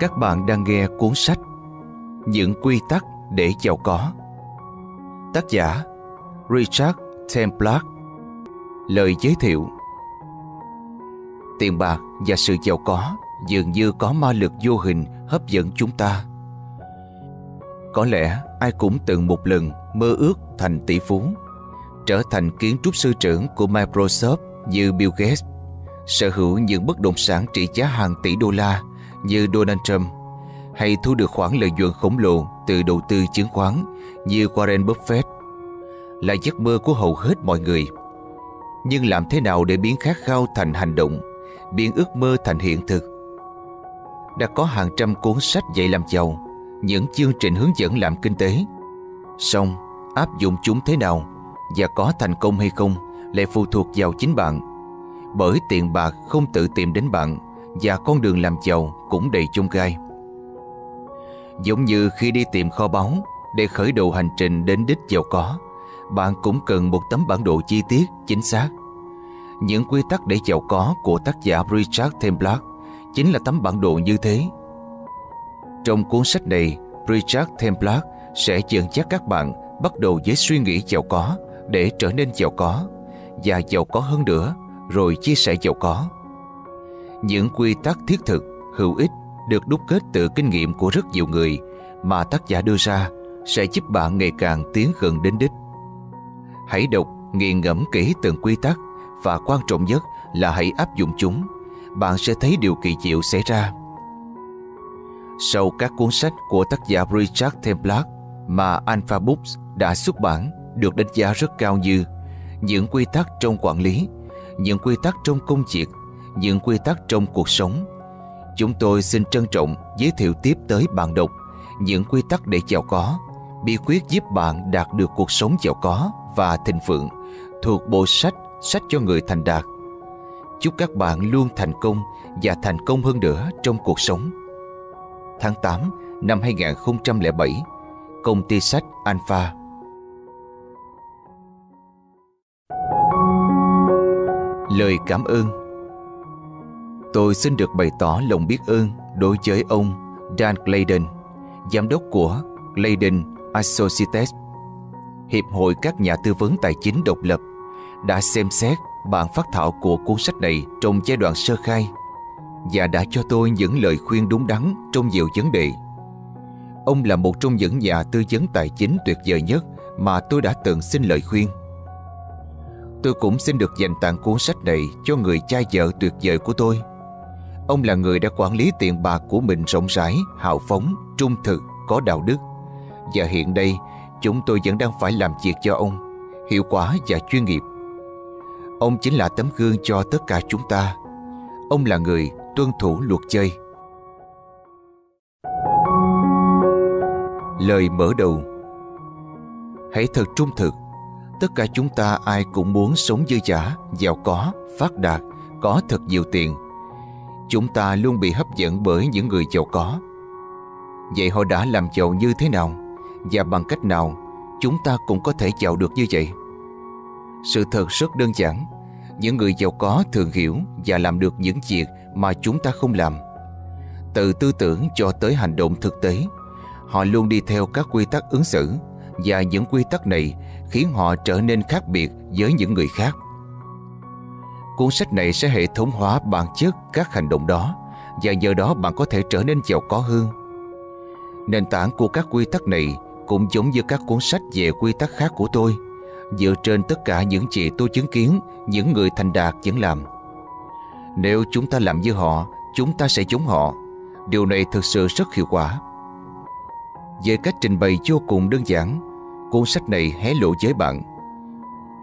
Các bạn đang nghe cuốn sách Những quy tắc để giàu có Tác giả Richard Templar Lời giới thiệu Tiền bạc và sự giàu có dường như có ma lực vô hình hấp dẫn chúng ta. Có lẽ ai cũng từng một lần mơ ước thành tỷ phú, trở thành kiến trúc sư trưởng của Microsoft như Bill Gates, sở hữu những bất động sản trị giá hàng tỷ đô la như Donald Trump, hay thu được khoản lợi nhuận khổng lồ từ đầu tư chứng khoán như Warren Buffett, là giấc mơ của hầu hết mọi người. Nhưng làm thế nào để biến khát khao thành hành động, biến ước mơ thành hiện thực? Đã có hàng trăm cuốn sách dạy làm giàu, những chương trình hướng dẫn làm kinh tế. Xong, áp dụng chúng thế nào và có thành công hay không lại phụ thuộc vào chính bạn. Bởi tiền bạc không tự tìm đến bạn và con đường làm giàu cũng đầy chông gai. Giống như khi đi tìm kho báu để khởi đầu hành trình đến đích giàu có, bạn cũng cần một tấm bản đồ chi tiết, chính xác. Những quy tắc để giàu có của tác giả Richard Templar chính là tấm bản đồ như thế. Trong cuốn sách này, Richard Templar sẽ dẫn dắt các bạn bắt đầu với suy nghĩ giàu có để trở nên giàu có và giàu có hơn nữa rồi chia sẻ giàu có. Những quy tắc thiết thực, hữu ích được đúc kết từ kinh nghiệm của rất nhiều người mà tác giả đưa ra sẽ giúp bạn ngày càng tiến gần đến đích. Hãy đọc, nghiền ngẫm kỹ từng quy tắc và quan trọng nhất là hãy áp dụng chúng. Bạn sẽ thấy điều kỳ diệu xảy ra. Sau các cuốn sách của tác giả Richard Templar mà Alpha Books đã xuất bản được đánh giá rất cao như những quy tắc trong quản lý, những quy tắc trong công việc, những quy tắc trong cuộc sống. Chúng tôi xin trân trọng giới thiệu tiếp tới bạn đọc những quy tắc để giàu có, bí quyết giúp bạn đạt được cuộc sống giàu có và thịnh vượng thuộc bộ sách Sách cho người thành đạt. Chúc các bạn luôn thành công và thành công hơn nữa trong cuộc sống. Tháng 8 năm 2007, công ty sách Alpha Lời cảm ơn Tôi xin được bày tỏ lòng biết ơn đối với ông Dan Clayden, giám đốc của Clayden Associates, Hiệp hội các nhà tư vấn tài chính độc lập, đã xem xét bản phát thảo của cuốn sách này trong giai đoạn sơ khai và đã cho tôi những lời khuyên đúng đắn trong nhiều vấn đề. Ông là một trong những nhà tư vấn tài chính tuyệt vời nhất mà tôi đã từng xin lời khuyên. Tôi cũng xin được dành tặng cuốn sách này cho người cha vợ tuyệt vời của tôi. Ông là người đã quản lý tiền bạc của mình rộng rãi, hào phóng, trung thực, có đạo đức. Và hiện đây, chúng tôi vẫn đang phải làm việc cho ông, hiệu quả và chuyên nghiệp. Ông chính là tấm gương cho tất cả chúng ta. Ông là người tuân thủ luật chơi. Lời mở đầu Hãy thật trung thực Tất cả chúng ta ai cũng muốn sống dư giả, giàu có, phát đạt, có thật nhiều tiền. Chúng ta luôn bị hấp dẫn bởi những người giàu có. Vậy họ đã làm giàu như thế nào? Và bằng cách nào chúng ta cũng có thể giàu được như vậy? Sự thật rất đơn giản. Những người giàu có thường hiểu và làm được những việc mà chúng ta không làm. Từ tư tưởng cho tới hành động thực tế, họ luôn đi theo các quy tắc ứng xử và những quy tắc này khiến họ trở nên khác biệt với những người khác. Cuốn sách này sẽ hệ thống hóa bản chất các hành động đó và nhờ đó bạn có thể trở nên giàu có hơn. Nền tảng của các quy tắc này cũng giống như các cuốn sách về quy tắc khác của tôi, dựa trên tất cả những gì tôi chứng kiến những người thành đạt vẫn làm. Nếu chúng ta làm như họ, chúng ta sẽ giống họ. Điều này thực sự rất hiệu quả. Về cách trình bày vô cùng đơn giản, cuốn sách này hé lộ với bạn.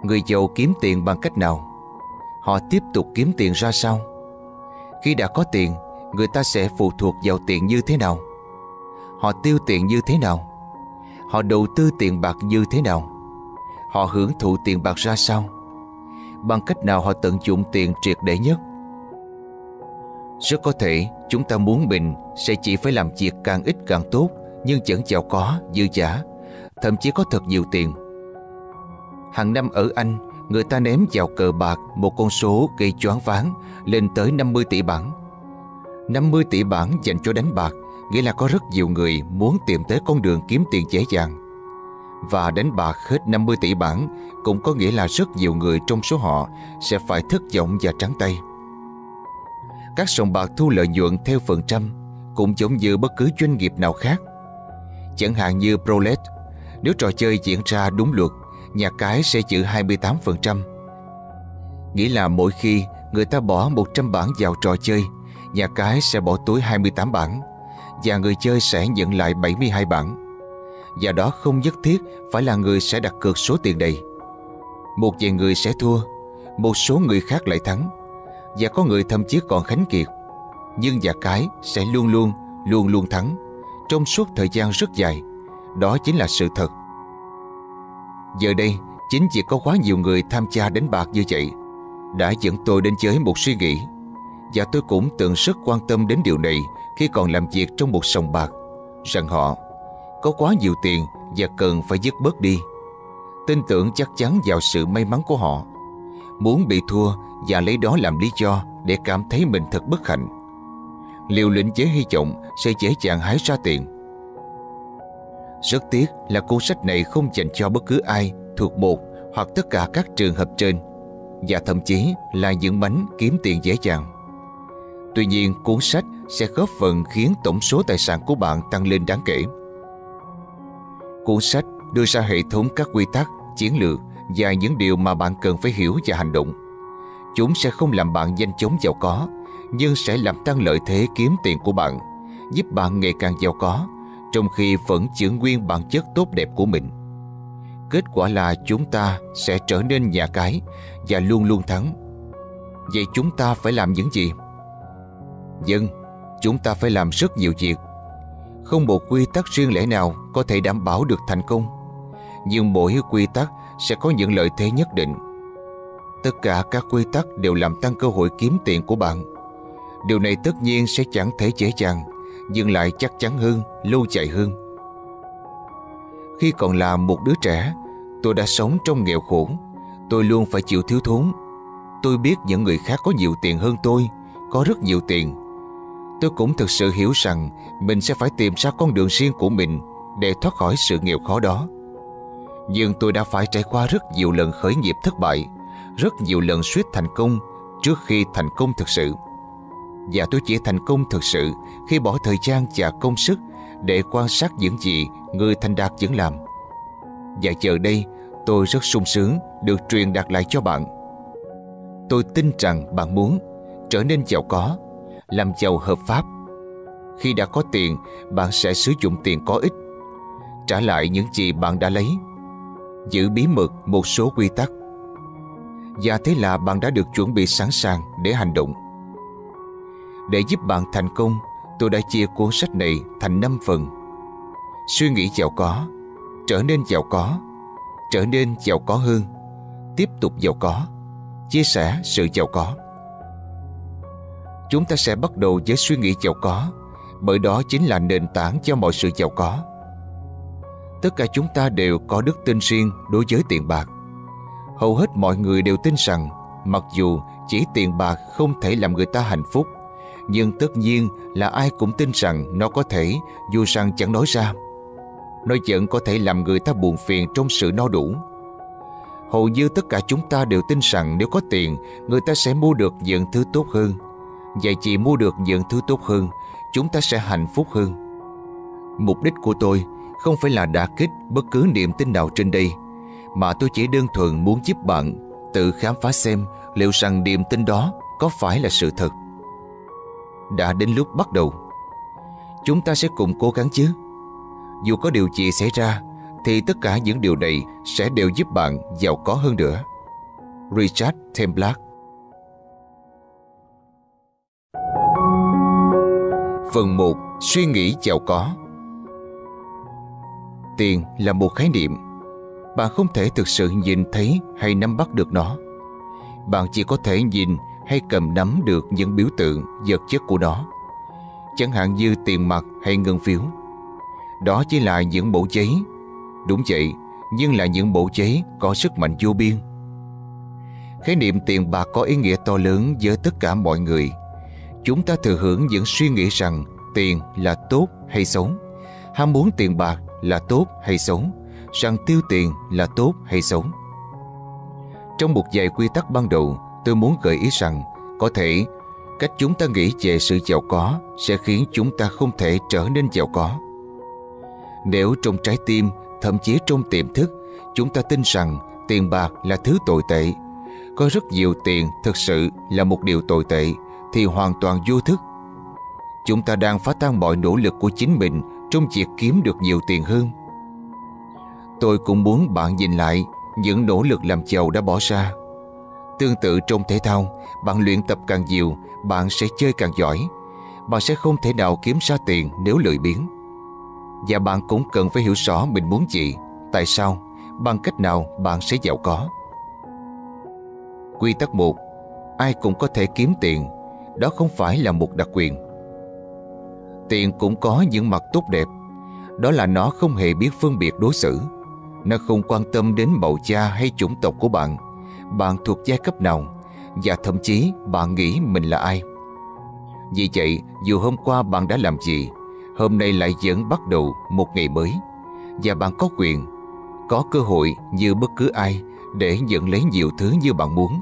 Người giàu kiếm tiền bằng cách nào? Họ tiếp tục kiếm tiền ra sao? Khi đã có tiền, người ta sẽ phụ thuộc vào tiền như thế nào? Họ tiêu tiền như thế nào? Họ đầu tư tiền bạc như thế nào? Họ hưởng thụ tiền bạc ra sao? Bằng cách nào họ tận dụng tiền triệt để nhất? Rất có thể chúng ta muốn mình sẽ chỉ phải làm việc càng ít càng tốt nhưng chẳng giàu có, dư giả, thậm chí có thật nhiều tiền. Hàng năm ở Anh, người ta ném vào cờ bạc một con số gây choáng váng, lên tới 50 tỷ bảng. 50 tỷ bảng dành cho đánh bạc, Nghĩa là có rất nhiều người muốn tìm tới con đường kiếm tiền dễ dàng. Và đánh bạc hết 50 tỷ bảng Cũng có nghĩa là rất nhiều người trong số họ Sẽ phải thất vọng và trắng tay. Các sòng bạc thu lợi nhuận theo phần trăm Cũng giống như bất cứ doanh nghiệp nào khác. Chẳng hạn như Prolet, Nếu trò chơi diễn ra đúng luật Nhà cái sẽ giữ 28% Nghĩa là mỗi khi người ta bỏ 100 bản vào trò chơi Nhà cái sẽ bỏ túi 28 bản Và người chơi sẽ nhận lại 72 bản Và đó không nhất thiết phải là người sẽ đặt cược số tiền đầy Một vài người sẽ thua Một số người khác lại thắng. Và có người thậm chí còn khánh kiệt. Nhưng nhà cái sẽ luôn luôn, luôn luôn thắng Trong suốt thời gian rất dài. Đó chính là sự thật. Giờ đây, Chính vì có quá nhiều người tham gia đánh bạc như vậy, Đã dẫn tôi đến với một suy nghĩ. Và tôi cũng từng rất quan tâm đến điều này Khi còn làm việc trong một sòng bạc, Rằng họ có quá nhiều tiền Và cần phải dứt bớt đi. Tin tưởng chắc chắn vào sự may mắn của họ. Muốn bị thua Và lấy đó làm lý do Để cảm thấy mình thật bất hạnh. Liều lĩnh với hy vọng Sẽ dễ dàng hái ra tiền rất tiếc là cuốn sách này không dành cho bất cứ ai thuộc một hoặc tất cả các trường hợp trên và thậm chí là những bánh kiếm tiền dễ dàng. Tuy nhiên, cuốn sách sẽ góp phần khiến tổng số tài sản của bạn tăng lên đáng kể. Cuốn sách đưa ra hệ thống các quy tắc, chiến lược và những điều mà bạn cần phải hiểu và hành động. Chúng sẽ không làm bạn nhanh chóng giàu có, nhưng sẽ làm tăng lợi thế kiếm tiền của bạn, giúp bạn ngày càng giàu có trong khi vẫn giữ nguyên bản chất tốt đẹp của mình. Kết quả là chúng ta sẽ trở nên nhà cái và luôn luôn thắng. Vậy chúng ta phải làm những gì? Dân, chúng ta phải làm rất nhiều việc. Không một quy tắc riêng lẻ nào có thể đảm bảo được thành công. Nhưng mỗi quy tắc sẽ có những lợi thế nhất định. Tất cả các quy tắc đều làm tăng cơ hội kiếm tiền của bạn. Điều này tất nhiên sẽ chẳng thể dễ dàng nhưng lại chắc chắn hơn, lâu chạy hơn. Khi còn là một đứa trẻ, tôi đã sống trong nghèo khổ. Tôi luôn phải chịu thiếu thốn. Tôi biết những người khác có nhiều tiền hơn tôi, có rất nhiều tiền. Tôi cũng thực sự hiểu rằng mình sẽ phải tìm ra con đường riêng của mình để thoát khỏi sự nghèo khó đó. Nhưng tôi đã phải trải qua rất nhiều lần khởi nghiệp thất bại, rất nhiều lần suýt thành công trước khi thành công thực sự. Và tôi chỉ thành công thực sự khi bỏ thời gian và công sức để quan sát những gì người thành đạt vẫn làm. Và giờ đây, tôi rất sung sướng được truyền đạt lại cho bạn. Tôi tin rằng bạn muốn trở nên giàu có, làm giàu hợp pháp. Khi đã có tiền, bạn sẽ sử dụng tiền có ích, trả lại những gì bạn đã lấy, giữ bí mật một số quy tắc. Và thế là bạn đã được chuẩn bị sẵn sàng để hành động. Để giúp bạn thành công, tôi đã chia cuốn sách này thành 5 phần. Suy nghĩ giàu có, trở nên giàu có, trở nên giàu có hơn, tiếp tục giàu có, chia sẻ sự giàu có. Chúng ta sẽ bắt đầu với suy nghĩ giàu có, bởi đó chính là nền tảng cho mọi sự giàu có. Tất cả chúng ta đều có đức tin riêng đối với tiền bạc. Hầu hết mọi người đều tin rằng mặc dù chỉ tiền bạc không thể làm người ta hạnh phúc nhưng tất nhiên là ai cũng tin rằng nó có thể dù rằng chẳng nói ra. Nó vẫn có thể làm người ta buồn phiền trong sự no đủ. Hầu như tất cả chúng ta đều tin rằng nếu có tiền, người ta sẽ mua được những thứ tốt hơn. Vậy chỉ mua được những thứ tốt hơn, chúng ta sẽ hạnh phúc hơn. Mục đích của tôi không phải là đả kích bất cứ niềm tin nào trên đây, mà tôi chỉ đơn thuần muốn giúp bạn tự khám phá xem liệu rằng niềm tin đó có phải là sự thật đã đến lúc bắt đầu. Chúng ta sẽ cùng cố gắng chứ. Dù có điều gì xảy ra, thì tất cả những điều này sẽ đều giúp bạn giàu có hơn nữa. Richard Templar. Phần 1. Suy nghĩ giàu có Tiền là một khái niệm. Bạn không thể thực sự nhìn thấy hay nắm bắt được nó. Bạn chỉ có thể nhìn hay cầm nắm được những biểu tượng, vật chất của nó. Chẳng hạn như tiền mặt hay ngân phiếu. Đó chỉ là những bộ giấy. Đúng vậy, nhưng là những bộ giấy có sức mạnh vô biên. Khái niệm tiền bạc có ý nghĩa to lớn với tất cả mọi người. Chúng ta thừa hưởng những suy nghĩ rằng tiền là tốt hay xấu, Ham muốn tiền bạc là tốt hay xấu, Rằng tiêu tiền là tốt hay xấu. Trong một vài quy tắc ban đầu Tôi muốn gợi ý rằng, Có thể, cách chúng ta nghĩ về sự giàu có Sẽ khiến chúng ta không thể trở nên giàu có Nếu trong trái tim, Thậm chí trong tiềm thức, Chúng ta tin rằng tiền bạc là thứ tồi tệ, Có rất nhiều tiền thực sự là một điều tồi tệ, Thì hoàn toàn vô thức Chúng ta đang phá tan mọi nỗ lực của chính mình trong việc kiếm được nhiều tiền hơn. Tôi cũng muốn bạn nhìn lại những nỗ lực làm giàu đã bỏ ra. Tương tự trong thể thao, bạn luyện tập càng nhiều, bạn sẽ chơi càng giỏi. Bạn sẽ không thể nào kiếm ra tiền nếu lười biếng. Và bạn cũng cần phải hiểu rõ mình muốn gì, tại sao, bằng cách nào bạn sẽ giàu có. Quy tắc 1 Ai cũng có thể kiếm tiền, đó không phải là một đặc quyền tiền cũng có những mặt tốt đẹp Đó là nó không hề biết phân biệt đối xử Nó không quan tâm đến màu cha hay chủng tộc của bạn bạn thuộc giai cấp nào, Và thậm chí bạn nghĩ mình là ai Vì vậy, dù hôm qua bạn đã làm gì, Hôm nay lại vẫn bắt đầu một ngày mới, Và bạn có quyền, Có cơ hội như bất cứ ai Để nhận lấy nhiều thứ như bạn muốn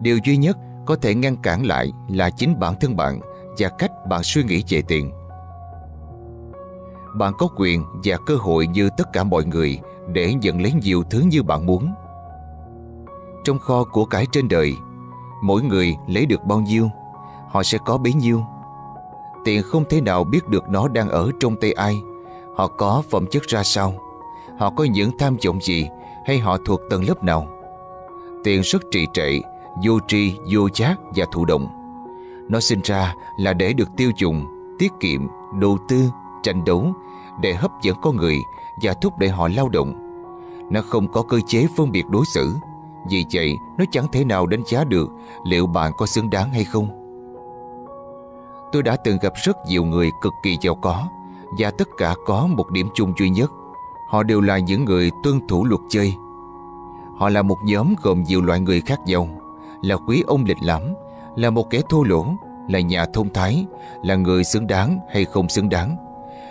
Điều duy nhất có thể ngăn cản lại là chính bản thân bạn và cách bạn suy nghĩ về tiền. Bạn có quyền và cơ hội như tất cả mọi người để nhận lấy nhiều thứ như bạn muốn. Trong kho của cải trên đời, mỗi người lấy được bao nhiêu, họ sẽ có bấy nhiêu. Tiền không thể nào biết được nó đang ở trong tay ai, họ có phẩm chất ra sao, họ có những tham vọng gì hay họ thuộc tầng lớp nào. Tiền rất trì trệ, vô tri, vô giác và thụ động nó sinh ra là để được tiêu dùng, tiết kiệm, đầu tư, tranh đấu để hấp dẫn con người và thúc đẩy họ lao động. Nó không có cơ chế phân biệt đối xử, vì vậy nó chẳng thể nào đánh giá được liệu bạn có xứng đáng hay không. Tôi đã từng gặp rất nhiều người cực kỳ giàu có và tất cả có một điểm chung duy nhất. Họ đều là những người tuân thủ luật chơi. Họ là một nhóm gồm nhiều loại người khác nhau, là quý ông lịch lãm, là một kẻ thô lỗ, là nhà thông thái, là người xứng đáng hay không xứng đáng.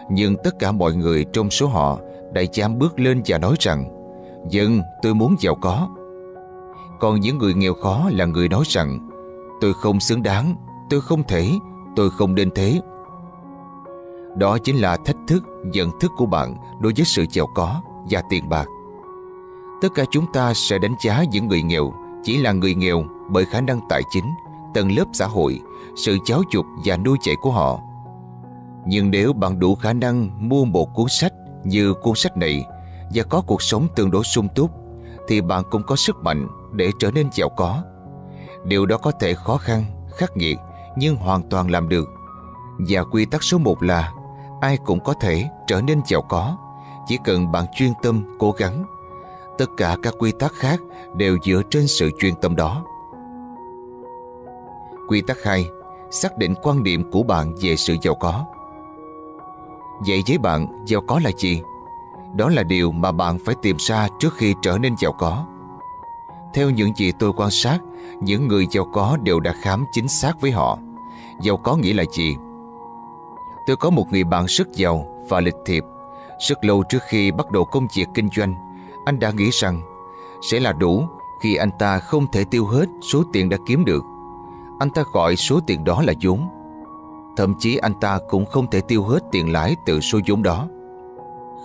Nhưng tất cả mọi người trong số họ đã dám bước lên và nói rằng Dân, tôi muốn giàu có. Còn những người nghèo khó là người nói rằng Tôi không xứng đáng, tôi không thể, tôi không nên thế. Đó chính là thách thức, nhận thức của bạn đối với sự giàu có và tiền bạc. Tất cả chúng ta sẽ đánh giá những người nghèo chỉ là người nghèo bởi khả năng tài chính tầng lớp xã hội, sự giáo dục và nuôi dạy của họ. Nhưng nếu bạn đủ khả năng mua một cuốn sách như cuốn sách này và có cuộc sống tương đối sung túc, thì bạn cũng có sức mạnh để trở nên giàu có. Điều đó có thể khó khăn, khắc nghiệt, nhưng hoàn toàn làm được. Và quy tắc số 1 là ai cũng có thể trở nên giàu có, chỉ cần bạn chuyên tâm, cố gắng. Tất cả các quy tắc khác đều dựa trên sự chuyên tâm đó. Quy tắc 2 Xác định quan điểm của bạn về sự giàu có Vậy với bạn, giàu có là gì? Đó là điều mà bạn phải tìm ra trước khi trở nên giàu có. Theo những gì tôi quan sát, những người giàu có đều đã khám chính xác với họ. Giàu có nghĩa là gì? Tôi có một người bạn rất giàu và lịch thiệp. Rất lâu trước khi bắt đầu công việc kinh doanh, anh đã nghĩ rằng sẽ là đủ khi anh ta không thể tiêu hết số tiền đã kiếm được anh ta gọi số tiền đó là vốn. Thậm chí anh ta cũng không thể tiêu hết tiền lãi từ số vốn đó.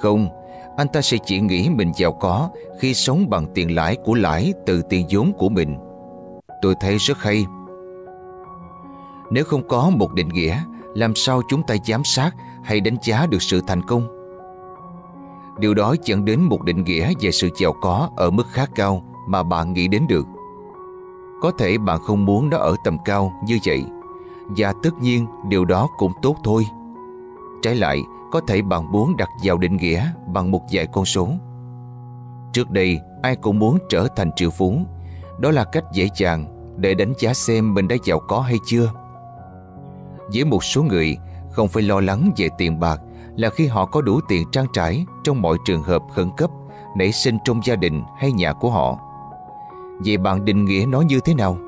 Không, anh ta sẽ chỉ nghĩ mình giàu có khi sống bằng tiền lãi của lãi từ tiền vốn của mình. Tôi thấy rất hay. Nếu không có một định nghĩa, làm sao chúng ta giám sát hay đánh giá được sự thành công? Điều đó dẫn đến một định nghĩa về sự giàu có ở mức khá cao mà bạn nghĩ đến được. Có thể bạn không muốn nó ở tầm cao như vậy Và tất nhiên điều đó cũng tốt thôi Trái lại có thể bạn muốn đặt vào định nghĩa Bằng một vài con số. Trước đây ai cũng muốn trở thành triệu phú. Đó là cách dễ dàng Để đánh giá xem mình đã giàu có hay chưa. Với một số người Không phải lo lắng về tiền bạc Là khi họ có đủ tiền trang trải Trong mọi trường hợp khẩn cấp Nảy sinh trong gia đình hay nhà của họ. Vậy bạn định nghĩa nó như thế nào?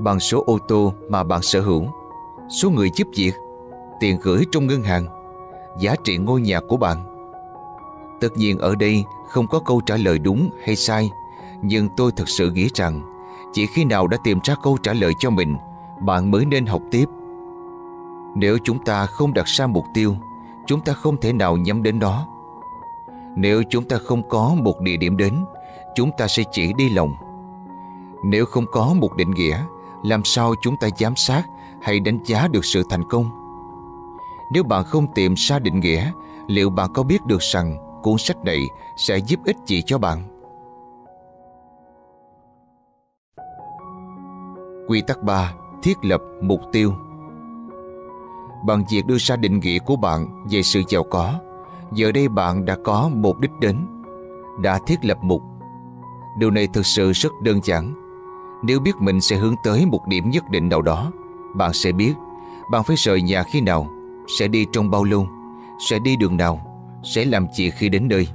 Bằng số ô tô mà bạn sở hữu. Số người giúp việc. Tiền gửi trong ngân hàng, giá trị ngôi nhà của bạn. Tất nhiên ở đây không có câu trả lời đúng hay sai, nhưng tôi thực sự nghĩ rằng chỉ khi nào đã tìm ra câu trả lời cho mình, bạn mới nên học tiếp. Nếu chúng ta không đặt ra mục tiêu, chúng ta không thể nào nhắm đến nó. Nếu chúng ta không có một địa điểm đến, chúng ta sẽ chỉ đi lòng. Nếu không có một định nghĩa, làm sao chúng ta giám sát hay đánh giá được sự thành công? Nếu bạn không tìm ra định nghĩa, liệu bạn có biết được rằng cuốn sách này sẽ giúp ích gì cho bạn? Quy tắc 3. Thiết lập mục tiêu Bằng việc đưa ra định nghĩa của bạn về sự giàu có, giờ đây bạn đã có một đích đến, đã thiết lập mục. Điều này thực sự rất đơn giản. Nếu biết mình sẽ hướng tới một điểm nhất định nào đó, bạn sẽ biết bạn phải rời nhà khi nào, sẽ đi trong bao lâu, sẽ đi đường nào, sẽ làm gì khi đến nơi.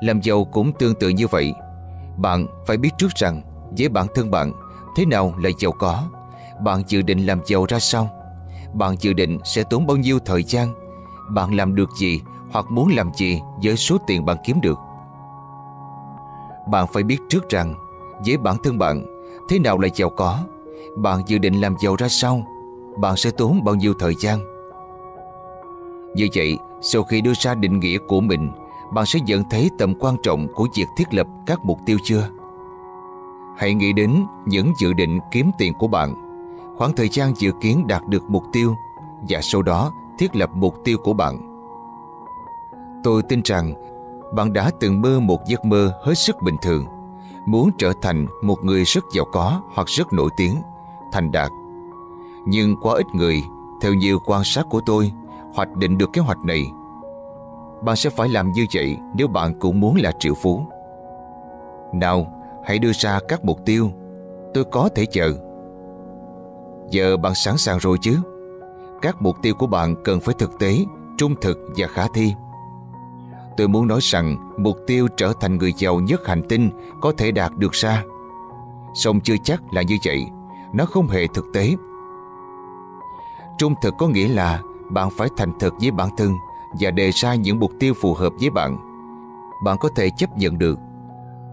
Làm giàu cũng tương tự như vậy. Bạn phải biết trước rằng với bản thân bạn thế nào là giàu có, bạn dự định làm giàu ra sao, bạn dự định sẽ tốn bao nhiêu thời gian, bạn làm được gì hoặc muốn làm gì với số tiền bạn kiếm được. Bạn phải biết trước rằng với bản thân bạn thế nào là giàu có, bạn dự định làm giàu ra sao, bạn sẽ tốn bao nhiêu thời gian. Như vậy, sau khi đưa ra định nghĩa của mình, bạn sẽ nhận thấy tầm quan trọng của việc thiết lập các mục tiêu chưa? Hãy nghĩ đến những dự định kiếm tiền của bạn, khoảng thời gian dự kiến đạt được mục tiêu và sau đó thiết lập mục tiêu của bạn. Tôi tin rằng bạn đã từng mơ một giấc mơ hết sức bình thường, muốn trở thành một người rất giàu có hoặc rất nổi tiếng, thành đạt. Nhưng quá ít người, theo nhiều quan sát của tôi, hoạch định được kế hoạch này. Bạn sẽ phải làm như vậy nếu bạn cũng muốn là triệu phú. Nào, hãy đưa ra các mục tiêu. Tôi có thể chờ. Giờ bạn sẵn sàng rồi chứ? Các mục tiêu của bạn cần phải thực tế, trung thực và khả thi. Tôi muốn nói rằng mục tiêu trở thành người giàu nhất hành tinh có thể đạt được ra. Song chưa chắc là như vậy, nó không hề thực tế. Trung thực có nghĩa là bạn phải thành thật với bản thân và đề ra những mục tiêu phù hợp với bạn. Bạn có thể chấp nhận được.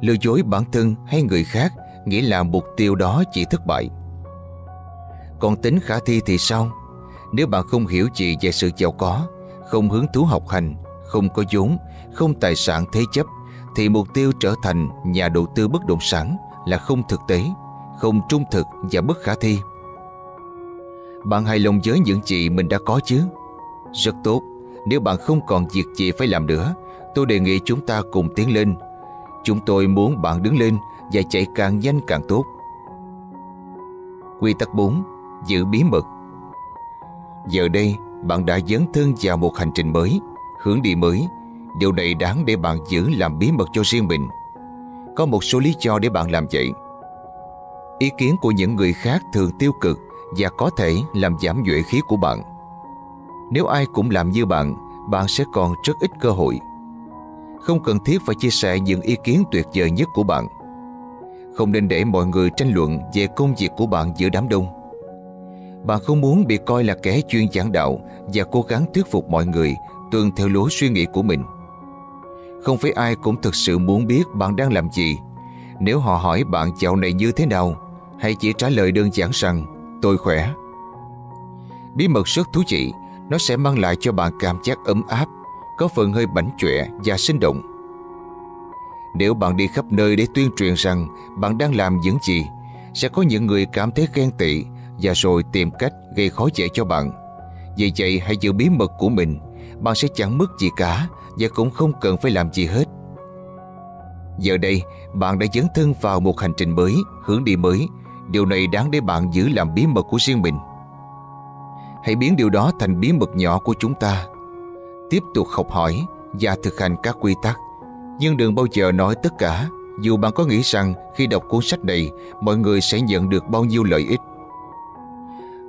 Lừa dối bản thân hay người khác nghĩa là mục tiêu đó chỉ thất bại. Còn tính khả thi thì sao? Nếu bạn không hiểu gì về sự giàu có, không hứng thú học hành, không có vốn, không tài sản thế chấp, thì mục tiêu trở thành nhà đầu tư bất động sản là không thực tế, không trung thực và bất khả thi. Bạn hài lòng với những gì mình đã có chứ? Rất tốt, nếu bạn không còn việc gì phải làm nữa, tôi đề nghị chúng ta cùng tiến lên. Chúng tôi muốn bạn đứng lên và chạy càng nhanh càng tốt. Quy tắc 4. Giữ bí mật Giờ đây, bạn đã dấn thân vào một hành trình mới, hướng đi mới. Điều này đáng để bạn giữ làm bí mật cho riêng mình. Có một số lý do để bạn làm vậy. Ý kiến của những người khác thường tiêu cực và có thể làm giảm nhuệ khí của bạn. Nếu ai cũng làm như bạn, bạn sẽ còn rất ít cơ hội. Không cần thiết phải chia sẻ những ý kiến tuyệt vời nhất của bạn. Không nên để mọi người tranh luận về công việc của bạn giữa đám đông. Bạn không muốn bị coi là kẻ chuyên giảng đạo và cố gắng thuyết phục mọi người tuân theo lối suy nghĩ của mình. Không phải ai cũng thực sự muốn biết bạn đang làm gì. Nếu họ hỏi bạn dạo này như thế nào, hãy chỉ trả lời đơn giản rằng tôi khỏe. Bí mật rất thú vị, nó sẽ mang lại cho bạn cảm giác ấm áp, có phần hơi bảnh chọe và sinh động. Nếu bạn đi khắp nơi để tuyên truyền rằng bạn đang làm những gì, sẽ có những người cảm thấy ghen tị và rồi tìm cách gây khó dễ cho bạn. Vì vậy hãy giữ bí mật của mình, bạn sẽ chẳng mất gì cả và cũng không cần phải làm gì hết. Giờ đây, bạn đã dấn thân vào một hành trình mới, hướng đi mới. Điều này đáng để bạn giữ làm bí mật của riêng mình. Hãy biến điều đó thành bí mật nhỏ của chúng ta. Tiếp tục học hỏi và thực hành các quy tắc. Nhưng đừng bao giờ nói tất cả, dù bạn có nghĩ rằng khi đọc cuốn sách này, mọi người sẽ nhận được bao nhiêu lợi ích.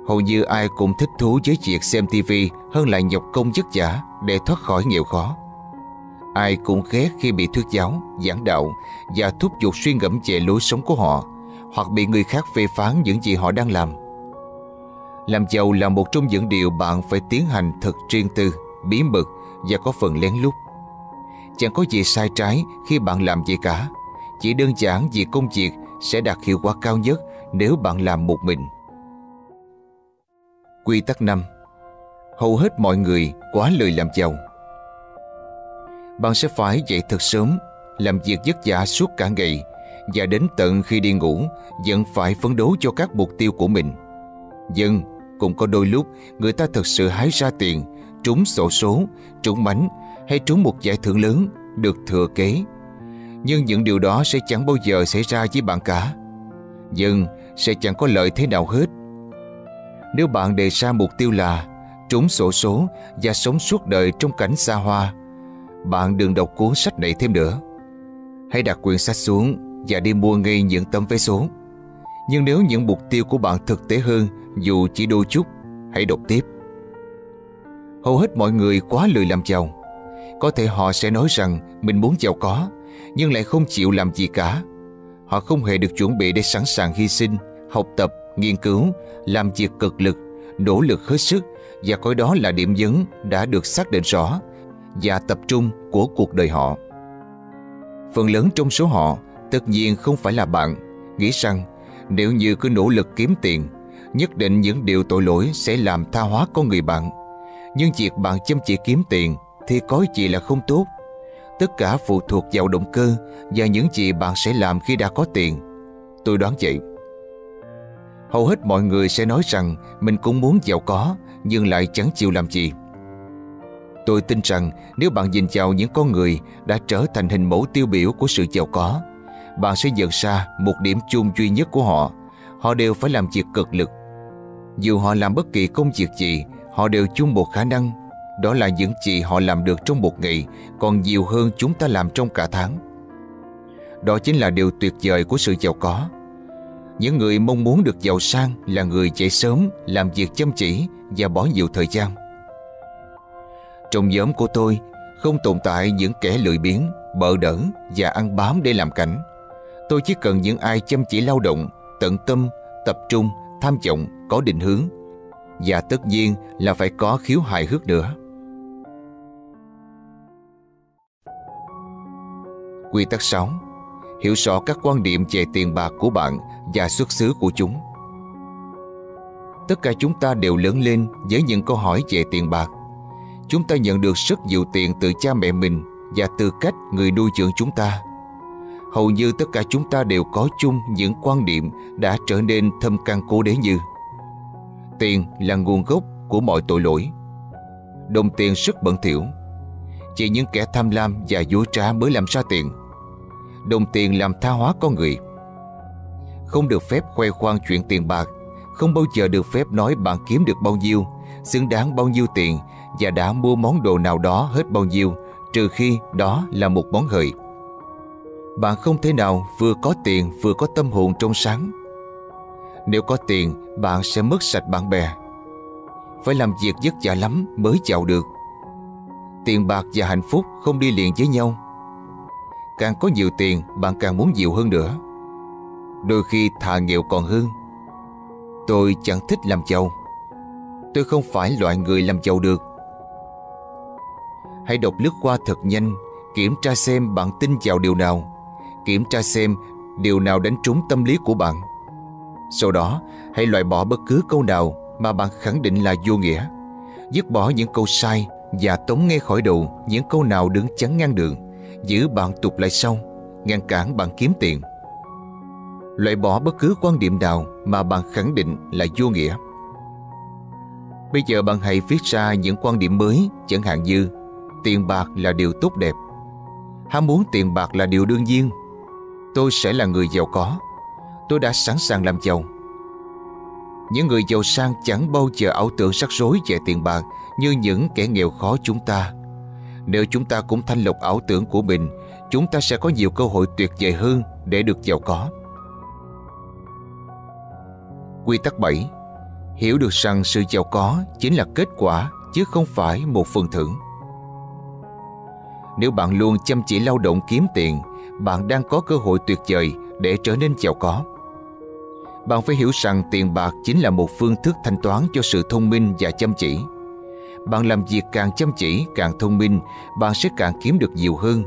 Hầu như ai cũng thích thú với việc xem TV hơn là nhọc công vất vả để thoát khỏi nghèo khó. Ai cũng ghét khi bị thuyết giáo, giảng đạo và thúc giục suy ngẫm về lối sống của họ hoặc bị người khác phê phán những gì họ đang làm. Làm giàu là một trong những điều bạn phải tiến hành thật riêng tư, bí mật và có phần lén lút. Chẳng có gì sai trái khi bạn làm gì cả. Chỉ đơn giản vì công việc sẽ đạt hiệu quả cao nhất nếu bạn làm một mình. Quy tắc 5 Hầu hết mọi người quá lười làm giàu. Bạn sẽ phải dậy thật sớm, làm việc vất vả suốt cả ngày và đến tận khi đi ngủ vẫn phải phấn đấu cho các mục tiêu của mình. Dân, cũng có đôi lúc người ta thật sự hái ra tiền, trúng sổ số, trúng bánh hay trúng một giải thưởng lớn được thừa kế. Nhưng những điều đó sẽ chẳng bao giờ xảy ra với bạn cả. Dân sẽ chẳng có lợi thế nào hết. Nếu bạn đề ra mục tiêu là trúng sổ số và sống suốt đời trong cảnh xa hoa, bạn đừng đọc cuốn sách này thêm nữa. Hãy đặt quyển sách xuống và đi mua ngay những tấm vé số. Nhưng nếu những mục tiêu của bạn thực tế hơn dù chỉ đôi chút, hãy đọc tiếp. Hầu hết mọi người quá lười làm giàu. Có thể họ sẽ nói rằng mình muốn giàu có, nhưng lại không chịu làm gì cả. Họ không hề được chuẩn bị để sẵn sàng hy sinh, học tập, nghiên cứu, làm việc cực lực, nỗ lực hết sức và coi đó là điểm nhấn đã được xác định rõ và tập trung của cuộc đời họ. Phần lớn trong số họ tất nhiên không phải là bạn, nghĩ rằng nếu như cứ nỗ lực kiếm tiền, nhất định những điều tội lỗi sẽ làm tha hóa con người bạn. Nhưng việc bạn chăm chỉ kiếm tiền thì có gì là không tốt. Tất cả phụ thuộc vào động cơ và những gì bạn sẽ làm khi đã có tiền. Tôi đoán vậy. Hầu hết mọi người sẽ nói rằng mình cũng muốn giàu có nhưng lại chẳng chịu làm gì. Tôi tin rằng nếu bạn nhìn vào những con người đã trở thành hình mẫu tiêu biểu của sự giàu có, bạn sẽ nhận ra một điểm chung duy nhất của họ. Họ đều phải làm việc cực lực. Dù họ làm bất kỳ công việc gì, họ đều chung một khả năng. Đó là những gì họ làm được trong một ngày còn nhiều hơn chúng ta làm trong cả tháng. Đó chính là điều tuyệt vời của sự giàu có. Những người mong muốn được giàu sang là người dậy sớm, làm việc chăm chỉ và bỏ nhiều thời gian. Trong nhóm của tôi không tồn tại những kẻ lười biếng, bợ đỡ và ăn bám để làm cảnh. Tôi chỉ cần những ai chăm chỉ lao động, tận tâm, tập trung, tham vọng, có định hướng. Và tất nhiên là phải có khiếu hài hước nữa. Quy tắc 6 Hiểu rõ các quan điểm về tiền bạc của bạn và xuất xứ của chúng. Tất cả chúng ta đều lớn lên với những câu hỏi về tiền bạc. Chúng ta nhận được rất nhiều tiền từ cha mẹ mình và từ cách người nuôi dưỡng chúng ta. Hầu như tất cả chúng ta đều có chung những quan điểm đã trở nên thâm căn cố đế như Tiền là nguồn gốc của mọi tội lỗi. Đồng tiền rất bẩn thỉu. Chỉ những kẻ tham lam và dối trá mới làm ra tiền. Đồng tiền làm tha hóa con người. Không được phép khoe khoang chuyện tiền bạc không bao giờ được phép nói bạn kiếm được bao nhiêu, xứng đáng bao nhiêu tiền và đã mua món đồ nào đó hết bao nhiêu, trừ khi đó là một món hời. Bạn không thể nào vừa có tiền vừa có tâm hồn trong sáng. Nếu có tiền, bạn sẽ mất sạch bạn bè. Phải làm việc vất vả lắm mới giàu được. Tiền bạc và hạnh phúc không đi liền với nhau. Càng có nhiều tiền, bạn càng muốn nhiều hơn nữa. Đôi khi thà nghèo còn hơn Tôi chẳng thích làm giàu Tôi không phải loại người làm giàu được Hãy đọc lướt qua thật nhanh Kiểm tra xem bạn tin vào điều nào Kiểm tra xem điều nào đánh trúng tâm lý của bạn Sau đó hãy loại bỏ bất cứ câu nào Mà bạn khẳng định là vô nghĩa Dứt bỏ những câu sai Và tống ngay khỏi đầu Những câu nào đứng chắn ngang đường Giữ bạn tụt lại sau Ngăn cản bạn kiếm tiền loại bỏ bất cứ quan điểm nào mà bạn khẳng định là vô nghĩa. Bây giờ bạn hãy viết ra những quan điểm mới, chẳng hạn như tiền bạc là điều tốt đẹp. Ham muốn tiền bạc là điều đương nhiên. Tôi sẽ là người giàu có. Tôi đã sẵn sàng làm giàu. Những người giàu sang chẳng bao giờ ảo tưởng rắc rối về tiền bạc như những kẻ nghèo khó chúng ta. Nếu chúng ta cũng thanh lọc ảo tưởng của mình, chúng ta sẽ có nhiều cơ hội tuyệt vời hơn để được giàu có. Quy tắc 7 Hiểu được rằng sự giàu có chính là kết quả chứ không phải một phần thưởng. Nếu bạn luôn chăm chỉ lao động kiếm tiền, bạn đang có cơ hội tuyệt vời để trở nên giàu có. Bạn phải hiểu rằng tiền bạc chính là một phương thức thanh toán cho sự thông minh và chăm chỉ. Bạn làm việc càng chăm chỉ, càng thông minh, bạn sẽ càng kiếm được nhiều hơn.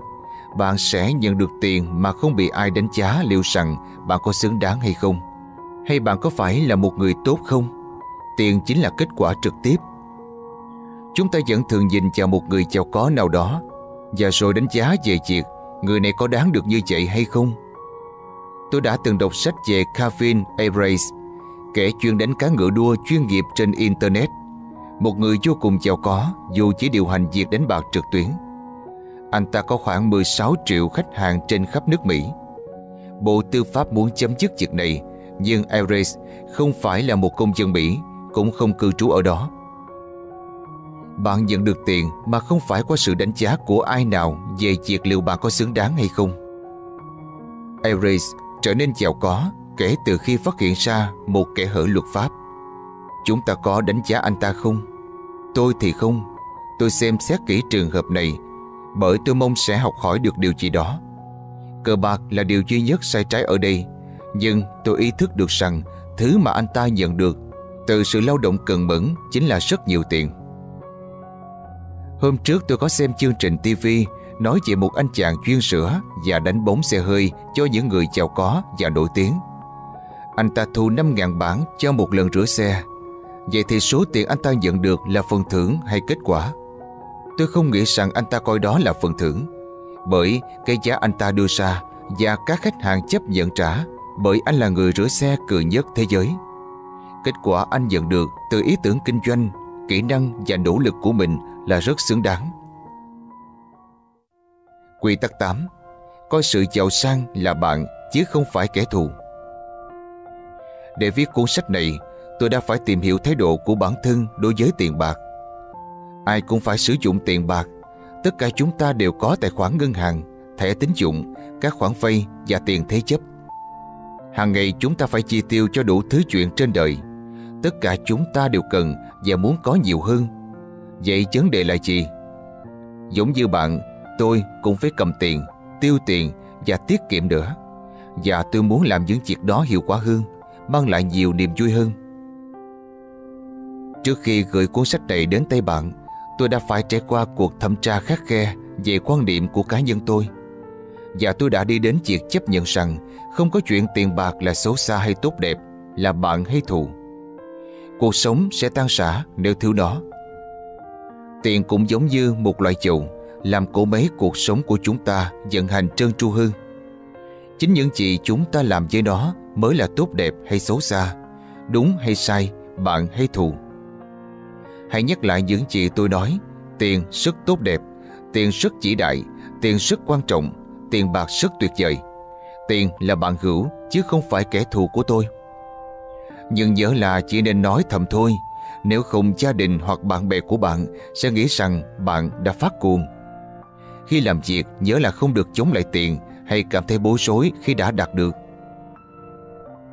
Bạn sẽ nhận được tiền mà không bị ai đánh giá liệu rằng bạn có xứng đáng hay không. Hay bạn có phải là một người tốt không? Tiền chính là kết quả trực tiếp. Chúng ta vẫn thường nhìn vào một người giàu có nào đó và rồi đánh giá về việc người này có đáng được như vậy hay không. Tôi đã từng đọc sách về Calvin Ayres, kẻ chuyên đánh cá ngựa đua chuyên nghiệp trên Internet. Một người vô cùng giàu có dù chỉ điều hành việc đánh bạc trực tuyến. Anh ta có khoảng 16 triệu khách hàng trên khắp nước Mỹ. Bộ Tư pháp muốn chấm dứt việc này, nhưng Ayres không phải là một công dân Mỹ, cũng không cư trú ở đó. Bạn nhận được tiền mà không phải qua sự đánh giá của ai nào về việc liệu bạn có xứng đáng hay không. Aries trở nên giàu có kể từ khi phát hiện ra một kẻ hở luật pháp. Chúng ta có đánh giá anh ta không? Tôi thì không. Tôi xem xét kỹ trường hợp này, bởi tôi mong sẽ học hỏi được điều gì đó. Cờ bạc là điều duy nhất sai trái ở đây, nhưng tôi ý thức được rằng thứ mà anh ta nhận được từ sự lao động cần mẫn chính là rất nhiều tiền. Hôm trước tôi có xem chương trình TV nói về một anh chàng chuyên sửa và đánh bóng xe hơi cho những người giàu có và nổi tiếng. Anh ta thu 5.000 bảng cho một lần rửa xe. Vậy thì số tiền anh ta nhận được là phần thưởng hay kết quả? Tôi không nghĩ rằng anh ta coi đó là phần thưởng. Bởi cái giá anh ta đưa ra và các khách hàng chấp nhận trả bởi anh là người rửa xe cười nhất thế giới. Kết quả anh nhận được từ ý tưởng kinh doanh, kỹ năng và nỗ lực của mình là rất xứng đáng. Quy tắc 8 Coi sự giàu sang là bạn chứ không phải kẻ thù. Để viết cuốn sách này, tôi đã phải tìm hiểu thái độ của bản thân đối với tiền bạc. Ai cũng phải sử dụng tiền bạc. Tất cả chúng ta đều có tài khoản ngân hàng, thẻ tín dụng, các khoản vay và tiền thế chấp. Hàng ngày chúng ta phải chi tiêu cho đủ thứ chuyện trên đời. Tất cả chúng ta đều cần và muốn có nhiều hơn. Vậy vấn đề là gì? Giống như bạn, tôi cũng phải cầm tiền, tiêu tiền và tiết kiệm nữa. Và tôi muốn làm những việc đó hiệu quả hơn, mang lại nhiều niềm vui hơn. Trước khi gửi cuốn sách này đến tay bạn, tôi đã phải trải qua cuộc thẩm tra khắc khe về quan điểm của cá nhân tôi. Và tôi đã đi đến việc chấp nhận rằng không có chuyện tiền bạc là xấu xa hay tốt đẹp, là bạn hay thù. Cuộc sống sẽ tan rã nếu thiếu nó. Tiền cũng giống như một loại dầu làm cỗ máy cuộc sống của chúng ta vận hành trơn tru hơn. Chính những gì chúng ta làm với nó mới là tốt đẹp hay xấu xa, đúng hay sai, bạn hay thù. Hãy nhắc lại những gì tôi nói, tiền rất tốt đẹp, tiền rất chỉ đại, tiền rất quan trọng, tiền bạc rất tuyệt vời. Tiền là bạn hữu chứ không phải kẻ thù của tôi. Nhưng nhớ là chỉ nên nói thầm thôi, nếu không gia đình hoặc bạn bè của bạn sẽ nghĩ rằng bạn đã phát cuồng. Khi làm việc nhớ là không được chống lại tiền hay cảm thấy bối rối khi đã đạt được.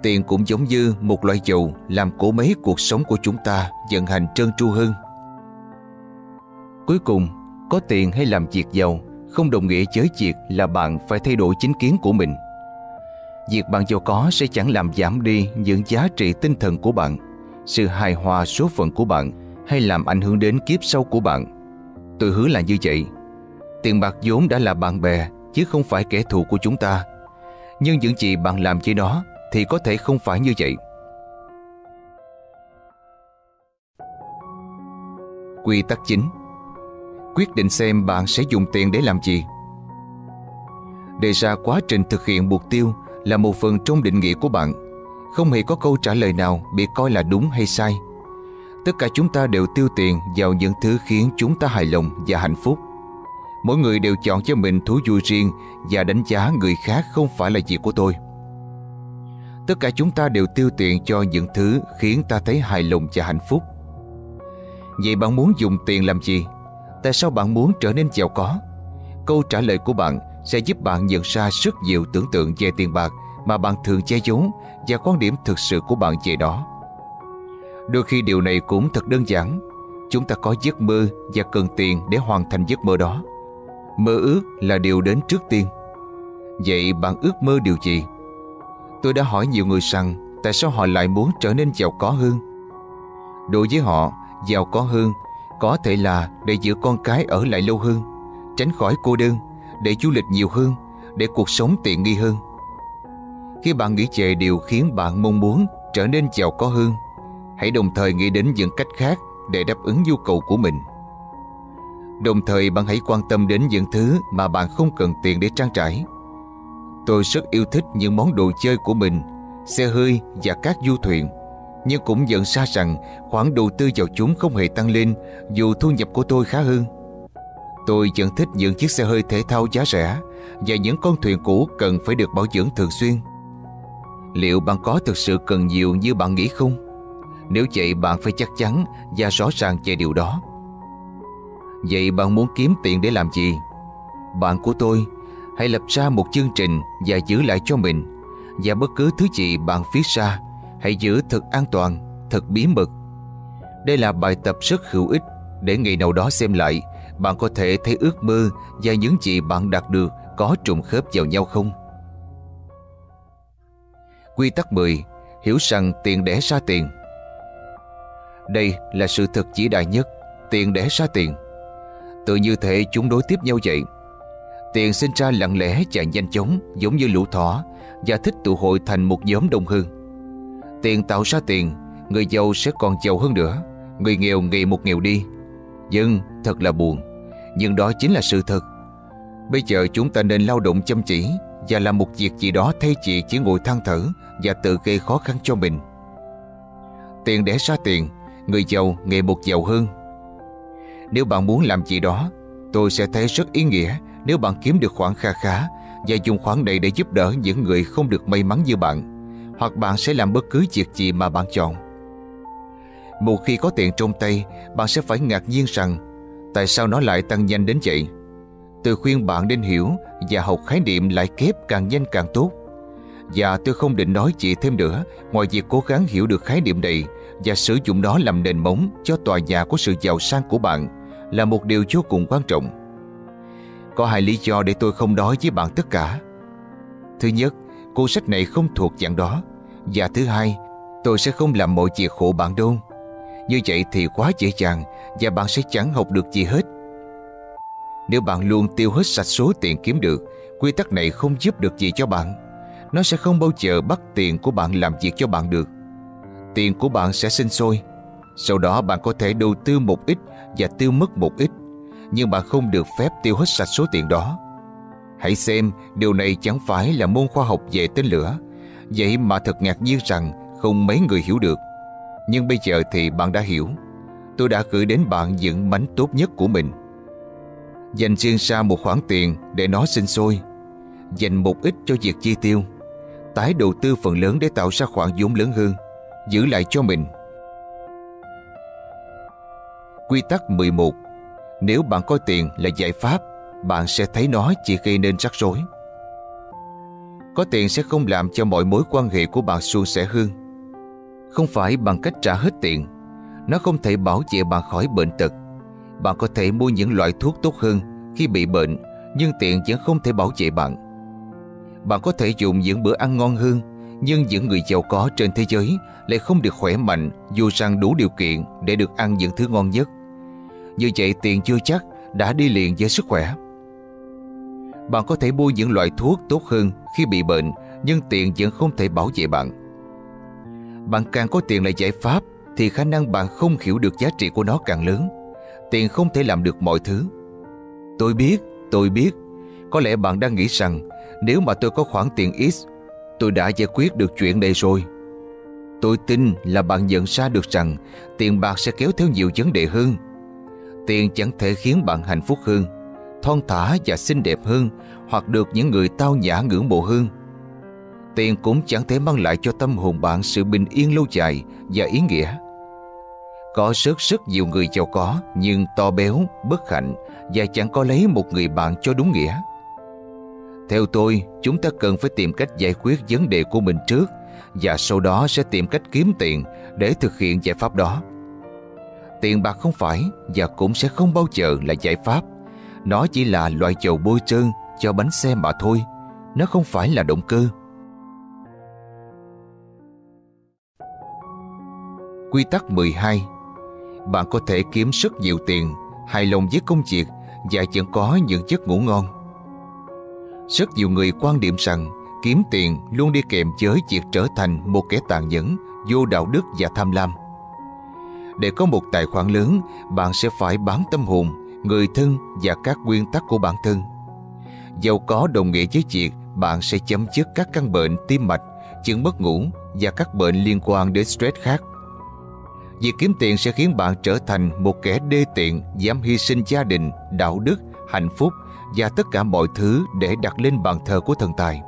Tiền cũng giống như một loại dầu làm cỗ mấy cuộc sống của chúng ta vận hành trơn tru hơn. Cuối cùng, có tiền hay làm việc giàu không đồng nghĩa với việc là bạn phải thay đổi chính kiến của mình. Việc bạn giàu có sẽ chẳng làm giảm đi những giá trị tinh thần của bạn, sự hài hòa số phận của bạn hay làm ảnh hưởng đến kiếp sau của bạn. Tôi hứa là như vậy. Tiền bạc vốn đã là bạn bè, chứ không phải kẻ thù của chúng ta. Nhưng những gì bạn làm với nó thì có thể không phải như vậy. Quy tắc chính Quyết định xem bạn sẽ dùng tiền để làm gì. Đề ra quá trình thực hiện mục tiêu là một phần trong định nghĩa của bạn. Không hề có câu trả lời nào bị coi là đúng hay sai. Tất cả chúng ta đều tiêu tiền vào những thứ khiến chúng ta hài lòng và hạnh phúc. Mỗi người đều chọn cho mình thú vui riêng và đánh giá người khác không phải là việc của tôi. Tất cả chúng ta đều tiêu tiền cho những thứ khiến ta thấy hài lòng và hạnh phúc. Vậy bạn muốn dùng tiền làm gì? Tại sao bạn muốn trở nên giàu có? Câu trả lời của bạn sẽ giúp bạn nhận ra rất nhiều tưởng tượng về tiền bạc mà bạn thường che giấu và quan điểm thực sự của bạn về đó. Đôi khi điều này cũng thật đơn giản. Chúng ta có giấc mơ và cần tiền để hoàn thành giấc mơ đó. Mơ ước là điều đến trước tiên. Vậy bạn ước mơ điều gì? Tôi đã hỏi nhiều người rằng Tại sao họ lại muốn trở nên giàu có hơn Đối với họ, Giàu có hơn Có thể là để giữ con cái ở lại lâu hơn, Tránh khỏi cô đơn, Để du lịch nhiều hơn, Để cuộc sống tiện nghi hơn khi bạn nghĩ về điều khiến bạn mong muốn Trở nên giàu có hơn, Hãy đồng thời nghĩ đến những cách khác Để đáp ứng nhu cầu của mình. Đồng thời, bạn hãy quan tâm đến những thứ Mà bạn không cần tiền để trang trải. Tôi rất yêu thích những món đồ chơi của mình, Xe hơi và các du thuyền, Nhưng cũng nhận ra rằng khoản đầu tư vào chúng không hề tăng lên Dù thu nhập của tôi khá hơn. Tôi vẫn thích những chiếc xe hơi thể thao giá rẻ Và những con thuyền cũ cần phải được bảo dưỡng thường xuyên. Liệu bạn có thực sự cần nhiều như bạn nghĩ không? Nếu vậy bạn phải chắc chắn và rõ ràng về điều đó Vậy bạn muốn kiếm tiền để làm gì? Bạn của tôi Hãy lập ra một chương trình và giữ lại cho mình Và bất cứ thứ gì bạn viết ra Hãy giữ thật an toàn, thật bí mật Đây là bài tập rất hữu ích Để ngày nào đó xem lại Bạn có thể thấy ước mơ Và những gì bạn đạt được Có trùng khớp vào nhau không Quy tắc 10 Hiểu rằng tiền đẻ ra tiền. Đây là sự thật chỉ đại nhất, Tiền đẻ ra tiền. Tự như thể chúng đối tiếp nhau vậy. Tiền sinh ra lặng lẽ và nhanh chóng, Giống như lũ thỏ, Và thích tụ hội thành một nhóm đông hơn Tiền tạo ra tiền, Người giàu sẽ còn giàu hơn nữa, Người nghèo ngày một nghèo đi. Nhưng thật là buồn, Nhưng đó chính là sự thật. Bây giờ chúng ta nên lao động chăm chỉ Và làm một việc gì đó thay chị chỉ ngồi than thở và tự gây khó khăn cho mình Tiền để ra tiền Người giàu ngày một giàu hơn Nếu bạn muốn làm gì đó Tôi sẽ thấy rất ý nghĩa nếu bạn kiếm được khoản kha khá và dùng khoản này để giúp đỡ những người không được may mắn như bạn hoặc bạn sẽ làm bất cứ việc gì mà bạn chọn. Một khi có tiền trong tay, bạn sẽ phải ngạc nhiên rằng tại sao nó lại tăng nhanh đến vậy. Tôi khuyên bạn nên hiểu và học khái niệm lại kép càng nhanh càng tốt. Và tôi không định nói gì thêm nữa ngoài việc cố gắng hiểu được khái niệm này và sử dụng nó làm nền móng cho tòa nhà của sự giàu sang của bạn là một điều vô cùng quan trọng. Có hai lý do để tôi không nói với bạn tất cả. Thứ nhất, cuốn sách này không thuộc dạng đó. Và thứ hai, tôi sẽ không làm mọi việc khổ bạn đâu. Như vậy thì quá dễ dàng và bạn sẽ chẳng học được gì hết. Nếu bạn luôn tiêu hết sạch số tiền kiếm được, quy tắc này không giúp được gì cho bạn. Nó sẽ không bao giờ bắt tiền của bạn làm việc cho bạn được. Tiền của bạn sẽ sinh sôi. Sau đó bạn có thể đầu tư một ít và tiêu mất một ít nhưng bạn không được phép tiêu hết sạch số tiền đó. Hãy xem điều này chẳng phải là môn khoa học về tên lửa, vậy mà thật ngạc nhiên rằng không mấy người hiểu được. Nhưng bây giờ thì bạn đã hiểu. Tôi đã gửi đến bạn những mảnh tốt nhất của mình. Dành riêng ra một khoản tiền để nó sinh sôi. Dành một ít cho việc chi tiêu. Tái đầu tư phần lớn để tạo ra khoản vốn lớn hơn. Giữ lại cho mình. Quy tắc 11 nếu bạn coi tiền là giải pháp, bạn sẽ thấy nó chỉ gây nên rắc rối. Có tiền sẽ không làm cho mọi mối quan hệ của bạn suôn sẻ hơn. Không phải bằng cách trả hết tiền, nó không thể bảo vệ bạn khỏi bệnh tật. Bạn có thể mua những loại thuốc tốt hơn khi bị bệnh, nhưng tiền vẫn không thể bảo vệ bạn. Bạn có thể dùng những bữa ăn ngon hơn, nhưng những người giàu có trên thế giới lại không được khỏe mạnh dù rằng đủ điều kiện để được ăn những thứ ngon nhất. Như vậy tiền chưa chắc đã đi liền với sức khỏe. Bạn có thể mua những loại thuốc tốt hơn khi bị bệnh nhưng tiền vẫn không thể bảo vệ bạn. Bạn càng có tiền là giải pháp thì khả năng bạn không hiểu được giá trị của nó càng lớn. Tiền không thể làm được mọi thứ. Tôi biết, tôi biết. Có lẽ bạn đang nghĩ rằng nếu mà tôi có khoản tiền ít, tôi đã giải quyết được chuyện này rồi. Tôi tin là bạn nhận ra được rằng tiền bạc sẽ kéo theo nhiều vấn đề hơn Tiền chẳng thể khiến bạn hạnh phúc hơn, thon thả và xinh đẹp hơn hoặc được những người tao nhã ngưỡng mộ hơn. Tiền cũng chẳng thể mang lại cho tâm hồn bạn sự bình yên lâu dài và ý nghĩa. Có rất rất nhiều người giàu có nhưng to béo, bất hạnh và chẳng có lấy một người bạn cho đúng nghĩa. Theo tôi, chúng ta cần phải tìm cách giải quyết vấn đề của mình trước và sau đó sẽ tìm cách kiếm tiền để thực hiện giải pháp đó. Tiền bạc không phải và cũng sẽ không bao giờ là giải pháp. Nó chỉ là loại dầu bôi trơn cho bánh xe mà thôi. Nó không phải là động cơ. Quy tắc 12 Bạn có thể kiếm rất nhiều tiền, hài lòng với công việc và vẫn có những giấc ngủ ngon. Rất nhiều người quan điểm rằng kiếm tiền luôn đi kèm với việc trở thành một kẻ tàn nhẫn, vô đạo đức và tham lam. Để có một tài khoản lớn, bạn sẽ phải bán tâm hồn, người thân và các nguyên tắc của bản thân. Giàu có đồng nghĩa với việc bạn sẽ chấm dứt các căn bệnh tim mạch, chứng mất ngủ và các bệnh liên quan đến stress khác. Việc kiếm tiền sẽ khiến bạn trở thành một kẻ đê tiện, dám hy sinh gia đình, đạo đức, hạnh phúc và tất cả mọi thứ để đặt lên bàn thờ của thần tài.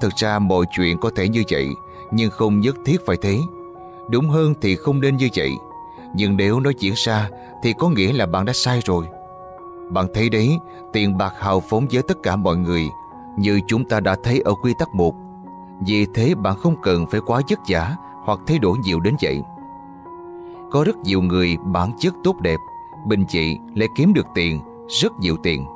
Thực ra mọi chuyện có thể như vậy, nhưng không nhất thiết phải thế. Đúng hơn thì không nên như vậy. Nhưng nếu nó diễn ra thì có nghĩa là bạn đã sai rồi. Bạn thấy đấy, tiền bạc hào phóng với tất cả mọi người, như chúng ta đã thấy ở quy tắc 1. Vì thế bạn không cần phải quá vất vả hoặc thay đổi nhiều đến vậy. Có rất nhiều người bản chất tốt đẹp, bình dị lại kiếm được tiền, rất nhiều tiền.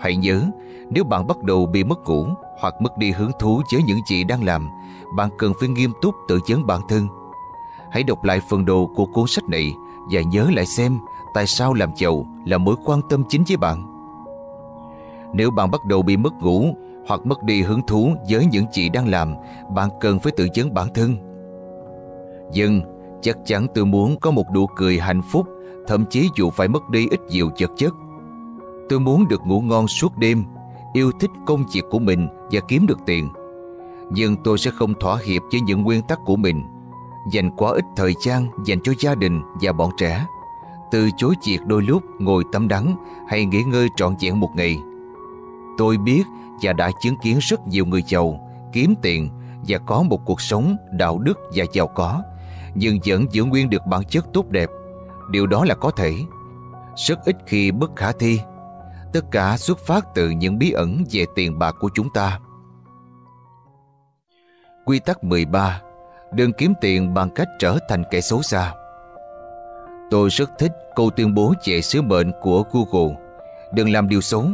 Hãy nhớ, nếu bạn bắt đầu bị mất ngủ hoặc mất đi hứng thú với những gì đang làm, bạn cần phải nghiêm túc tự chấn bản thân. Hãy đọc lại phần đầu của cuốn sách này và nhớ lại xem tại sao làm giàu là mối quan tâm chính với bạn. Nếu bạn bắt đầu bị mất ngủ hoặc mất đi hứng thú với những gì đang làm, bạn cần phải tự chấn bản thân. Nhưng chắc chắn tôi muốn có một nụ cười hạnh phúc, thậm chí dù phải mất đi ít nhiều vật chất. Tôi muốn được ngủ ngon suốt đêm, yêu thích công việc của mình và kiếm được tiền. Nhưng tôi sẽ không thỏa hiệp với những nguyên tắc của mình, dành quá ít thời gian dành cho gia đình và bọn trẻ. Từ chối việc đôi lúc ngồi tắm đắng hay nghỉ ngơi trọn vẹn một ngày. Tôi biết và đã chứng kiến rất nhiều người giàu, kiếm tiền và có một cuộc sống đạo đức và giàu có, nhưng vẫn giữ nguyên được bản chất tốt đẹp. Điều đó là có thể. Rất ít khi bất khả thi. Tất cả xuất phát từ những bí ẩn về tiền bạc của chúng ta. Quy tắc 13 Đừng kiếm tiền bằng cách trở thành kẻ xấu xa. Tôi rất thích câu tuyên bố về sứ mệnh của Google. Đừng làm điều xấu.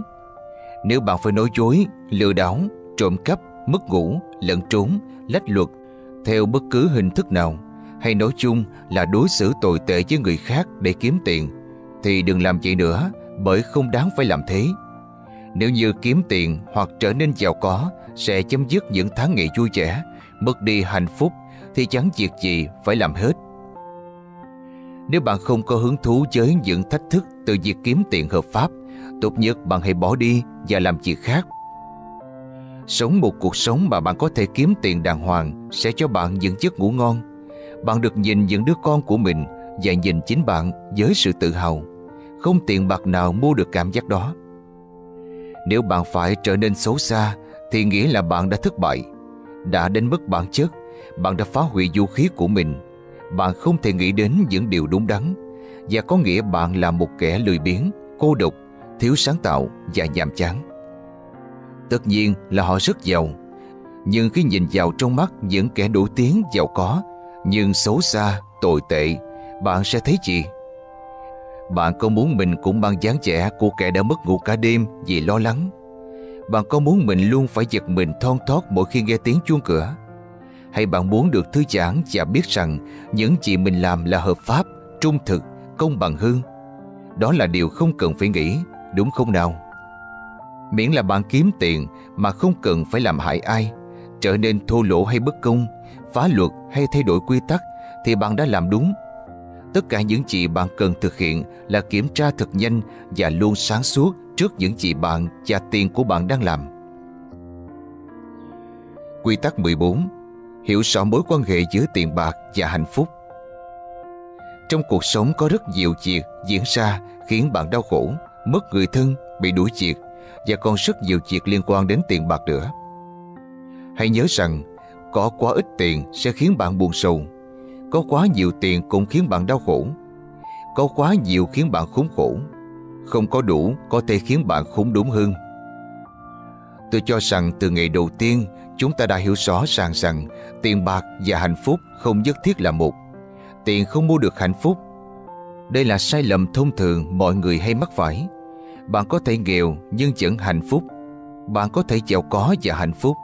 Nếu bạn phải nói dối, lừa đảo, trộm cắp, mất ngủ, lẫn trốn, lách luật theo bất cứ hình thức nào hay nói chung là đối xử tồi tệ với người khác để kiếm tiền thì đừng làm vậy nữa bởi không đáng phải làm thế. Nếu như kiếm tiền hoặc trở nên giàu có sẽ chấm dứt những tháng ngày vui vẻ, mất đi hạnh phúc thì chẳng việc gì phải làm hết. Nếu bạn không có hứng thú với những thách thức từ việc kiếm tiền hợp pháp, tốt nhất bạn hãy bỏ đi và làm việc khác. Sống một cuộc sống mà bạn có thể kiếm tiền đàng hoàng sẽ cho bạn những giấc ngủ ngon. Bạn được nhìn những đứa con của mình và nhìn chính bạn với sự tự hào. Không tiền bạc nào mua được cảm giác đó. Nếu bạn phải trở nên xấu xa thì nghĩa là bạn đã thất bại. Đã đến mức bản chất, bạn đã phá hủy vũ khí của mình bạn không thể nghĩ đến những điều đúng đắn và có nghĩa bạn là một kẻ lười biếng, cô độc, thiếu sáng tạo và nhàm chán. Tất nhiên là họ rất giàu, nhưng khi nhìn vào trong mắt những kẻ nổi tiếng giàu có nhưng xấu xa, tồi tệ, bạn sẽ thấy gì? Bạn có muốn mình cũng mang dáng vẻ của kẻ đã mất ngủ cả đêm vì lo lắng? Bạn có muốn mình luôn phải giật mình thon thót mỗi khi nghe tiếng chuông cửa? hay bạn muốn được thư giãn và biết rằng những gì mình làm là hợp pháp, trung thực, công bằng hơn. Đó là điều không cần phải nghĩ, đúng không nào? Miễn là bạn kiếm tiền mà không cần phải làm hại ai, trở nên thô lỗ hay bất công, phá luật hay thay đổi quy tắc thì bạn đã làm đúng. Tất cả những gì bạn cần thực hiện là kiểm tra thật nhanh và luôn sáng suốt trước những gì bạn và tiền của bạn đang làm. Quy tắc 14 hiểu rõ mối quan hệ giữa tiền bạc và hạnh phúc. Trong cuộc sống có rất nhiều việc diễn ra khiến bạn đau khổ, mất người thân, bị đuổi việc và còn rất nhiều việc liên quan đến tiền bạc nữa. Hãy nhớ rằng có quá ít tiền sẽ khiến bạn buồn sầu, có quá nhiều tiền cũng khiến bạn đau khổ, có quá nhiều khiến bạn khốn khổ, không có đủ có thể khiến bạn khốn đúng hơn. Tôi cho rằng từ ngày đầu tiên chúng ta đã hiểu rõ ràng rằng tiền bạc và hạnh phúc không nhất thiết là một. Tiền không mua được hạnh phúc. Đây là sai lầm thông thường mọi người hay mắc phải. Bạn có thể nghèo nhưng vẫn hạnh phúc. Bạn có thể giàu có và hạnh phúc.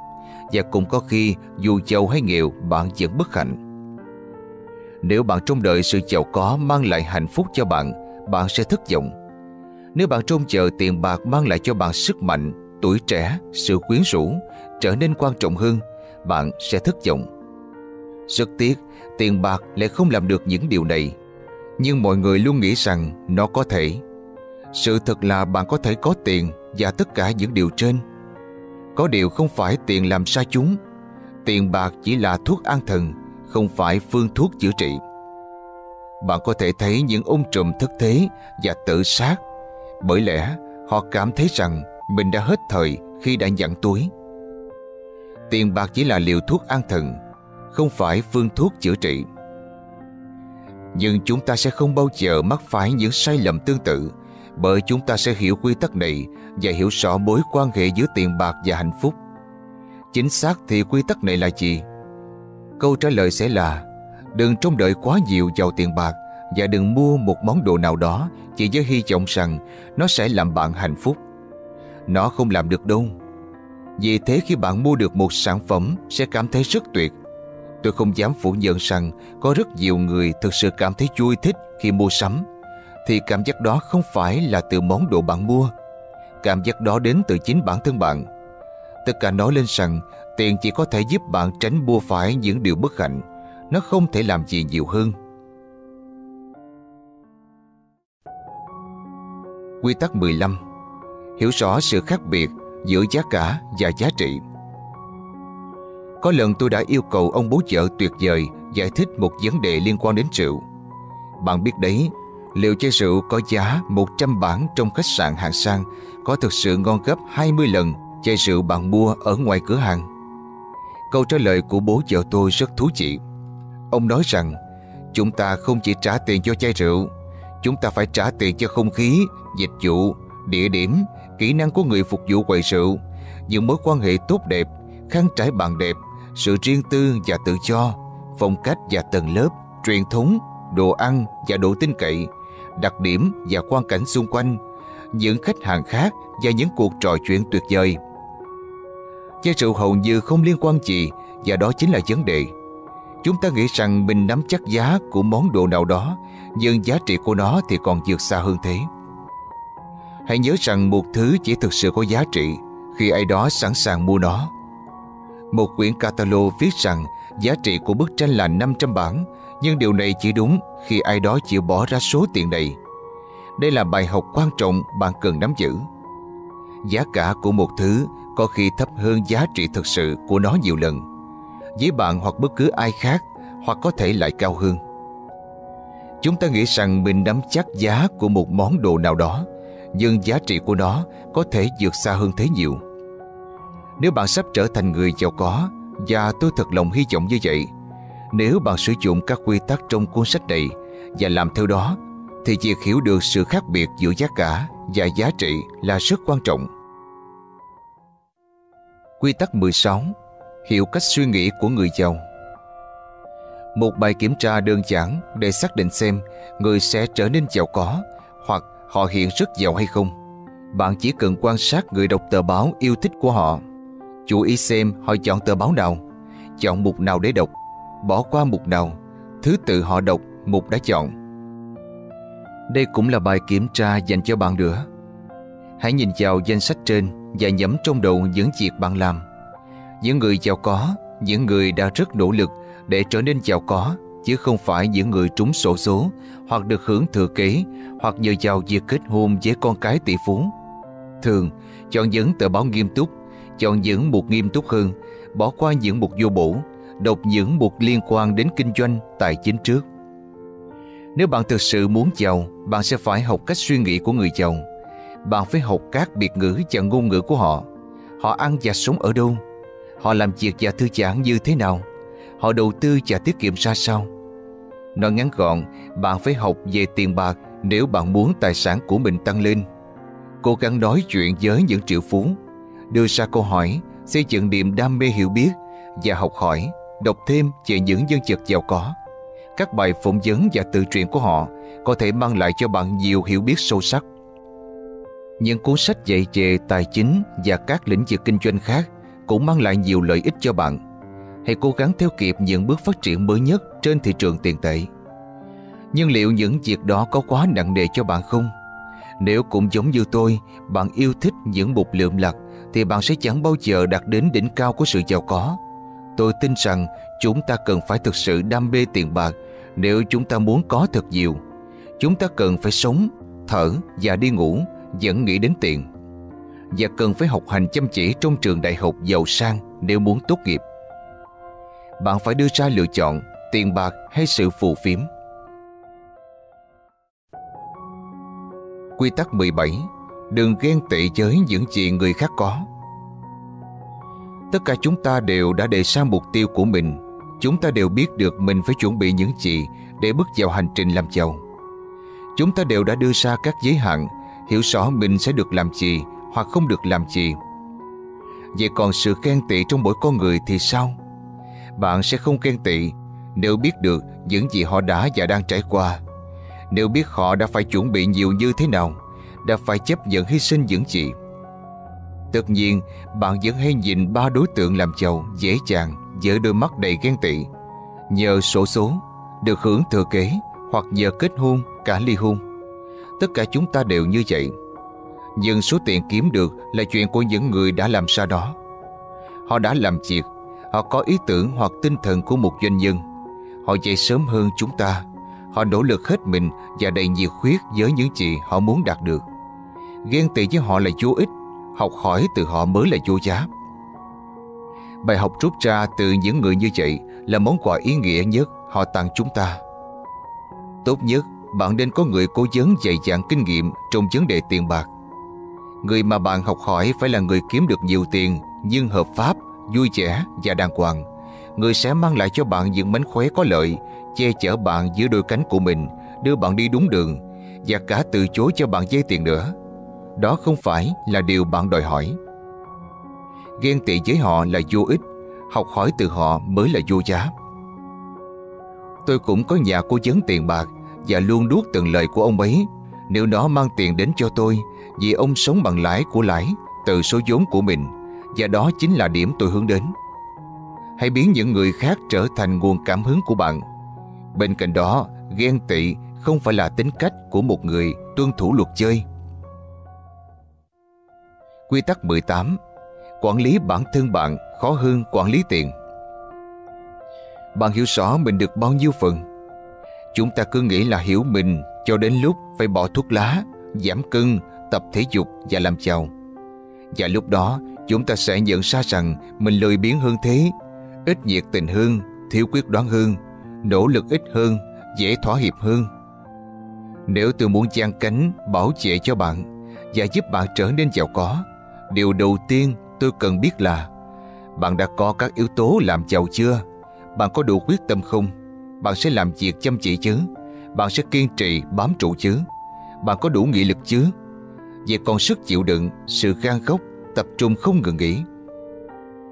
Và cũng có khi dù giàu hay nghèo bạn vẫn bất hạnh. Nếu bạn trông đợi sự giàu có mang lại hạnh phúc cho bạn, bạn sẽ thất vọng. Nếu bạn trông chờ tiền bạc mang lại cho bạn sức mạnh, tuổi trẻ, sự quyến rũ trở nên quan trọng hơn, bạn sẽ thất vọng. Rất tiếc, tiền bạc lại không làm được những điều này. Nhưng mọi người luôn nghĩ rằng nó có thể. Sự thật là bạn có thể có tiền và tất cả những điều trên. Có điều không phải tiền làm sai chúng. Tiền bạc chỉ là thuốc an thần, không phải phương thuốc chữa trị. Bạn có thể thấy những ôm trùm thất thế và tự sát bởi lẽ họ cảm thấy rằng mình đã hết thời khi đã nhận túi. Tiền bạc chỉ là liều thuốc an thần, không phải phương thuốc chữa trị. Nhưng chúng ta sẽ không bao giờ mắc phải những sai lầm tương tự bởi chúng ta sẽ hiểu quy tắc này và hiểu rõ mối quan hệ giữa tiền bạc và hạnh phúc. Chính xác thì quy tắc này là gì? Câu trả lời sẽ là, đừng trông đợi quá nhiều vào tiền bạc và đừng mua một món đồ nào đó chỉ với hy vọng rằng nó sẽ làm bạn hạnh phúc. Nó không làm được đâu. Vì thế khi bạn mua được một sản phẩm sẽ cảm thấy rất tuyệt. Tôi không dám phủ nhận rằng có rất nhiều người thực sự cảm thấy vui thích khi mua sắm. Thì cảm giác đó không phải là từ món đồ bạn mua. Cảm giác đó đến từ chính bản thân bạn. Tất cả nói lên rằng tiền chỉ có thể giúp bạn tránh mua phải những điều bất hạnh. Nó không thể làm gì nhiều hơn. Quy tắc 15 Hiểu rõ sự khác biệt giữa giá cả và giá trị Có lần tôi đã yêu cầu ông bố vợ tuyệt vời giải thích một vấn đề liên quan đến rượu. Bạn biết đấy, liệu chai rượu có giá 100 bảng trong khách sạn hàng sang có thực sự ngon gấp 20 lần chai rượu bạn mua ở ngoài cửa hàng? Câu trả lời của bố vợ tôi rất thú vị. Ông nói rằng, chúng ta không chỉ trả tiền cho chai rượu Chúng ta phải trả tiền cho không khí, dịch vụ, địa điểm, kỹ năng của người phục vụ quầy rượu, những mối quan hệ tốt đẹp, khăn trải bàn đẹp, sự riêng tư và tự do, phong cách và tầng lớp, truyền thống, đồ ăn và độ tin cậy, đặc điểm và quan cảnh xung quanh, những khách hàng khác và những cuộc trò chuyện tuyệt vời. Chai rượu hầu như không liên quan gì và đó chính là vấn đề. Chúng ta nghĩ rằng mình nắm chắc giá của món đồ nào đó nhưng giá trị của nó thì còn vượt xa hơn thế. Hãy nhớ rằng một thứ chỉ thực sự có giá trị khi ai đó sẵn sàng mua nó. Một quyển catalog viết rằng giá trị của bức tranh là 500 bảng, nhưng điều này chỉ đúng khi ai đó chịu bỏ ra số tiền này. Đây là bài học quan trọng bạn cần nắm giữ. Giá cả của một thứ có khi thấp hơn giá trị thực sự của nó nhiều lần. Với bạn hoặc bất cứ ai khác, hoặc có thể lại cao hơn. Chúng ta nghĩ rằng mình nắm chắc giá của một món đồ nào đó, nhưng giá trị của nó có thể vượt xa hơn thế nhiều. Nếu bạn sắp trở thành người giàu có, và tôi thật lòng hy vọng như vậy, nếu bạn sử dụng các quy tắc trong cuốn sách này và làm theo đó, thì việc hiểu được sự khác biệt giữa giá cả và giá trị là rất quan trọng. Quy tắc 16 Hiểu cách suy nghĩ của người giàu một bài kiểm tra đơn giản để xác định xem người sẽ trở nên giàu có hoặc họ hiện rất giàu hay không. Bạn chỉ cần quan sát người đọc tờ báo yêu thích của họ. Chú ý xem họ chọn tờ báo nào, chọn mục nào để đọc, bỏ qua mục nào, thứ tự họ đọc, mục đã chọn. Đây cũng là bài kiểm tra dành cho bạn nữa. Hãy nhìn vào danh sách trên và nhẩm trong đầu những việc bạn làm. Những người giàu có, những người đã rất nỗ lực để trở nên giàu có chứ không phải những người trúng sổ số hoặc được hưởng thừa kế hoặc nhờ vào việc kết hôn với con cái tỷ phú. Thường, chọn những tờ báo nghiêm túc, chọn những mục nghiêm túc hơn, bỏ qua những mục vô bổ, đọc những mục liên quan đến kinh doanh, tài chính trước. Nếu bạn thực sự muốn giàu, bạn sẽ phải học cách suy nghĩ của người giàu. Bạn phải học các biệt ngữ và ngôn ngữ của họ. Họ ăn và sống ở đâu? Họ làm việc và thư giãn như thế nào? họ đầu tư và tiết kiệm ra sao. Nói ngắn gọn, bạn phải học về tiền bạc nếu bạn muốn tài sản của mình tăng lên. Cố gắng nói chuyện với những triệu phú, đưa ra câu hỏi, xây dựng niềm đam mê hiểu biết và học hỏi, đọc thêm về những dân vật giàu có. Các bài phỏng vấn và tự truyện của họ có thể mang lại cho bạn nhiều hiểu biết sâu sắc. Những cuốn sách dạy về tài chính và các lĩnh vực kinh doanh khác cũng mang lại nhiều lợi ích cho bạn hãy cố gắng theo kịp những bước phát triển mới nhất trên thị trường tiền tệ. Nhưng liệu những việc đó có quá nặng nề cho bạn không? Nếu cũng giống như tôi, bạn yêu thích những bục lượm lặt thì bạn sẽ chẳng bao giờ đạt đến đỉnh cao của sự giàu có. Tôi tin rằng chúng ta cần phải thực sự đam mê tiền bạc nếu chúng ta muốn có thật nhiều. Chúng ta cần phải sống, thở và đi ngủ vẫn nghĩ đến tiền. Và cần phải học hành chăm chỉ trong trường đại học giàu sang nếu muốn tốt nghiệp. Bạn phải đưa ra lựa chọn, tiền bạc hay sự phù phiếm. Quy tắc 17 Đừng ghen tị với những gì người khác có Tất cả chúng ta đều đã đề ra mục tiêu của mình Chúng ta đều biết được mình phải chuẩn bị những gì Để bước vào hành trình làm giàu Chúng ta đều đã đưa ra các giới hạn Hiểu rõ mình sẽ được làm gì Hoặc không được làm gì. Vậy còn sự khen tị trong mỗi con người thì sao? Bạn sẽ không khen tị Nếu biết được những gì họ đã và đang trải qua. Nếu biết họ đã phải chuẩn bị nhiều như thế nào, Đã phải chấp nhận hy sinh những gì. Tất nhiên, Bạn vẫn hay nhìn ba đối tượng làm giàu, Dễ dàng với đôi mắt đầy ghen tị. Nhờ sổ số, Được hưởng thừa kế Hoặc nhờ kết hôn, cả ly hôn. Tất cả chúng ta đều như vậy Nhưng số tiền kiếm được Là chuyện của những người đã làm sao đó Họ đã làm việc Họ có ý tưởng hoặc tinh thần của một doanh nhân Họ dậy sớm hơn chúng ta Họ nỗ lực hết mình và đầy nhiệt huyết với những gì họ muốn đạt được. Ghen tị với họ là vô ích, học hỏi từ họ mới là vô giá. Bài học rút ra từ những người như vậy là món quà ý nghĩa nhất họ tặng chúng ta. Tốt nhất, bạn nên có người cố vấn dày dặn kinh nghiệm trong vấn đề tiền bạc. Người mà bạn học hỏi phải là người kiếm được nhiều tiền nhưng hợp pháp, vui vẻ và đàng hoàng. Người sẽ mang lại cho bạn những mánh khóe có lợi che chở bạn dưới đôi cánh của mình, đưa bạn đi đúng đường và cả từ chối cho bạn dây tiền nữa. Đó không phải là điều bạn đòi hỏi. Ghen tị với họ là vô ích, học hỏi từ họ mới là vô giá. Tôi cũng có nhà cố vấn tiền bạc và luôn đuốt từng lời của ông ấy nếu nó mang tiền đến cho tôi vì ông sống bằng lãi của lãi từ số vốn của mình và đó chính là điểm tôi hướng đến. Hãy biến những người khác trở thành nguồn cảm hứng của bạn Bên cạnh đó, ghen tị không phải là tính cách của một người tuân thủ luật chơi. Quy tắc 18 Quản lý bản thân bạn khó hơn quản lý tiền. Bạn hiểu rõ mình được bao nhiêu phần. Chúng ta cứ nghĩ là hiểu mình cho đến lúc phải bỏ thuốc lá, giảm cân, tập thể dục và làm giàu. Và lúc đó, chúng ta sẽ nhận ra rằng mình lười biếng hơn thế, ít nhiệt tình hơn, thiếu quyết đoán hơn nỗ lực ít hơn, dễ thỏa hiệp hơn. Nếu tôi muốn gian cánh, bảo vệ cho bạn và giúp bạn trở nên giàu có, điều đầu tiên tôi cần biết là bạn đã có các yếu tố làm giàu chưa? Bạn có đủ quyết tâm không? Bạn sẽ làm việc chăm chỉ chứ? Bạn sẽ kiên trì bám trụ chứ? Bạn có đủ nghị lực chứ? Vậy còn sức chịu đựng, sự gan góc, tập trung không ngừng nghỉ.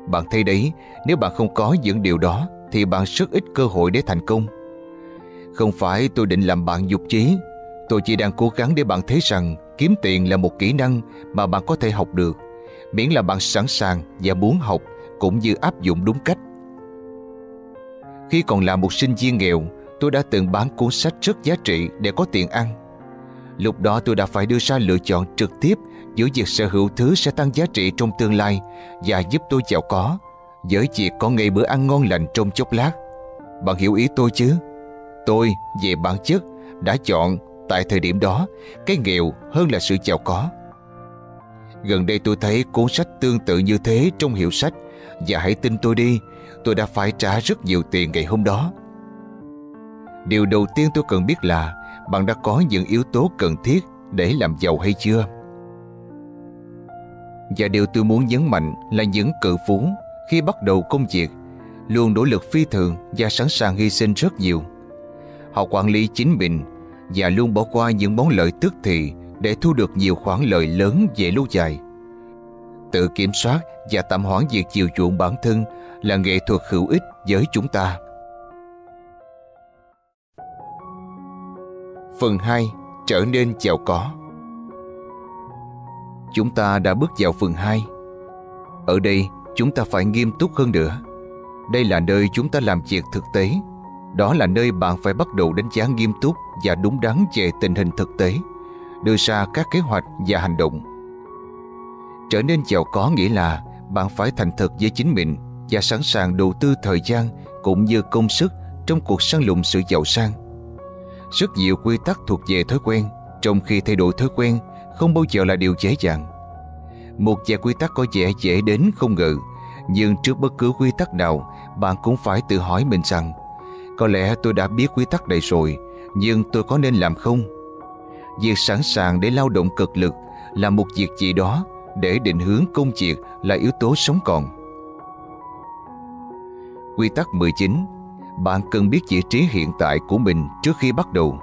Bạn thấy đấy, nếu bạn không có những điều đó thì bạn rất ít cơ hội để thành công. Không phải tôi định làm bạn dục trí, tôi chỉ đang cố gắng để bạn thấy rằng kiếm tiền là một kỹ năng mà bạn có thể học được, miễn là bạn sẵn sàng và muốn học cũng như áp dụng đúng cách. Khi còn là một sinh viên nghèo, tôi đã từng bán cuốn sách rất giá trị để có tiền ăn. Lúc đó tôi đã phải đưa ra lựa chọn trực tiếp giữa việc sở hữu thứ sẽ tăng giá trị trong tương lai và giúp tôi giàu có với việc có ngày bữa ăn ngon lành trong chốc lát. Bạn hiểu ý tôi chứ? Tôi, về bản chất, đã chọn tại thời điểm đó cái nghèo hơn là sự giàu có. Gần đây tôi thấy cuốn sách tương tự như thế trong hiệu sách và hãy tin tôi đi, tôi đã phải trả rất nhiều tiền ngày hôm đó. Điều đầu tiên tôi cần biết là bạn đã có những yếu tố cần thiết để làm giàu hay chưa? Và điều tôi muốn nhấn mạnh là những cự phú khi bắt đầu công việc luôn nỗ lực phi thường và sẵn sàng hy sinh rất nhiều. Họ quản lý chính mình và luôn bỏ qua những món lợi tức thì để thu được nhiều khoản lợi lớn về lâu dài. Tự kiểm soát và tạm hoãn việc chiều chuộng bản thân là nghệ thuật hữu ích với chúng ta. Phần 2. Trở nên giàu có Chúng ta đã bước vào phần 2. Ở đây, chúng ta phải nghiêm túc hơn nữa. Đây là nơi chúng ta làm việc thực tế. Đó là nơi bạn phải bắt đầu đánh giá nghiêm túc và đúng đắn về tình hình thực tế, đưa ra các kế hoạch và hành động. Trở nên giàu có nghĩa là bạn phải thành thật với chính mình và sẵn sàng đầu tư thời gian cũng như công sức trong cuộc săn lùng sự giàu sang. Rất nhiều quy tắc thuộc về thói quen, trong khi thay đổi thói quen không bao giờ là điều dễ dàng. Một vài quy tắc có vẻ dễ đến không ngờ, nhưng trước bất cứ quy tắc nào, bạn cũng phải tự hỏi mình rằng có lẽ tôi đã biết quy tắc này rồi, nhưng tôi có nên làm không? Việc sẵn sàng để lao động cực lực là một việc gì đó để định hướng công việc là yếu tố sống còn. Quy tắc 19 Bạn cần biết vị trí hiện tại của mình trước khi bắt đầu.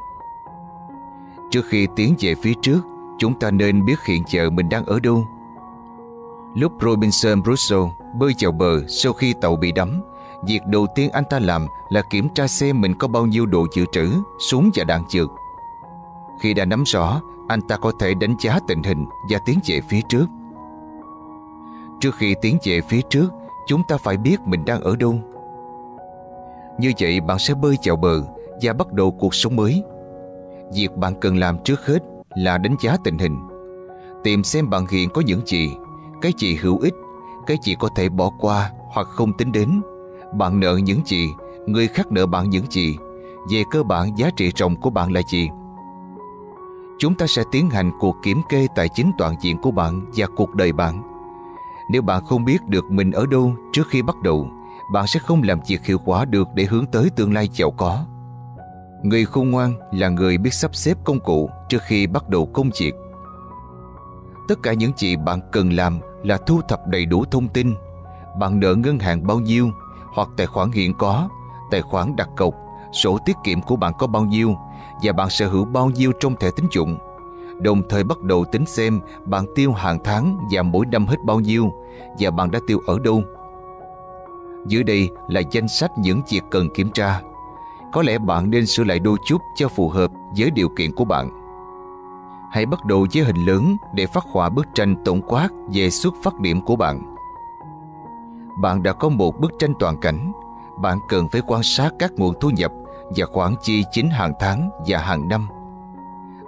Trước khi tiến về phía trước, chúng ta nên biết hiện giờ mình đang ở đâu. Lúc Robinson Crusoe bơi vào bờ sau khi tàu bị đắm, việc đầu tiên anh ta làm là kiểm tra xem mình có bao nhiêu đồ dự trữ, súng và đạn dược. Khi đã nắm rõ, anh ta có thể đánh giá tình hình và tiến về phía trước. Trước khi tiến về phía trước, chúng ta phải biết mình đang ở đâu. Như vậy bạn sẽ bơi chào bờ và bắt đầu cuộc sống mới. Việc bạn cần làm trước hết là đánh giá tình hình. Tìm xem bạn hiện có những gì, cái gì hữu ích, cái gì có thể bỏ qua hoặc không tính đến. Bạn nợ những gì, người khác nợ bạn những gì, về cơ bản giá trị rộng của bạn là gì. Chúng ta sẽ tiến hành cuộc kiểm kê tài chính toàn diện của bạn và cuộc đời bạn. Nếu bạn không biết được mình ở đâu trước khi bắt đầu, bạn sẽ không làm việc hiệu quả được để hướng tới tương lai giàu có. Người khôn ngoan là người biết sắp xếp công cụ trước khi bắt đầu công việc. Tất cả những gì bạn cần làm là thu thập đầy đủ thông tin. Bạn nợ ngân hàng bao nhiêu, hoặc tài khoản hiện có, tài khoản đặt cọc, sổ tiết kiệm của bạn có bao nhiêu và bạn sở hữu bao nhiêu trong thẻ tín dụng. Đồng thời bắt đầu tính xem bạn tiêu hàng tháng và mỗi năm hết bao nhiêu và bạn đã tiêu ở đâu. Dưới đây là danh sách những việc cần kiểm tra có lẽ bạn nên sửa lại đôi chút cho phù hợp với điều kiện của bạn. Hãy bắt đầu với hình lớn để phát họa bức tranh tổng quát về xuất phát điểm của bạn. Bạn đã có một bức tranh toàn cảnh. Bạn cần phải quan sát các nguồn thu nhập và khoản chi chính hàng tháng và hàng năm.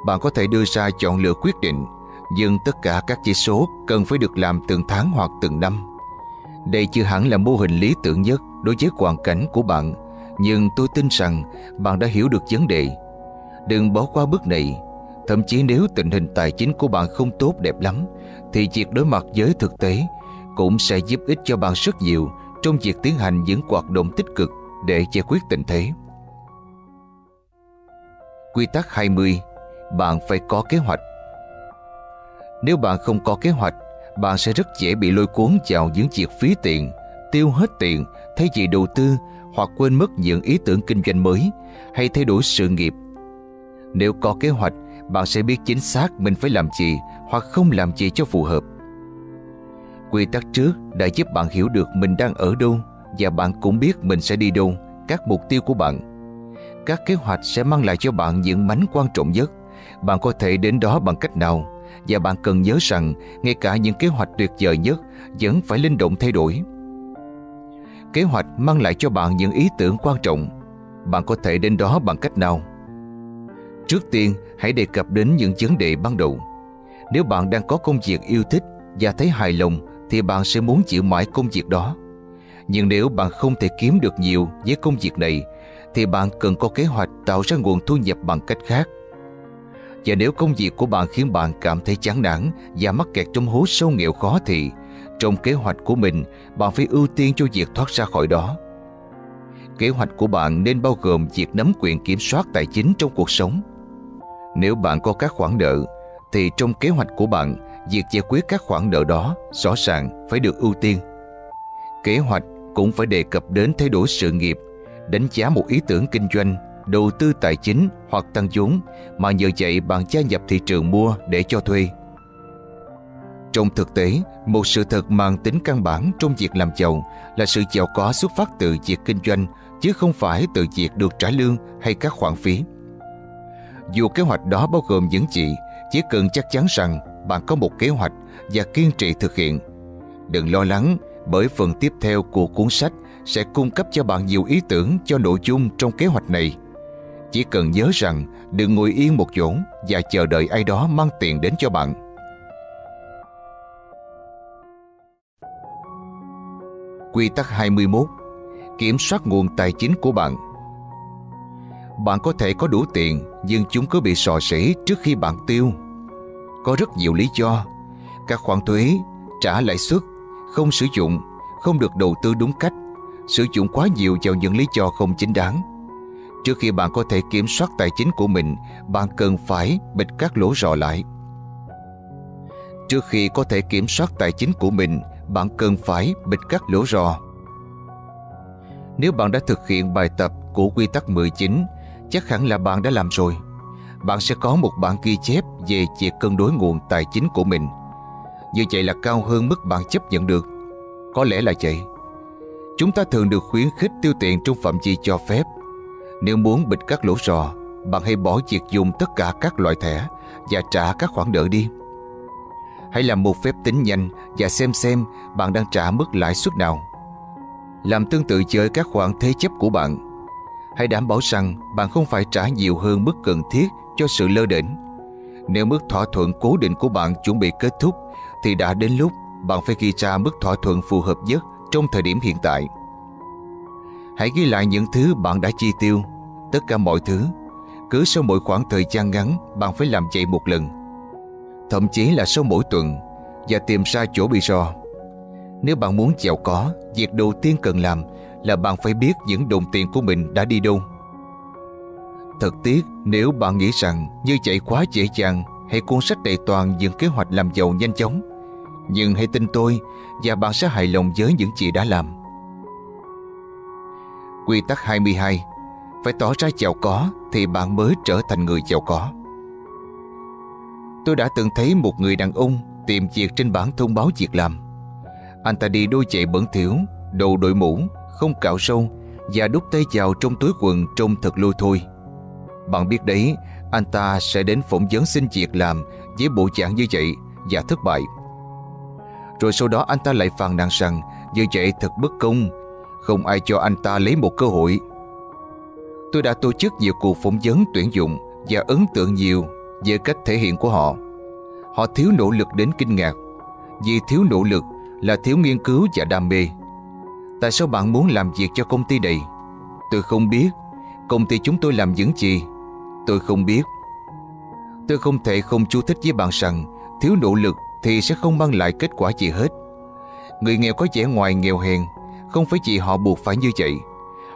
Bạn có thể đưa ra chọn lựa quyết định, nhưng tất cả các chỉ số cần phải được làm từng tháng hoặc từng năm. Đây chưa hẳn là mô hình lý tưởng nhất đối với hoàn cảnh của bạn nhưng tôi tin rằng bạn đã hiểu được vấn đề. Đừng bỏ qua bước này. Thậm chí nếu tình hình tài chính của bạn không tốt đẹp lắm, thì việc đối mặt với thực tế cũng sẽ giúp ích cho bạn rất nhiều trong việc tiến hành những hoạt động tích cực để giải quyết tình thế. Quy tắc 20 Bạn phải có kế hoạch Nếu bạn không có kế hoạch, bạn sẽ rất dễ bị lôi cuốn vào những việc phí tiền, tiêu hết tiền thay vì đầu tư hoặc quên mất những ý tưởng kinh doanh mới hay thay đổi sự nghiệp. Nếu có kế hoạch, bạn sẽ biết chính xác mình phải làm gì hoặc không làm gì cho phù hợp. Quy tắc trước đã giúp bạn hiểu được mình đang ở đâu và bạn cũng biết mình sẽ đi đâu, các mục tiêu của bạn. Các kế hoạch sẽ mang lại cho bạn những mánh quan trọng nhất. Bạn có thể đến đó bằng cách nào và bạn cần nhớ rằng ngay cả những kế hoạch tuyệt vời nhất vẫn phải linh động thay đổi. Kế hoạch mang lại cho bạn những ý tưởng quan trọng. Bạn có thể đến đó bằng cách nào? Trước tiên, hãy đề cập đến những vấn đề ban đầu. Nếu bạn đang có công việc yêu thích và thấy hài lòng thì bạn sẽ muốn chịu mãi công việc đó. Nhưng nếu bạn không thể kiếm được nhiều với công việc này thì bạn cần có kế hoạch tạo ra nguồn thu nhập bằng cách khác. Và nếu công việc của bạn khiến bạn cảm thấy chán nản và mắc kẹt trong hố sâu nghèo khó thì trong kế hoạch của mình, bạn phải ưu tiên cho việc thoát ra khỏi đó. Kế hoạch của bạn nên bao gồm việc nắm quyền kiểm soát tài chính trong cuộc sống. Nếu bạn có các khoản nợ, thì trong kế hoạch của bạn, việc giải quyết các khoản nợ đó rõ ràng phải được ưu tiên. Kế hoạch cũng phải đề cập đến thay đổi sự nghiệp, đánh giá một ý tưởng kinh doanh, đầu tư tài chính hoặc tăng vốn mà nhờ vậy bạn gia nhập thị trường mua để cho thuê. Trong thực tế, một sự thật mang tính căn bản trong việc làm giàu là sự giàu có xuất phát từ việc kinh doanh chứ không phải từ việc được trả lương hay các khoản phí. Dù kế hoạch đó bao gồm những gì, chỉ cần chắc chắn rằng bạn có một kế hoạch và kiên trì thực hiện. Đừng lo lắng bởi phần tiếp theo của cuốn sách sẽ cung cấp cho bạn nhiều ý tưởng cho nội dung trong kế hoạch này. Chỉ cần nhớ rằng đừng ngồi yên một chỗ và chờ đợi ai đó mang tiền đến cho bạn. Quy tắc 21 Kiểm soát nguồn tài chính của bạn Bạn có thể có đủ tiền nhưng chúng có bị sò sỉ trước khi bạn tiêu. Có rất nhiều lý do. Các khoản thuế, trả lãi suất, không sử dụng, không được đầu tư đúng cách, sử dụng quá nhiều vào những lý do không chính đáng. Trước khi bạn có thể kiểm soát tài chính của mình, bạn cần phải bịt các lỗ rò lại. Trước khi có thể kiểm soát tài chính của mình, bạn cần phải bịt các lỗ rò. Nếu bạn đã thực hiện bài tập của quy tắc 19, chắc hẳn là bạn đã làm rồi. Bạn sẽ có một bản ghi chép về việc cân đối nguồn tài chính của mình. Như vậy là cao hơn mức bạn chấp nhận được. Có lẽ là vậy. Chúng ta thường được khuyến khích tiêu tiền trong phạm vi cho phép. Nếu muốn bịt các lỗ rò, bạn hãy bỏ việc dùng tất cả các loại thẻ và trả các khoản nợ đi. Hãy làm một phép tính nhanh và xem xem bạn đang trả mức lãi suất nào. Làm tương tự với các khoản thế chấp của bạn. Hãy đảm bảo rằng bạn không phải trả nhiều hơn mức cần thiết cho sự lơ đễnh. Nếu mức thỏa thuận cố định của bạn chuẩn bị kết thúc thì đã đến lúc bạn phải ghi ra mức thỏa thuận phù hợp nhất trong thời điểm hiện tại. Hãy ghi lại những thứ bạn đã chi tiêu, tất cả mọi thứ. Cứ sau mỗi khoảng thời gian ngắn bạn phải làm vậy một lần thậm chí là sau mỗi tuần và tìm ra chỗ bị rò. Nếu bạn muốn giàu có, việc đầu tiên cần làm là bạn phải biết những đồng tiền của mình đã đi đâu. Thật tiếc nếu bạn nghĩ rằng như vậy quá dễ dàng hay cuốn sách đầy toàn những kế hoạch làm giàu nhanh chóng. Nhưng hãy tin tôi và bạn sẽ hài lòng với những gì đã làm. Quy tắc 22 Phải tỏ ra giàu có thì bạn mới trở thành người giàu có. Tôi đã từng thấy một người đàn ông tìm việc trên bảng thông báo việc làm. Anh ta đi đôi chạy bẩn thỉu, đồ đội mũ, không cạo sâu và đút tay vào trong túi quần trông thật lôi thôi. Bạn biết đấy, anh ta sẽ đến phỏng vấn xin việc làm với bộ dạng như vậy và thất bại. Rồi sau đó anh ta lại phàn nàn rằng như vậy thật bất công, không ai cho anh ta lấy một cơ hội. Tôi đã tổ chức nhiều cuộc phỏng vấn tuyển dụng và ấn tượng nhiều về cách thể hiện của họ. Họ thiếu nỗ lực đến kinh ngạc. Vì thiếu nỗ lực là thiếu nghiên cứu và đam mê. Tại sao bạn muốn làm việc cho công ty này? Tôi không biết. Công ty chúng tôi làm những gì? Tôi không biết. Tôi không thể không chú thích với bạn rằng thiếu nỗ lực thì sẽ không mang lại kết quả gì hết. Người nghèo có vẻ ngoài nghèo hèn không phải chỉ họ buộc phải như vậy,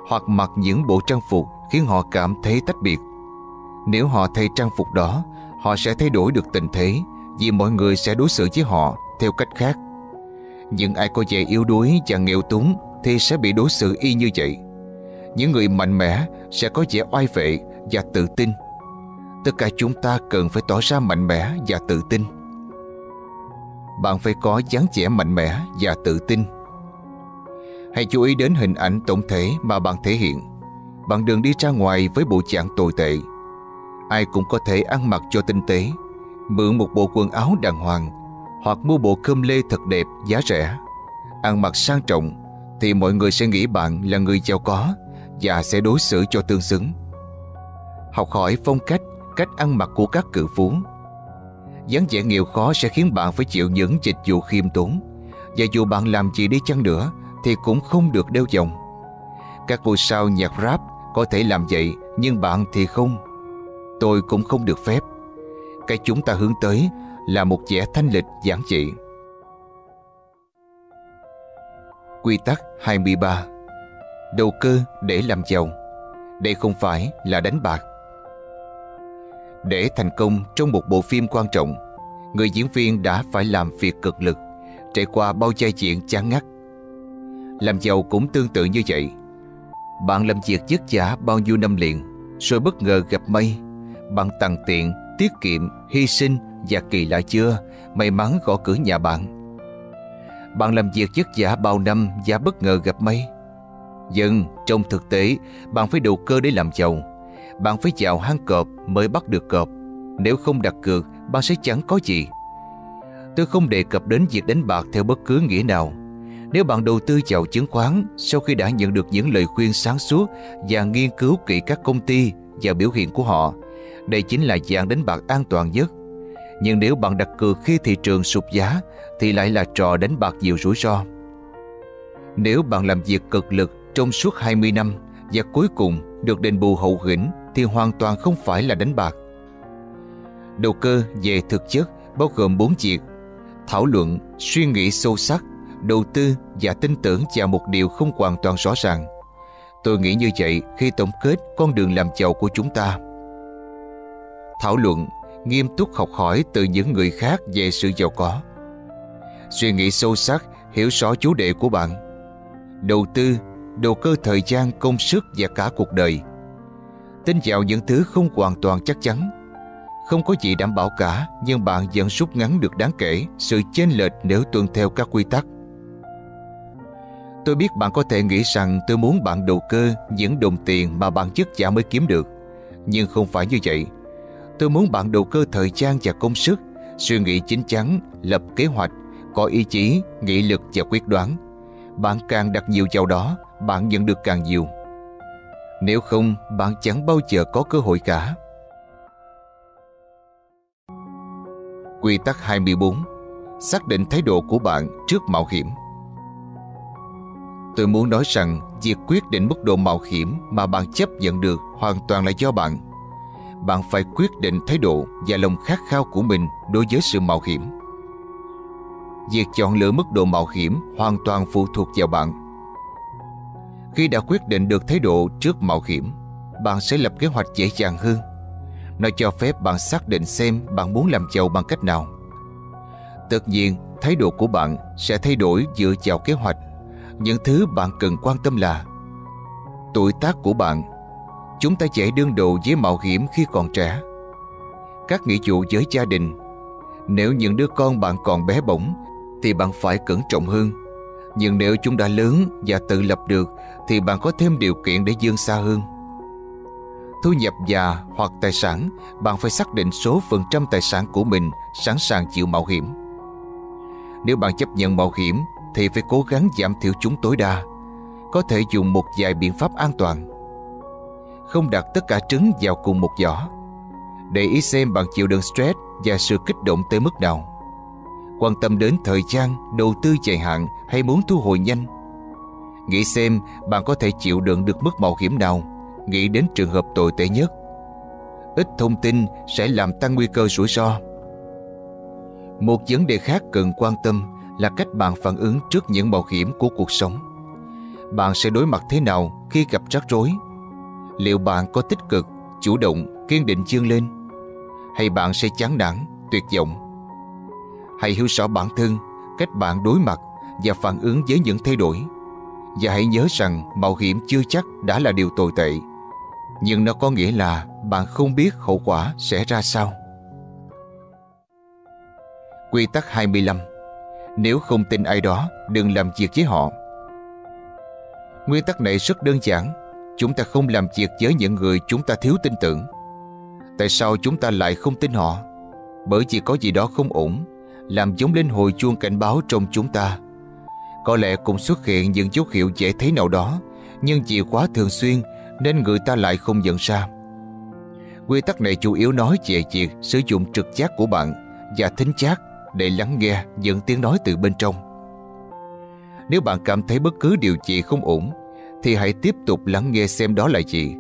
hoặc mặc những bộ trang phục khiến họ cảm thấy tách biệt. Nếu họ thay trang phục đó, họ sẽ thay đổi được tình thế, vì mọi người sẽ đối xử với họ theo cách khác. Những ai có vẻ yếu đuối và nghèo túng thì sẽ bị đối xử y như vậy. Những người mạnh mẽ sẽ có vẻ oai vệ và tự tin. Tất cả chúng ta cần phải tỏ ra mạnh mẽ và tự tin. Bạn phải có dáng vẻ mạnh mẽ và tự tin. Hãy chú ý đến hình ảnh tổng thể mà bạn thể hiện. Bạn đừng đi ra ngoài với bộ dạng tồi tệ. Ai cũng có thể ăn mặc cho tinh tế. Mượn một bộ quần áo đàng hoàng, Hoặc mua bộ cơm lê thật đẹp, giá rẻ. Ăn mặc sang trọng, Thì mọi người sẽ nghĩ bạn là người giàu có Và sẽ đối xử cho tương xứng. Học hỏi phong cách Cách ăn mặc của các cự phú. Dáng vẻ nghèo khó sẽ khiến bạn phải chịu những dịch vụ khiêm tốn. Và dù bạn làm gì đi chăng nữa thì cũng không được đeo vòng Các ngôi sao nhạc rap có thể làm vậy, Nhưng bạn thì không. Tôi cũng không được phép. Cái chúng ta hướng tới là một vẻ thanh lịch giản dị. Quy tắc 23 Đầu cơ để làm giàu. Đây không phải là đánh bạc. Để thành công trong một bộ phim quan trọng, Người diễn viên đã phải làm việc cực lực, Trải qua bao giai chuyện chán ngắt. Làm giàu cũng tương tự như vậy Bạn làm việc vất vả bao nhiêu năm liền Rồi bất ngờ gặp may Bạn tặng tiện, tiết kiệm, hy sinh và kỳ lạ chưa, may mắn gõ cửa nhà bạn. Bạn làm việc vất vả bao năm và bất ngờ gặp may. Nhưng trong thực tế, bạn phải đầu cơ để làm giàu. Bạn phải vào hang cọp mới bắt được cọp. Nếu không đặt cược, bạn sẽ chẳng có gì. Tôi không đề cập đến việc đánh bạc theo bất cứ nghĩa nào. Nếu bạn đầu tư vào chứng khoán sau khi đã nhận được những lời khuyên sáng suốt và nghiên cứu kỹ các công ty và biểu hiện của họ. Đây chính là dạng đánh bạc an toàn nhất. Nhưng nếu bạn đặt cược khi thị trường sụt giá thì lại là trò đánh bạc nhiều rủi ro. Nếu bạn làm việc cực lực trong suốt 20 năm và cuối cùng được đền bù hậu hĩnh thì hoàn toàn không phải là đánh bạc. Đầu cơ về thực chất bao gồm 4 việc thảo luận, suy nghĩ sâu sắc, đầu tư và tin tưởng vào một điều không hoàn toàn rõ ràng. Tôi nghĩ như vậy khi tổng kết con đường làm giàu của chúng ta. Thảo luận, nghiêm túc học hỏi từ những người khác về sự giàu có. Suy nghĩ sâu sắc, hiểu rõ chủ đề của bạn. Đầu tư, đầu cơ thời gian, công sức và cả cuộc đời. Tin vào những thứ không hoàn toàn chắc chắn không có gì đảm bảo cả Nhưng bạn vẫn rút ngắn được đáng kể Sự chênh lệch nếu tuân theo các quy tắc Tôi biết bạn có thể nghĩ rằng tôi muốn bạn đầu cơ những đồng tiền mà bạn chất giả mới kiếm được. Nhưng không phải như vậy. Tôi muốn bạn đầu cơ thời gian và công sức, suy nghĩ chính chắn, lập kế hoạch, có ý chí, nghị lực và quyết đoán. Bạn càng đặt nhiều vào đó, bạn nhận được càng nhiều. Nếu không, bạn chẳng bao giờ có cơ hội cả. Quy tắc 24 Xác định thái độ của bạn trước mạo hiểm Tôi muốn nói rằng việc quyết định mức độ mạo hiểm mà bạn chấp nhận được hoàn toàn là do bạn. Bạn phải quyết định thái độ và lòng khát khao của mình đối với sự mạo hiểm. Việc chọn lựa mức độ mạo hiểm hoàn toàn phụ thuộc vào bạn. Khi đã quyết định được thái độ trước mạo hiểm, bạn sẽ lập kế hoạch dễ dàng hơn nó cho phép bạn xác định xem bạn muốn làm giàu bằng cách nào. Tất nhiên, thái độ của bạn sẽ thay đổi dựa vào kế hoạch. Những thứ bạn cần quan tâm là tuổi tác của bạn. Chúng ta dễ đương đầu với mạo hiểm khi còn trẻ. Các nghĩa vụ với gia đình. Nếu những đứa con bạn còn bé bỏng thì bạn phải cẩn trọng hơn. Nhưng nếu chúng đã lớn và tự lập được thì bạn có thêm điều kiện để dương xa hơn thu nhập già hoặc tài sản, bạn phải xác định số phần trăm tài sản của mình sẵn sàng chịu mạo hiểm. Nếu bạn chấp nhận mạo hiểm thì phải cố gắng giảm thiểu chúng tối đa. Có thể dùng một vài biện pháp an toàn. Không đặt tất cả trứng vào cùng một giỏ. Để ý xem bạn chịu đựng stress và sự kích động tới mức nào. Quan tâm đến thời gian, đầu tư dài hạn hay muốn thu hồi nhanh. Nghĩ xem bạn có thể chịu đựng được mức mạo hiểm nào nghĩ đến trường hợp tồi tệ nhất. Ít thông tin sẽ làm tăng nguy cơ rủi ro. Một vấn đề khác cần quan tâm là cách bạn phản ứng trước những mạo hiểm của cuộc sống. Bạn sẽ đối mặt thế nào khi gặp rắc rối? Liệu bạn có tích cực, chủ động, kiên định dương lên? Hay bạn sẽ chán nản, tuyệt vọng? Hãy hiểu rõ bản thân, cách bạn đối mặt và phản ứng với những thay đổi. Và hãy nhớ rằng mạo hiểm chưa chắc đã là điều tồi tệ nhưng nó có nghĩa là bạn không biết hậu quả sẽ ra sao. Quy tắc 25 nếu không tin ai đó, đừng làm việc với họ. Nguyên tắc này rất đơn giản. Chúng ta không làm việc với những người chúng ta thiếu tin tưởng. Tại sao chúng ta lại không tin họ? Bởi vì có gì đó không ổn, làm giống lên hồi chuông cảnh báo trong chúng ta. Có lẽ cũng xuất hiện những dấu hiệu dễ thấy nào đó, nhưng vì quá thường xuyên nên người ta lại không nhận ra. Quy tắc này chủ yếu nói về việc sử dụng trực giác của bạn và thính giác để lắng nghe những tiếng nói từ bên trong. Nếu bạn cảm thấy bất cứ điều gì không ổn, thì hãy tiếp tục lắng nghe xem đó là gì.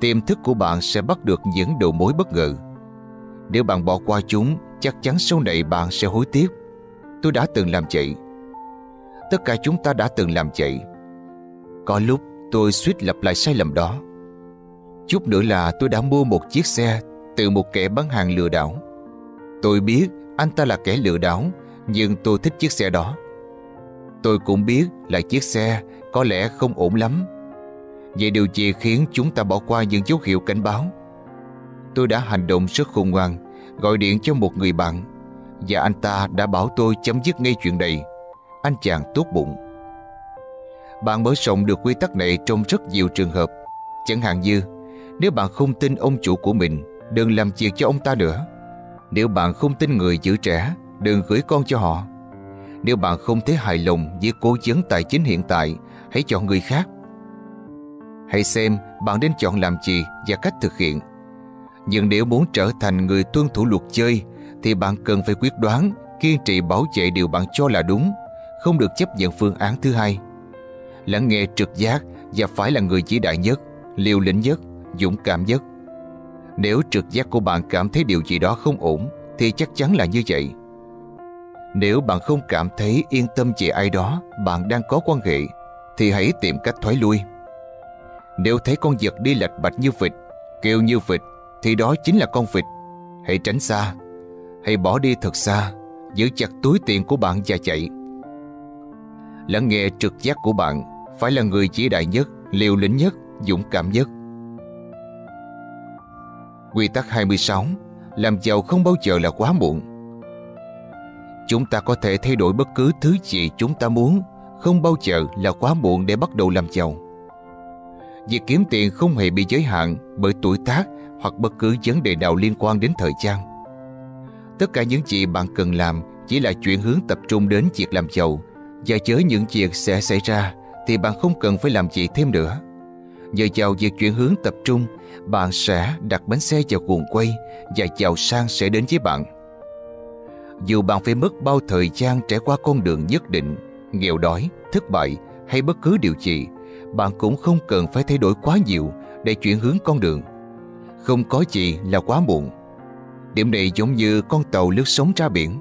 Tiềm thức của bạn sẽ bắt được những đầu mối bất ngờ. Nếu bạn bỏ qua chúng, chắc chắn sau này bạn sẽ hối tiếc. Tôi đã từng làm vậy. Tất cả chúng ta đã từng làm vậy. Có lúc tôi suýt lặp lại sai lầm đó. Chút nữa là tôi đã mua một chiếc xe từ một kẻ bán hàng lừa đảo. Tôi biết anh ta là kẻ lừa đảo, nhưng tôi thích chiếc xe đó. Tôi cũng biết là chiếc xe có lẽ không ổn lắm. Vậy điều gì khiến chúng ta bỏ qua những dấu hiệu cảnh báo? Tôi đã hành động rất khôn ngoan, gọi điện cho một người bạn và anh ta đã bảo tôi chấm dứt ngay chuyện này. Anh chàng tốt bụng. Bạn mở rộng được quy tắc này trong rất nhiều trường hợp. Chẳng hạn như, nếu bạn không tin ông chủ của mình, đừng làm việc cho ông ta nữa. Nếu bạn không tin người giữ trẻ, đừng gửi con cho họ. Nếu bạn không thấy hài lòng với cố vấn tài chính hiện tại, hãy chọn người khác. Hãy xem bạn nên chọn làm gì và cách thực hiện. Nhưng nếu muốn trở thành người tuân thủ luật chơi thì bạn cần phải quyết đoán, kiên trì bảo vệ điều bạn cho là đúng, không được chấp nhận phương án thứ hai. Lắng nghe trực giác và phải là người chỉ đại nhất, liều lĩnh nhất, dũng cảm nhất. Nếu trực giác của bạn cảm thấy điều gì đó không ổn thì chắc chắn là như vậy. Nếu bạn không cảm thấy yên tâm về ai đó bạn đang có quan hệ thì hãy tìm cách thoái lui. Nếu thấy con vật đi lệch bạch như vịt, kêu như vịt thì đó chính là con vịt. Hãy tránh xa, hãy bỏ đi thật xa, giữ chặt túi tiền của bạn và chạy. Lắng nghe trực giác của bạn phải là người chỉ đại nhất, liều lĩnh nhất, dũng cảm nhất. Quy tắc 26 Làm giàu không bao giờ là quá muộn Chúng ta có thể thay đổi bất cứ thứ gì chúng ta muốn, Không bao giờ là quá muộn để bắt đầu làm giàu Việc kiếm tiền không hề bị giới hạn bởi tuổi tác hoặc bất cứ vấn đề nào liên quan đến thời gian. Tất cả những gì bạn cần làm chỉ là chuyển hướng tập trung đến việc làm giàu, và chớ những việc sẽ xảy ra thì bạn không cần phải làm gì thêm nữa. Nhờ vào việc chuyển hướng tập trung, bạn sẽ đặt bánh xe vào cuồng quay và giàu sang sẽ đến với bạn. Dù bạn phải mất bao thời gian trải qua con đường nhất định, nghèo đói, thất bại hay bất cứ điều gì, bạn cũng không cần phải thay đổi quá nhiều để chuyển hướng con đường. Không có gì là quá muộn. Điểm này giống như con tàu lướt sóng ra biển.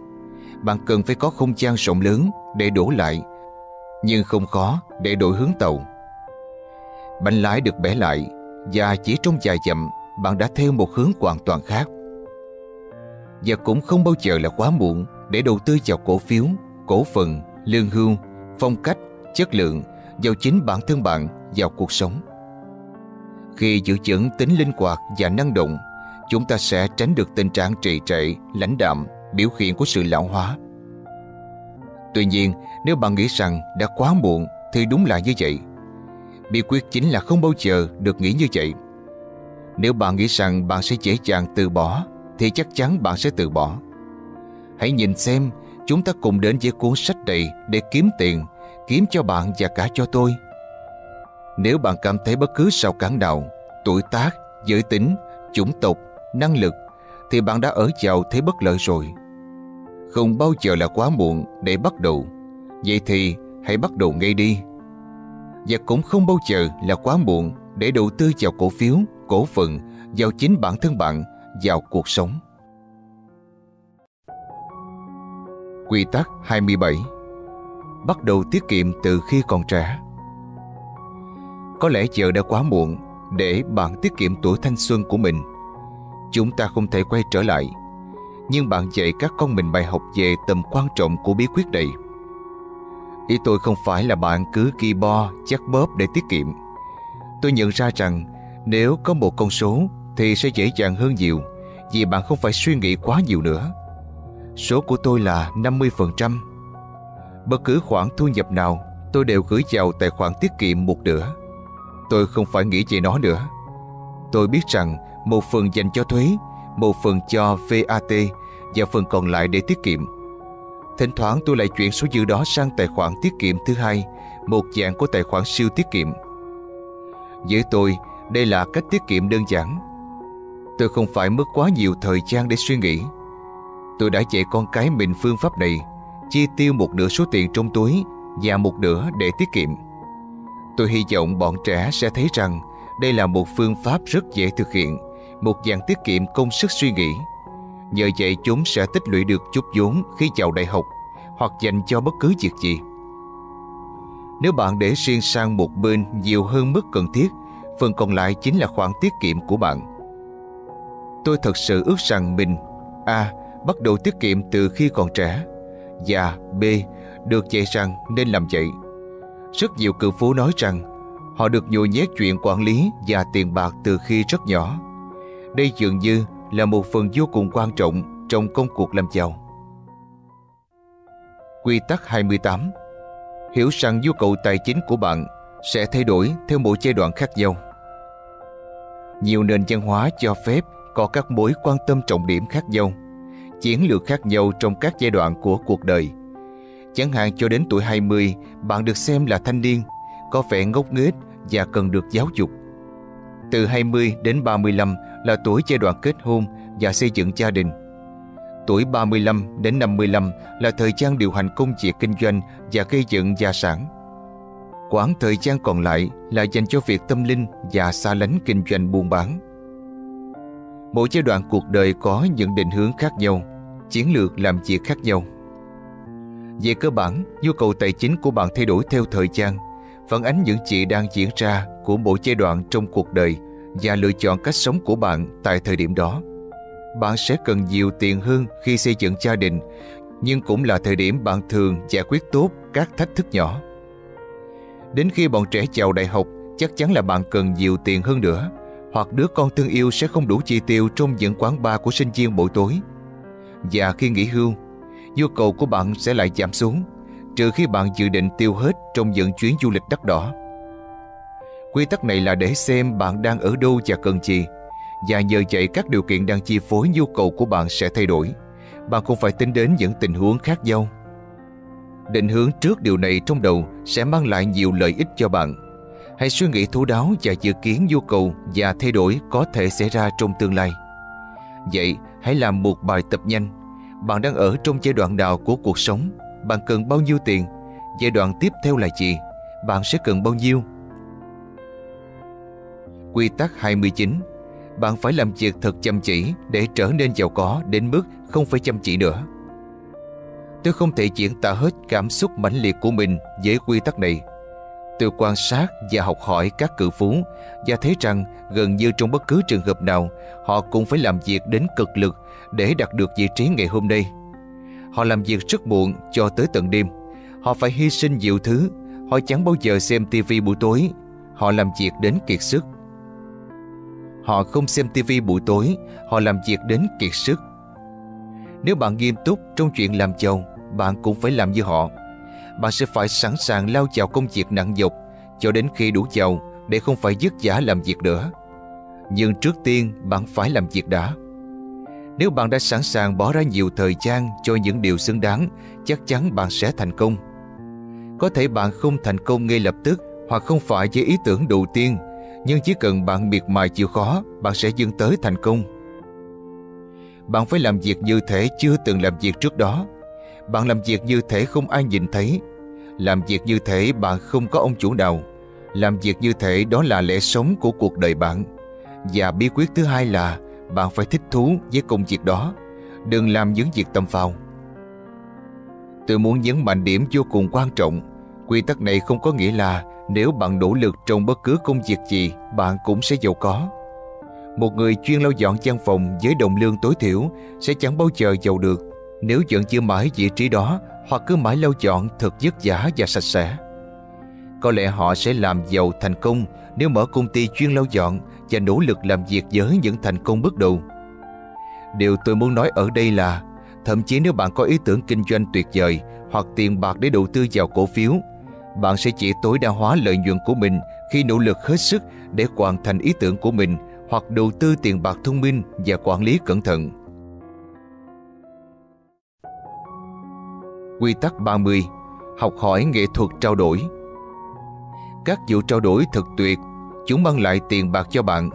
Bạn cần phải có không gian rộng lớn để đổ lại, nhưng không khó để đổi hướng tàu. Bánh lái được bẻ lại và chỉ trong vài dặm bạn đã theo một hướng hoàn toàn khác. Và cũng không bao giờ là quá muộn để đầu tư vào cổ phiếu, cổ phần, lương hưu, phong cách, chất lượng vào chính bản thân bạn vào cuộc sống. Khi giữ vững tính linh hoạt và năng động, chúng ta sẽ tránh được tình trạng trì trệ, lãnh đạm, biểu hiện của sự lão hóa. Tuy nhiên, nếu bạn nghĩ rằng đã quá muộn thì đúng là như vậy. Bí quyết chính là không bao giờ được nghĩ như vậy. Nếu bạn nghĩ rằng bạn sẽ dễ dàng từ bỏ thì chắc chắn bạn sẽ từ bỏ. Hãy nhìn xem chúng ta cùng đến với cuốn sách này để kiếm tiền, kiếm cho bạn và cả cho tôi. Nếu bạn cảm thấy bất cứ sao cản nào, tuổi tác, giới tính, chủng tộc, năng lực thì bạn đã ở vào thế bất lợi rồi. Không bao giờ là quá muộn để bắt đầu. Vậy thì hãy bắt đầu ngay đi. Và cũng không bao giờ là quá muộn để đầu tư vào cổ phiếu, cổ phần, vào chính bản thân bạn, vào cuộc sống. Quy tắc 27 Bắt đầu tiết kiệm từ khi còn trẻ Có lẽ giờ đã quá muộn để bạn tiết kiệm tuổi thanh xuân của mình. Chúng ta không thể quay trở lại, nhưng bạn dạy các con mình bài học về tầm quan trọng của bí quyết này. Ý tôi không phải là bạn cứ ghi bo, chắc bóp để tiết kiệm. Tôi nhận ra rằng nếu có một con số thì sẽ dễ dàng hơn nhiều vì bạn không phải suy nghĩ quá nhiều nữa. Số của tôi là 50%. Bất cứ khoản thu nhập nào tôi đều gửi vào tài khoản tiết kiệm một nửa. Tôi không phải nghĩ về nó nữa. Tôi biết rằng một phần dành cho thuế, một phần cho VAT và phần còn lại để tiết kiệm. Thỉnh thoảng tôi lại chuyển số dư đó sang tài khoản tiết kiệm thứ hai, một dạng của tài khoản siêu tiết kiệm. Với tôi, đây là cách tiết kiệm đơn giản. Tôi không phải mất quá nhiều thời gian để suy nghĩ. Tôi đã dạy con cái mình phương pháp này, chi tiêu một nửa số tiền trong túi và một nửa để tiết kiệm. Tôi hy vọng bọn trẻ sẽ thấy rằng đây là một phương pháp rất dễ thực hiện, một dạng tiết kiệm công sức suy nghĩ. Nhờ vậy chúng sẽ tích lũy được chút vốn khi vào đại học hoặc dành cho bất cứ việc gì. Nếu bạn để riêng sang một bên nhiều hơn mức cần thiết, phần còn lại chính là khoản tiết kiệm của bạn. Tôi thật sự ước rằng mình A. Bắt đầu tiết kiệm từ khi còn trẻ và B. Được dạy rằng nên làm vậy. Rất nhiều cựu phú nói rằng họ được nhồi nhét chuyện quản lý và tiền bạc từ khi rất nhỏ. Đây dường như là một phần vô cùng quan trọng trong công cuộc làm giàu. Quy tắc 28 Hiểu rằng nhu cầu tài chính của bạn sẽ thay đổi theo mỗi giai đoạn khác nhau. Nhiều nền văn hóa cho phép có các mối quan tâm trọng điểm khác nhau, chiến lược khác nhau trong các giai đoạn của cuộc đời. Chẳng hạn cho đến tuổi 20, bạn được xem là thanh niên, có vẻ ngốc nghếch và cần được giáo dục. Từ 20 đến 35 là tuổi giai đoạn kết hôn và xây dựng gia đình. Tuổi 35 đến 55 là thời gian điều hành công việc kinh doanh và gây dựng gia sản. Quãng thời gian còn lại là dành cho việc tâm linh và xa lánh kinh doanh buôn bán. Mỗi giai đoạn cuộc đời có những định hướng khác nhau, chiến lược làm việc khác nhau. Về cơ bản, nhu cầu tài chính của bạn thay đổi theo thời gian, phản ánh những gì đang diễn ra của mỗi giai đoạn trong cuộc đời và lựa chọn cách sống của bạn tại thời điểm đó. Bạn sẽ cần nhiều tiền hơn khi xây dựng gia đình, nhưng cũng là thời điểm bạn thường giải quyết tốt các thách thức nhỏ. Đến khi bọn trẻ chào đại học, chắc chắn là bạn cần nhiều tiền hơn nữa, hoặc đứa con thương yêu sẽ không đủ chi tiêu trong những quán bar của sinh viên buổi tối. Và khi nghỉ hưu, nhu cầu của bạn sẽ lại giảm xuống, trừ khi bạn dự định tiêu hết trong những chuyến du lịch đắt đỏ. Quy tắc này là để xem bạn đang ở đâu và cần gì, và nhờ vậy các điều kiện đang chi phối nhu cầu của bạn sẽ thay đổi. Bạn cũng phải tính đến những tình huống khác nhau. Định hướng trước điều này trong đầu sẽ mang lại nhiều lợi ích cho bạn. Hãy suy nghĩ thấu đáo và dự kiến nhu cầu và thay đổi có thể xảy ra trong tương lai. Vậy, hãy làm một bài tập nhanh. Bạn đang ở trong giai đoạn nào của cuộc sống? Bạn cần bao nhiêu tiền? Giai đoạn tiếp theo là gì? Bạn sẽ cần bao nhiêu? Quy tắc 29 Bạn phải làm việc thật chăm chỉ để trở nên giàu có đến mức không phải chăm chỉ nữa. Tôi không thể diễn tả hết cảm xúc mãnh liệt của mình với quy tắc này. Tôi quan sát và học hỏi các cự phú và thấy rằng gần như trong bất cứ trường hợp nào, họ cũng phải làm việc đến cực lực để đạt được vị trí ngày hôm nay. Họ làm việc rất muộn cho tới tận đêm. Họ phải hy sinh nhiều thứ. Họ chẳng bao giờ xem tivi buổi tối. Họ làm việc đến kiệt sức. Họ không xem tivi buổi tối. Họ làm việc đến kiệt sức. Nếu bạn nghiêm túc trong chuyện làm giàu, bạn cũng phải làm như họ. Bạn sẽ phải sẵn sàng lao vào công việc nặng nhọc cho đến khi đủ giàu để không phải dứt giả làm việc nữa. Nhưng trước tiên bạn phải làm việc đã. Nếu bạn đã sẵn sàng bỏ ra nhiều thời gian cho những điều xứng đáng, chắc chắn bạn sẽ thành công. Có thể bạn không thành công ngay lập tức hoặc không phải với ý tưởng đầu tiên, nhưng chỉ cần bạn miệt mài chịu khó, bạn sẽ dâng tới thành công. Bạn phải làm việc như thể chưa từng làm việc trước đó. Bạn làm việc như thể không ai nhìn thấy. Làm việc như thể bạn không có ông chủ nào. Làm việc như thể đó là lẽ sống của cuộc đời bạn. Và bí quyết thứ hai là bạn phải thích thú với công việc đó. Đừng làm những việc tâm phào. Tôi muốn nhấn mạnh điểm vô cùng quan trọng. Quy tắc này không có nghĩa là nếu bạn nỗ lực trong bất cứ công việc gì, bạn cũng sẽ giàu có. Một người chuyên lau dọn văn phòng với đồng lương tối thiểu sẽ chẳng bao giờ giàu được nếu vẫn chưa mãi vị trí đó hoặc cứ mãi lau dọn thật vất vả và sạch sẽ. Có lẽ họ sẽ làm giàu thành công nếu mở công ty chuyên lau dọn và nỗ lực làm việc với những thành công bước đầu. Điều tôi muốn nói ở đây là thậm chí nếu bạn có ý tưởng kinh doanh tuyệt vời hoặc tiền bạc để đầu tư vào cổ phiếu, bạn sẽ chỉ tối đa hóa lợi nhuận của mình khi nỗ lực hết sức để hoàn thành ý tưởng của mình hoặc đầu tư tiền bạc thông minh và quản lý cẩn thận. Quy tắc 30 Học hỏi nghệ thuật trao đổi. Các vụ trao đổi thật tuyệt, Chúng mang lại tiền bạc cho bạn.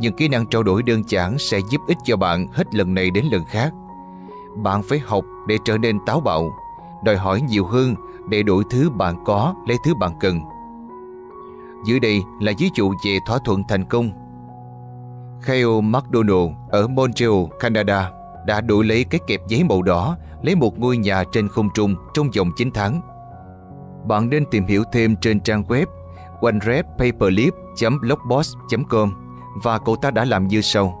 Nhưng kỹ năng trao đổi đơn giản sẽ giúp ích cho bạn hết lần này đến lần khác. Bạn phải học để trở nên táo bạo, Đòi hỏi nhiều hơn để đổi thứ bạn có lấy thứ bạn cần Dưới đây là ví dụ về thỏa thuận thành công Kyle McDonald ở Montreal, Canada đã đổi lấy cái kẹp giấy màu đỏ lấy một ngôi nhà trên không trung trong vòng 9 tháng. Bạn nên tìm hiểu thêm trên trang web oneredpaperlip.blogbox.com và cậu ta đã làm như sau.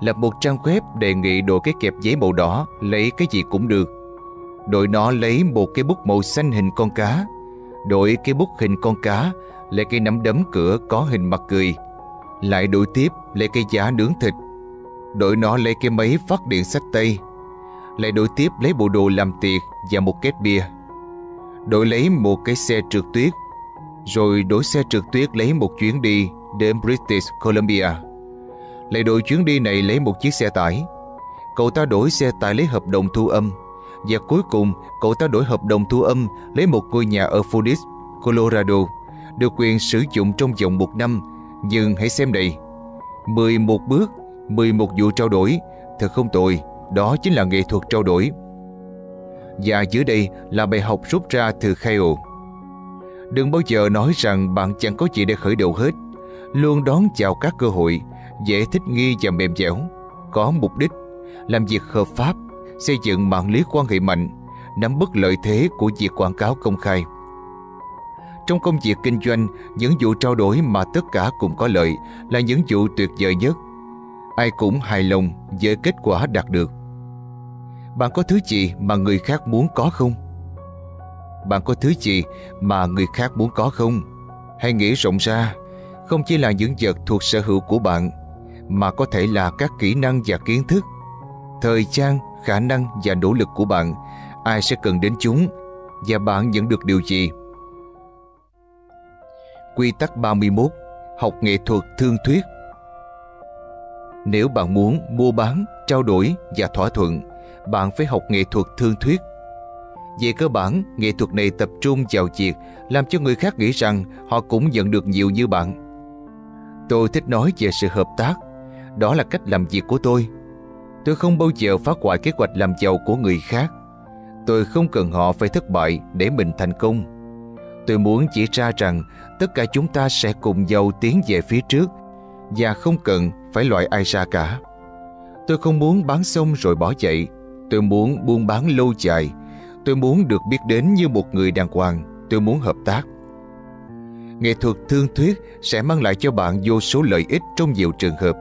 Lập một trang web đề nghị đổi cái kẹp giấy màu đỏ lấy cái gì cũng được. Đội nó lấy một cái bút màu xanh hình con cá. đội cái bút hình con cá, lấy cái nắm đấm cửa có hình mặt cười. Lại đổi tiếp, lấy cây giá nướng thịt. Đội nó lấy cái máy phát điện sách tay. Lại đổi tiếp lấy bộ đồ làm tiệc Và một két bia. Đội lấy một cái xe trượt tuyết. Rồi đổi xe trượt tuyết lấy một chuyến đi Đến British Columbia. Lại đổi chuyến đi này lấy một chiếc xe tải. Cậu ta đổi xe tải lấy hợp đồng thu âm. Và cuối cùng cậu ta đổi hợp đồng thu âm Lấy một ngôi nhà ở Phoenix, Colorado Được quyền sử dụng trong vòng một năm. Nhưng hãy xem đây. 11 bước 11 vụ trao đổi. Thật không tồi Đó chính là nghệ thuật trao đổi. Và dưới đây là bài học rút ra từ Kyle. Đừng bao giờ nói rằng bạn chẳng có gì để khởi đầu hết. Luôn đón chào các cơ hội Dễ thích nghi và mềm dẻo. Có mục đích Làm việc hợp pháp Xây dựng mạng lưới quan hệ mạnh Nắm bắt lợi thế của việc quảng cáo công khai. Trong công việc kinh doanh Những vụ trao đổi mà tất cả cùng có lợi Là những vụ tuyệt vời nhất. Ai cũng hài lòng với kết quả đạt được. Bạn có thứ gì mà người khác muốn có không? Bạn có thứ gì mà người khác muốn có không? Hãy nghĩ rộng ra. Không chỉ là những vật thuộc sở hữu của bạn Mà có thể là các kỹ năng và kiến thức. Thời gian, khả năng và nỗ lực của bạn Ai sẽ cần đến chúng Và bạn nhận được điều gì? Quy tắc 31 Học nghệ thuật thương thuyết Nếu bạn muốn mua bán, trao đổi và thỏa thuận Bạn phải học nghệ thuật thương thuyết về cơ bản, nghệ thuật này tập trung vào việc làm cho người khác nghĩ rằng họ cũng nhận được nhiều như bạn. Tôi thích nói về sự hợp tác. Đó là cách làm việc của tôi. Tôi không bao giờ phá hoại kế hoạch làm giàu của người khác. Tôi không cần họ phải thất bại để mình thành công. Tôi muốn chỉ ra rằng tất cả chúng ta sẽ cùng giàu tiến về phía trước và không cần phải loại ai ra cả. Tôi không muốn bán xong rồi bỏ chạy. Tôi muốn buôn bán lâu dài Tôi muốn được biết đến như một người đàng hoàng. Tôi muốn hợp tác. Nghệ thuật thương thuyết sẽ mang lại cho bạn vô số lợi ích trong nhiều trường hợp.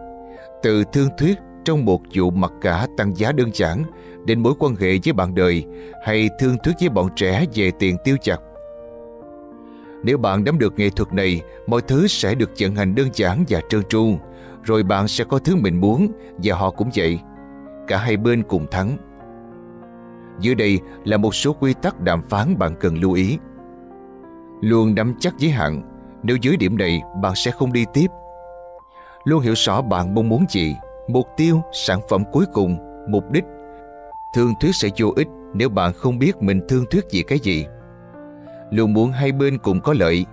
Từ thương thuyết trong một vụ mặc cả tăng giá đơn giản đến mối quan hệ với bạn đời hay thương thuyết với bọn trẻ về tiền tiêu chặt. Nếu bạn nắm được nghệ thuật này, mọi thứ sẽ được vận hành đơn giản và trơn tru, rồi bạn sẽ có thứ mình muốn và họ cũng vậy. Cả hai bên cùng thắng. Dưới đây là một số quy tắc đàm phán bạn cần lưu ý. Luôn nắm chắc giới hạn, nếu dưới điểm này bạn sẽ không đi tiếp. Luôn hiểu rõ bạn mong muốn gì, mục tiêu, sản phẩm cuối cùng, mục đích. Thương thuyết sẽ vô ích nếu bạn không biết mình thương thuyết gì cái gì. Luôn muốn hai bên cùng có lợi.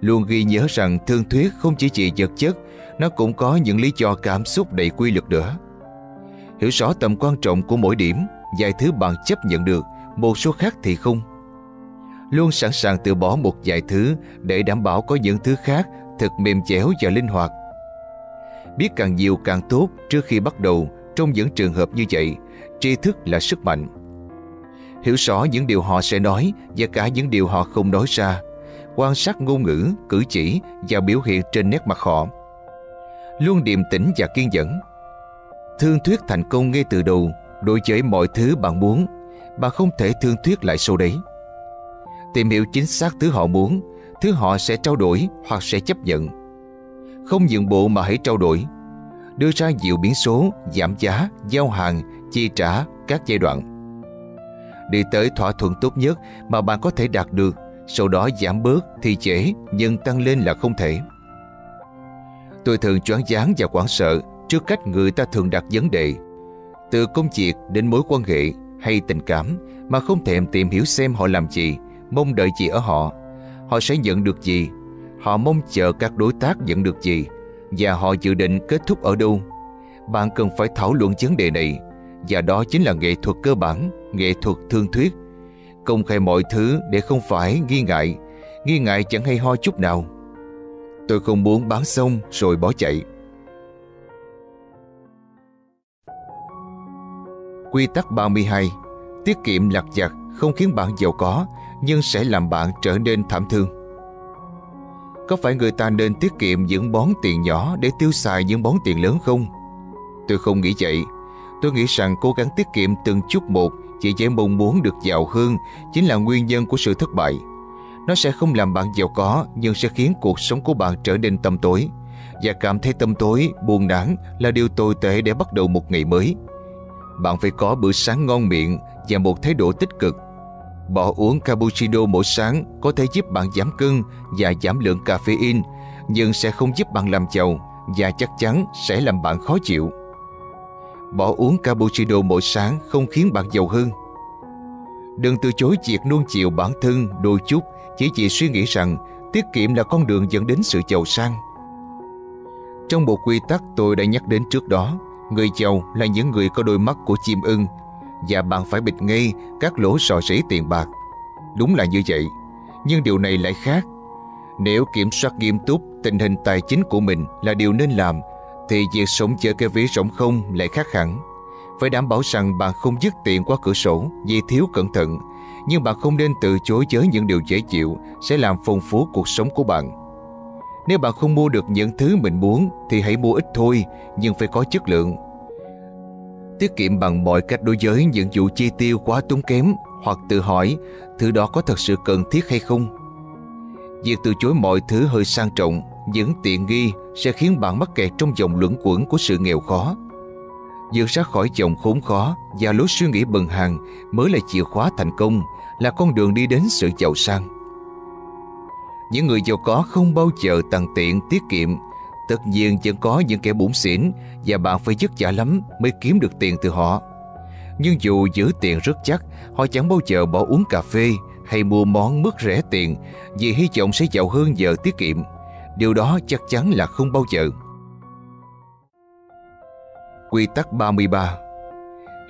Luôn ghi nhớ rằng thương thuyết không chỉ chỉ vật chất, nó cũng có những lý do cảm xúc đầy quy luật nữa. Hiểu rõ tầm quan trọng của mỗi điểm vài thứ bạn chấp nhận được, một số khác thì không. Luôn sẵn sàng từ bỏ một vài thứ để đảm bảo có những thứ khác thật mềm dẻo và linh hoạt. Biết càng nhiều càng tốt trước khi bắt đầu trong những trường hợp như vậy, tri thức là sức mạnh. Hiểu rõ những điều họ sẽ nói và cả những điều họ không nói ra, quan sát ngôn ngữ, cử chỉ và biểu hiện trên nét mặt họ. Luôn điềm tĩnh và kiên nhẫn. Thương thuyết thành công ngay từ đầu Đối với mọi thứ bạn muốn Bạn không thể thương thuyết lại sau đấy Tìm hiểu chính xác thứ họ muốn Thứ họ sẽ trao đổi hoặc sẽ chấp nhận không nhượng bộ mà hãy trao đổi. Đưa ra nhiều biến số Giảm giá, giao hàng, chi trả Các giai đoạn. Đi tới thỏa thuận tốt nhất Mà bạn có thể đạt được Sau đó giảm bớt thì dễ Nhưng tăng lên là không thể. Tôi thường choáng váng và hoảng sợ Trước cách người ta thường đặt vấn đề từ công việc đến mối quan hệ hay tình cảm mà không thèm tìm hiểu xem họ làm gì, mong đợi gì ở họ. Họ sẽ nhận được gì, họ mong chờ các đối tác nhận được gì và họ dự định kết thúc ở đâu. Bạn cần phải thảo luận vấn đề này và đó chính là nghệ thuật cơ bản, nghệ thuật thương thuyết. Công khai mọi thứ để không phải nghi ngại, nghi ngại chẳng hay ho chút nào. Tôi không muốn bán xong rồi bỏ chạy. Quy tắc 32 Tiết kiệm lặt vặt không khiến bạn giàu có nhưng sẽ làm bạn trở nên thảm thương. Có phải người ta nên tiết kiệm những bón tiền nhỏ để tiêu xài những bón tiền lớn không? Tôi không nghĩ vậy. Tôi nghĩ rằng cố gắng tiết kiệm từng chút một chỉ dễ mong muốn được giàu hơn chính là nguyên nhân của sự thất bại. Nó sẽ không làm bạn giàu có nhưng sẽ khiến cuộc sống của bạn trở nên tâm tối. Và cảm thấy tâm tối, buồn nản là điều tồi tệ để bắt đầu một ngày mới bạn phải có bữa sáng ngon miệng và một thái độ tích cực. Bỏ uống cappuccino mỗi sáng có thể giúp bạn giảm cân và giảm lượng caffeine, nhưng sẽ không giúp bạn làm giàu và chắc chắn sẽ làm bạn khó chịu. Bỏ uống cappuccino mỗi sáng không khiến bạn giàu hơn. Đừng từ chối việc nuông chiều bản thân đôi chút chỉ vì suy nghĩ rằng tiết kiệm là con đường dẫn đến sự giàu sang. Trong bộ quy tắc tôi đã nhắc đến trước đó, người giàu là những người có đôi mắt của chim ưng và bạn phải bịt ngay các lỗ sò rỉ tiền bạc. Đúng là như vậy, nhưng điều này lại khác. Nếu kiểm soát nghiêm túc tình hình tài chính của mình là điều nên làm, thì việc sống chở cái ví rỗng không lại khác hẳn. Phải đảm bảo rằng bạn không dứt tiền qua cửa sổ vì thiếu cẩn thận, nhưng bạn không nên từ chối với những điều dễ chịu sẽ làm phong phú cuộc sống của bạn. Nếu bạn không mua được những thứ mình muốn thì hãy mua ít thôi, nhưng phải có chất lượng. Tiết kiệm bằng mọi cách đối với những vụ chi tiêu quá tốn kém hoặc tự hỏi thứ đó có thật sự cần thiết hay không. Việc từ chối mọi thứ hơi sang trọng, những tiện nghi sẽ khiến bạn mắc kẹt trong dòng luẩn quẩn của sự nghèo khó. vượt ra khỏi dòng khốn khó và lối suy nghĩ bần hàng mới là chìa khóa thành công, là con đường đi đến sự giàu sang. Những người giàu có không bao giờ tàn tiện tiết kiệm Tất nhiên vẫn có những kẻ bủn xỉn, Và bạn phải vất vả lắm mới kiếm được tiền từ họ. Nhưng dù giữ tiền rất chắc, Họ chẳng bao giờ bỏ uống cà phê Hay mua món mức rẻ tiền, Vì hy vọng sẽ giàu hơn giờ tiết kiệm. Điều đó chắc chắn là không bao giờ. Quy tắc 33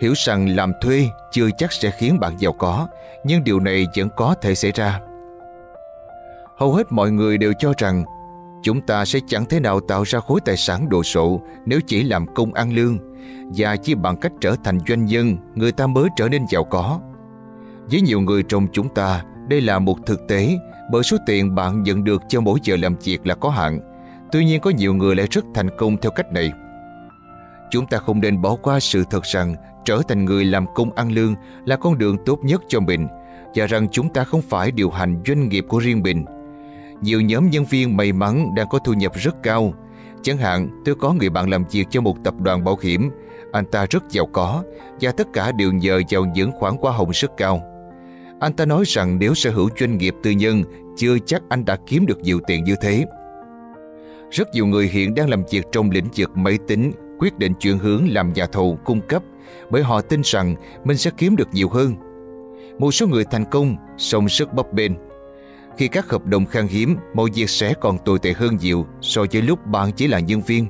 Hiểu rằng làm thuê chưa chắc sẽ khiến bạn giàu có, Nhưng điều này vẫn có thể xảy ra. Hầu hết mọi người đều cho rằng chúng ta sẽ chẳng thể nào tạo ra khối tài sản đồ sộ nếu chỉ làm công ăn lương và chỉ bằng cách trở thành doanh nhân người ta mới trở nên giàu có. Với nhiều người trong chúng ta, đây là một thực tế bởi số tiền bạn nhận được cho mỗi giờ làm việc là có hạn. Tuy nhiên có nhiều người lại rất thành công theo cách này. Chúng ta không nên bỏ qua sự thật rằng trở thành người làm công ăn lương là con đường tốt nhất cho mình và rằng chúng ta không phải điều hành doanh nghiệp của riêng mình nhiều nhóm nhân viên may mắn đang có thu nhập rất cao. Chẳng hạn, tôi có người bạn làm việc cho một tập đoàn bảo hiểm. Anh ta rất giàu có và tất cả đều nhờ vào những khoản hoa hồng rất cao. Anh ta nói rằng nếu sở hữu doanh nghiệp tư nhân, chưa chắc anh đã kiếm được nhiều tiền như thế. Rất nhiều người hiện đang làm việc trong lĩnh vực máy tính quyết định chuyển hướng làm nhà thầu cung cấp bởi họ tin rằng mình sẽ kiếm được nhiều hơn. Một số người thành công, song sức bấp bênh khi các hợp đồng khan hiếm, mọi việc sẽ còn tồi tệ hơn nhiều so với lúc bạn chỉ là nhân viên.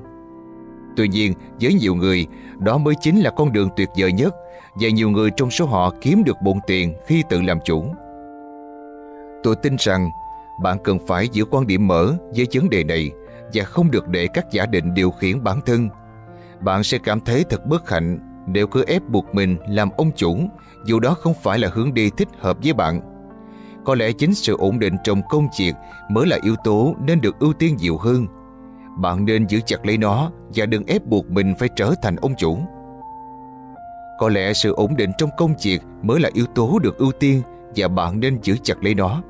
Tuy nhiên, với nhiều người, đó mới chính là con đường tuyệt vời nhất và nhiều người trong số họ kiếm được bộn tiền khi tự làm chủ. Tôi tin rằng bạn cần phải giữ quan điểm mở với vấn đề này và không được để các giả định điều khiển bản thân. Bạn sẽ cảm thấy thật bất hạnh nếu cứ ép buộc mình làm ông chủ dù đó không phải là hướng đi thích hợp với bạn. Có lẽ chính sự ổn định trong công việc mới là yếu tố nên được ưu tiên nhiều hơn. Bạn nên giữ chặt lấy nó và đừng ép buộc mình phải trở thành ông chủ. Có lẽ sự ổn định trong công việc mới là yếu tố được ưu tiên và bạn nên giữ chặt lấy nó.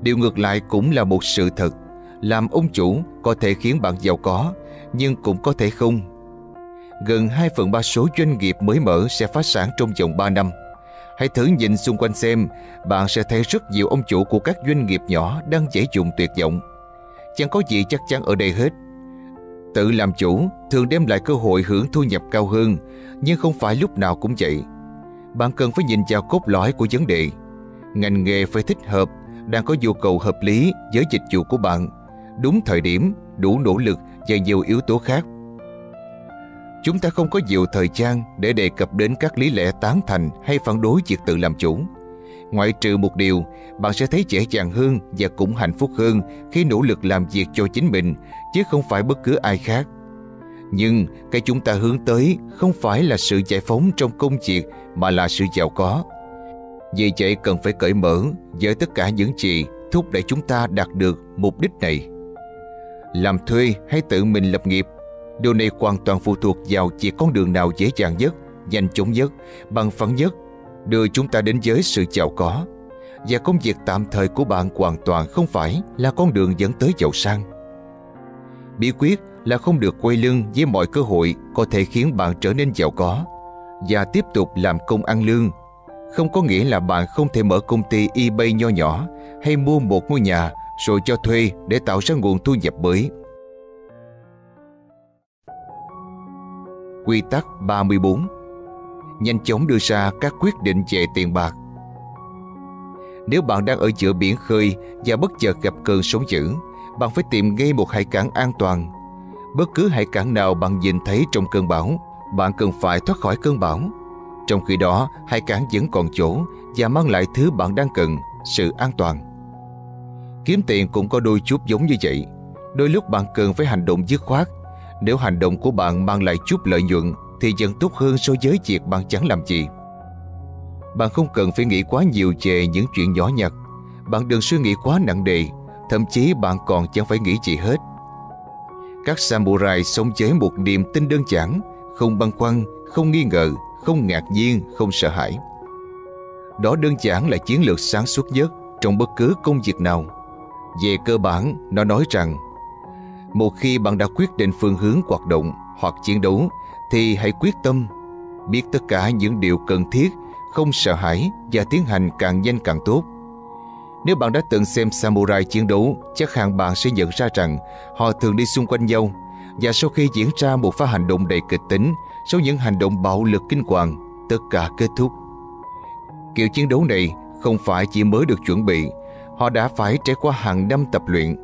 Điều ngược lại cũng là một sự thật. Làm ông chủ có thể khiến bạn giàu có, nhưng cũng có thể không. Gần 2 phần 3 số doanh nghiệp mới mở sẽ phá sản trong vòng 3 năm. Hãy thử nhìn xung quanh xem, bạn sẽ thấy rất nhiều ông chủ của các doanh nghiệp nhỏ đang dễ dùng tuyệt vọng. Chẳng có gì chắc chắn ở đây hết. Tự làm chủ thường đem lại cơ hội hưởng thu nhập cao hơn, nhưng không phải lúc nào cũng vậy. Bạn cần phải nhìn vào cốt lõi của vấn đề. Ngành nghề phải thích hợp, đang có nhu cầu hợp lý với dịch vụ của bạn, đúng thời điểm, đủ nỗ lực và nhiều yếu tố khác Chúng ta không có nhiều thời gian để đề cập đến các lý lẽ tán thành hay phản đối việc tự làm chủ. Ngoại trừ một điều, bạn sẽ thấy dễ dàng hơn và cũng hạnh phúc hơn khi nỗ lực làm việc cho chính mình, chứ không phải bất cứ ai khác. Nhưng cái chúng ta hướng tới không phải là sự giải phóng trong công việc mà là sự giàu có. Vì vậy cần phải cởi mở với tất cả những gì thúc đẩy chúng ta đạt được mục đích này. Làm thuê hay tự mình lập nghiệp Điều này hoàn toàn phụ thuộc vào chỉ con đường nào dễ dàng nhất, nhanh chóng nhất, bằng phẳng nhất, đưa chúng ta đến với sự giàu có. Và công việc tạm thời của bạn hoàn toàn không phải là con đường dẫn tới giàu sang. Bí quyết là không được quay lưng với mọi cơ hội có thể khiến bạn trở nên giàu có và tiếp tục làm công ăn lương. Không có nghĩa là bạn không thể mở công ty eBay nho nhỏ hay mua một ngôi nhà rồi cho thuê để tạo ra nguồn thu nhập mới. Quy tắc 34 Nhanh chóng đưa ra các quyết định về tiền bạc Nếu bạn đang ở giữa biển khơi và bất chợt gặp cơn sóng dữ, bạn phải tìm ngay một hải cảng an toàn. Bất cứ hải cảng nào bạn nhìn thấy trong cơn bão, bạn cần phải thoát khỏi cơn bão. Trong khi đó, hải cảng vẫn còn chỗ và mang lại thứ bạn đang cần, sự an toàn. Kiếm tiền cũng có đôi chút giống như vậy. Đôi lúc bạn cần phải hành động dứt khoát. Nếu hành động của bạn mang lại chút lợi nhuận thì vẫn tốt hơn so với việc bạn chẳng làm gì. Bạn không cần phải nghĩ quá nhiều về những chuyện nhỏ nhặt. Bạn đừng suy nghĩ quá nặng đề, thậm chí bạn còn chẳng phải nghĩ gì hết. Các samurai sống với một niềm tin đơn giản, không băn khoăn, không nghi ngờ, không ngạc nhiên, không sợ hãi. Đó đơn giản là chiến lược sáng suốt nhất trong bất cứ công việc nào. Về cơ bản, nó nói rằng một khi bạn đã quyết định phương hướng hoạt động hoặc chiến đấu thì hãy quyết tâm biết tất cả những điều cần thiết, không sợ hãi và tiến hành càng nhanh càng tốt. Nếu bạn đã từng xem samurai chiến đấu, chắc hẳn bạn sẽ nhận ra rằng họ thường đi xung quanh nhau và sau khi diễn ra một pha hành động đầy kịch tính, sau những hành động bạo lực kinh hoàng, tất cả kết thúc. Kiểu chiến đấu này không phải chỉ mới được chuẩn bị, họ đã phải trải qua hàng năm tập luyện.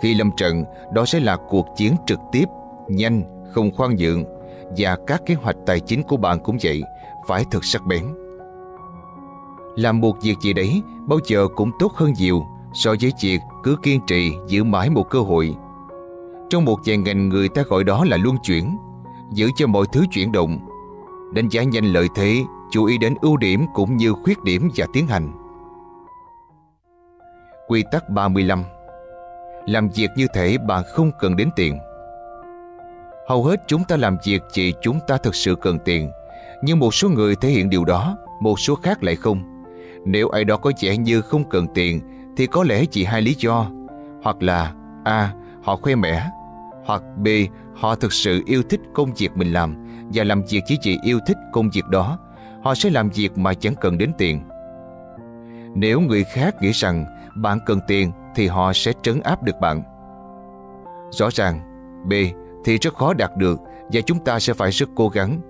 Khi lâm trận, đó sẽ là cuộc chiến trực tiếp, nhanh, không khoan nhượng và các kế hoạch tài chính của bạn cũng vậy, phải thật sắc bén. Làm một việc gì đấy bao giờ cũng tốt hơn nhiều so với việc cứ kiên trì giữ mãi một cơ hội. Trong một vài ngành người ta gọi đó là luân chuyển, giữ cho mọi thứ chuyển động, đánh giá nhanh lợi thế, chú ý đến ưu điểm cũng như khuyết điểm và tiến hành. Quy tắc 35 làm việc như thể bạn không cần đến tiền Hầu hết chúng ta làm việc chỉ chúng ta thực sự cần tiền, Nhưng một số người thể hiện điều đó, Một số khác lại không Nếu ai đó có vẻ như không cần tiền, Thì có lẽ chỉ hai lý do Hoặc là, A. Họ khoe mẽ, Hoặc B. Họ thực sự yêu thích công việc mình làm Và làm việc chỉ chỉ yêu thích công việc đó, Họ sẽ làm việc mà chẳng cần đến tiền Nếu người khác nghĩ rằng bạn cần tiền thì họ sẽ trấn áp được bạn. Rõ ràng, B thì rất khó đạt được và chúng ta sẽ phải rất cố gắng.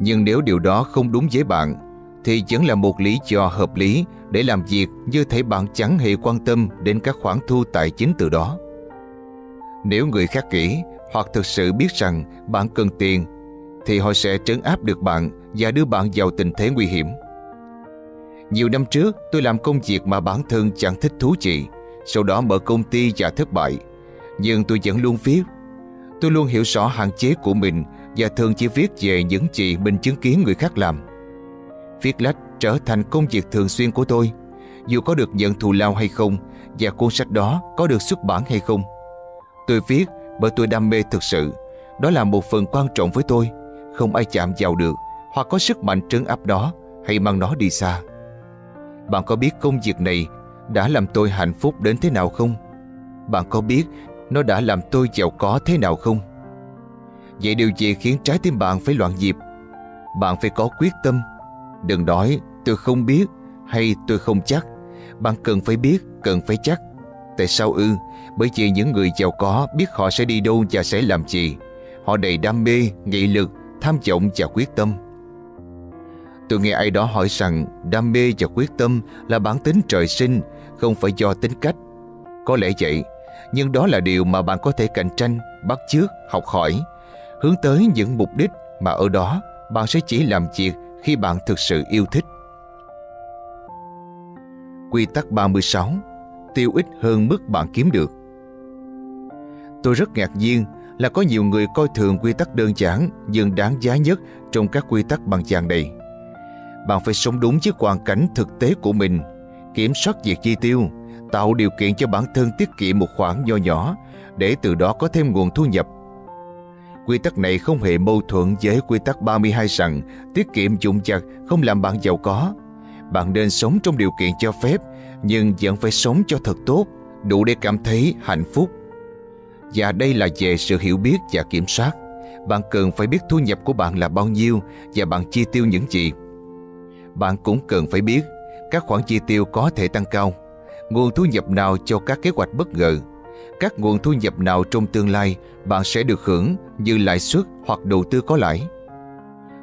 Nhưng nếu điều đó không đúng với bạn, thì vẫn là một lý do hợp lý để làm việc như thể bạn chẳng hề quan tâm đến các khoản thu tài chính từ đó. Nếu người khác kỹ hoặc thực sự biết rằng bạn cần tiền, thì họ sẽ trấn áp được bạn và đưa bạn vào tình thế nguy hiểm. Nhiều năm trước tôi làm công việc mà bản thân chẳng thích thú gì sau đó mở công ty và thất bại. Nhưng tôi vẫn luôn viết. Tôi luôn hiểu rõ hạn chế của mình Và thường chỉ viết về những gì mình chứng kiến người khác làm. Viết lách trở thành công việc thường xuyên của tôi. Dù có được nhận thù lao hay không Và cuốn sách đó có được xuất bản hay không. Tôi viết bởi tôi đam mê thực sự. Đó là một phần quan trọng với tôi. Không ai chạm vào được Hoặc có sức mạnh trấn áp đó Hay mang nó đi xa. Bạn có biết công việc này đã làm tôi hạnh phúc đến thế nào không? Bạn có biết nó đã làm tôi giàu có thế nào không? Vậy điều gì khiến trái tim bạn phải loạn nhịp? Bạn phải có quyết tâm. Đừng nói tôi không biết hay tôi không chắc. Bạn cần phải biết, cần phải chắc. Tại sao ư? Bởi vì những người giàu có biết họ sẽ đi đâu và sẽ làm gì. Họ đầy đam mê, nghị lực, tham vọng và quyết tâm. Tôi nghe ai đó hỏi rằng đam mê và quyết tâm là bản tính trời sinh, không phải do tính cách. Có lẽ vậy, nhưng đó là điều mà bạn có thể cạnh tranh, bắt chước, học hỏi, hướng tới những mục đích mà ở đó bạn sẽ chỉ làm việc khi bạn thực sự yêu thích. Quy tắc 36 Tiêu ít hơn mức bạn kiếm được Tôi rất ngạc nhiên là có nhiều người coi thường quy tắc đơn giản nhưng đáng giá nhất trong các quy tắc bằng vàng này. Bạn phải sống đúng với hoàn cảnh thực tế của mình, kiểm soát việc chi tiêu, tạo điều kiện cho bản thân tiết kiệm một khoản nho nhỏ để từ đó có thêm nguồn thu nhập. Quy tắc này không hề mâu thuẫn với quy tắc 32 rằng tiết kiệm dụng chặt không làm bạn giàu có. Bạn nên sống trong điều kiện cho phép nhưng vẫn phải sống cho thật tốt, đủ để cảm thấy hạnh phúc. Và đây là về sự hiểu biết và kiểm soát. Bạn cần phải biết thu nhập của bạn là bao nhiêu và bạn chi tiêu những gì bạn cũng cần phải biết các khoản chi tiêu có thể tăng cao, nguồn thu nhập nào cho các kế hoạch bất ngờ, các nguồn thu nhập nào trong tương lai bạn sẽ được hưởng như lãi suất hoặc đầu tư có lãi.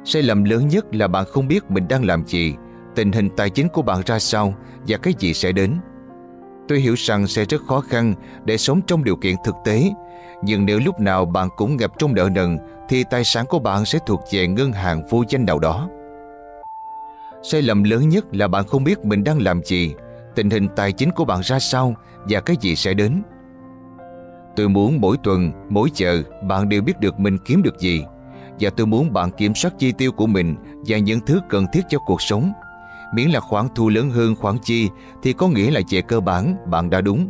Sai lầm lớn nhất là bạn không biết mình đang làm gì, tình hình tài chính của bạn ra sao và cái gì sẽ đến. Tôi hiểu rằng sẽ rất khó khăn để sống trong điều kiện thực tế, nhưng nếu lúc nào bạn cũng ngập trong nợ nần thì tài sản của bạn sẽ thuộc về ngân hàng vô danh nào đó. Sai lầm lớn nhất là bạn không biết mình đang làm gì, tình hình tài chính của bạn ra sao và cái gì sẽ đến. Tôi muốn mỗi tuần, mỗi giờ bạn đều biết được mình kiếm được gì và tôi muốn bạn kiểm soát chi tiêu của mình và những thứ cần thiết cho cuộc sống. Miễn là khoản thu lớn hơn khoản chi thì có nghĩa là về cơ bản bạn đã đúng.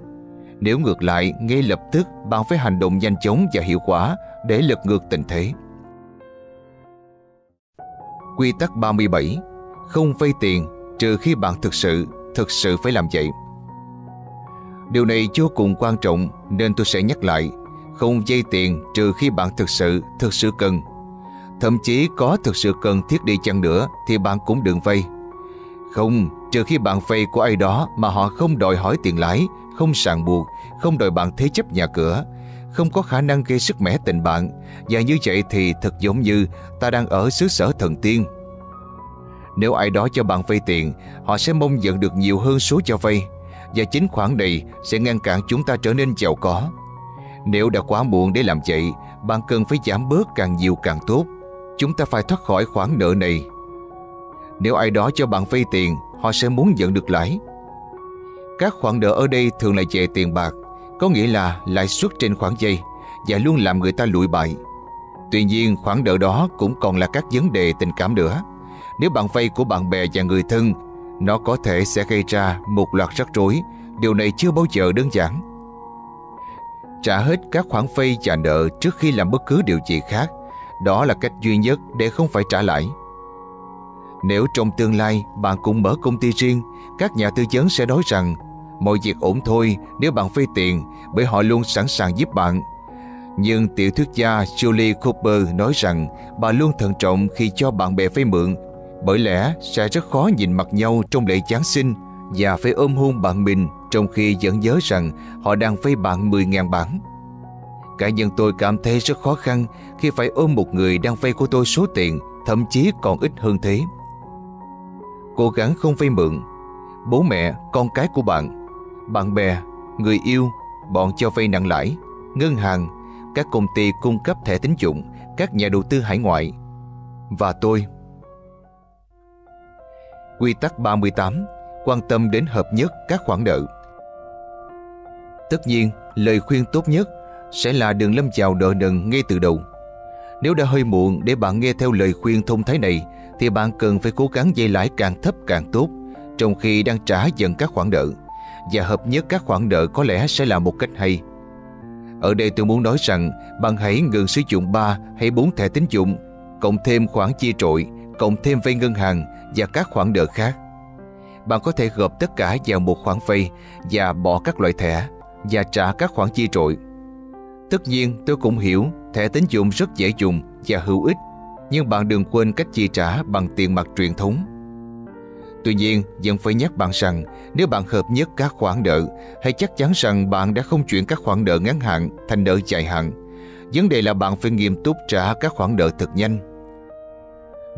Nếu ngược lại, ngay lập tức bạn phải hành động nhanh chóng và hiệu quả để lật ngược tình thế. Quy tắc 37 không vay tiền trừ khi bạn thực sự, thực sự phải làm vậy. Điều này vô cùng quan trọng nên tôi sẽ nhắc lại. Không vay tiền trừ khi bạn thực sự, thực sự cần. Thậm chí có thực sự cần thiết đi chăng nữa thì bạn cũng đừng vay. Không, trừ khi bạn vay của ai đó mà họ không đòi hỏi tiền lãi, không sàng buộc, không đòi bạn thế chấp nhà cửa, không có khả năng gây sức mẻ tình bạn và như vậy thì thật giống như ta đang ở xứ sở thần tiên. Nếu ai đó cho bạn vay tiền, họ sẽ mong nhận được nhiều hơn số cho vay và chính khoản này sẽ ngăn cản chúng ta trở nên giàu có. Nếu đã quá muộn để làm vậy, bạn cần phải giảm bớt càng nhiều càng tốt. Chúng ta phải thoát khỏi khoản nợ này. Nếu ai đó cho bạn vay tiền, họ sẽ muốn nhận được lãi. Các khoản nợ ở đây thường là về tiền bạc, có nghĩa là lãi suất trên khoản vay và luôn làm người ta lụi bại. Tuy nhiên, khoản nợ đó cũng còn là các vấn đề tình cảm nữa. Nếu bạn vay của bạn bè và người thân nó có thể sẽ gây ra một loạt rắc rối, điều này chưa bao giờ đơn giản. Trả hết các khoản vay và nợ trước khi làm bất cứ điều gì khác, đó là cách duy nhất để không phải trả lãi. Nếu trong tương lai bạn cũng mở công ty riêng, các nhà tư vấn sẽ nói rằng mọi việc ổn thôi nếu bạn vay tiền bởi họ luôn sẵn sàng giúp bạn. Nhưng tiểu thuyết gia Julie Cooper nói rằng bà luôn thận trọng khi cho bạn bè vay mượn bởi lẽ sẽ rất khó nhìn mặt nhau trong lễ Giáng sinh và phải ôm hôn bạn mình trong khi vẫn nhớ rằng họ đang vay bạn 10.000 bảng. Cả nhân tôi cảm thấy rất khó khăn khi phải ôm một người đang vay của tôi số tiền thậm chí còn ít hơn thế. Cố gắng không vay mượn. Bố mẹ, con cái của bạn, bạn bè, người yêu, bọn cho vay nặng lãi, ngân hàng, các công ty cung cấp thẻ tín dụng, các nhà đầu tư hải ngoại. Và tôi Quy tắc 38 Quan tâm đến hợp nhất các khoản nợ Tất nhiên, lời khuyên tốt nhất sẽ là đừng lâm vào nợ nần ngay từ đầu. Nếu đã hơi muộn để bạn nghe theo lời khuyên thông thái này thì bạn cần phải cố gắng dây lãi càng thấp càng tốt trong khi đang trả dần các khoản nợ và hợp nhất các khoản nợ có lẽ sẽ là một cách hay. Ở đây tôi muốn nói rằng bạn hãy ngừng sử dụng 3 hay 4 thẻ tín dụng cộng thêm khoản chi trội cộng thêm vay ngân hàng và các khoản nợ khác. Bạn có thể gộp tất cả vào một khoản vay và bỏ các loại thẻ và trả các khoản chi trội. Tất nhiên tôi cũng hiểu thẻ tín dụng rất dễ dùng và hữu ích nhưng bạn đừng quên cách chi trả bằng tiền mặt truyền thống. Tuy nhiên, vẫn phải nhắc bạn rằng nếu bạn hợp nhất các khoản nợ, hãy chắc chắn rằng bạn đã không chuyển các khoản nợ ngắn hạn thành nợ dài hạn. Vấn đề là bạn phải nghiêm túc trả các khoản nợ thật nhanh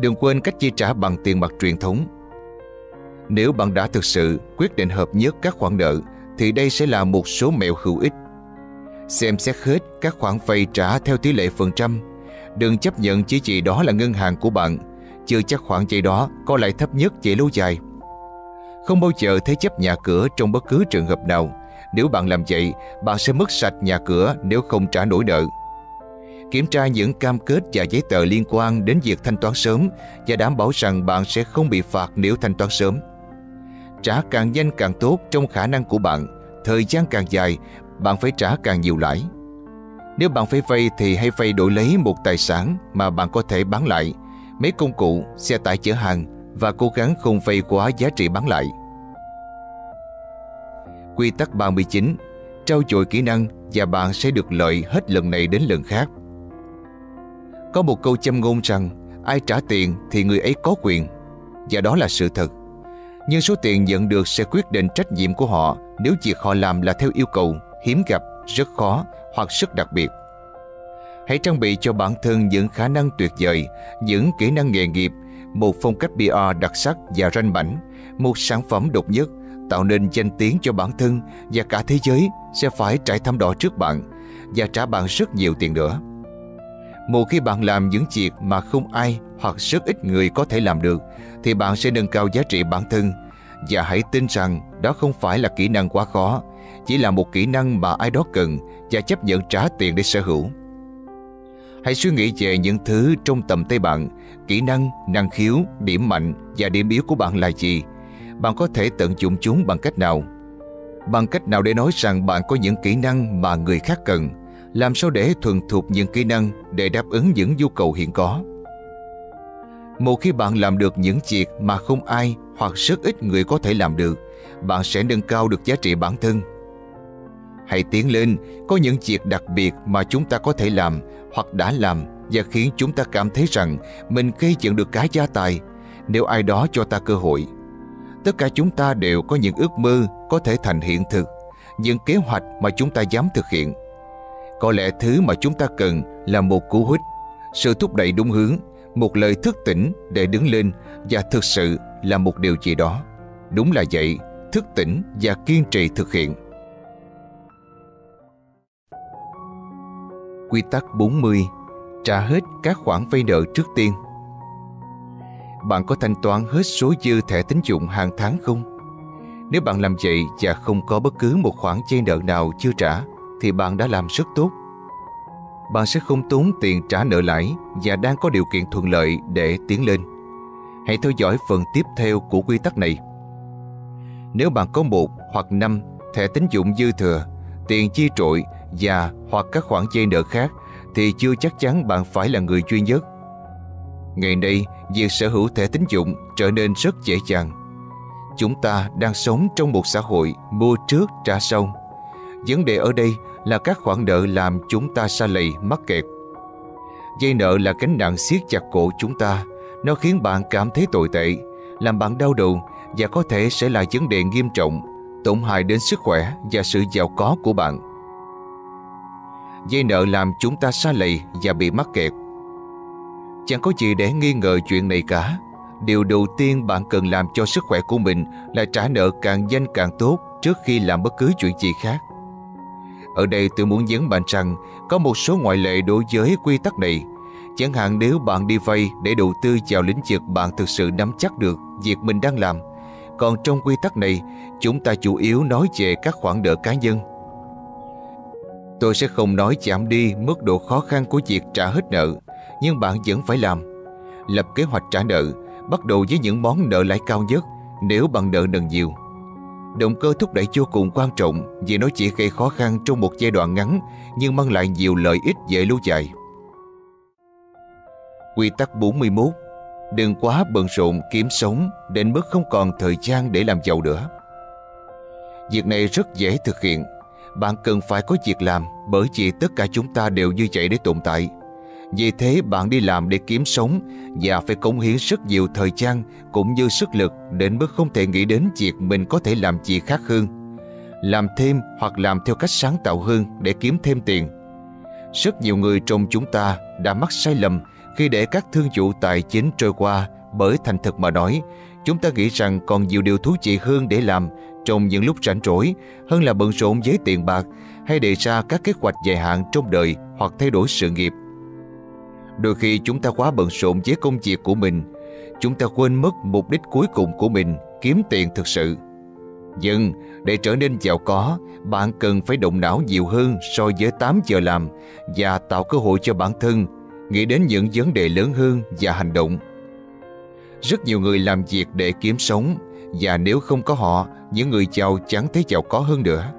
Đừng quên cách chi trả bằng tiền mặt truyền thống. Nếu bạn đã thực sự quyết định hợp nhất các khoản nợ thì đây sẽ là một số mẹo hữu ích. Xem xét hết các khoản vay trả theo tỷ lệ phần trăm. Đừng chấp nhận chỉ chỉ đó là ngân hàng của bạn, chưa chắc khoản vay đó có lại thấp nhất về lâu dài. Không bao giờ thế chấp nhà cửa trong bất cứ trường hợp nào. Nếu bạn làm vậy, bạn sẽ mất sạch nhà cửa nếu không trả nổi nợ kiểm tra những cam kết và giấy tờ liên quan đến việc thanh toán sớm và đảm bảo rằng bạn sẽ không bị phạt nếu thanh toán sớm. Trả càng nhanh càng tốt trong khả năng của bạn, thời gian càng dài, bạn phải trả càng nhiều lãi. Nếu bạn phải vay thì hãy vay đổi lấy một tài sản mà bạn có thể bán lại, mấy công cụ, xe tải chở hàng và cố gắng không vay quá giá trị bán lại. Quy tắc 39 Trao dồi kỹ năng và bạn sẽ được lợi hết lần này đến lần khác. Có một câu châm ngôn rằng ai trả tiền thì người ấy có quyền và đó là sự thật. Nhưng số tiền nhận được sẽ quyết định trách nhiệm của họ nếu việc họ làm là theo yêu cầu, hiếm gặp, rất khó hoặc rất đặc biệt. Hãy trang bị cho bản thân những khả năng tuyệt vời, những kỹ năng nghề nghiệp, một phong cách PR đặc sắc và ranh mảnh, một sản phẩm độc nhất, tạo nên danh tiếng cho bản thân và cả thế giới sẽ phải trải thăm đỏ trước bạn và trả bạn rất nhiều tiền nữa. Một khi bạn làm những việc mà không ai hoặc rất ít người có thể làm được thì bạn sẽ nâng cao giá trị bản thân và hãy tin rằng đó không phải là kỹ năng quá khó chỉ là một kỹ năng mà ai đó cần và chấp nhận trả tiền để sở hữu. Hãy suy nghĩ về những thứ trong tầm tay bạn, kỹ năng, năng khiếu, điểm mạnh và điểm yếu của bạn là gì. Bạn có thể tận dụng chúng bằng cách nào? Bằng cách nào để nói rằng bạn có những kỹ năng mà người khác cần? Làm sao để thuần thục những kỹ năng để đáp ứng những nhu cầu hiện có? Một khi bạn làm được những việc mà không ai hoặc rất ít người có thể làm được, bạn sẽ nâng cao được giá trị bản thân Hãy tiến lên, có những việc đặc biệt mà chúng ta có thể làm hoặc đã làm và khiến chúng ta cảm thấy rằng mình gây dựng được cái gia tài nếu ai đó cho ta cơ hội. Tất cả chúng ta đều có những ước mơ có thể thành hiện thực, những kế hoạch mà chúng ta dám thực hiện. Có lẽ thứ mà chúng ta cần là một cú hích, sự thúc đẩy đúng hướng, một lời thức tỉnh để đứng lên và thực sự là một điều gì đó. Đúng là vậy, thức tỉnh và kiên trì thực hiện. Quy tắc 40 Trả hết các khoản vay nợ trước tiên Bạn có thanh toán hết số dư thẻ tín dụng hàng tháng không? Nếu bạn làm vậy và không có bất cứ một khoản vay nợ nào chưa trả thì bạn đã làm rất tốt. Bạn sẽ không tốn tiền trả nợ lãi và đang có điều kiện thuận lợi để tiến lên. Hãy theo dõi phần tiếp theo của quy tắc này. Nếu bạn có một hoặc năm thẻ tín dụng dư thừa, tiền chi trội và hoặc các khoản dây nợ khác thì chưa chắc chắn bạn phải là người duy nhất. Ngày nay, việc sở hữu thẻ tín dụng trở nên rất dễ dàng. Chúng ta đang sống trong một xã hội mua trước trả sau. Vấn đề ở đây là các khoản nợ làm chúng ta xa lầy mắc kẹt. Dây nợ là cánh nặng siết chặt cổ chúng ta. Nó khiến bạn cảm thấy tồi tệ, làm bạn đau đầu và có thể sẽ là vấn đề nghiêm trọng, tổn hại đến sức khỏe và sự giàu có của bạn. Dây nợ làm chúng ta xa lầy và bị mắc kẹt. Chẳng có gì để nghi ngờ chuyện này cả. Điều đầu tiên bạn cần làm cho sức khỏe của mình là trả nợ càng nhanh càng tốt trước khi làm bất cứ chuyện gì khác. Ở đây tôi muốn nhấn mạnh rằng có một số ngoại lệ đối với quy tắc này. Chẳng hạn nếu bạn đi vay để đầu tư vào lĩnh vực bạn thực sự nắm chắc được việc mình đang làm. Còn trong quy tắc này, chúng ta chủ yếu nói về các khoản nợ cá nhân Tôi sẽ không nói giảm đi mức độ khó khăn của việc trả hết nợ, nhưng bạn vẫn phải làm. Lập kế hoạch trả nợ, bắt đầu với những món nợ lãi cao nhất nếu bạn nợ nần nhiều. Động cơ thúc đẩy vô cùng quan trọng vì nó chỉ gây khó khăn trong một giai đoạn ngắn, nhưng mang lại nhiều lợi ích về lâu dài. Quy tắc 41 Đừng quá bận rộn kiếm sống đến mức không còn thời gian để làm giàu nữa. Việc này rất dễ thực hiện, bạn cần phải có việc làm bởi vì tất cả chúng ta đều như vậy để tồn tại. Vì thế bạn đi làm để kiếm sống và phải cống hiến rất nhiều thời gian cũng như sức lực đến mức không thể nghĩ đến việc mình có thể làm gì khác hơn. Làm thêm hoặc làm theo cách sáng tạo hơn để kiếm thêm tiền. Rất nhiều người trong chúng ta đã mắc sai lầm khi để các thương vụ tài chính trôi qua bởi thành thực mà nói, chúng ta nghĩ rằng còn nhiều điều thú vị hơn để làm trong những lúc rảnh rỗi hơn là bận rộn với tiền bạc hay đề ra các kế hoạch dài hạn trong đời hoặc thay đổi sự nghiệp. Đôi khi chúng ta quá bận rộn với công việc của mình, chúng ta quên mất mục đích cuối cùng của mình, kiếm tiền thực sự. Nhưng để trở nên giàu có, bạn cần phải động não nhiều hơn so với 8 giờ làm và tạo cơ hội cho bản thân nghĩ đến những vấn đề lớn hơn và hành động. Rất nhiều người làm việc để kiếm sống và nếu không có họ, những người giàu chẳng thấy giàu có hơn nữa.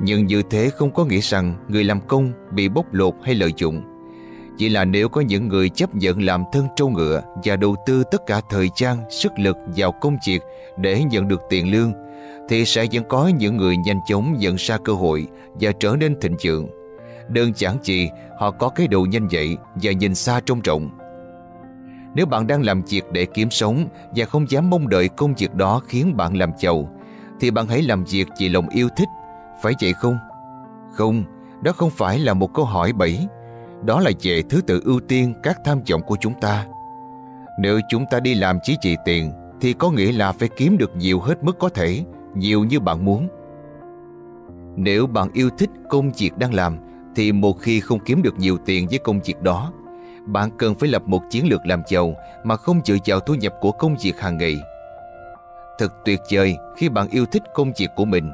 Nhưng như thế không có nghĩa rằng người làm công bị bóc lột hay lợi dụng. Chỉ là nếu có những người chấp nhận làm thân trâu ngựa và đầu tư tất cả thời gian, sức lực vào công việc để nhận được tiền lương, thì sẽ vẫn có những người nhanh chóng nhận ra cơ hội và trở nên thịnh vượng. Đơn giản chỉ họ có cái đầu nhanh dậy và nhìn xa trông rộng. Nếu bạn đang làm việc để kiếm sống và không dám mong đợi công việc đó khiến bạn làm giàu, thì bạn hãy làm việc vì lòng yêu thích, phải vậy không? Không, đó không phải là một câu hỏi bẫy. Đó là về thứ tự ưu tiên các tham vọng của chúng ta. Nếu chúng ta đi làm chỉ vì tiền, thì có nghĩa là phải kiếm được nhiều hết mức có thể, nhiều như bạn muốn. Nếu bạn yêu thích công việc đang làm thì một khi không kiếm được nhiều tiền với công việc đó, bạn cần phải lập một chiến lược làm giàu mà không dựa vào thu nhập của công việc hàng ngày. Thật tuyệt vời khi bạn yêu thích công việc của mình.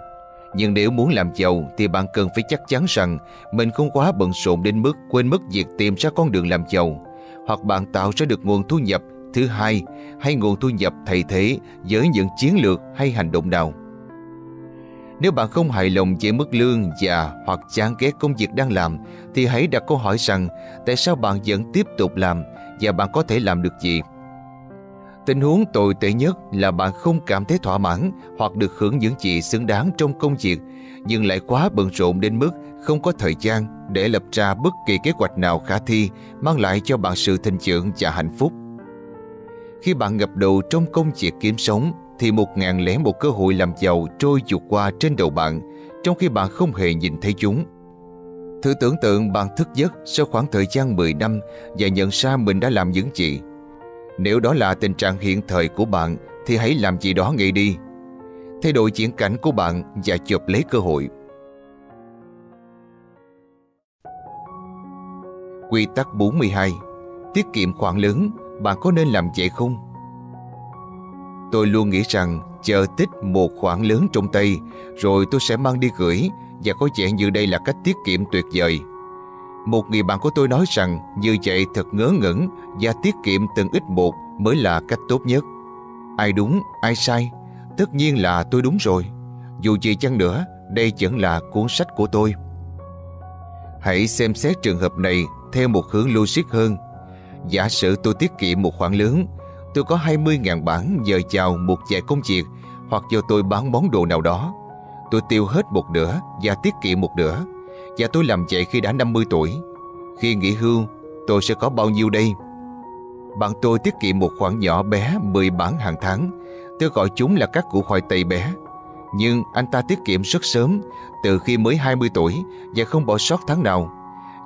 Nhưng nếu muốn làm giàu thì bạn cần phải chắc chắn rằng mình không quá bận rộn đến mức quên mất việc tìm ra con đường làm giàu. Hoặc bạn tạo ra được nguồn thu nhập thứ hai hay nguồn thu nhập thay thế với những chiến lược hay hành động nào. Nếu bạn không hài lòng với mức lương và hoặc chán ghét công việc đang làm, thì hãy đặt câu hỏi rằng tại sao bạn vẫn tiếp tục làm và bạn có thể làm được gì. Tình huống tồi tệ nhất là bạn không cảm thấy thỏa mãn hoặc được hưởng những gì xứng đáng trong công việc, nhưng lại quá bận rộn đến mức không có thời gian để lập ra bất kỳ kế hoạch nào khả thi mang lại cho bạn sự thịnh vượng và hạnh phúc. Khi bạn ngập đầu trong công việc kiếm sống thì một ngàn lẻ một cơ hội làm giàu trôi vụt qua trên đầu bạn, trong khi bạn không hề nhìn thấy chúng. Thử tưởng tượng bạn thức giấc sau khoảng thời gian 10 năm và nhận ra mình đã làm những gì. Nếu đó là tình trạng hiện thời của bạn thì hãy làm gì đó ngay đi. Thay đổi diễn cảnh của bạn và chụp lấy cơ hội. Quy tắc 42 Tiết kiệm khoản lớn, bạn có nên làm vậy không? Tôi luôn nghĩ rằng chờ tích một khoản lớn trong tay rồi tôi sẽ mang đi gửi và có vẻ như đây là cách tiết kiệm tuyệt vời. Một người bạn của tôi nói rằng như vậy thật ngớ ngẩn và tiết kiệm từng ít một mới là cách tốt nhất. Ai đúng, ai sai? Tất nhiên là tôi đúng rồi. Dù gì chăng nữa, đây vẫn là cuốn sách của tôi. Hãy xem xét trường hợp này theo một hướng logic hơn. Giả sử tôi tiết kiệm một khoản lớn Tôi có 20.000 bản giờ chào một vài công việc hoặc do tôi bán món đồ nào đó. Tôi tiêu hết một nửa và tiết kiệm một nửa. Và tôi làm vậy khi đã 50 tuổi. Khi nghỉ hưu, tôi sẽ có bao nhiêu đây? Bạn tôi tiết kiệm một khoản nhỏ bé 10 bản hàng tháng. Tôi gọi chúng là các củ khoai tây bé. Nhưng anh ta tiết kiệm rất sớm, từ khi mới 20 tuổi và không bỏ sót tháng nào.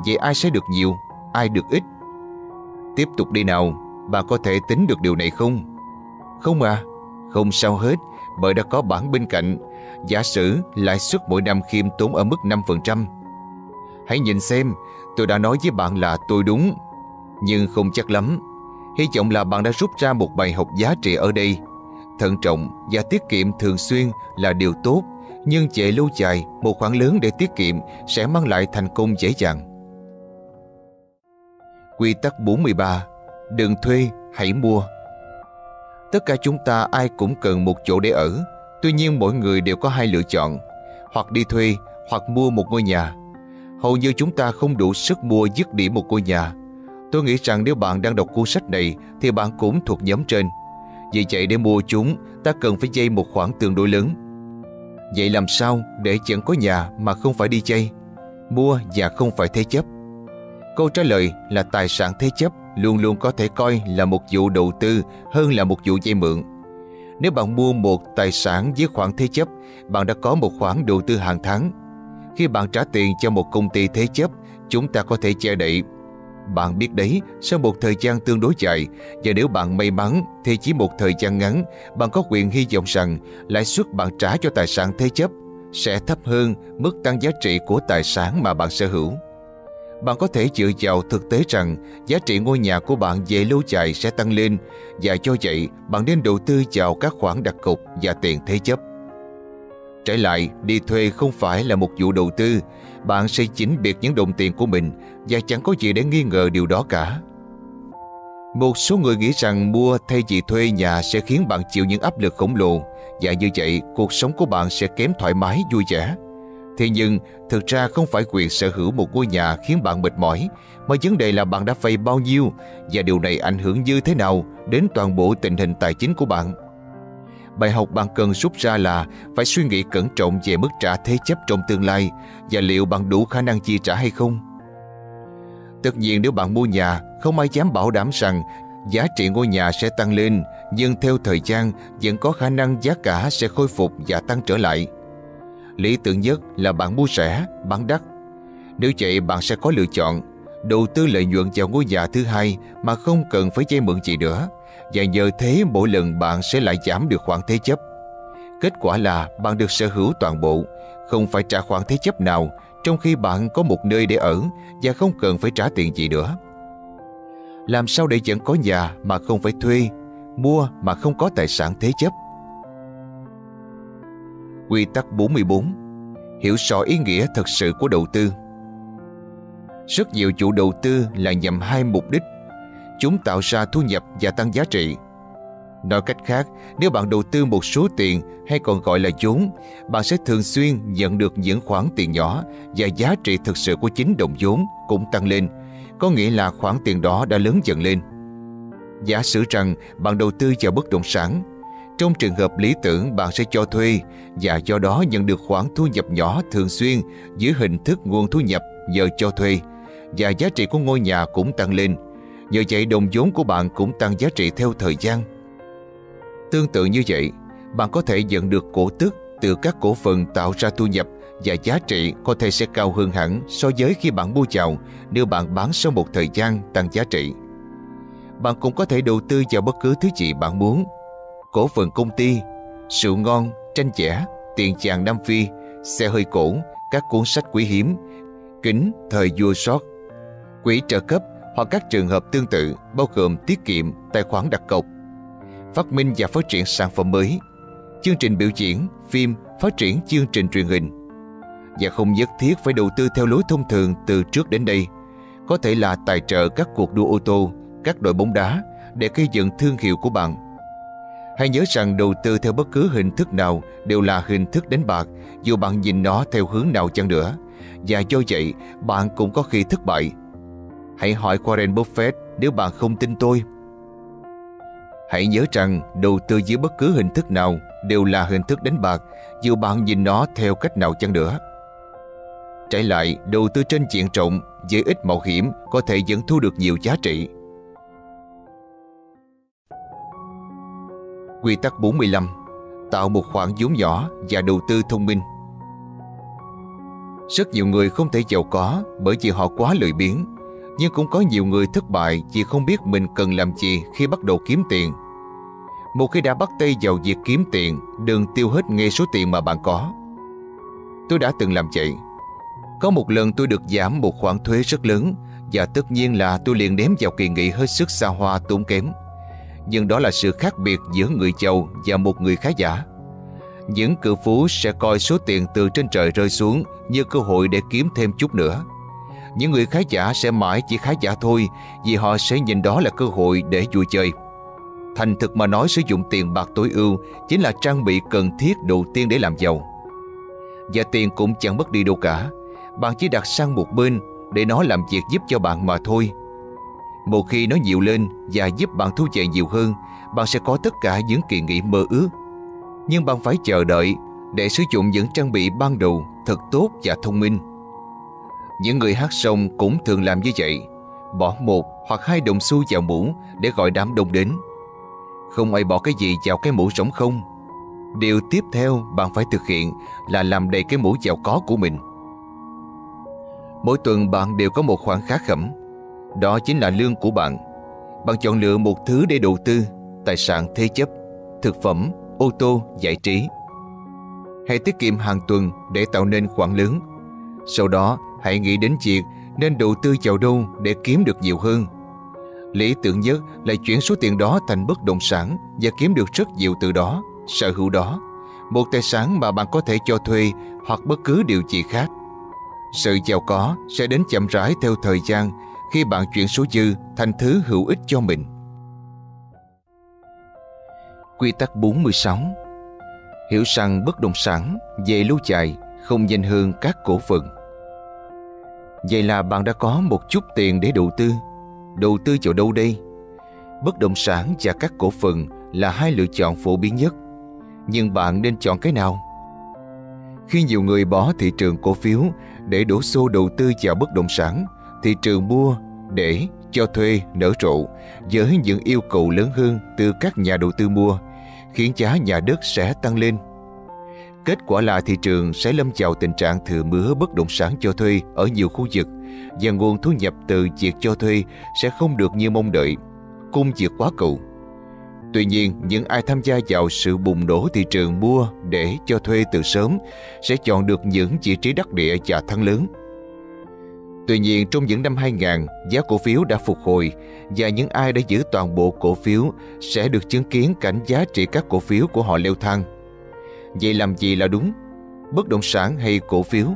Vậy ai sẽ được nhiều, ai được ít? Tiếp tục đi nào, Bà có thể tính được điều này không? Không à, không sao hết bởi đã có bản bên cạnh giả sử lãi suất mỗi năm khiêm tốn ở mức 5%. Hãy nhìn xem, tôi đã nói với bạn là tôi đúng, nhưng không chắc lắm. Hy vọng là bạn đã rút ra một bài học giá trị ở đây. Thận trọng và tiết kiệm thường xuyên là điều tốt, nhưng chạy lâu dài, một khoản lớn để tiết kiệm sẽ mang lại thành công dễ dàng. Quy tắc 43 Đừng thuê, hãy mua. Tất cả chúng ta ai cũng cần một chỗ để ở. Tuy nhiên mỗi người đều có hai lựa chọn. Hoặc đi thuê, hoặc mua một ngôi nhà. Hầu như chúng ta không đủ sức mua dứt điểm một ngôi nhà. Tôi nghĩ rằng nếu bạn đang đọc cuốn sách này thì bạn cũng thuộc nhóm trên. Vì vậy để mua chúng, ta cần phải dây một khoản tương đối lớn. Vậy làm sao để chẳng có nhà mà không phải đi dây, Mua và không phải thế chấp. Câu trả lời là tài sản thế chấp luôn luôn có thể coi là một vụ đầu tư hơn là một vụ vay mượn. Nếu bạn mua một tài sản với khoản thế chấp, bạn đã có một khoản đầu tư hàng tháng. Khi bạn trả tiền cho một công ty thế chấp, chúng ta có thể che đậy. Bạn biết đấy, sau một thời gian tương đối dài, và nếu bạn may mắn thì chỉ một thời gian ngắn, bạn có quyền hy vọng rằng lãi suất bạn trả cho tài sản thế chấp sẽ thấp hơn mức tăng giá trị của tài sản mà bạn sở hữu. Bạn có thể dựa vào thực tế rằng giá trị ngôi nhà của bạn về lâu dài sẽ tăng lên và do vậy bạn nên đầu tư vào các khoản đặt cọc và tiền thế chấp. Trở lại, đi thuê không phải là một vụ đầu tư, bạn sẽ chỉnh biệt những đồng tiền của mình và chẳng có gì để nghi ngờ điều đó cả. Một số người nghĩ rằng mua thay vì thuê nhà sẽ khiến bạn chịu những áp lực khổng lồ và như vậy cuộc sống của bạn sẽ kém thoải mái vui vẻ. Thế nhưng, thực ra không phải quyền sở hữu một ngôi nhà khiến bạn mệt mỏi, mà vấn đề là bạn đã vay bao nhiêu và điều này ảnh hưởng như thế nào đến toàn bộ tình hình tài chính của bạn. Bài học bạn cần rút ra là phải suy nghĩ cẩn trọng về mức trả thế chấp trong tương lai và liệu bạn đủ khả năng chi trả hay không. Tất nhiên nếu bạn mua nhà, không ai dám bảo đảm rằng giá trị ngôi nhà sẽ tăng lên, nhưng theo thời gian vẫn có khả năng giá cả sẽ khôi phục và tăng trở lại. Lý tưởng nhất là bạn mua rẻ, bán đắt. Nếu vậy bạn sẽ có lựa chọn đầu tư lợi nhuận vào ngôi nhà thứ hai mà không cần phải dây mượn gì nữa và nhờ thế mỗi lần bạn sẽ lại giảm được khoản thế chấp. Kết quả là bạn được sở hữu toàn bộ, không phải trả khoản thế chấp nào trong khi bạn có một nơi để ở và không cần phải trả tiền gì nữa. Làm sao để vẫn có nhà mà không phải thuê, mua mà không có tài sản thế chấp? Quy tắc 44 Hiểu rõ ý nghĩa thật sự của đầu tư Rất nhiều chủ đầu tư là nhằm hai mục đích Chúng tạo ra thu nhập và tăng giá trị Nói cách khác, nếu bạn đầu tư một số tiền hay còn gọi là vốn, bạn sẽ thường xuyên nhận được những khoản tiền nhỏ và giá trị thực sự của chính đồng vốn cũng tăng lên, có nghĩa là khoản tiền đó đã lớn dần lên. Giả sử rằng bạn đầu tư vào bất động sản, trong trường hợp lý tưởng bạn sẽ cho thuê và do đó nhận được khoản thu nhập nhỏ thường xuyên dưới hình thức nguồn thu nhập nhờ cho thuê và giá trị của ngôi nhà cũng tăng lên. Nhờ vậy đồng vốn của bạn cũng tăng giá trị theo thời gian. Tương tự như vậy, bạn có thể nhận được cổ tức từ các cổ phần tạo ra thu nhập và giá trị có thể sẽ cao hơn hẳn so với khi bạn mua vào nếu bạn bán sau một thời gian tăng giá trị. Bạn cũng có thể đầu tư vào bất cứ thứ gì bạn muốn. Cổ phần công ty, rượu ngon, tranh vẽ, tiền chàng Nam Phi, xe hơi cổ, các cuốn sách quý hiếm, kính thời vua sót, quỹ trợ cấp hoặc các trường hợp tương tự bao gồm tiết kiệm, tài khoản đặt cọc, phát minh và phát triển sản phẩm mới, chương trình biểu diễn, phim, phát triển chương trình truyền hình. Và không nhất thiết phải đầu tư theo lối thông thường từ trước đến đây. Có thể là tài trợ các cuộc đua ô tô, các đội bóng đá để gây dựng thương hiệu của bạn. Hãy nhớ rằng đầu tư theo bất cứ hình thức nào đều là hình thức đánh bạc dù bạn nhìn nó theo hướng nào chăng nữa. Và do vậy, bạn cũng có khi thất bại. Hãy hỏi Warren Buffett nếu bạn không tin tôi. Hãy nhớ rằng đầu tư dưới bất cứ hình thức nào đều là hình thức đánh bạc dù bạn nhìn nó theo cách nào chăng nữa. Trái lại, đầu tư trên diện rộng với ít mạo hiểm có thể vẫn thu được nhiều giá trị. Quy tắc 45 Tạo một khoản vốn nhỏ và đầu tư thông minh Rất nhiều người không thể giàu có bởi vì họ quá lười biếng nhưng cũng có nhiều người thất bại vì không biết mình cần làm gì khi bắt đầu kiếm tiền. Một khi đã bắt tay vào việc kiếm tiền, đừng tiêu hết ngay số tiền mà bạn có. Tôi đã từng làm vậy. Có một lần tôi được giảm một khoản thuế rất lớn và tất nhiên là tôi liền ném vào kỳ nghỉ hết sức xa hoa tốn kém. Nhưng đó là sự khác biệt giữa người giàu và một người khá giả. Những cự phú sẽ coi số tiền từ trên trời rơi xuống như cơ hội để kiếm thêm chút nữa. Những người khá giả sẽ mãi chỉ khá giả thôi vì họ sẽ nhìn đó là cơ hội để vui chơi. Thành thực mà nói sử dụng tiền bạc tối ưu chính là trang bị cần thiết đầu tiên để làm giàu. Và tiền cũng chẳng mất đi đâu cả. Bạn chỉ đặt sang một bên để nó làm việc giúp cho bạn mà thôi. Một khi nó nhiều lên và giúp bạn thu về nhiều hơn, bạn sẽ có tất cả những kỳ nghỉ mơ ước. Nhưng bạn phải chờ đợi để sử dụng những trang bị ban đầu thật tốt và thông minh. Những người hát sông cũng thường làm như vậy. Bỏ một hoặc hai đồng xu vào mũ Để gọi đám đông đến. Không ai bỏ cái gì vào cái mũ rỗng không. Điều tiếp theo bạn phải thực hiện Là làm đầy cái mũ giàu có của mình. Mỗi tuần bạn đều có một khoản khá khẩm. Đó chính là lương của bạn. Bạn chọn lựa một thứ để đầu tư Tài sản thế chấp Thực phẩm, ô tô, giải trí. Hãy tiết kiệm hàng tuần để tạo nên khoản lớn. Sau đó Hãy nghĩ đến việc nên đầu tư vào đâu để kiếm được nhiều hơn. Lý tưởng nhất là chuyển số tiền đó thành bất động sản và kiếm được rất nhiều từ đó, sở hữu đó. Một tài sản mà bạn có thể cho thuê hoặc bất cứ điều gì khác. Sự giàu có sẽ đến chậm rãi theo thời gian khi bạn chuyển số dư thành thứ hữu ích cho mình. Quy tắc 46 Hiểu rằng bất động sản về lâu dài không nhanh hơn các cổ phần. Vậy là bạn đã có một chút tiền để đầu tư. Đầu tư vào đâu đây? Bất động sản và các cổ phần là hai lựa chọn phổ biến nhất. Nhưng bạn nên chọn cái nào? Khi nhiều người bỏ thị trường cổ phiếu để đổ xô đầu tư vào bất động sản, thị trường mua, để, cho thuê, nở rộ với những yêu cầu lớn hơn từ các nhà đầu tư mua, khiến giá nhà đất sẽ tăng lên Kết quả là thị trường sẽ lâm vào tình trạng thừa mứa bất động sản cho thuê ở nhiều khu vực và nguồn thu nhập từ việc cho thuê sẽ không được như mong đợi, cung việc quá cầu. Tuy nhiên, những ai tham gia vào sự bùng nổ thị trường mua để cho thuê từ sớm sẽ chọn được những vị trí đắc địa và thăng lớn. Tuy nhiên, trong những năm 2000, giá cổ phiếu đã phục hồi và những ai đã giữ toàn bộ cổ phiếu sẽ được chứng kiến cảnh giá trị các cổ phiếu của họ leo thang. Vậy làm gì là đúng? Bất động sản hay cổ phiếu?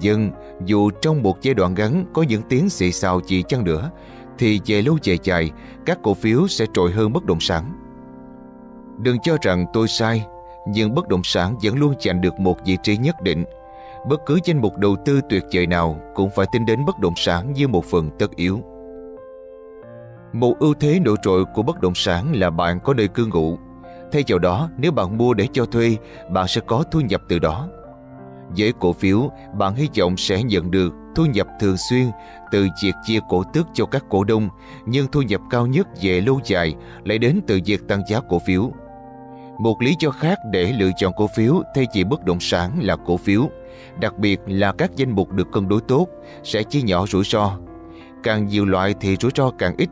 Nhưng dù trong một giai đoạn ngắn có những tiếng xì xào gì chăng nữa, thì về lâu về dài, các cổ phiếu sẽ trội hơn bất động sản. Đừng cho rằng tôi sai, nhưng bất động sản vẫn luôn giành được một vị trí nhất định. Bất cứ danh mục đầu tư tuyệt vời nào cũng phải tính đến bất động sản như một phần tất yếu. Một ưu thế nổi trội của bất động sản là bạn có nơi cư ngụ. Thay vào đó, nếu bạn mua để cho thuê, bạn sẽ có thu nhập từ đó. Với cổ phiếu, bạn hy vọng sẽ nhận được thu nhập thường xuyên từ việc chia cổ tức cho các cổ đông, nhưng thu nhập cao nhất về lâu dài lại đến từ việc tăng giá cổ phiếu. Một lý do khác để lựa chọn cổ phiếu thay vì bất động sản là cổ phiếu, đặc biệt là các danh mục được cân đối tốt, sẽ chia nhỏ rủi ro. Càng nhiều loại thì rủi ro càng ít.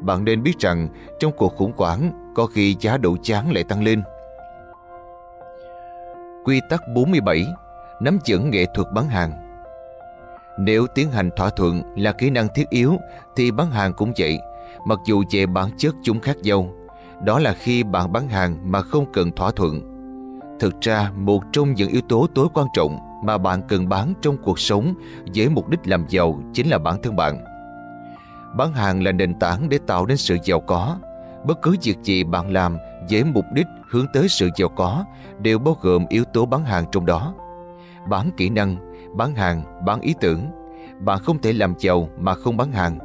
Bạn nên biết rằng trong cuộc khủng hoảng, có khi giá đậu chán lại tăng lên. Quy tắc 47 Nắm vững nghệ thuật bán hàng Nếu tiến hành thỏa thuận là kỹ năng thiết yếu thì bán hàng cũng vậy, mặc dù về bản chất chúng khác nhau đó là khi bạn bán hàng mà không cần thỏa thuận. Thực ra, một trong những yếu tố tối quan trọng mà bạn cần bán trong cuộc sống với mục đích làm giàu chính là bản thân bạn. Bán hàng là nền tảng để tạo nên sự giàu có. Bất cứ việc gì bạn làm với mục đích hướng tới sự giàu có đều bao gồm yếu tố bán hàng trong đó. Bán kỹ năng, bán hàng, bán ý tưởng. Bạn không thể làm giàu mà không bán hàng.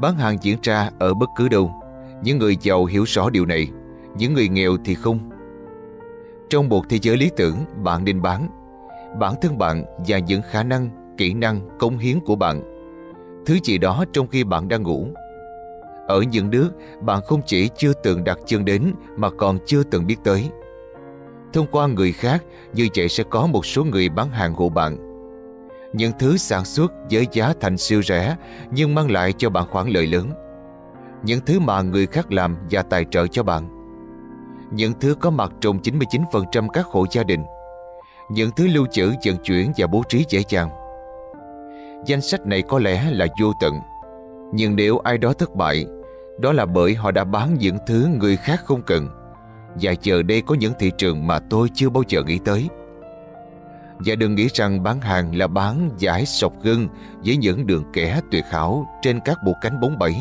Bán hàng diễn ra ở bất cứ đâu những người giàu hiểu rõ điều này, những người nghèo thì không. Trong một thế giới lý tưởng, bạn nên bán bản thân bạn và những khả năng, kỹ năng, công hiến của bạn. Thứ gì đó trong khi bạn đang ngủ. Ở những nước, bạn không chỉ chưa từng đặt chân đến mà còn chưa từng biết tới. Thông qua người khác, như vậy sẽ có một số người bán hàng hộ bạn. Những thứ sản xuất với giá thành siêu rẻ nhưng mang lại cho bạn khoản lợi lớn những thứ mà người khác làm và tài trợ cho bạn. Những thứ có mặt trong 99% các hộ gia đình. Những thứ lưu trữ, vận chuyển và bố trí dễ dàng. Danh sách này có lẽ là vô tận. Nhưng nếu ai đó thất bại, đó là bởi họ đã bán những thứ người khác không cần. Và giờ đây có những thị trường mà tôi chưa bao giờ nghĩ tới. Và đừng nghĩ rằng bán hàng là bán giải sọc gân với những đường kẻ tuyệt hảo trên các bộ cánh bóng bẩy.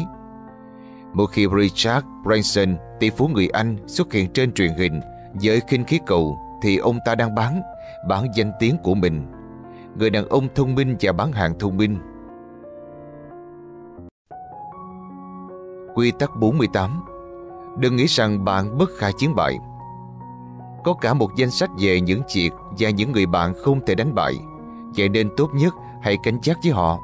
Một khi Richard Branson, tỷ phú người Anh xuất hiện trên truyền hình với khinh khí cầu thì ông ta đang bán, bán danh tiếng của mình. Người đàn ông thông minh và bán hàng thông minh. Quy tắc 48 Đừng nghĩ rằng bạn bất khả chiến bại. Có cả một danh sách về những chuyện và những người bạn không thể đánh bại. Vậy nên tốt nhất hãy cảnh giác với họ.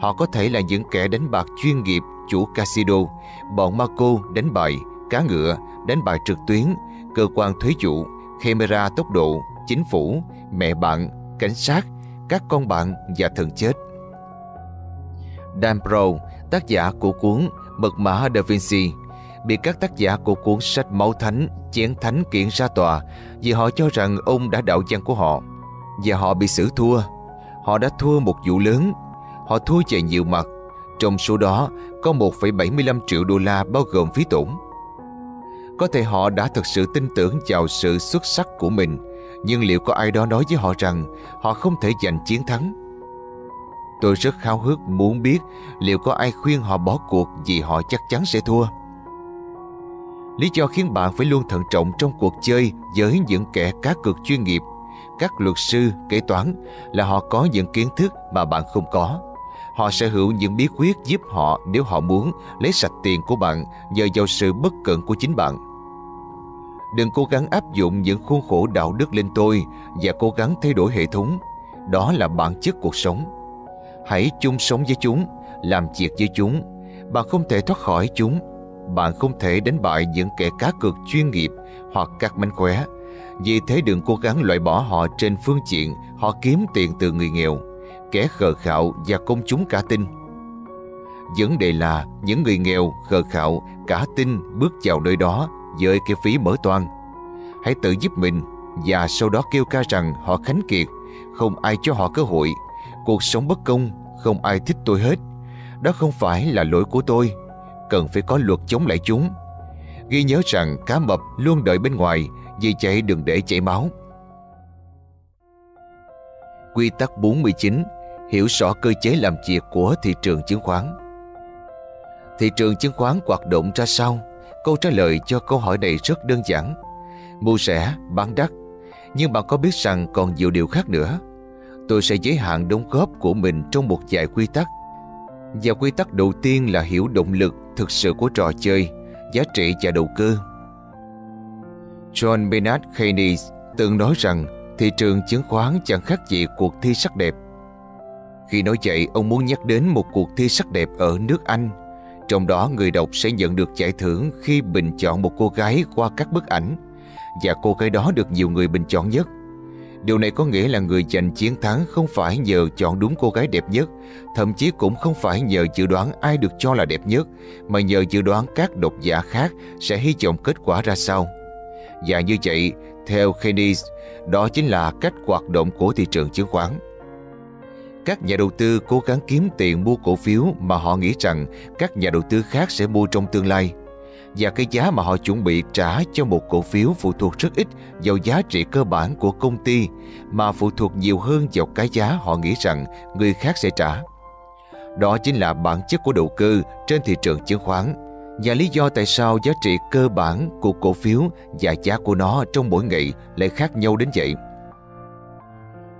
Họ có thể là những kẻ đánh bạc chuyên nghiệp chủ casino, bọn ma cô đánh bài, cá ngựa, đánh bại trực tuyến, cơ quan thuế vụ, camera tốc độ, chính phủ, mẹ bạn, cảnh sát, các con bạn và thần chết. Dan Brown, tác giả của cuốn Mật mã Da Vinci, bị các tác giả của cuốn sách Máu Thánh, Chén Thánh kiện ra tòa vì họ cho rằng ông đã đạo văn của họ. Và họ bị xử thua. Họ đã thua một vụ lớn. Họ thua về nhiều mặt trong số đó có 1,75 triệu đô la bao gồm phí tổn. Có thể họ đã thực sự tin tưởng vào sự xuất sắc của mình, nhưng liệu có ai đó nói với họ rằng họ không thể giành chiến thắng? Tôi rất khao hức muốn biết liệu có ai khuyên họ bỏ cuộc vì họ chắc chắn sẽ thua. Lý do khiến bạn phải luôn thận trọng trong cuộc chơi với những kẻ cá cược chuyên nghiệp, các luật sư, kế toán là họ có những kiến thức mà bạn không có Họ sở hữu những bí quyết giúp họ nếu họ muốn lấy sạch tiền của bạn nhờ vào sự bất cẩn của chính bạn. Đừng cố gắng áp dụng những khuôn khổ đạo đức lên tôi và cố gắng thay đổi hệ thống. Đó là bản chất cuộc sống. Hãy chung sống với chúng, làm việc với chúng. Bạn không thể thoát khỏi chúng. Bạn không thể đánh bại những kẻ cá cược chuyên nghiệp hoặc các mánh khóe. Vì thế đừng cố gắng loại bỏ họ trên phương diện họ kiếm tiền từ người nghèo kẻ khờ khạo và công chúng cả tin. Vấn đề là những người nghèo, khờ khạo, cả tin bước vào nơi đó với cái phí mở toan. Hãy tự giúp mình và sau đó kêu ca rằng họ khánh kiệt, không ai cho họ cơ hội. Cuộc sống bất công, không ai thích tôi hết. Đó không phải là lỗi của tôi, cần phải có luật chống lại chúng. Ghi nhớ rằng cá mập luôn đợi bên ngoài, vì chạy đừng để chảy máu. Quy tắc 49 Hiểu rõ cơ chế làm việc của thị trường chứng khoán Thị trường chứng khoán hoạt động ra sao? Câu trả lời cho câu hỏi này rất đơn giản. Mua rẻ, bán đắt. Nhưng bạn có biết rằng còn nhiều điều khác nữa. Tôi sẽ giới hạn đóng góp của mình trong một vài quy tắc. Và quy tắc đầu tiên là hiểu động lực thực sự của trò chơi, giá trị và đầu cơ. John Bernard Keynes từng nói rằng thị trường chứng khoán chẳng khác gì cuộc thi sắc đẹp. Khi nói vậy, ông muốn nhắc đến một cuộc thi sắc đẹp ở nước Anh trong đó người đọc sẽ nhận được giải thưởng khi bình chọn một cô gái qua các bức ảnh và cô gái đó được nhiều người bình chọn nhất. Điều này có nghĩa là người giành chiến thắng không phải nhờ chọn đúng cô gái đẹp nhất, thậm chí cũng không phải nhờ dự đoán ai được cho là đẹp nhất, mà nhờ dự đoán các độc giả khác sẽ hy vọng kết quả ra sao. Và như vậy, theo Keynes, đó chính là cách hoạt động của thị trường chứng khoán. Các nhà đầu tư cố gắng kiếm tiền mua cổ phiếu mà họ nghĩ rằng các nhà đầu tư khác sẽ mua trong tương lai. Và cái giá mà họ chuẩn bị trả cho một cổ phiếu phụ thuộc rất ít vào giá trị cơ bản của công ty, mà phụ thuộc nhiều hơn vào cái giá họ nghĩ rằng người khác sẽ trả. Đó chính là bản chất của đầu cơ trên thị trường chứng khoán và lý do tại sao giá trị cơ bản của cổ phiếu và giá của nó trong mỗi ngày lại khác nhau đến vậy.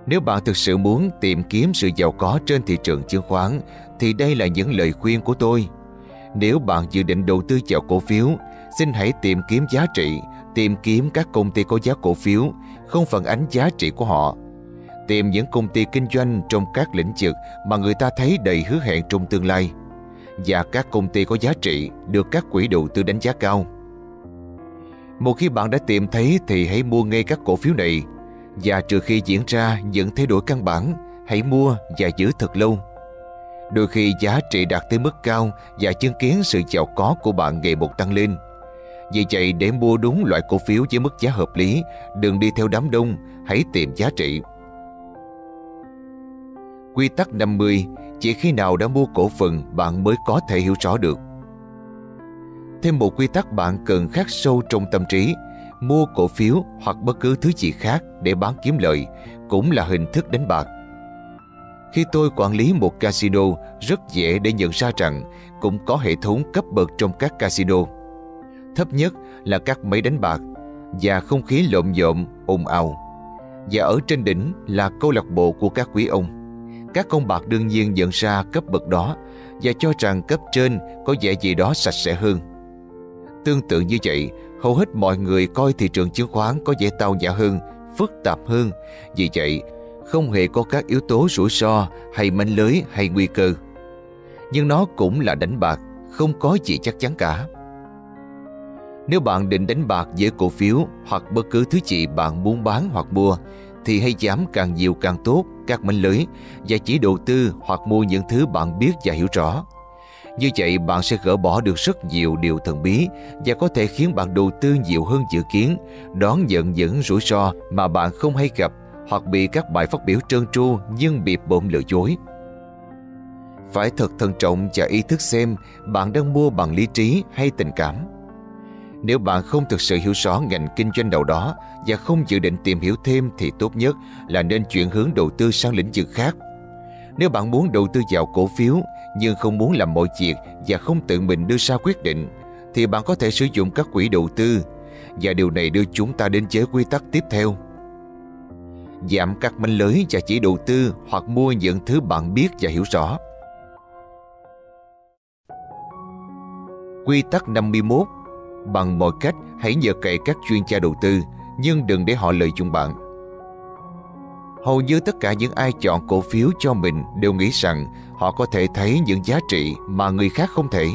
Nếu bạn thực sự muốn tìm kiếm sự giàu có trên thị trường chứng khoán thì đây là những lời khuyên của tôi. Nếu bạn dự định đầu tư vào cổ phiếu, xin hãy tìm kiếm giá trị, tìm kiếm các công ty có giá cổ phiếu, không phản ánh giá trị của họ. Tìm những công ty kinh doanh trong các lĩnh vực mà người ta thấy đầy hứa hẹn trong tương lai và các công ty có giá trị được các quỹ đầu tư đánh giá cao. Một khi bạn đã tìm thấy thì hãy mua ngay các cổ phiếu này và trừ khi diễn ra những thay đổi căn bản, hãy mua và giữ thật lâu. Đôi khi giá trị đạt tới mức cao và chứng kiến sự giàu có của bạn ngày một tăng lên. Vì vậy để mua đúng loại cổ phiếu với mức giá hợp lý, đừng đi theo đám đông, hãy tìm giá trị. Quy tắc 50 Chỉ khi nào đã mua cổ phần bạn mới có thể hiểu rõ được. Thêm một quy tắc bạn cần khắc sâu trong tâm trí mua cổ phiếu hoặc bất cứ thứ gì khác để bán kiếm lợi cũng là hình thức đánh bạc. Khi tôi quản lý một casino, rất dễ để nhận ra rằng cũng có hệ thống cấp bậc trong các casino. Thấp nhất là các máy đánh bạc và không khí lộn nhộn, ồn ào. Và ở trên đỉnh là câu lạc bộ của các quý ông. Các con bạc đương nhiên nhận ra cấp bậc đó và cho rằng cấp trên có vẻ gì đó sạch sẽ hơn. Tương tự như vậy, hầu hết mọi người coi thị trường chứng khoán có vẻ tao nhã hơn, phức tạp hơn. Vì vậy, không hề có các yếu tố rủi ro hay manh lưới hay nguy cơ. Nhưng nó cũng là đánh bạc, không có gì chắc chắn cả. Nếu bạn định đánh bạc với cổ phiếu hoặc bất cứ thứ gì bạn muốn bán hoặc mua, thì hãy giảm càng nhiều càng tốt các manh lưới và chỉ đầu tư hoặc mua những thứ bạn biết và hiểu rõ. Như vậy bạn sẽ gỡ bỏ được rất nhiều điều thần bí và có thể khiến bạn đầu tư nhiều hơn dự kiến, đón nhận những rủi ro mà bạn không hay gặp hoặc bị các bài phát biểu trơn tru nhưng bị bộn lừa dối. Phải thật thận trọng và ý thức xem bạn đang mua bằng lý trí hay tình cảm. Nếu bạn không thực sự hiểu rõ ngành kinh doanh nào đó và không dự định tìm hiểu thêm thì tốt nhất là nên chuyển hướng đầu tư sang lĩnh vực khác nếu bạn muốn đầu tư vào cổ phiếu nhưng không muốn làm mọi việc và không tự mình đưa ra quyết định, thì bạn có thể sử dụng các quỹ đầu tư và điều này đưa chúng ta đến chế quy tắc tiếp theo. Giảm các manh lưới và chỉ đầu tư hoặc mua những thứ bạn biết và hiểu rõ. Quy tắc 51 Bằng mọi cách hãy nhờ cậy các chuyên gia đầu tư nhưng đừng để họ lợi dụng bạn. Hầu như tất cả những ai chọn cổ phiếu cho mình đều nghĩ rằng họ có thể thấy những giá trị mà người khác không thể.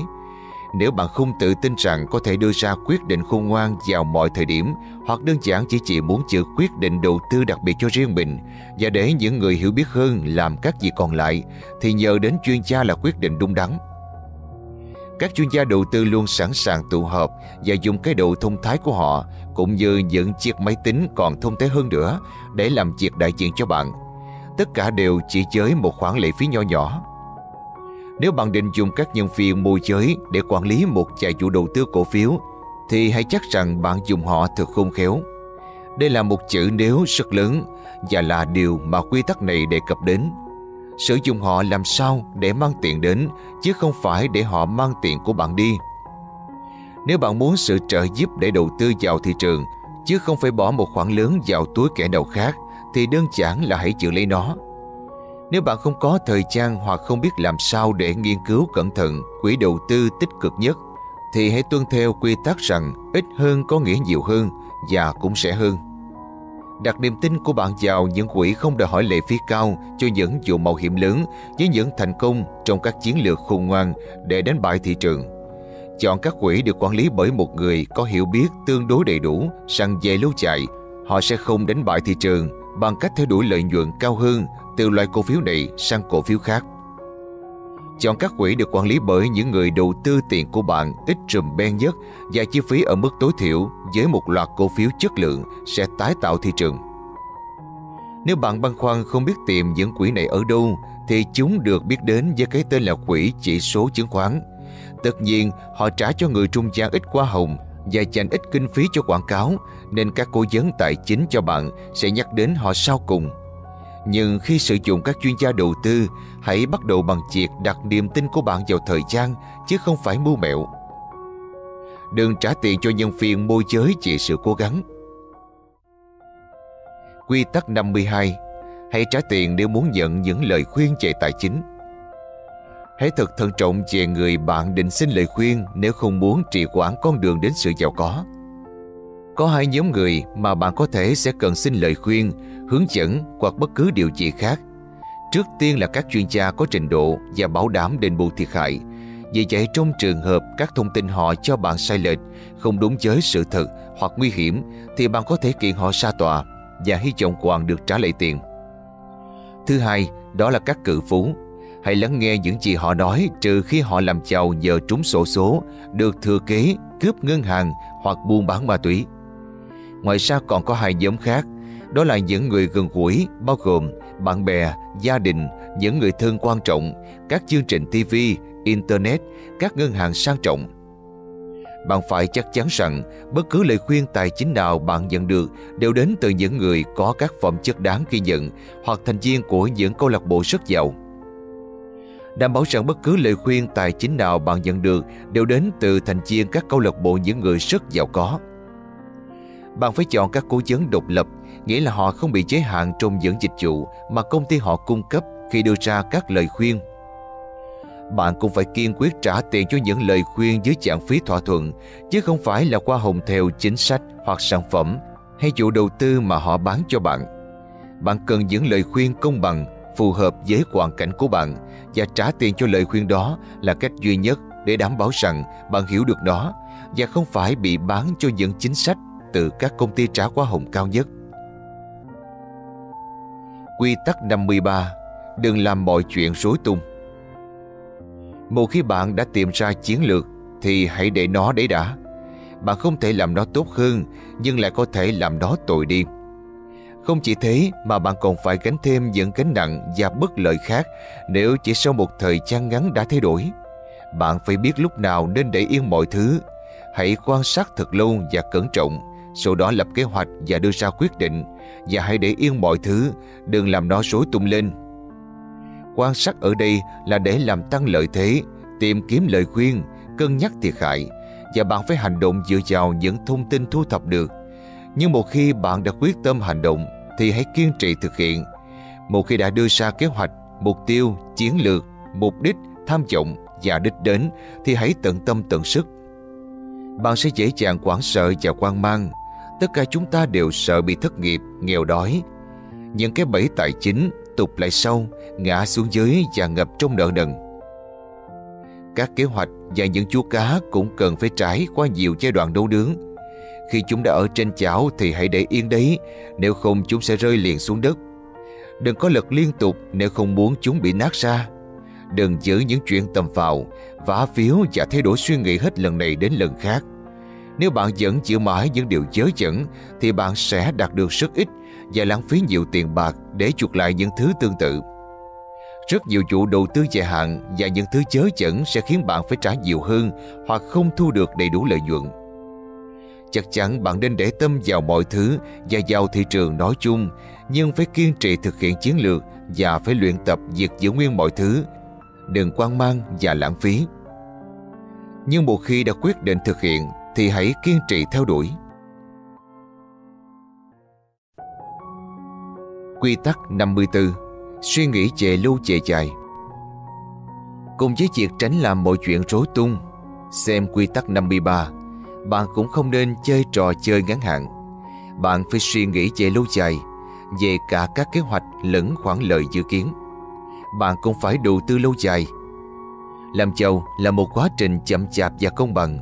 Nếu bạn không tự tin rằng có thể đưa ra quyết định khôn ngoan vào mọi thời điểm, hoặc đơn giản chỉ chỉ muốn chữ quyết định đầu tư đặc biệt cho riêng mình, và để những người hiểu biết hơn làm các gì còn lại, thì nhờ đến chuyên gia là quyết định đúng đắn. Các chuyên gia đầu tư luôn sẵn sàng tụ họp và dùng cái độ thông thái của họ cũng như những chiếc máy tính còn thông tế hơn nữa để làm việc đại diện cho bạn. Tất cả đều chỉ với một khoản lệ phí nhỏ nhỏ. Nếu bạn định dùng các nhân viên môi giới để quản lý một vài chủ đầu tư cổ phiếu, thì hãy chắc rằng bạn dùng họ thật khôn khéo. Đây là một chữ nếu rất lớn và là điều mà quy tắc này đề cập đến. Sử dụng họ làm sao để mang tiền đến, chứ không phải để họ mang tiền của bạn đi. Nếu bạn muốn sự trợ giúp để đầu tư vào thị trường, chứ không phải bỏ một khoản lớn vào túi kẻ nào khác, thì đơn giản là hãy giữ lấy nó. Nếu bạn không có thời gian hoặc không biết làm sao để nghiên cứu cẩn thận quỹ đầu tư tích cực nhất, thì hãy tuân theo quy tắc rằng ít hơn có nghĩa nhiều hơn và cũng sẽ hơn. Đặt niềm tin của bạn vào những quỹ không đòi hỏi lệ phí cao cho những vụ mạo hiểm lớn với những thành công trong các chiến lược khôn ngoan để đánh bại thị trường. Chọn các quỹ được quản lý bởi một người có hiểu biết tương đối đầy đủ sang về lâu dài. Họ sẽ không đánh bại thị trường bằng cách theo đuổi lợi nhuận cao hơn từ loại cổ phiếu này sang cổ phiếu khác. Chọn các quỹ được quản lý bởi những người đầu tư tiền của bạn ít trùm ben nhất và chi phí ở mức tối thiểu với một loạt cổ phiếu chất lượng sẽ tái tạo thị trường. Nếu bạn băn khoăn không biết tìm những quỹ này ở đâu, thì chúng được biết đến với cái tên là quỹ chỉ số chứng khoán. Tất nhiên, họ trả cho người trung gian ít hoa hồng và dành ít kinh phí cho quảng cáo nên các cố vấn tài chính cho bạn sẽ nhắc đến họ sau cùng nhưng khi sử dụng các chuyên gia đầu tư, hãy bắt đầu bằng việc đặt niềm tin của bạn vào thời gian chứ không phải mưu mẹo. Đừng trả tiền cho nhân viên môi giới chỉ sự cố gắng. Quy tắc 52 Hãy trả tiền nếu muốn nhận những lời khuyên về tài chính. Hãy thật thận trọng về người bạn định xin lời khuyên nếu không muốn trì hoãn con đường đến sự giàu có. Có hai nhóm người mà bạn có thể sẽ cần xin lời khuyên, hướng dẫn hoặc bất cứ điều gì khác. Trước tiên là các chuyên gia có trình độ và bảo đảm đền bù thiệt hại. Vì vậy trong trường hợp các thông tin họ cho bạn sai lệch, không đúng với sự thật hoặc nguy hiểm thì bạn có thể kiện họ ra tòa và hy vọng hoàng được trả lại tiền. Thứ hai, đó là các cự phú. Hãy lắng nghe những gì họ nói trừ khi họ làm giàu nhờ trúng sổ số, được thừa kế, cướp ngân hàng hoặc buôn bán ma túy. Ngoài ra còn có hai nhóm khác, đó là những người gần gũi, bao gồm bạn bè, gia đình, những người thân quan trọng, các chương trình TV, Internet, các ngân hàng sang trọng. Bạn phải chắc chắn rằng bất cứ lời khuyên tài chính nào bạn nhận được đều đến từ những người có các phẩm chất đáng ghi nhận hoặc thành viên của những câu lạc bộ rất giàu. Đảm bảo rằng bất cứ lời khuyên tài chính nào bạn nhận được đều đến từ thành viên các câu lạc bộ những người rất giàu có. Bạn phải chọn các cố vấn độc lập, nghĩa là họ không bị giới hạn trong những dịch vụ mà công ty họ cung cấp khi đưa ra các lời khuyên. Bạn cũng phải kiên quyết trả tiền cho những lời khuyên dưới dạng phí thỏa thuận, chứ không phải là qua hồng theo chính sách hoặc sản phẩm hay vụ đầu tư mà họ bán cho bạn. Bạn cần những lời khuyên công bằng, phù hợp với hoàn cảnh của bạn và trả tiền cho lời khuyên đó là cách duy nhất để đảm bảo rằng bạn hiểu được nó và không phải bị bán cho những chính sách từ các công ty trả hoa hồng cao nhất. Quy tắc 53 Đừng làm mọi chuyện rối tung Một khi bạn đã tìm ra chiến lược thì hãy để nó đấy đã. Bạn không thể làm nó tốt hơn nhưng lại có thể làm nó tồi đi. Không chỉ thế mà bạn còn phải gánh thêm những gánh nặng và bất lợi khác nếu chỉ sau một thời gian ngắn đã thay đổi. Bạn phải biết lúc nào nên để yên mọi thứ. Hãy quan sát thật lâu và cẩn trọng sau đó lập kế hoạch và đưa ra quyết định và hãy để yên mọi thứ, đừng làm nó rối tung lên. Quan sát ở đây là để làm tăng lợi thế, tìm kiếm lời khuyên, cân nhắc thiệt hại và bạn phải hành động dựa vào những thông tin thu thập được. Nhưng một khi bạn đã quyết tâm hành động thì hãy kiên trì thực hiện. Một khi đã đưa ra kế hoạch, mục tiêu, chiến lược, mục đích, tham vọng và đích đến thì hãy tận tâm tận sức. Bạn sẽ dễ dàng quảng sợ và quan mang tất cả chúng ta đều sợ bị thất nghiệp, nghèo đói. Những cái bẫy tài chính tụt lại sâu, ngã xuống dưới và ngập trong nợ nần. Các kế hoạch và những chú cá cũng cần phải trải qua nhiều giai đoạn đấu đướng khi chúng đã ở trên chảo thì hãy để yên đấy, nếu không chúng sẽ rơi liền xuống đất. Đừng có lật liên tục nếu không muốn chúng bị nát ra. Đừng giữ những chuyện tầm vào, vả phiếu và thay đổi suy nghĩ hết lần này đến lần khác. Nếu bạn vẫn chịu mãi những điều dớ dẫn thì bạn sẽ đạt được rất ít và lãng phí nhiều tiền bạc để chuộc lại những thứ tương tự. Rất nhiều chủ đầu tư dài hạn và những thứ chớ chẩn sẽ khiến bạn phải trả nhiều hơn hoặc không thu được đầy đủ lợi nhuận. Chắc chắn bạn nên để tâm vào mọi thứ và vào thị trường nói chung, nhưng phải kiên trì thực hiện chiến lược và phải luyện tập việc giữ nguyên mọi thứ. Đừng quan mang và lãng phí. Nhưng một khi đã quyết định thực hiện thì hãy kiên trì theo đuổi. Quy tắc 54 Suy nghĩ về lâu về dài Cùng với việc tránh làm mọi chuyện rối tung Xem quy tắc 53 bạn cũng không nên chơi trò chơi ngắn hạn. Bạn phải suy nghĩ về lâu dài Về cả các kế hoạch lẫn khoản lợi dự kiến. Bạn cũng phải đầu tư lâu dài. Làm giàu là một quá trình chậm chạp và công bằng.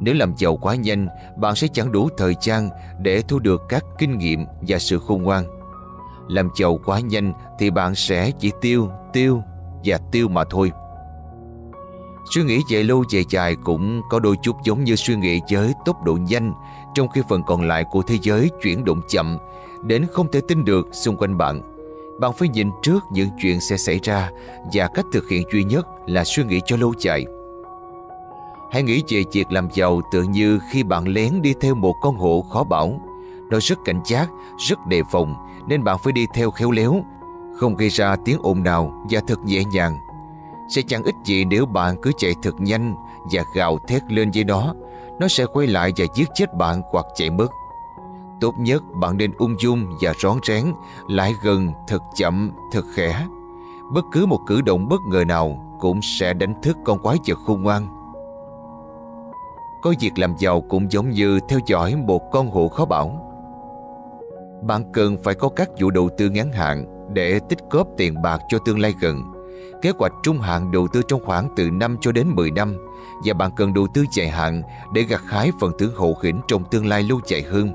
Nếu làm giàu quá nhanh Bạn sẽ chẳng đủ thời gian Để thu được các kinh nghiệm và sự khôn ngoan. Làm giàu quá nhanh thì bạn sẽ chỉ tiêu, tiêu và tiêu mà thôi. Suy nghĩ về lâu về dài cũng có đôi chút giống như suy nghĩ với tốc độ nhanh trong khi phần còn lại của thế giới chuyển động chậm đến không thể tin được xung quanh bạn. Bạn phải nhìn trước những chuyện sẽ xảy ra và cách thực hiện duy nhất là suy nghĩ cho lâu dài. Hãy nghĩ về việc làm giàu tự như khi bạn lén đi theo một con hổ khó bảo. Nó rất cảnh giác, rất đề phòng nên bạn phải đi theo khéo léo, không gây ra tiếng ồn nào và thật nhẹ nhàng. Sẽ chẳng ích gì nếu bạn cứ chạy thật nhanh và gào thét lên với nó, nó sẽ quay lại và giết chết bạn hoặc chạy mất. Tốt nhất bạn nên ung dung và rón rén, lại gần thật chậm, thật khẽ. Bất cứ một cử động bất ngờ nào cũng sẽ đánh thức con quái vật khôn ngoan. Có việc làm giàu cũng giống như theo dõi một con hổ khó bảo. Bạn cần phải có các vụ đầu tư ngắn hạn để tích góp tiền bạc cho tương lai gần. Kế hoạch trung hạn đầu tư trong khoảng từ 5 cho đến 10 năm và bạn cần đầu tư dài hạn để gặt hái phần thưởng hậu hĩnh trong tương lai lâu dài hơn.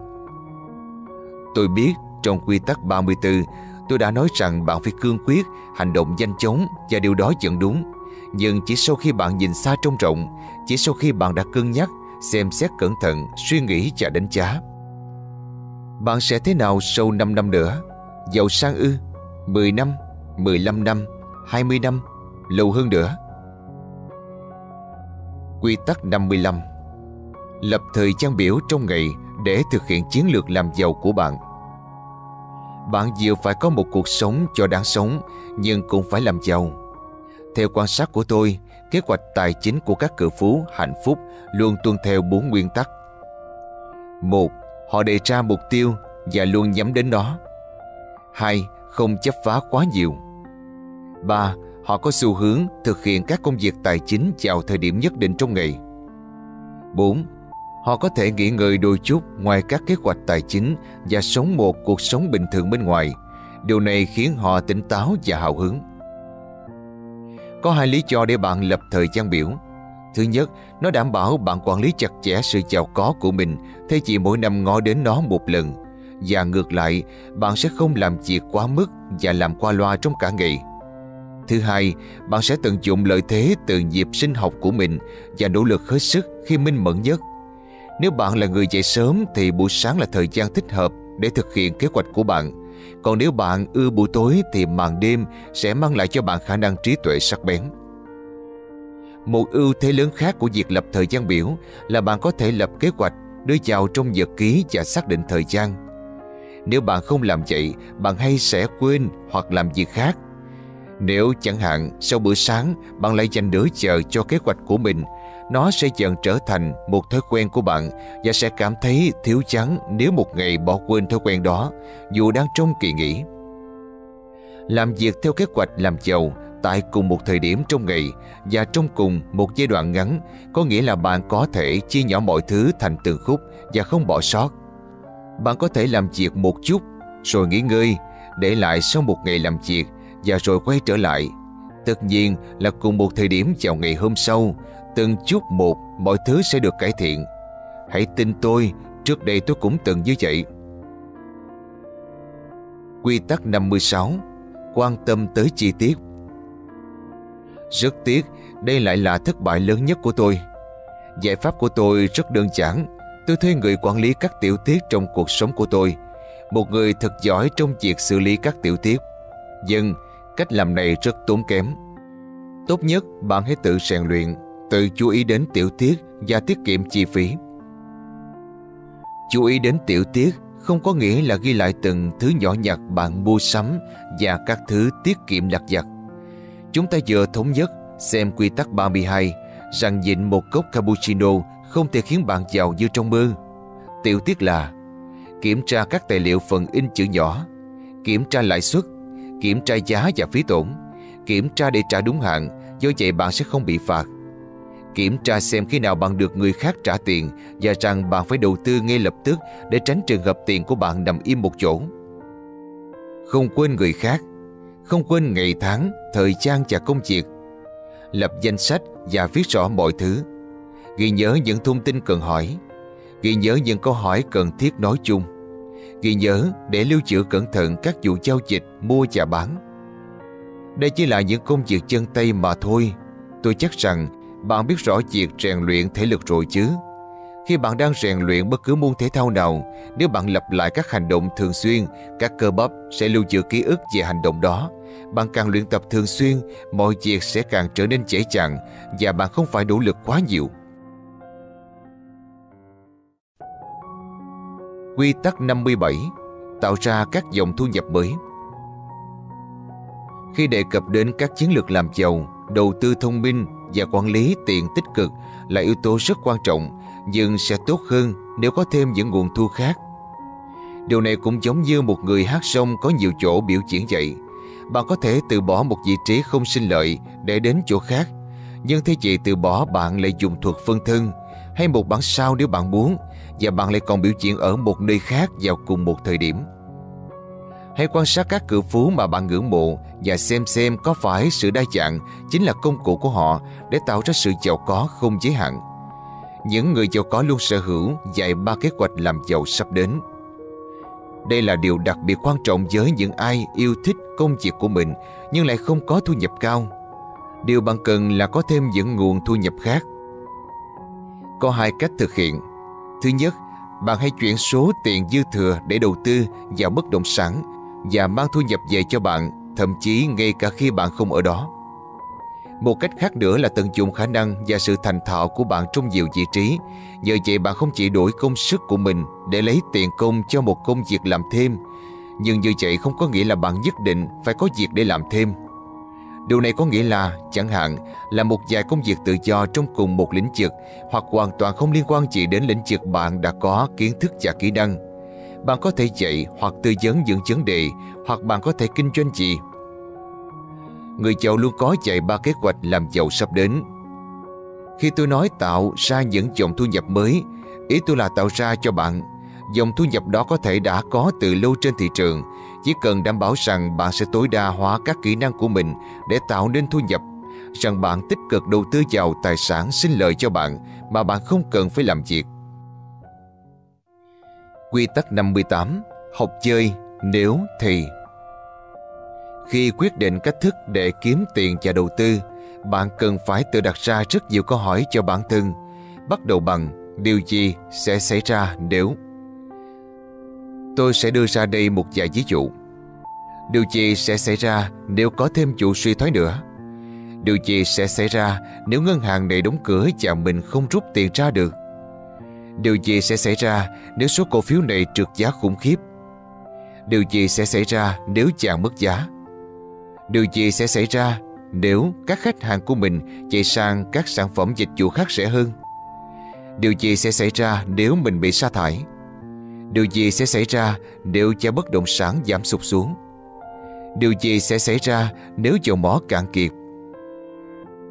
Tôi biết trong quy tắc 34 tôi đã nói rằng bạn phải cương quyết, hành động nhanh chóng và điều đó vẫn đúng. Nhưng chỉ sau khi bạn nhìn xa trông rộng, chỉ sau khi bạn đã cân nhắc, xem xét cẩn thận, suy nghĩ và đánh giá. Bạn sẽ thế nào sau 5 năm nữa? Giàu sang ư? 10 năm? 15 năm? 20 năm? Lâu hơn nữa? Quy tắc 55 Lập thời gian biểu trong ngày để thực hiện chiến lược làm giàu của bạn. Bạn vừa phải có một cuộc sống cho đáng sống nhưng cũng phải làm giàu. Theo quan sát của tôi, kế hoạch tài chính của các cự phú hạnh phúc luôn tuân theo bốn nguyên tắc. một Họ đề ra mục tiêu và luôn nhắm đến nó. Hai, không chấp phá quá nhiều. Ba, họ có xu hướng thực hiện các công việc tài chính vào thời điểm nhất định trong ngày. Bốn, họ có thể nghỉ ngơi đôi chút ngoài các kế hoạch tài chính và sống một cuộc sống bình thường bên ngoài. Điều này khiến họ tỉnh táo và hào hứng. Có hai lý do để bạn lập thời gian biểu. Thứ nhất, nó đảm bảo bạn quản lý chặt chẽ sự giàu có của mình thay vì mỗi năm ngó đến nó một lần. Và ngược lại, bạn sẽ không làm việc quá mức và làm qua loa trong cả ngày. Thứ hai, bạn sẽ tận dụng lợi thế từ nhịp sinh học của mình và nỗ lực hết sức khi minh mẫn nhất. Nếu bạn là người dậy sớm thì buổi sáng là thời gian thích hợp để thực hiện kế hoạch của bạn. Còn nếu bạn ưa buổi tối thì màn đêm sẽ mang lại cho bạn khả năng trí tuệ sắc bén. Một ưu thế lớn khác của việc lập thời gian biểu là bạn có thể lập kế hoạch, đưa vào trong nhật ký và xác định thời gian. Nếu bạn không làm vậy, bạn hay sẽ quên hoặc làm việc khác. Nếu chẳng hạn sau bữa sáng bạn lại dành nửa giờ cho kế hoạch của mình, nó sẽ dần trở thành một thói quen của bạn và sẽ cảm thấy thiếu chắn nếu một ngày bỏ quên thói quen đó, dù đang trong kỳ nghỉ. Làm việc theo kế hoạch làm giàu tại cùng một thời điểm trong ngày và trong cùng một giai đoạn ngắn có nghĩa là bạn có thể chia nhỏ mọi thứ thành từng khúc và không bỏ sót. Bạn có thể làm việc một chút rồi nghỉ ngơi, để lại sau một ngày làm việc và rồi quay trở lại. Tất nhiên là cùng một thời điểm vào ngày hôm sau, từng chút một mọi thứ sẽ được cải thiện. Hãy tin tôi, trước đây tôi cũng từng như vậy. Quy tắc 56 Quan tâm tới chi tiết Rất tiếc, đây lại là thất bại lớn nhất của tôi. Giải pháp của tôi rất đơn giản. Tôi thuê người quản lý các tiểu tiết trong cuộc sống của tôi. Một người thật giỏi trong việc xử lý các tiểu tiết. Nhưng cách làm này rất tốn kém. Tốt nhất bạn hãy tự rèn luyện, tự chú ý đến tiểu tiết và tiết kiệm chi phí. Chú ý đến tiểu tiết không có nghĩa là ghi lại từng thứ nhỏ nhặt bạn mua sắm và các thứ tiết kiệm lặt vặt. Chúng ta vừa thống nhất xem quy tắc 32 rằng nhịn một cốc cappuccino không thể khiến bạn giàu như trong mơ. Tiểu tiết là kiểm tra các tài liệu phần in chữ nhỏ, kiểm tra lãi suất, kiểm tra giá và phí tổn, kiểm tra để trả đúng hạn, do vậy bạn sẽ không bị phạt. Kiểm tra xem khi nào bạn được người khác trả tiền và rằng bạn phải đầu tư ngay lập tức để tránh trường hợp tiền của bạn nằm im một chỗ. Không quên người khác, không quên ngày tháng, thời gian và công việc. Lập danh sách và viết rõ mọi thứ. Ghi nhớ những thông tin cần hỏi. Ghi nhớ những câu hỏi cần thiết nói chung. Ghi nhớ để lưu trữ cẩn thận các vụ giao dịch mua và bán. Đây chỉ là những công việc chân tay mà thôi. Tôi chắc rằng bạn biết rõ việc rèn luyện thể lực rồi chứ. Khi bạn đang rèn luyện bất cứ môn thể thao nào, nếu bạn lặp lại các hành động thường xuyên, các cơ bắp sẽ lưu trữ ký ức về hành động đó. Bạn càng luyện tập thường xuyên, mọi việc sẽ càng trở nên dễ dàng và bạn không phải nỗ lực quá nhiều. Quy tắc 57 Tạo ra các dòng thu nhập mới Khi đề cập đến các chiến lược làm giàu, đầu tư thông minh và quản lý tiền tích cực là yếu tố rất quan trọng nhưng sẽ tốt hơn nếu có thêm những nguồn thu khác. Điều này cũng giống như một người hát sông có nhiều chỗ biểu diễn vậy. Bạn có thể từ bỏ một vị trí không sinh lợi để đến chỗ khác. Nhưng thế chị từ bỏ bạn lại dùng thuật phân thân hay một bản sao nếu bạn muốn và bạn lại còn biểu diễn ở một nơi khác vào cùng một thời điểm. Hãy quan sát các cự phú mà bạn ngưỡng mộ và xem xem có phải sự đa dạng chính là công cụ của họ để tạo ra sự giàu có không giới hạn. Những người giàu có luôn sở hữu dạy ba kế hoạch làm giàu sắp đến. Đây là điều đặc biệt quan trọng với những ai yêu thích công việc của mình nhưng lại không có thu nhập cao. Điều bạn cần là có thêm những nguồn thu nhập khác. Có hai cách thực hiện. Thứ nhất, bạn hãy chuyển số tiền dư thừa để đầu tư vào bất động sản và mang thu nhập về cho bạn, thậm chí ngay cả khi bạn không ở đó. Một cách khác nữa là tận dụng khả năng và sự thành thạo của bạn trong nhiều vị trí. Nhờ vậy bạn không chỉ đổi công sức của mình để lấy tiền công cho một công việc làm thêm, nhưng như vậy không có nghĩa là bạn nhất định phải có việc để làm thêm. Điều này có nghĩa là, chẳng hạn, là một vài công việc tự do trong cùng một lĩnh vực hoặc hoàn toàn không liên quan gì đến lĩnh vực bạn đã có kiến thức và kỹ năng. Bạn có thể dạy hoặc tư vấn những vấn đề hoặc bạn có thể kinh doanh gì người giàu luôn có dạy ba kế hoạch làm giàu sắp đến. Khi tôi nói tạo ra những dòng thu nhập mới, ý tôi là tạo ra cho bạn. Dòng thu nhập đó có thể đã có từ lâu trên thị trường, chỉ cần đảm bảo rằng bạn sẽ tối đa hóa các kỹ năng của mình để tạo nên thu nhập, rằng bạn tích cực đầu tư vào tài sản sinh lợi cho bạn mà bạn không cần phải làm việc. Quy tắc 58 Học chơi nếu thì khi quyết định cách thức để kiếm tiền và đầu tư, bạn cần phải tự đặt ra rất nhiều câu hỏi cho bản thân. Bắt đầu bằng điều gì sẽ xảy ra nếu... Tôi sẽ đưa ra đây một vài ví dụ. Điều gì sẽ xảy ra nếu có thêm vụ suy thoái nữa? Điều gì sẽ xảy ra nếu ngân hàng này đóng cửa và mình không rút tiền ra được? Điều gì sẽ xảy ra nếu số cổ phiếu này trượt giá khủng khiếp? Điều gì sẽ xảy ra nếu chàng mất giá? Điều gì sẽ xảy ra nếu các khách hàng của mình chạy sang các sản phẩm dịch vụ khác rẻ hơn? Điều gì sẽ xảy ra nếu mình bị sa thải? Điều gì sẽ xảy ra nếu giá bất động sản giảm sụt xuống? Điều gì sẽ xảy ra nếu dầu mỏ cạn kiệt?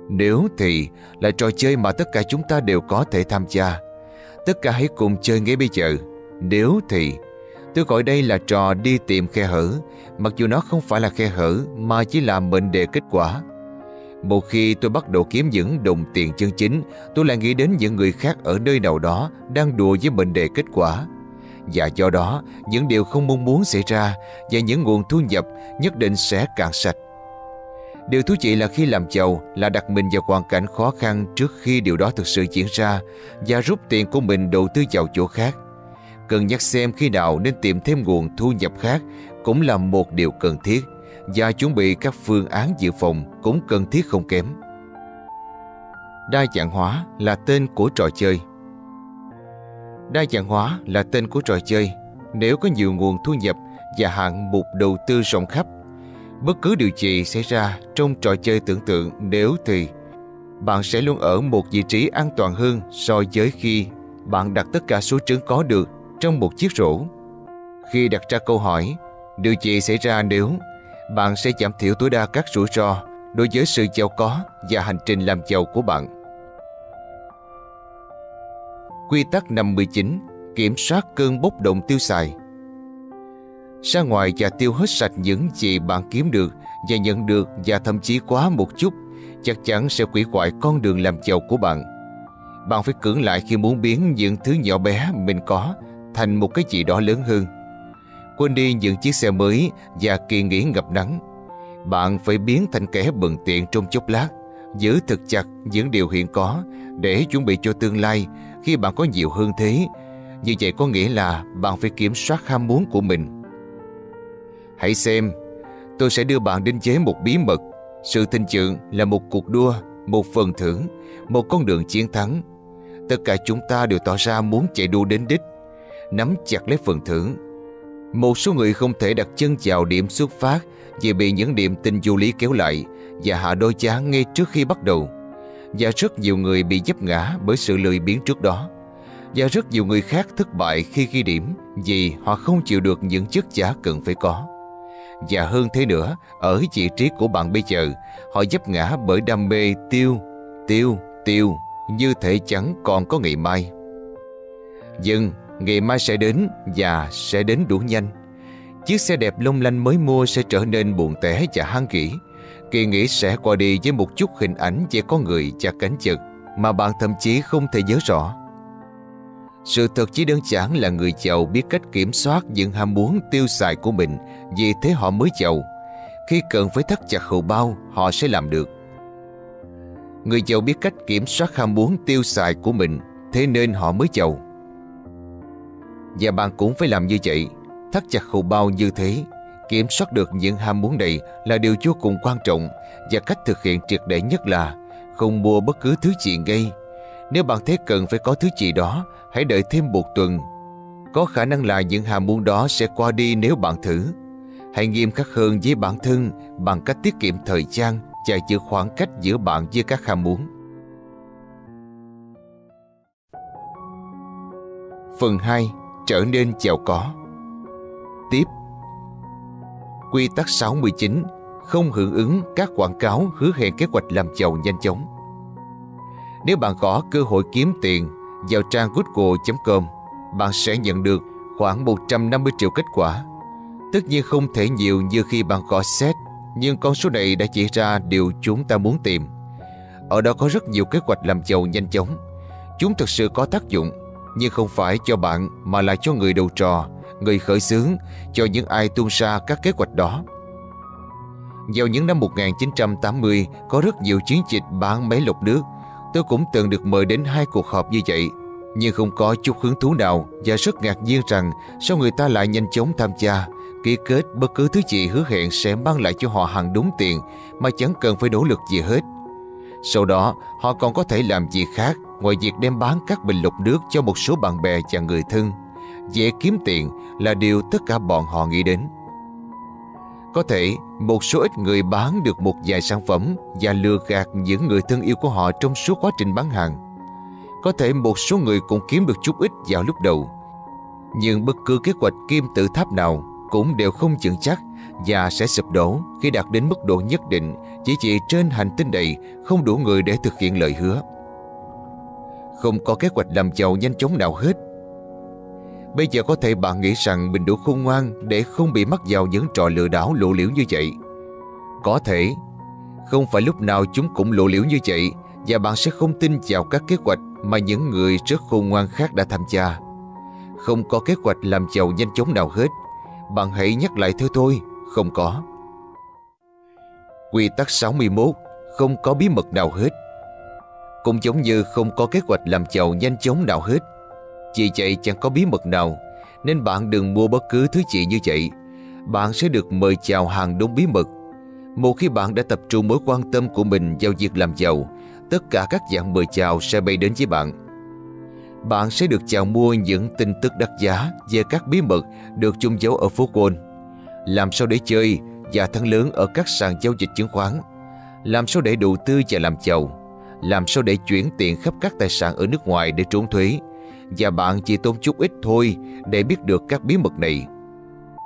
Nếu thì là trò chơi mà tất cả chúng ta đều có thể tham gia. Tất cả hãy cùng chơi ngay bây giờ. Nếu thì Tôi gọi đây là trò đi tìm khe hở, mặc dù nó không phải là khe hở mà chỉ là mệnh đề kết quả. Một khi tôi bắt đầu kiếm những đồng tiền chân chính, tôi lại nghĩ đến những người khác ở nơi nào đó đang đùa với mệnh đề kết quả. Và do đó, những điều không mong muốn xảy ra và những nguồn thu nhập nhất định sẽ cạn sạch. Điều thú vị là khi làm giàu là đặt mình vào hoàn cảnh khó khăn trước khi điều đó thực sự diễn ra và rút tiền của mình đầu tư vào chỗ khác. Cần nhắc xem khi nào nên tìm thêm nguồn thu nhập khác cũng là một điều cần thiết và chuẩn bị các phương án dự phòng cũng cần thiết không kém. Đa dạng hóa là tên của trò chơi. Đa dạng hóa là tên của trò chơi. Nếu có nhiều nguồn thu nhập và hạng mục đầu tư rộng khắp, bất cứ điều gì xảy ra trong trò chơi tưởng tượng nếu thì bạn sẽ luôn ở một vị trí an toàn hơn so với khi bạn đặt tất cả số trứng có được trong một chiếc rổ. Khi đặt ra câu hỏi, điều gì xảy ra nếu bạn sẽ giảm thiểu tối đa các rủi ro đối với sự giàu có và hành trình làm giàu của bạn. Quy tắc 59 Kiểm soát cơn bốc đồng tiêu xài Ra ngoài và tiêu hết sạch những gì bạn kiếm được và nhận được và thậm chí quá một chút chắc chắn sẽ quỷ hoại con đường làm giàu của bạn. Bạn phải cưỡng lại khi muốn biến những thứ nhỏ bé mình có thành một cái gì đó lớn hơn. Quên đi những chiếc xe mới và kỳ nghỉ ngập nắng. Bạn phải biến thành kẻ bận tiện trong chốc lát, giữ thật chặt những điều hiện có để chuẩn bị cho tương lai khi bạn có nhiều hơn thế. Như vậy có nghĩa là bạn phải kiểm soát ham muốn của mình. Hãy xem, tôi sẽ đưa bạn đến chế một bí mật. Sự thịnh vượng là một cuộc đua, một phần thưởng, một con đường chiến thắng. Tất cả chúng ta đều tỏ ra muốn chạy đua đến đích, nắm chặt lấy phần thưởng. Một số người không thể đặt chân vào điểm xuất phát vì bị những điểm tin du lý kéo lại và hạ đôi giá ngay trước khi bắt đầu. Và rất nhiều người bị dấp ngã bởi sự lười biếng trước đó. Và rất nhiều người khác thất bại khi ghi điểm vì họ không chịu được những chức giá cần phải có. Và hơn thế nữa, ở vị trí của bạn bây giờ, họ dấp ngã bởi đam mê tiêu, tiêu, tiêu, như thể chẳng còn có ngày mai. Nhưng ngày mai sẽ đến và sẽ đến đủ nhanh. Chiếc xe đẹp lung lanh mới mua sẽ trở nên buồn tẻ và hăng kỹ. Kỳ nghỉ sẽ qua đi với một chút hình ảnh về con người và cánh chực mà bạn thậm chí không thể nhớ rõ. Sự thật chỉ đơn giản là người giàu biết cách kiểm soát những ham muốn tiêu xài của mình vì thế họ mới giàu. Khi cần phải thắt chặt hầu bao, họ sẽ làm được. Người giàu biết cách kiểm soát ham muốn tiêu xài của mình, thế nên họ mới giàu. Và bạn cũng phải làm như vậy, thắt chặt hầu bao như thế. Kiểm soát được những ham muốn này là điều vô cùng quan trọng và cách thực hiện triệt để nhất là không mua bất cứ thứ gì ngay. Nếu bạn thấy cần phải có thứ gì đó, hãy đợi thêm một tuần. Có khả năng là những ham muốn đó sẽ qua đi nếu bạn thử. Hãy nghiêm khắc hơn với bản thân bằng cách tiết kiệm thời gian và giữ khoảng cách giữa bạn với các ham muốn. Phần 2. Trở nên giàu có Tiếp Quy tắc 69 Không hưởng ứng các quảng cáo hứa hẹn kế hoạch làm giàu nhanh chóng Nếu bạn có cơ hội kiếm tiền vào trang google.com bạn sẽ nhận được khoảng 150 triệu kết quả. Tất nhiên không thể nhiều như khi bạn gõ set, nhưng con số này đã chỉ ra điều chúng ta muốn tìm. Ở đó có rất nhiều kế hoạch làm giàu nhanh chóng. Chúng thực sự có tác dụng, nhưng không phải cho bạn mà là cho người đầu trò, người khởi xướng, cho những ai tuôn ra các kế hoạch đó. Vào những năm 1980, có rất nhiều chiến dịch bán máy lọc nước. Tôi cũng từng được mời đến hai cuộc họp như vậy Nhưng không có chút hứng thú nào Và rất ngạc nhiên rằng Sao người ta lại nhanh chóng tham gia Ký kết bất cứ thứ gì hứa hẹn Sẽ mang lại cho họ hàng đúng tiền Mà chẳng cần phải nỗ lực gì hết. Sau đó họ còn có thể làm gì khác Ngoài việc đem bán các bình lọc nước Cho một số bạn bè và người thân. Dễ kiếm tiền là điều tất cả bọn họ nghĩ đến có thể một số ít người bán được một vài sản phẩm và lừa gạt những người thân yêu của họ trong suốt quá trình bán hàng. Có thể một số người cũng kiếm được chút ít vào lúc đầu. Nhưng bất cứ kế hoạch kim tự tháp nào cũng đều không vững chắc và sẽ sụp đổ khi đạt đến mức độ nhất định, chỉ chỉ trên hành tinh này không đủ người để thực hiện lời hứa. Không có kế hoạch làm giàu nhanh chóng nào hết Bây giờ có thể bạn nghĩ rằng mình đủ khôn ngoan để không bị mắc vào những trò lừa đảo lộ liễu như vậy. Có thể, không phải lúc nào chúng cũng lộ liễu như vậy và bạn sẽ không tin vào các kế hoạch mà những người rất khôn ngoan khác đã tham gia. Không có kế hoạch làm giàu nhanh chóng nào hết. Bạn hãy nhắc lại thôi thôi, không có. Quy tắc 61 Không có bí mật nào hết Cũng giống như không có kế hoạch làm giàu nhanh chóng nào hết vì vậy chẳng có bí mật nào, Nên bạn đừng mua bất cứ thứ gì như vậy. Bạn sẽ được mời chào hàng đúng bí mật. Một khi bạn đã tập trung mối quan tâm của mình vào việc làm giàu, Tất cả các dạng mời chào sẽ bay đến với bạn. Bạn sẽ được chào mua những tin tức đắt giá Về các bí mật được chung giấu ở phố Wall Làm sao để chơi và thắng lớn ở các sàn giao dịch chứng khoán? Làm sao để đầu tư và làm giàu? Làm sao để chuyển tiền khắp các tài sản ở nước ngoài để trốn thuế? Và bạn chỉ tốn chút ít thôi để biết được các bí mật này.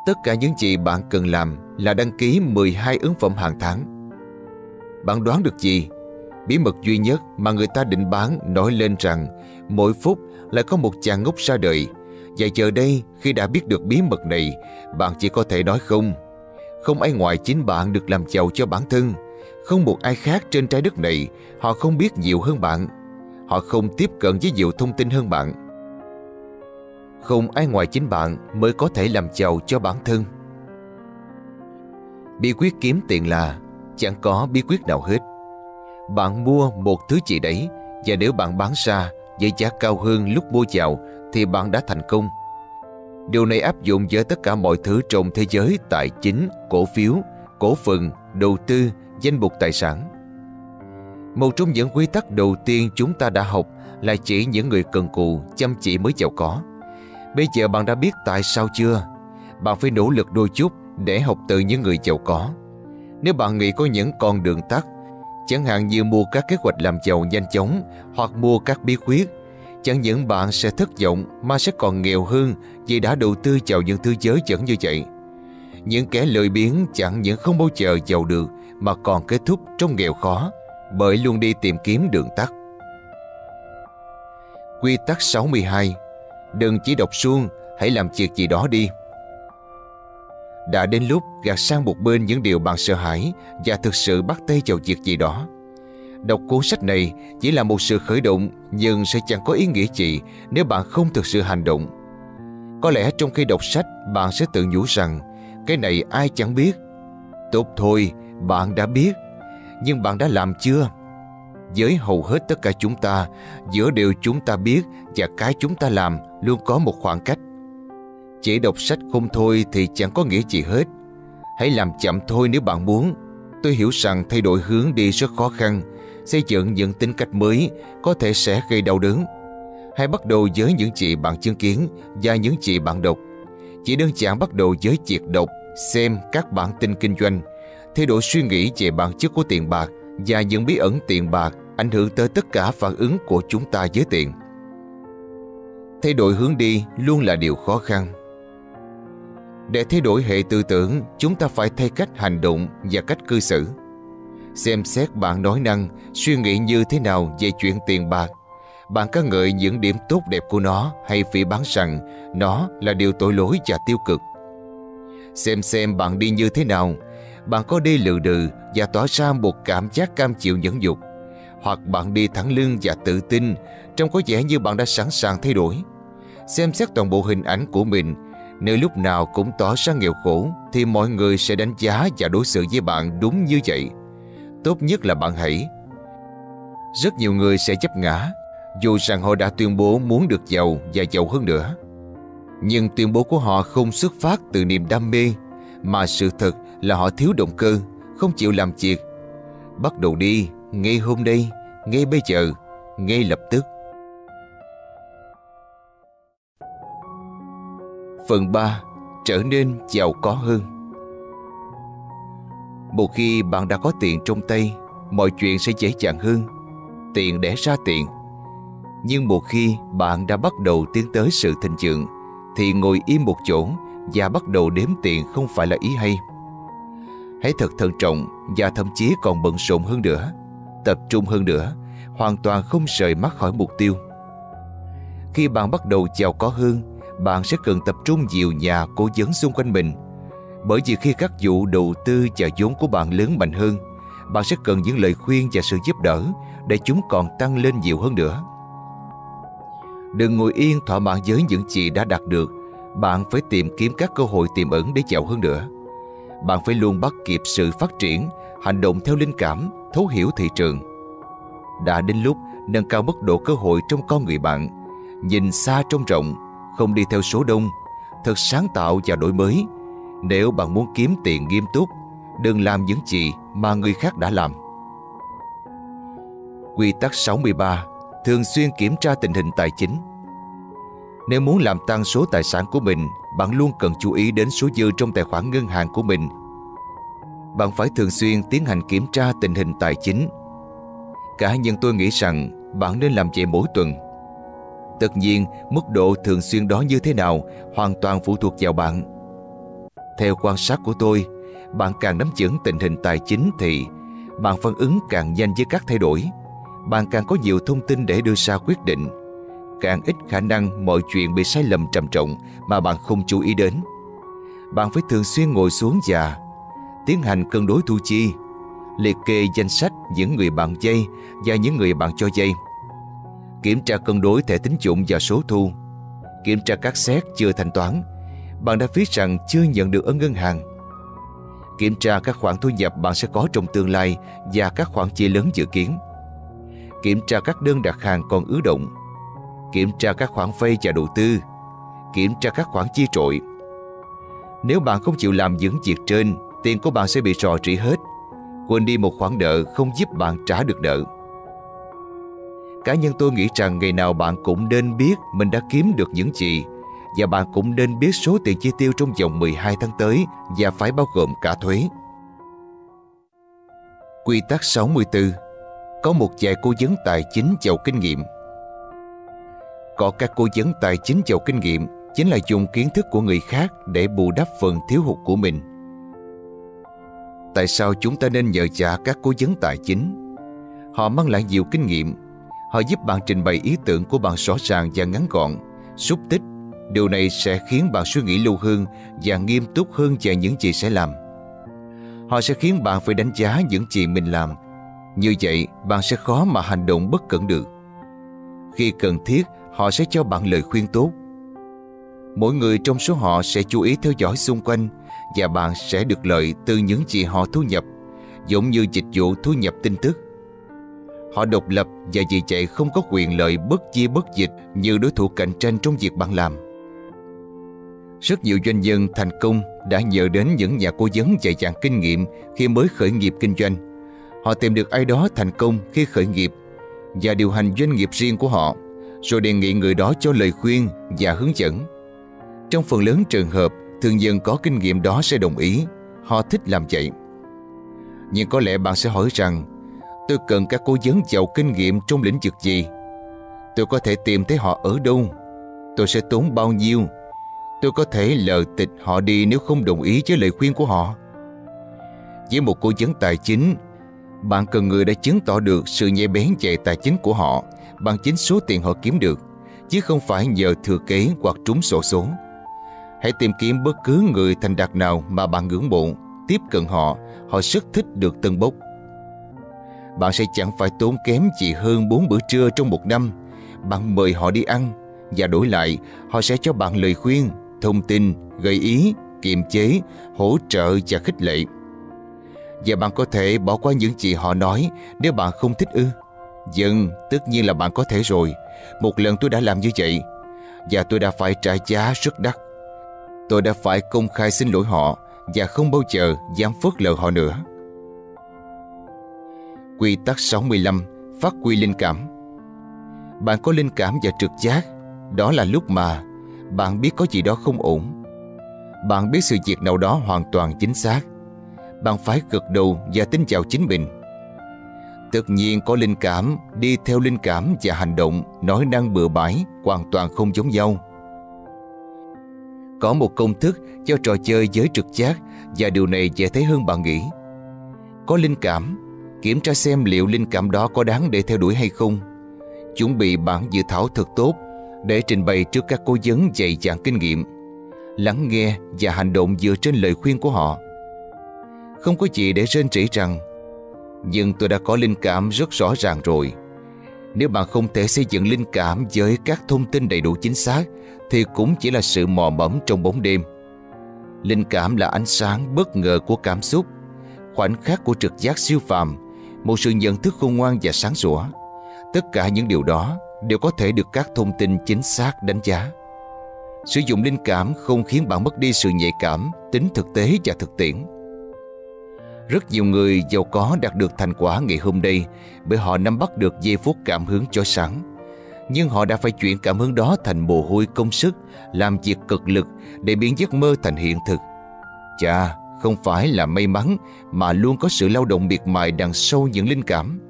Tất cả những gì bạn cần làm là đăng ký 12 ứng phẩm hàng tháng. Bạn đoán được gì? Bí mật duy nhất mà người ta định bán nói lên rằng mỗi phút lại có một chàng ngốc ra đời. Và giờ đây, khi đã biết được bí mật này, Bạn chỉ có thể nói không. Không ai ngoài chính bạn được làm giàu cho bản thân. Không một ai khác trên trái đất này, Họ không biết nhiều hơn bạn. Họ không tiếp cận với nhiều thông tin hơn bạn. Không ai ngoài chính bạn mới có thể làm giàu cho bản thân Bí quyết kiếm tiền là Chẳng có bí quyết nào hết Bạn mua một thứ gì đấy Và nếu bạn bán ra với giá cao hơn lúc mua vào Thì bạn đã thành công Điều này áp dụng với tất cả mọi thứ trong thế giới tài chính, cổ phiếu, cổ phần, đầu tư, danh mục tài sản. Một trong những quy tắc đầu tiên chúng ta đã học là chỉ những người cần cù, chăm chỉ mới giàu có. Bây giờ bạn đã biết tại sao chưa? Bạn phải nỗ lực đôi chút để học từ những người giàu có. Nếu bạn nghĩ có những con đường tắt, chẳng hạn như mua các kế hoạch làm giàu nhanh chóng hoặc mua các bí quyết, Chẳng những bạn sẽ thất vọng mà sẽ còn nghèo hơn vì đã đầu tư vào những thứ giới dẫn như vậy. Những kẻ lười biếng chẳng những không bao giờ giàu được mà còn kết thúc trong nghèo khó bởi luôn đi tìm kiếm đường tắt. Quy tắc 62 Đừng chỉ đọc suông, hãy làm việc gì đó đi. Đã đến lúc gạt sang một bên những điều bạn sợ hãi và thực sự bắt tay vào việc gì đó. Đọc cuốn sách này chỉ là một sự khởi động nhưng sẽ chẳng có ý nghĩa gì nếu bạn không thực sự hành động. Có lẽ trong khi đọc sách bạn sẽ tự nhủ rằng cái này ai chẳng biết. Tốt thôi, bạn đã biết. Nhưng bạn đã làm chưa? Với hầu hết tất cả chúng ta, giữa điều chúng ta biết và cái chúng ta làm luôn có một khoảng cách. Chỉ đọc sách không thôi thì chẳng có nghĩa gì hết. Hãy làm chậm thôi nếu bạn muốn. Tôi hiểu rằng thay đổi hướng đi rất khó khăn, xây dựng những tính cách mới có thể sẽ gây đau đớn. Hãy bắt đầu với những gì bạn chứng kiến và những gì bạn đọc. Chỉ đơn giản bắt đầu với việc đọc, xem các bản tin kinh doanh, thay đổi suy nghĩ về bản chất của tiền bạc và những bí ẩn tiền bạc ảnh hưởng tới tất cả phản ứng của chúng ta với tiền. Thay đổi hướng đi luôn là điều khó khăn. Để thay đổi hệ tư tưởng, chúng ta phải thay cách hành động và cách cư xử xem xét bạn nói năng, suy nghĩ như thế nào về chuyện tiền bạc. Bạn ca ngợi những điểm tốt đẹp của nó hay phỉ bán rằng nó là điều tội lỗi và tiêu cực. Xem xem bạn đi như thế nào, bạn có đi lừ đừ và tỏ ra một cảm giác cam chịu nhẫn dục, hoặc bạn đi thẳng lưng và tự tin, trông có vẻ như bạn đã sẵn sàng thay đổi. Xem xét toàn bộ hình ảnh của mình, nếu lúc nào cũng tỏ ra nghèo khổ, thì mọi người sẽ đánh giá và đối xử với bạn đúng như vậy tốt nhất là bạn hãy. Rất nhiều người sẽ chấp ngã, dù rằng họ đã tuyên bố muốn được giàu và giàu hơn nữa. Nhưng tuyên bố của họ không xuất phát từ niềm đam mê, mà sự thật là họ thiếu động cơ, không chịu làm việc. Bắt đầu đi, ngay hôm nay, ngay bây giờ, ngay lập tức. Phần 3. Trở nên giàu có hơn một khi bạn đã có tiền trong tay, mọi chuyện sẽ dễ dàng hơn. Tiền đẻ ra tiền. Nhưng một khi bạn đã bắt đầu tiến tới sự thịnh vượng, thì ngồi im một chỗ và bắt đầu đếm tiền không phải là ý hay. Hãy thật thận trọng và thậm chí còn bận rộn hơn nữa, tập trung hơn nữa, hoàn toàn không rời mắt khỏi mục tiêu. Khi bạn bắt đầu giàu có hơn, bạn sẽ cần tập trung nhiều nhà cố vấn xung quanh mình bởi vì khi các vụ đầu tư và vốn của bạn lớn mạnh hơn, bạn sẽ cần những lời khuyên và sự giúp đỡ để chúng còn tăng lên nhiều hơn nữa. Đừng ngồi yên thỏa mãn với những gì đã đạt được. Bạn phải tìm kiếm các cơ hội tiềm ẩn để giàu hơn nữa. Bạn phải luôn bắt kịp sự phát triển hành động theo linh cảm, thấu hiểu thị trường. Đã đến lúc nâng cao mức độ cơ hội trong con người bạn, nhìn xa trông rộng, không đi theo số đông, thật sáng tạo và đổi mới. Nếu bạn muốn kiếm tiền nghiêm túc, đừng làm những gì mà người khác đã làm. Quy tắc 63 Thường xuyên kiểm tra tình hình tài chính Nếu muốn làm tăng số tài sản của mình, bạn luôn cần chú ý đến số dư trong tài khoản ngân hàng của mình. Bạn phải thường xuyên tiến hành kiểm tra tình hình tài chính. Cá nhân tôi nghĩ rằng bạn nên làm vậy mỗi tuần. Tất nhiên, mức độ thường xuyên đó như thế nào hoàn toàn phụ thuộc vào bạn. Theo quan sát của tôi, bạn càng nắm vững tình hình tài chính thì bạn phản ứng càng nhanh với các thay đổi. Bạn càng có nhiều thông tin để đưa ra quyết định. Càng ít khả năng mọi chuyện bị sai lầm trầm trọng mà bạn không chú ý đến. Bạn phải thường xuyên ngồi xuống và tiến hành cân đối thu chi, liệt kê danh sách những người bạn dây và những người bạn cho dây. Kiểm tra cân đối thẻ tín dụng và số thu. Kiểm tra các xét chưa thanh toán. Bạn đã viết rằng chưa nhận được ở ngân hàng kiểm tra các khoản thu nhập bạn sẽ có trong tương lai và các khoản chi lớn dự kiến. Kiểm tra các đơn đặt hàng còn ứ động. Kiểm tra các khoản vay và đầu tư. Kiểm tra các khoản chi trội. Nếu bạn không chịu làm những việc trên, tiền của bạn sẽ bị rò rỉ hết. Quên đi một khoản nợ không giúp bạn trả được nợ. Cá nhân tôi nghĩ rằng ngày nào bạn cũng nên biết mình đã kiếm được những gì và bạn cũng nên biết số tiền chi tiêu trong vòng 12 tháng tới và phải bao gồm cả thuế. Quy tắc 64 Có một vài cố vấn tài chính giàu kinh nghiệm có các cố vấn tài chính giàu kinh nghiệm chính là dùng kiến thức của người khác để bù đắp phần thiếu hụt của mình. Tại sao chúng ta nên nhờ trả các cố vấn tài chính? Họ mang lại nhiều kinh nghiệm. Họ giúp bạn trình bày ý tưởng của bạn rõ ràng và ngắn gọn, xúc tích Điều này sẽ khiến bạn suy nghĩ lâu hơn và nghiêm túc hơn về những gì sẽ làm. Họ sẽ khiến bạn phải đánh giá những gì mình làm. Như vậy, bạn sẽ khó mà hành động bất cẩn được. Khi cần thiết, họ sẽ cho bạn lời khuyên tốt. Mỗi người trong số họ sẽ chú ý theo dõi xung quanh và bạn sẽ được lợi từ những gì họ thu nhập, giống như dịch vụ thu nhập tin tức. Họ độc lập và vì vậy không có quyền lợi bất chia bất dịch như đối thủ cạnh tranh trong việc bạn làm. Rất nhiều doanh nhân thành công đã nhờ đến những nhà cố vấn dạy dặn kinh nghiệm khi mới khởi nghiệp kinh doanh. Họ tìm được ai đó thành công khi khởi nghiệp và điều hành doanh nghiệp riêng của họ, rồi đề nghị người đó cho lời khuyên và hướng dẫn. Trong phần lớn trường hợp, thường dân có kinh nghiệm đó sẽ đồng ý, họ thích làm vậy. Nhưng có lẽ bạn sẽ hỏi rằng, tôi cần các cố vấn giàu kinh nghiệm trong lĩnh vực gì? Tôi có thể tìm thấy họ ở đâu? Tôi sẽ tốn bao nhiêu Tôi có thể lờ tịch họ đi nếu không đồng ý với lời khuyên của họ. Với một cố vấn tài chính, bạn cần người đã chứng tỏ được sự nhạy bén về tài chính của họ bằng chính số tiền họ kiếm được, chứ không phải nhờ thừa kế hoặc trúng sổ số. Hãy tìm kiếm bất cứ người thành đạt nào mà bạn ngưỡng mộ, tiếp cận họ, họ rất thích được tân bốc. Bạn sẽ chẳng phải tốn kém gì hơn 4 bữa trưa trong một năm. Bạn mời họ đi ăn và đổi lại họ sẽ cho bạn lời khuyên thông tin, gợi ý, kiềm chế, hỗ trợ và khích lệ. Và bạn có thể bỏ qua những gì họ nói nếu bạn không thích ư. Dân, tất nhiên là bạn có thể rồi. Một lần tôi đã làm như vậy và tôi đã phải trả giá rất đắt. Tôi đã phải công khai xin lỗi họ và không bao giờ dám phớt lờ họ nữa. Quy tắc 65 Phát quy linh cảm Bạn có linh cảm và trực giác Đó là lúc mà bạn biết có gì đó không ổn. Bạn biết sự việc nào đó hoàn toàn chính xác. Bạn phải gật đầu và tin vào chính mình. Tất nhiên có linh cảm, đi theo linh cảm và hành động, nói năng bừa bãi, hoàn toàn không giống nhau. Có một công thức cho trò chơi giới trực giác và điều này dễ thấy hơn bạn nghĩ. Có linh cảm, kiểm tra xem liệu linh cảm đó có đáng để theo đuổi hay không. Chuẩn bị bản dự thảo thật tốt để trình bày trước các cố vấn dày dặn kinh nghiệm, lắng nghe và hành động dựa trên lời khuyên của họ. Không có gì để rên rỉ rằng nhưng tôi đã có linh cảm rất rõ ràng rồi. Nếu bạn không thể xây dựng linh cảm với các thông tin đầy đủ chính xác thì cũng chỉ là sự mò mẫm trong bóng đêm. Linh cảm là ánh sáng bất ngờ của cảm xúc, khoảnh khắc của trực giác siêu phàm, một sự nhận thức khôn ngoan và sáng sủa. Tất cả những điều đó đều có thể được các thông tin chính xác đánh giá. Sử dụng linh cảm không khiến bạn mất đi sự nhạy cảm, tính thực tế và thực tiễn. Rất nhiều người giàu có đạt được thành quả ngày hôm nay bởi họ nắm bắt được giây phút cảm hứng chói sáng. Nhưng họ đã phải chuyển cảm hứng đó thành mồ hôi công sức, làm việc cực lực để biến giấc mơ thành hiện thực. Chà, không phải là may mắn mà luôn có sự lao động miệt mài đằng sâu những linh cảm.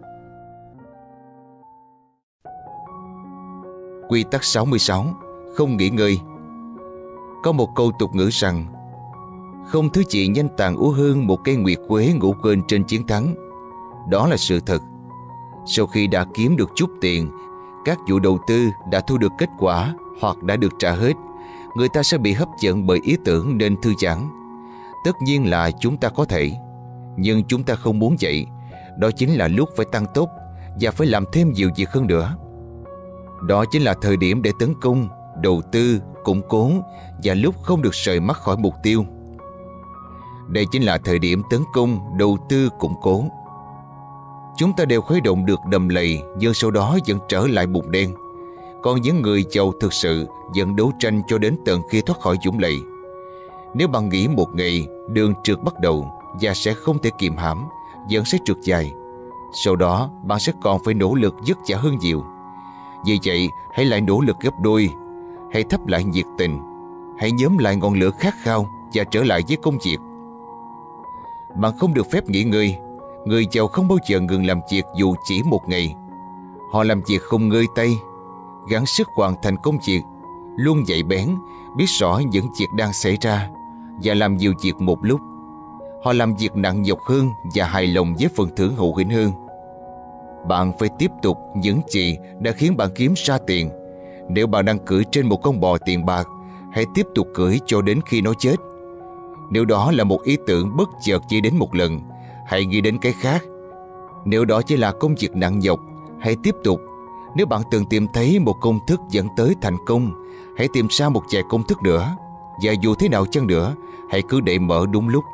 Quy tắc 66 Không nghỉ ngơi Có một câu tục ngữ rằng không thứ gì nhanh tàn úa hương một cây nguyệt quế ngủ quên trên chiến thắng. Đó là sự thật. Sau khi đã kiếm được chút tiền Các vụ đầu tư đã thu được kết quả Hoặc đã được trả hết. Người ta sẽ bị hấp dẫn bởi ý tưởng nên thư giãn. Tất nhiên là chúng ta có thể. Nhưng chúng ta không muốn vậy. Đó chính là lúc phải tăng tốc Và phải làm thêm nhiều việc hơn nữa. Đó chính là thời điểm để tấn công, đầu tư, củng cố và lúc không được rời mắt khỏi mục tiêu. Đây chính là thời điểm tấn công, đầu tư, củng cố. Chúng ta đều khuấy động được đầm lầy nhưng sau đó vẫn trở lại bụng đen. Còn những người giàu thực sự vẫn đấu tranh cho đến tận khi thoát khỏi dũng lầy. Nếu bạn nghĩ một ngày đường trượt bắt đầu và sẽ không thể kiềm hãm, vẫn sẽ trượt dài. Sau đó bạn sẽ còn phải nỗ lực dứt trả hơn nhiều. Vì vậy hãy lại nỗ lực gấp đôi Hãy thắp lại nhiệt tình Hãy nhóm lại ngọn lửa khát khao Và trở lại với công việc bạn không được phép nghỉ ngơi Người giàu không bao giờ ngừng làm việc dù chỉ một ngày Họ làm việc không ngơi tay Gắng sức hoàn thành công việc Luôn dậy bén Biết rõ những việc đang xảy ra Và làm nhiều việc một lúc Họ làm việc nặng nhọc hơn Và hài lòng với phần thưởng hậu hĩnh hơn bạn phải tiếp tục những gì đã khiến bạn kiếm ra tiền. Nếu bạn đang cưỡi trên một con bò tiền bạc, hãy tiếp tục cưỡi cho đến khi nó chết. Nếu đó là một ý tưởng bất chợt chỉ đến một lần, hãy nghĩ đến cái khác. Nếu đó chỉ là công việc nặng nhọc, hãy tiếp tục. Nếu bạn từng tìm thấy một công thức dẫn tới thành công, hãy tìm ra một vài công thức nữa. Và dù thế nào chăng nữa, hãy cứ để mở đúng lúc.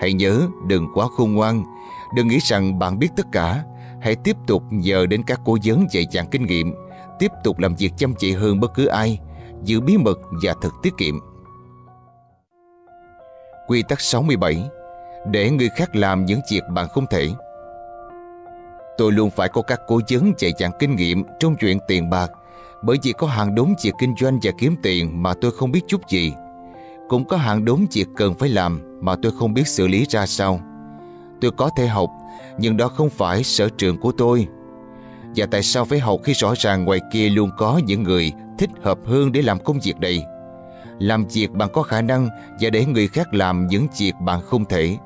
Hãy nhớ đừng quá khôn ngoan, đừng nghĩ rằng bạn biết tất cả Hãy tiếp tục nhờ đến các cố vấn dạy dặn kinh nghiệm, tiếp tục làm việc chăm chỉ hơn bất cứ ai, giữ bí mật và thật tiết kiệm. Quy tắc 67 Để người khác làm những việc bạn không thể Tôi luôn phải có các cố vấn dạy dặn kinh nghiệm trong chuyện tiền bạc, bởi vì có hàng đống việc kinh doanh và kiếm tiền mà tôi không biết chút gì. Cũng có hàng đống việc cần phải làm mà tôi không biết xử lý ra sao. Tôi có thể học, nhưng đó không phải sở trường của tôi. Và tại sao phải học khi rõ ràng ngoài kia luôn có những người thích hợp hơn để làm công việc này? Làm việc bạn có khả năng và để người khác làm những việc bạn không thể.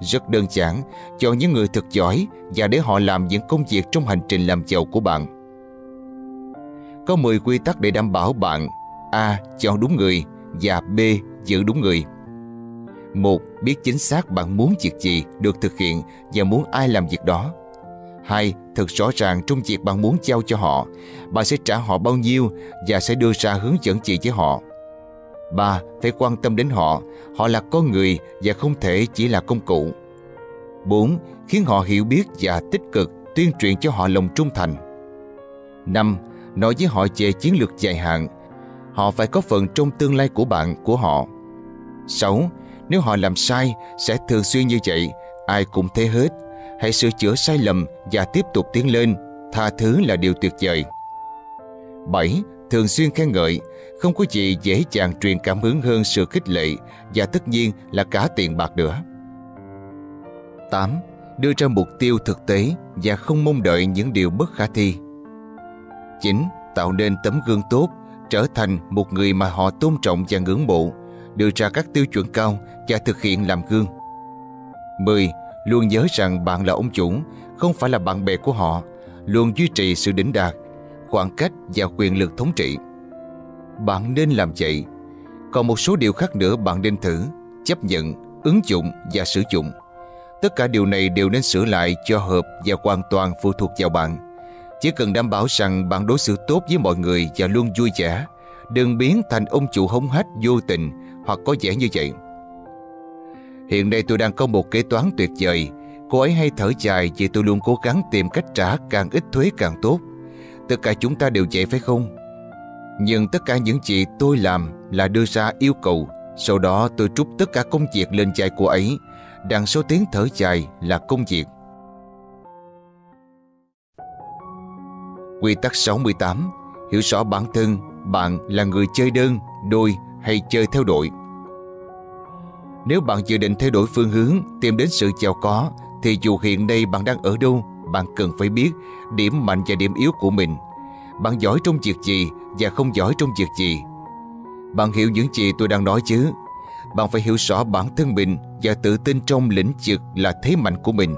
Rất đơn giản, chọn những người thật giỏi và để họ làm những công việc trong hành trình làm giàu của bạn. Có 10 quy tắc để đảm bảo bạn A. Chọn đúng người và B. Giữ đúng người. Một, biết chính xác bạn muốn việc gì được thực hiện và muốn ai làm việc đó. Hai, thật rõ ràng trong việc bạn muốn giao cho họ, bạn sẽ trả họ bao nhiêu và sẽ đưa ra hướng dẫn gì với họ. Ba, phải quan tâm đến họ, họ là con người và không thể chỉ là công cụ. Bốn, khiến họ hiểu biết và tích cực tuyên truyền cho họ lòng trung thành. Năm, nói với họ về chiến lược dài hạn. Họ phải có phần trong tương lai của bạn, của họ. 6. Nếu họ làm sai Sẽ thường xuyên như vậy Ai cũng thế hết Hãy sửa chữa sai lầm Và tiếp tục tiến lên Tha thứ là điều tuyệt vời 7. Thường xuyên khen ngợi không có gì dễ dàng truyền cảm hứng hơn sự khích lệ Và tất nhiên là cả tiền bạc nữa 8. Đưa ra mục tiêu thực tế Và không mong đợi những điều bất khả thi 9. Tạo nên tấm gương tốt Trở thành một người mà họ tôn trọng và ngưỡng mộ đưa ra các tiêu chuẩn cao và thực hiện làm gương. 10. Luôn nhớ rằng bạn là ông chủ, không phải là bạn bè của họ, luôn duy trì sự đỉnh đạt, khoảng cách và quyền lực thống trị. Bạn nên làm vậy. Còn một số điều khác nữa bạn nên thử, chấp nhận, ứng dụng và sử dụng. Tất cả điều này đều nên sửa lại cho hợp và hoàn toàn phụ thuộc vào bạn. Chỉ cần đảm bảo rằng bạn đối xử tốt với mọi người và luôn vui vẻ, đừng biến thành ông chủ hống hách vô tình hoặc có vẻ như vậy. Hiện nay tôi đang có một kế toán tuyệt vời Cô ấy hay thở dài vì tôi luôn cố gắng tìm cách trả càng ít thuế càng tốt Tất cả chúng ta đều vậy phải không? Nhưng tất cả những gì tôi làm là đưa ra yêu cầu. Sau đó tôi trút tất cả công việc lên vai cô ấy. Đằng số tiếng thở dài là công việc. Quy tắc 68 Hiểu rõ bản thân Bạn là người chơi đơn, đôi hay chơi theo đội. Nếu bạn dự định thay đổi phương hướng Tìm đến sự giàu có Thì dù hiện nay bạn đang ở đâu Bạn cần phải biết điểm mạnh và điểm yếu của mình. Bạn giỏi trong việc gì Và không giỏi trong việc gì Bạn hiểu những gì tôi đang nói chứ Bạn phải hiểu rõ bản thân mình Và tự tin trong lĩnh vực là thế mạnh của mình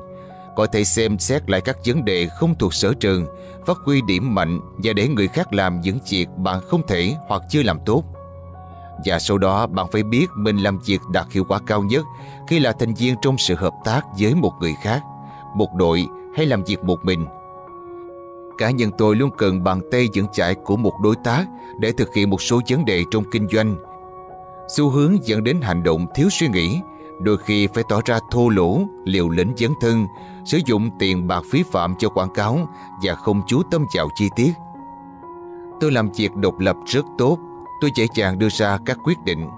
có thể xem xét lại các vấn đề không thuộc sở trường, phát huy điểm mạnh và để người khác làm những việc bạn không thể hoặc chưa làm tốt. Và sau đó bạn phải biết mình làm việc đạt hiệu quả cao nhất khi là thành viên trong sự hợp tác với một người khác, một đội hay làm việc một mình. Cá nhân tôi luôn cần bàn tay dẫn chạy của một đối tác để thực hiện một số vấn đề trong kinh doanh. Xu hướng dẫn đến hành động thiếu suy nghĩ đôi khi phải tỏ ra thô lỗ, liều lĩnh dấn thân, sử dụng tiền bạc phí phạm cho quảng cáo và không chú tâm vào chi tiết. Tôi làm việc độc lập rất tốt, tôi dễ dàng đưa ra các quyết định.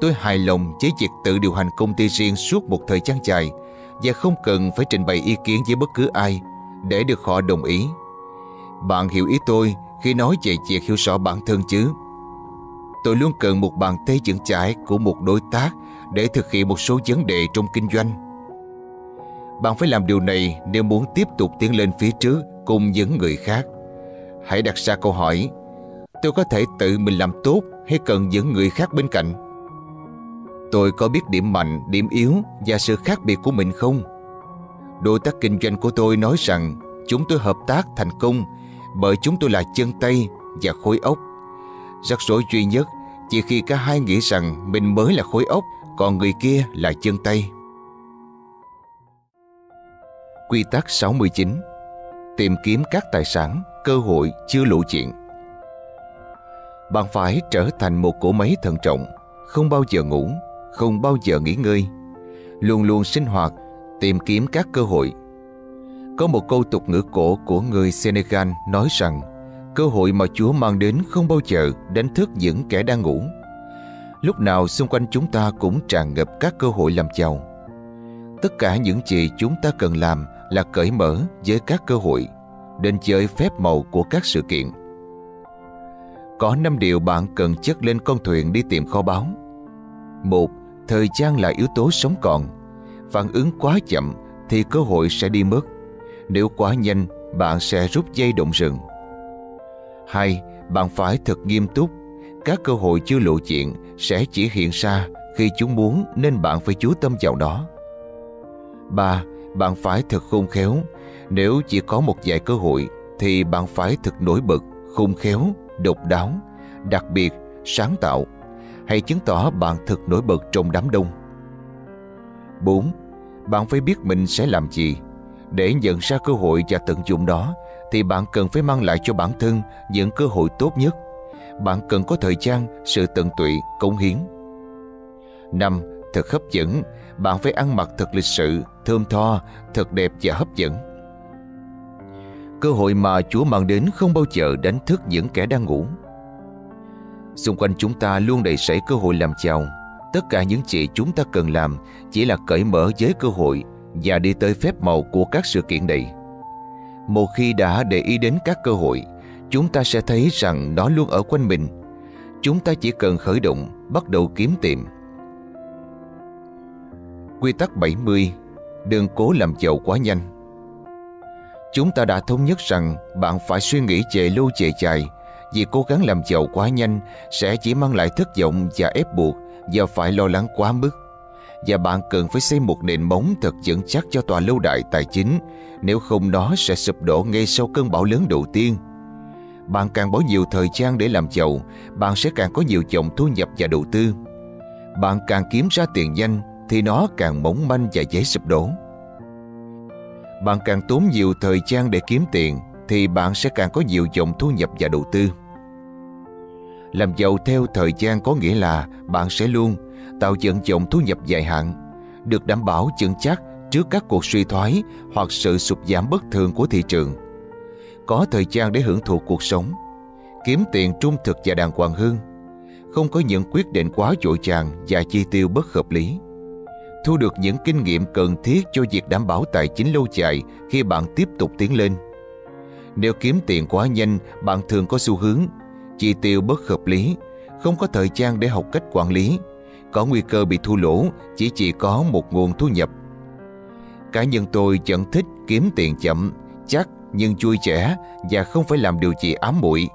Tôi hài lòng với việc tự điều hành công ty riêng suốt một thời gian dài và không cần phải trình bày ý kiến với bất cứ ai để được họ đồng ý. Bạn hiểu ý tôi khi nói về việc hiểu rõ bản thân chứ? Tôi luôn cần một bàn tay vững chãi của một đối tác để thực hiện một số vấn đề trong kinh doanh. Bạn phải làm điều này nếu muốn tiếp tục tiến lên phía trước cùng những người khác. Hãy đặt ra câu hỏi, tôi có thể tự mình làm tốt hay cần những người khác bên cạnh? Tôi có biết điểm mạnh, điểm yếu và sự khác biệt của mình không? Đối tác kinh doanh của tôi nói rằng chúng tôi hợp tác thành công bởi chúng tôi là chân tay và khối óc. Rắc rối duy nhất chỉ khi cả hai nghĩ rằng mình mới là khối óc còn người kia là chân tay. Quy tắc 69 Tìm kiếm các tài sản, cơ hội chưa lộ chuyện. Bạn phải trở thành một cỗ máy thận trọng, không bao giờ ngủ, không bao giờ nghỉ ngơi, luôn luôn sinh hoạt, tìm kiếm các cơ hội. Có một câu tục ngữ cổ của người Senegal nói rằng cơ hội mà Chúa mang đến không bao giờ đánh thức những kẻ đang ngủ. Lúc nào xung quanh chúng ta cũng tràn ngập các cơ hội làm giàu. Tất cả những gì chúng ta cần làm là cởi mở với các cơ hội, đến chơi phép màu của các sự kiện. Có 5 điều bạn cần chất lên con thuyền đi tìm kho báu. Một, thời gian là yếu tố sống còn. Phản ứng quá chậm thì cơ hội sẽ đi mất. Nếu quá nhanh, bạn sẽ rút dây động rừng. Hai, bạn phải thật nghiêm túc các cơ hội chưa lộ diện sẽ chỉ hiện ra khi chúng muốn nên bạn phải chú tâm vào đó. 3. Bạn phải thật khôn khéo. Nếu chỉ có một vài cơ hội thì bạn phải thật nổi bật, khôn khéo, độc đáo, đặc biệt, sáng tạo hay chứng tỏ bạn thật nổi bật trong đám đông. 4. Bạn phải biết mình sẽ làm gì. Để nhận ra cơ hội và tận dụng đó thì bạn cần phải mang lại cho bản thân những cơ hội tốt nhất bạn cần có thời gian, sự tận tụy, cống hiến. năm Thật hấp dẫn, bạn phải ăn mặc thật lịch sự, thơm tho, thật đẹp và hấp dẫn. Cơ hội mà Chúa mang đến không bao giờ đánh thức những kẻ đang ngủ. Xung quanh chúng ta luôn đầy sảy cơ hội làm giàu. Tất cả những gì chúng ta cần làm chỉ là cởi mở với cơ hội và đi tới phép màu của các sự kiện này. Một khi đã để ý đến các cơ hội, chúng ta sẽ thấy rằng nó luôn ở quanh mình. Chúng ta chỉ cần khởi động, bắt đầu kiếm tìm. Quy tắc 70 Đừng cố làm giàu quá nhanh Chúng ta đã thống nhất rằng bạn phải suy nghĩ về lâu về dài vì cố gắng làm giàu quá nhanh sẽ chỉ mang lại thất vọng và ép buộc và phải lo lắng quá mức. Và bạn cần phải xây một nền móng thật vững chắc cho tòa lâu đài tài chính nếu không nó sẽ sụp đổ ngay sau cơn bão lớn đầu tiên bạn càng bỏ nhiều thời gian để làm giàu, bạn sẽ càng có nhiều chồng thu nhập và đầu tư. Bạn càng kiếm ra tiền nhanh thì nó càng mỏng manh và dễ sụp đổ. Bạn càng tốn nhiều thời gian để kiếm tiền thì bạn sẽ càng có nhiều dòng thu nhập và đầu tư. Làm giàu theo thời gian có nghĩa là bạn sẽ luôn tạo dựng dòng thu nhập dài hạn. được đảm bảo vững chắc trước các cuộc suy thoái hoặc sự sụp giảm bất thường của thị trường. Có thời gian để hưởng thụ cuộc sống, kiếm tiền trung thực và đàng hoàng hơn, không có những quyết định quá vội vàng và chi tiêu bất hợp lý. Thu được những kinh nghiệm cần thiết cho việc đảm bảo tài chính lâu dài khi bạn tiếp tục tiến lên. Nếu kiếm tiền quá nhanh, bạn thường có xu hướng chi tiêu bất hợp lý, không có thời gian để học cách quản lý, có nguy cơ bị thua lỗ chỉ chỉ có một nguồn thu nhập. Cá nhân tôi vẫn thích kiếm tiền chậm, chắc nhưng chui trẻ và không phải làm điều gì ám muội.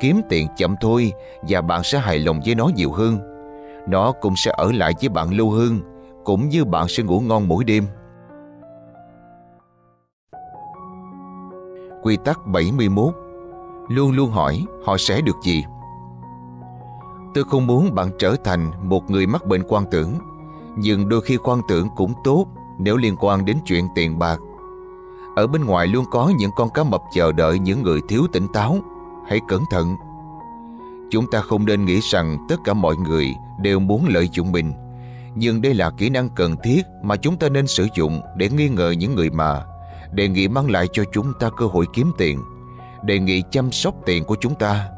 Kiếm tiền chậm thôi và bạn sẽ hài lòng với nó nhiều hơn. Nó cũng sẽ ở lại với bạn lâu hơn, cũng như bạn sẽ ngủ ngon mỗi đêm. Quy tắc 71 Luôn luôn hỏi họ sẽ được gì Tôi không muốn bạn trở thành một người mắc bệnh quan tưởng, Nhưng đôi khi quan tưởng cũng tốt nếu liên quan đến chuyện tiền bạc. Ở bên ngoài luôn có những con cá mập chờ đợi những người thiếu tỉnh táo. Hãy cẩn thận. Chúng ta không nên nghĩ rằng tất cả mọi người đều muốn lợi dụng mình, Nhưng đây là kỹ năng cần thiết mà chúng ta nên sử dụng để nghi ngờ những người mà. Đề nghị mang lại cho chúng ta cơ hội kiếm tiền, Đề nghị chăm sóc tiền của chúng ta.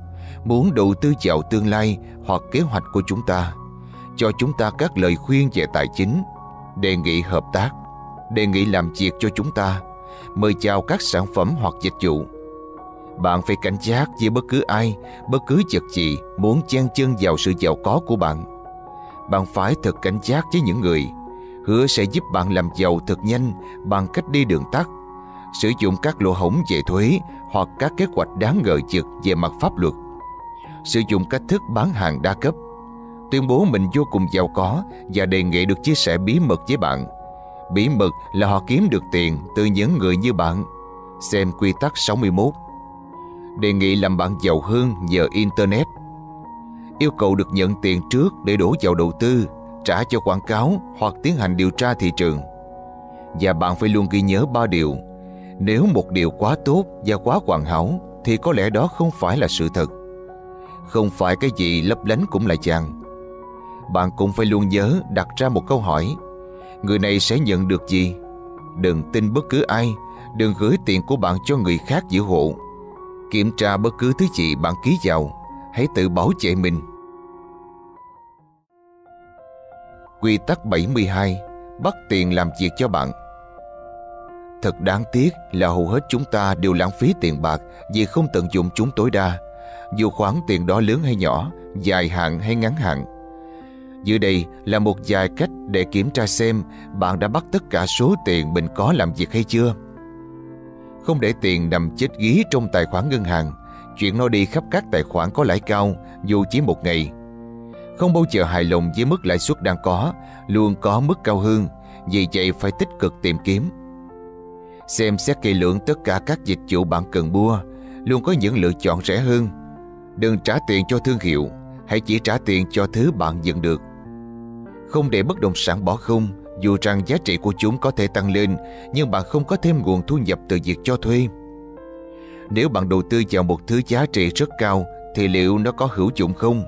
Muốn đầu tư vào tương lai hoặc kế hoạch của chúng ta Cho chúng ta các lời khuyên về tài chính Đề nghị hợp tác Đề nghị làm việc cho chúng ta Mời chào các sản phẩm hoặc dịch vụ. Bạn phải cảnh giác với bất cứ ai Bất cứ vật gì Muốn chen chân vào sự giàu có của bạn. Bạn phải thật cảnh giác với những người Hứa sẽ giúp bạn làm giàu thật nhanh Bằng cách đi đường tắt sử dụng các lỗ hổng về thuế hoặc các kế hoạch đáng ngờ vực về mặt pháp luật, sử dụng cách thức bán hàng đa cấp, tuyên bố mình vô cùng giàu có và đề nghị được chia sẻ bí mật với bạn. Bí mật là họ kiếm được tiền từ những người như bạn. Xem quy tắc 61. Đề nghị làm bạn giàu hơn nhờ Internet. Yêu cầu được nhận tiền trước để đổ vào đầu tư, trả cho quảng cáo hoặc tiến hành điều tra thị trường. Và bạn phải luôn ghi nhớ ba điều nếu một điều quá tốt và quá hoàn hảo thì có lẽ đó không phải là sự thật. Không phải cái gì lấp lánh cũng là chàng. Bạn cũng phải luôn nhớ đặt ra một câu hỏi. Người này sẽ nhận được gì? Đừng tin bất cứ ai, đừng gửi tiền của bạn cho người khác giữ hộ. Kiểm tra bất cứ thứ gì bạn ký vào, hãy tự bảo vệ mình. Quy tắc 72 Bắt tiền làm việc cho bạn Thật đáng tiếc là hầu hết chúng ta đều lãng phí tiền bạc vì không tận dụng chúng tối đa, dù khoản tiền đó lớn hay nhỏ, dài hạn hay ngắn hạn. Dưới đây là một vài cách để kiểm tra xem bạn đã bắt tất cả số tiền mình có làm việc hay chưa. Không để tiền nằm chết ghi trong tài khoản ngân hàng, chuyển nó đi khắp các tài khoản có lãi cao dù chỉ một ngày. Không bao giờ hài lòng với mức lãi suất đang có, luôn có mức cao hơn, vì vậy phải tích cực tìm kiếm Xem xét kỹ lưỡng tất cả các dịch vụ bạn cần mua Luôn có những lựa chọn rẻ hơn Đừng trả tiền cho thương hiệu, Hãy chỉ trả tiền cho thứ bạn nhận được Không để bất động sản bỏ không, Dù rằng giá trị của chúng có thể tăng lên, Nhưng bạn không có thêm nguồn thu nhập từ việc cho thuê Nếu bạn đầu tư vào một thứ giá trị rất cao, Thì liệu nó có hữu dụng không?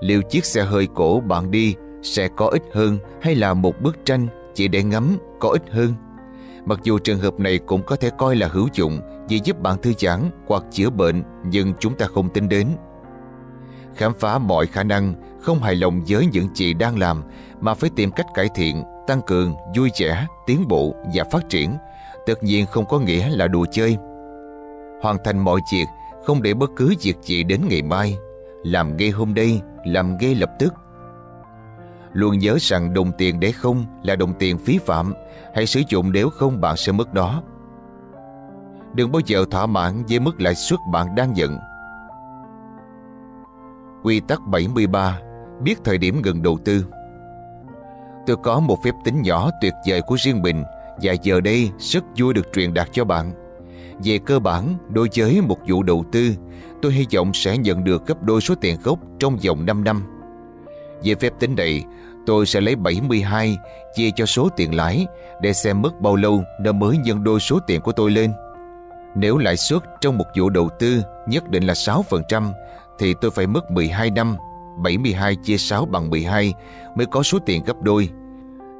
Liệu chiếc xe hơi cổ bạn đi sẽ có ích hơn Hay là một bức tranh chỉ để ngắm có ích hơn? Mặc dù trường hợp này cũng có thể coi là hữu dụng vì giúp bạn thư giãn hoặc chữa bệnh nhưng chúng ta không tính đến. Khám phá mọi khả năng, không hài lòng với những gì đang làm mà phải tìm cách cải thiện, tăng cường, vui vẻ, tiến bộ và phát triển. Tất nhiên không có nghĩa là đùa chơi. Hoàn thành mọi việc, không để bất cứ việc gì đến ngày mai. Làm ngay hôm đây, làm ngay lập tức Luôn nhớ rằng đồng tiền để không là đồng tiền phí phạm Hãy sử dụng nếu không bạn sẽ mất đó Đừng bao giờ thỏa mãn với mức lãi suất bạn đang nhận. Quy tắc 73 Biết thời điểm ngừng đầu tư. Tôi có một phép tính nhỏ tuyệt vời của riêng mình Và giờ đây rất vui được truyền đạt cho bạn. Về cơ bản, đối với một vụ đầu tư Tôi hy vọng sẽ nhận được gấp đôi số tiền gốc trong vòng 5 năm. Về phép tính này Tôi sẽ lấy 72 chia cho số tiền lãi để xem mất bao lâu nó mới nhân đôi số tiền của tôi lên. Nếu lãi suất trong một vụ đầu tư nhất định là 6% thì tôi phải mất 12 năm, 72 chia 6 bằng 12 mới có số tiền gấp đôi.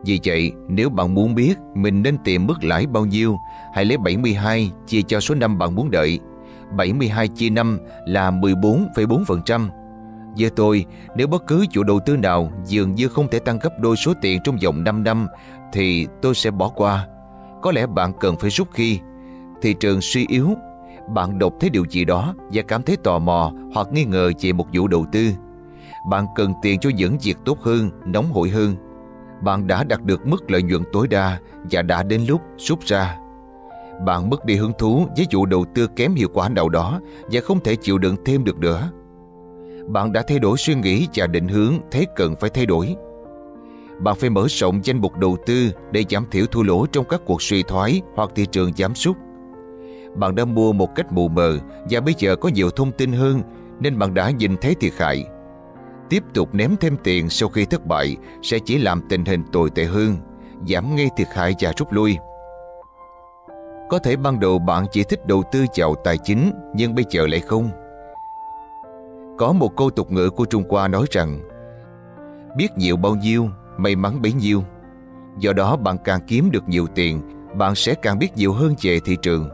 Vì vậy, nếu bạn muốn biết mình nên tìm mức lãi bao nhiêu, hãy lấy 72 chia cho số năm bạn muốn đợi. 72 chia 5 là 14,4%. Với tôi, nếu bất cứ chủ đầu tư nào dường như không thể tăng gấp đôi số tiền trong vòng 5 năm, thì tôi sẽ bỏ qua. Có lẽ bạn cần phải rút khi thị trường suy yếu, bạn đọc thấy điều gì đó và cảm thấy tò mò hoặc nghi ngờ về một vụ đầu tư. Bạn cần tiền cho những việc tốt hơn, nóng hổi hơn. Bạn đã đạt được mức lợi nhuận tối đa và đã đến lúc rút ra. Bạn mất đi hứng thú với vụ đầu tư kém hiệu quả nào đó và không thể chịu đựng thêm được nữa. Bạn đã thay đổi suy nghĩ và định hướng thấy cần phải thay đổi. Bạn phải mở rộng danh mục đầu tư để giảm thiểu thua lỗ trong các cuộc suy thoái hoặc thị trường giảm sút. Bạn đã mua một cách mù mờ và bây giờ có nhiều thông tin hơn nên bạn đã nhìn thấy thiệt hại. Tiếp tục ném thêm tiền sau khi thất bại sẽ chỉ làm tình hình tồi tệ hơn, giảm ngay thiệt hại và rút lui. Có thể ban đầu bạn chỉ thích đầu tư vào tài chính nhưng bây giờ lại không. Có một câu tục ngữ của Trung Hoa nói rằng Biết nhiều bao nhiêu, may mắn bấy nhiêu. Do đó bạn càng kiếm được nhiều tiền, bạn sẽ càng biết nhiều hơn về thị trường.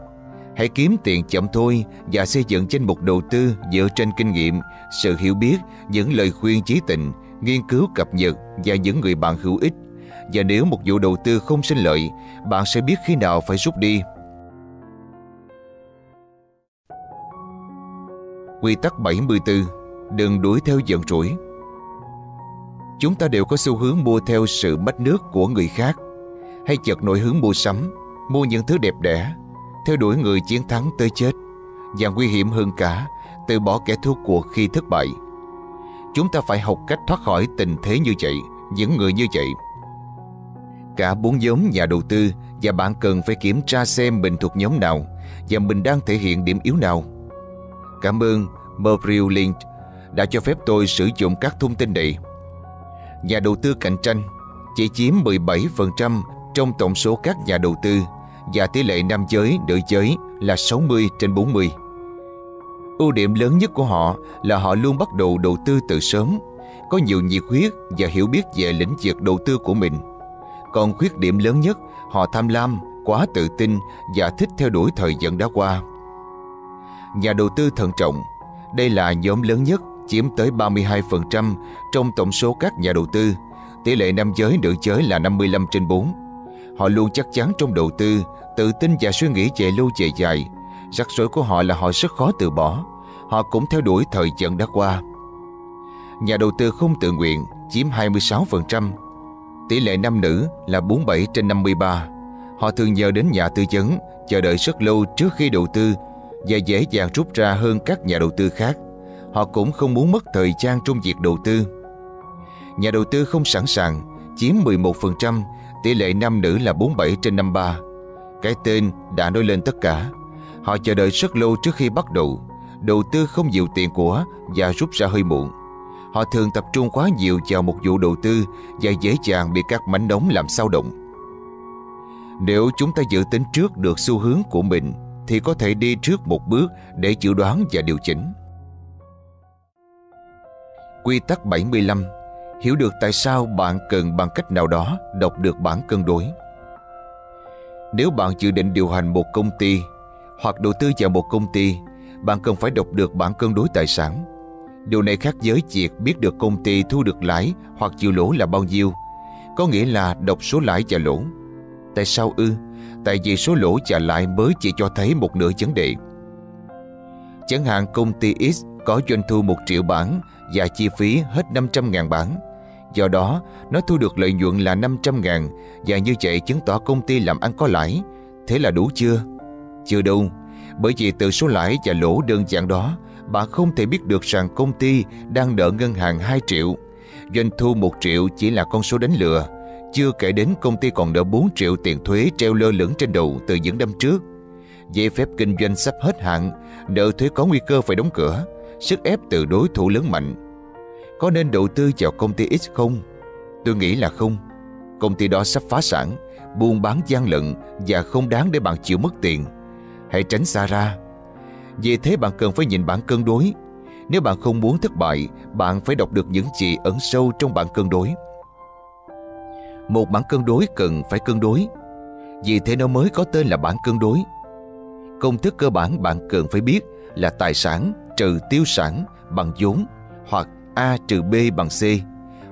Hãy kiếm tiền chậm thôi và xây dựng trên mục đầu tư dựa trên kinh nghiệm, sự hiểu biết, những lời khuyên trí tình, nghiên cứu cập nhật và những người bạn hữu ích. Và nếu một vụ đầu tư không sinh lợi, bạn sẽ biết khi nào phải rút đi. Quy tắc 74 Đừng đuổi theo giận rủi Chúng ta đều có xu hướng mua theo sự mách nước của người khác Hay chợt nổi hướng mua sắm Mua những thứ đẹp đẽ theo đuổi người chiến thắng tới chết. Và nguy hiểm hơn cả, Từ bỏ kẻ thua cuộc khi thất bại. Chúng ta phải học cách thoát khỏi tình thế như vậy, Những người như vậy. Cả bốn nhóm nhà đầu tư Và bạn cần phải kiểm tra xem mình thuộc nhóm nào Và mình đang thể hiện điểm yếu nào. Cảm ơn Merrill Lynch đã cho phép tôi sử dụng các thông tin này. Nhà đầu tư cạnh tranh chỉ chiếm 17% trong tổng số các nhà đầu tư và tỷ lệ nam giới nữ giới là 60 trên 40. Ưu điểm lớn nhất của họ là họ luôn bắt đầu đầu tư từ sớm, có nhiều nhiệt huyết và hiểu biết về lĩnh vực đầu tư của mình. Còn khuyết điểm lớn nhất, họ tham lam, quá tự tin và thích theo đuổi thời gian đã qua. Nhà đầu tư thận trọng, đây là nhóm lớn nhất chiếm tới 32% trong tổng số các nhà đầu tư. Tỷ lệ nam giới nữ giới là 55 trên 4. Họ luôn chắc chắn trong đầu tư, tự tin và suy nghĩ về lâu về dài. Rắc rối của họ là họ rất khó từ bỏ. Họ cũng theo đuổi thời gian đã qua. Nhà đầu tư không tự nguyện chiếm 26%. Tỷ lệ nam nữ là 47 trên 53. Họ thường nhờ đến nhà tư vấn, chờ đợi rất lâu trước khi đầu tư và dễ dàng rút ra hơn các nhà đầu tư khác. Họ cũng không muốn mất thời gian trong việc đầu tư. Nhà đầu tư không sẵn sàng, chiếm 11%, tỷ lệ nam nữ là 47 trên 53. Cái tên đã nói lên tất cả. Họ chờ đợi rất lâu trước khi bắt đầu, đầu tư không nhiều tiền của và rút ra hơi muộn. Họ thường tập trung quá nhiều vào một vụ đầu tư và dễ dàng bị các mảnh đống làm sao động. Nếu chúng ta dự tính trước được xu hướng của mình thì có thể đi trước một bước để dự đoán và điều chỉnh. Quy tắc 75 Hiểu được tại sao bạn cần bằng cách nào đó đọc được bản cân đối. Nếu bạn dự định điều hành một công ty hoặc đầu tư vào một công ty, bạn cần phải đọc được bản cân đối tài sản. Điều này khác với việc biết được công ty thu được lãi hoặc chịu lỗ là bao nhiêu, có nghĩa là đọc số lãi và lỗ. Tại sao ư? Tại vì số lỗ và lãi mới chỉ cho thấy một nửa vấn đề. Chẳng hạn công ty X có doanh thu 1 triệu bảng và chi phí hết 500.000 bảng. Do đó, nó thu được lợi nhuận là 500 ngàn và như vậy chứng tỏ công ty làm ăn có lãi. Thế là đủ chưa? Chưa đâu, bởi vì từ số lãi và lỗ đơn giản đó, bạn không thể biết được rằng công ty đang nợ ngân hàng 2 triệu. Doanh thu 1 triệu chỉ là con số đánh lừa, chưa kể đến công ty còn nợ 4 triệu tiền thuế treo lơ lửng trên đầu từ những năm trước. Giấy phép kinh doanh sắp hết hạn, nợ thuế có nguy cơ phải đóng cửa, sức ép từ đối thủ lớn mạnh. Có nên đầu tư vào công ty X không? Tôi nghĩ là không. Công ty đó sắp phá sản, buôn bán gian lận và không đáng để bạn chịu mất tiền. Hãy tránh xa ra. Vì thế bạn cần phải nhìn bản cân đối. Nếu bạn không muốn thất bại, bạn phải đọc được những gì ẩn sâu trong bản cân đối. Một bản cân đối cần phải cân đối. Vì thế nó mới có tên là bản cân đối. Công thức cơ bản bạn cần phải biết là tài sản trừ tiêu sản bằng vốn hoặc A trừ B bằng C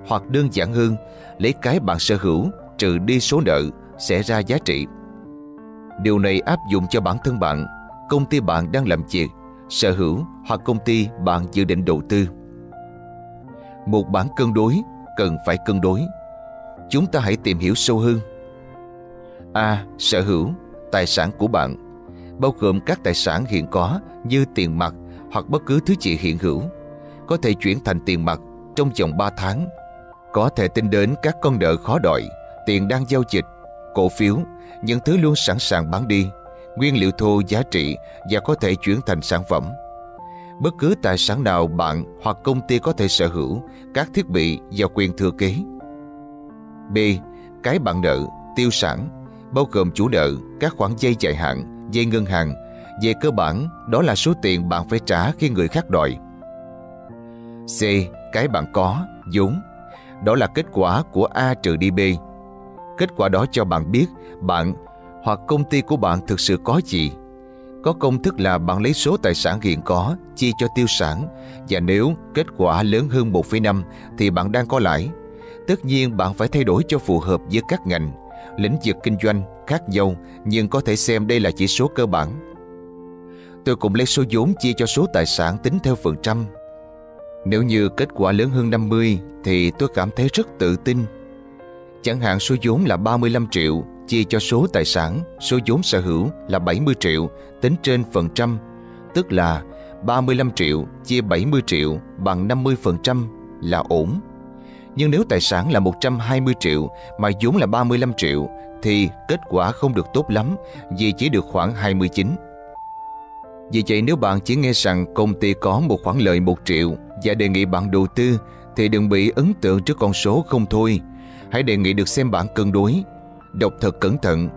hoặc đơn giản hơn lấy cái bạn sở hữu trừ đi số nợ sẽ ra giá trị. Điều này áp dụng cho bản thân bạn, công ty bạn đang làm việc, sở hữu hoặc công ty bạn dự định đầu tư. Một bản cân đối cần phải cân đối. Chúng ta hãy tìm hiểu sâu hơn. A. Sở hữu, tài sản của bạn bao gồm các tài sản hiện có như tiền mặt hoặc bất cứ thứ gì hiện hữu có thể chuyển thành tiền mặt trong vòng 3 tháng. Có thể tính đến các con nợ khó đòi, tiền đang giao dịch, cổ phiếu, những thứ luôn sẵn sàng bán đi, nguyên liệu thô giá trị và có thể chuyển thành sản phẩm. Bất cứ tài sản nào bạn hoặc công ty có thể sở hữu, các thiết bị và quyền thừa kế. B. Cái bạn nợ, tiêu sản, bao gồm chủ nợ, các khoản dây dài hạn, dây ngân hàng. Về cơ bản, đó là số tiền bạn phải trả khi người khác đòi. C. Cái bạn có, vốn. Đó là kết quả của A trừ đi B. Kết quả đó cho bạn biết bạn hoặc công ty của bạn thực sự có gì. Có công thức là bạn lấy số tài sản hiện có chia cho tiêu sản và nếu kết quả lớn hơn 1,5 thì bạn đang có lãi. Tất nhiên bạn phải thay đổi cho phù hợp với các ngành, lĩnh vực kinh doanh khác nhau nhưng có thể xem đây là chỉ số cơ bản. Tôi cũng lấy số vốn chia cho số tài sản tính theo phần trăm nếu như kết quả lớn hơn 50 thì tôi cảm thấy rất tự tin. Chẳng hạn số vốn là 35 triệu chia cho số tài sản, số vốn sở hữu là 70 triệu tính trên phần trăm, tức là 35 triệu chia 70 triệu bằng 50% là ổn. Nhưng nếu tài sản là 120 triệu mà vốn là 35 triệu thì kết quả không được tốt lắm vì chỉ được khoảng 29. Vì vậy nếu bạn chỉ nghe rằng công ty có một khoản lợi 1 triệu và đề nghị bạn đầu tư thì đừng bị ấn tượng trước con số không thôi. Hãy đề nghị được xem bản cân đối. Đọc thật cẩn thận.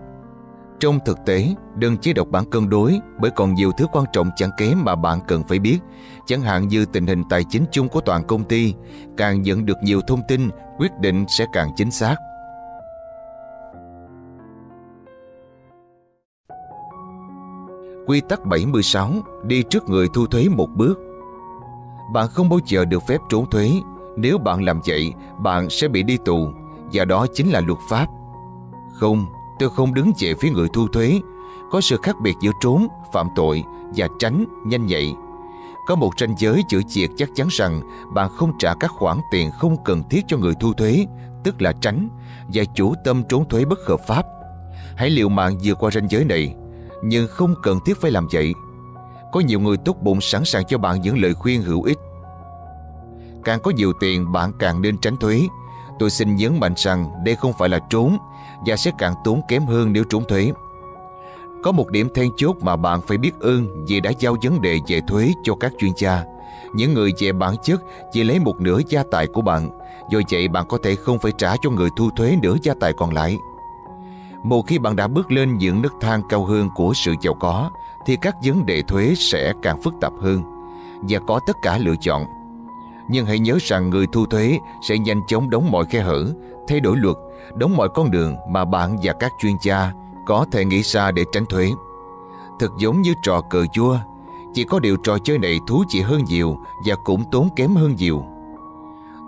Trong thực tế, đừng chỉ đọc bản cân đối bởi còn nhiều thứ quan trọng chẳng kém mà bạn cần phải biết. Chẳng hạn như tình hình tài chính chung của toàn công ty. Càng nhận được nhiều thông tin, quyết định sẽ càng chính xác. Quy tắc 76 Đi trước người thu thuế một bước bạn không bao giờ được phép trốn thuế. Nếu bạn làm vậy, bạn sẽ bị đi tù, và đó chính là luật pháp. Không, tôi không đứng về phía người thu thuế. Có sự khác biệt giữa trốn, phạm tội và tránh, nhanh nhạy. Có một ranh giới chữ chiệt chắc chắn rằng bạn không trả các khoản tiền không cần thiết cho người thu thuế, tức là tránh, và chủ tâm trốn thuế bất hợp pháp. Hãy liệu mạng vượt qua ranh giới này, nhưng không cần thiết phải làm vậy có nhiều người tốt bụng sẵn sàng cho bạn những lời khuyên hữu ích. Càng có nhiều tiền bạn càng nên tránh thuế. Tôi xin nhấn mạnh rằng đây không phải là trốn và sẽ càng tốn kém hơn nếu trốn thuế. Có một điểm then chốt mà bạn phải biết ơn vì đã giao vấn đề về thuế cho các chuyên gia. Những người về bản chất chỉ lấy một nửa gia tài của bạn, do vậy bạn có thể không phải trả cho người thu thuế nửa gia tài còn lại. Một khi bạn đã bước lên những nấc thang cao hơn của sự giàu có, thì các vấn đề thuế sẽ càng phức tạp hơn và có tất cả lựa chọn. Nhưng hãy nhớ rằng người thu thuế sẽ nhanh chóng đóng mọi khe hở, thay đổi luật, đóng mọi con đường mà bạn và các chuyên gia có thể nghĩ ra để tránh thuế. Thật giống như trò cờ vua, chỉ có điều trò chơi này thú vị hơn nhiều và cũng tốn kém hơn nhiều.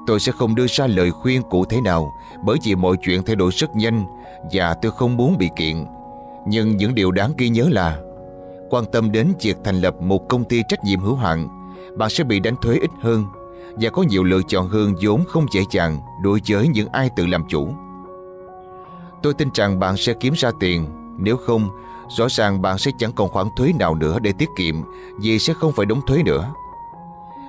Tôi sẽ không đưa ra lời khuyên cụ thể nào bởi vì mọi chuyện thay đổi rất nhanh và tôi không muốn bị kiện. Nhưng những điều đáng ghi nhớ là quan tâm đến việc thành lập một công ty trách nhiệm hữu hạn, bạn sẽ bị đánh thuế ít hơn và có nhiều lựa chọn hơn vốn không dễ dàng đối với những ai tự làm chủ. Tôi tin rằng bạn sẽ kiếm ra tiền, nếu không, rõ ràng bạn sẽ chẳng còn khoản thuế nào nữa để tiết kiệm vì sẽ không phải đóng thuế nữa.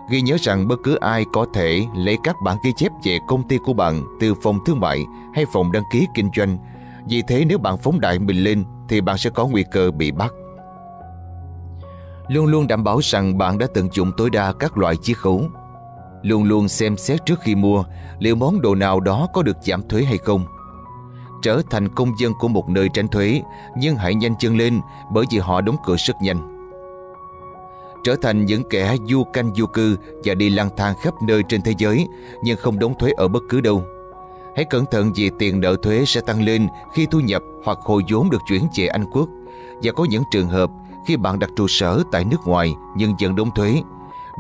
Ghi nhớ rằng bất cứ ai có thể lấy các bản ghi chép về công ty của bạn từ phòng thương mại hay phòng đăng ký kinh doanh. Vì thế nếu bạn phóng đại mình lên thì bạn sẽ có nguy cơ bị bắt. Luôn luôn đảm bảo rằng bạn đã tận dụng tối đa các loại chiết khấu. Luôn luôn xem xét trước khi mua liệu món đồ nào đó có được giảm thuế hay không. Trở thành công dân của một nơi tránh thuế, nhưng hãy nhanh chân lên bởi vì họ đóng cửa rất nhanh trở thành những kẻ du canh du cư và đi lang thang khắp nơi trên thế giới nhưng không đóng thuế ở bất cứ đâu. Hãy cẩn thận vì tiền nợ thuế sẽ tăng lên khi thu nhập hoặc hồi vốn được chuyển về Anh Quốc và có những trường hợp khi bạn đặt trụ sở tại nước ngoài nhưng vẫn đóng thuế.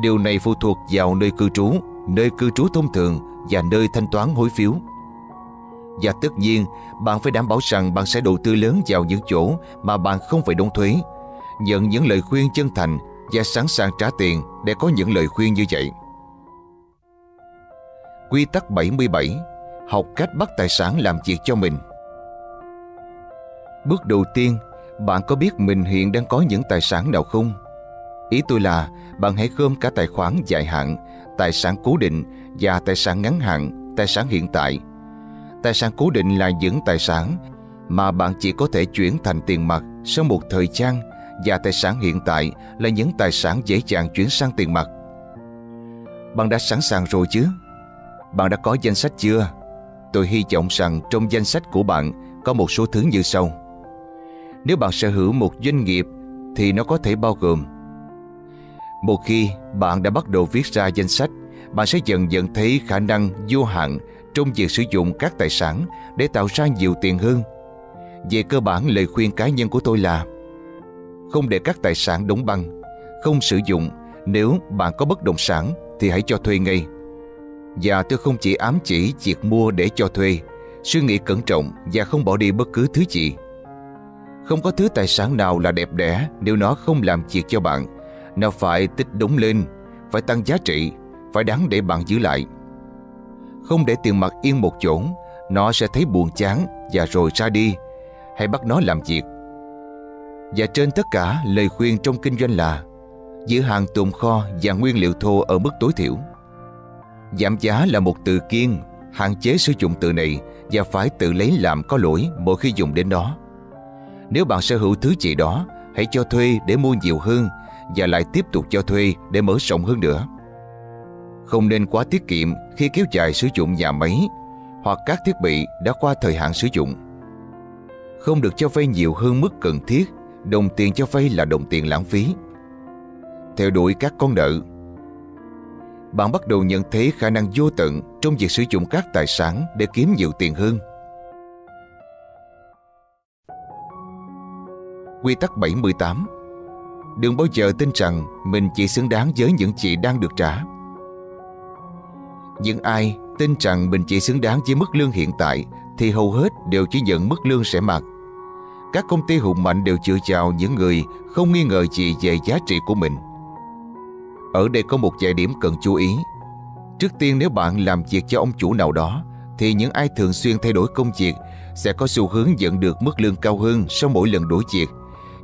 Điều này phụ thuộc vào nơi cư trú, nơi cư trú thông thường và nơi thanh toán hối phiếu. Và tất nhiên, bạn phải đảm bảo rằng bạn sẽ đầu tư lớn vào những chỗ mà bạn không phải đóng thuế. Nhận những lời khuyên chân thành và sẵn sàng trả tiền để có những lời khuyên như vậy. Quy tắc 77 Học cách bắt tài sản làm việc cho mình Bước đầu tiên, bạn có biết mình hiện đang có những tài sản nào không? Ý tôi là bạn hãy gom cả tài khoản dài hạn, tài sản cố định và tài sản ngắn hạn, tài sản hiện tại. Tài sản cố định là những tài sản mà bạn chỉ có thể chuyển thành tiền mặt sau một thời gian và tài sản hiện tại là những tài sản dễ dàng chuyển sang tiền mặt. Bạn đã sẵn sàng rồi chứ? Bạn đã có danh sách chưa? Tôi hy vọng rằng trong danh sách của bạn có một số thứ như sau. Nếu bạn sở hữu một doanh nghiệp thì nó có thể bao gồm Một khi bạn đã bắt đầu viết ra danh sách, bạn sẽ dần dần thấy khả năng vô hạn trong việc sử dụng các tài sản để tạo ra nhiều tiền hơn. Về cơ bản lời khuyên cá nhân của tôi là không để các tài sản đóng băng, không sử dụng nếu bạn có bất động sản thì hãy cho thuê ngay. Và tôi không chỉ ám chỉ việc mua để cho thuê, suy nghĩ cẩn trọng và không bỏ đi bất cứ thứ gì. Không có thứ tài sản nào là đẹp đẽ nếu nó không làm việc cho bạn. Nó phải tích đúng lên, phải tăng giá trị, phải đáng để bạn giữ lại. Không để tiền mặt yên một chỗ, nó sẽ thấy buồn chán và rồi ra đi. Hãy bắt nó làm việc. Và trên tất cả, lời khuyên trong kinh doanh là giữ hàng tồn kho và nguyên liệu thô ở mức tối thiểu. Giảm giá là một từ kiên, hạn chế sử dụng từ này và phải tự lấy làm có lỗi mỗi khi dùng đến nó. Nếu bạn sở hữu thứ gì đó, hãy cho thuê để mua nhiều hơn và lại tiếp tục cho thuê để mở rộng hơn nữa. Không nên quá tiết kiệm khi kéo dài sử dụng nhà máy hoặc các thiết bị đã qua thời hạn sử dụng. Không được cho vay nhiều hơn mức cần thiết, đồng tiền cho vay là đồng tiền lãng phí. Theo đuổi các con nợ, bạn bắt đầu nhận thấy khả năng vô tận trong việc sử dụng các tài sản để kiếm nhiều tiền hơn. Quy tắc 78 Đừng bao giờ tin rằng mình chỉ xứng đáng với những gì đang được trả. Những ai tin rằng mình chỉ xứng đáng với mức lương hiện tại thì hầu hết đều chỉ nhận mức lương sẽ mặc. Các công ty hùng mạnh đều chịu chào những người không nghi ngờ gì về giá trị của mình. Ở đây có một vài điểm cần chú ý. Trước tiên nếu bạn làm việc cho ông chủ nào đó, thì những ai thường xuyên thay đổi công việc sẽ có xu hướng nhận được mức lương cao hơn sau mỗi lần đổi việc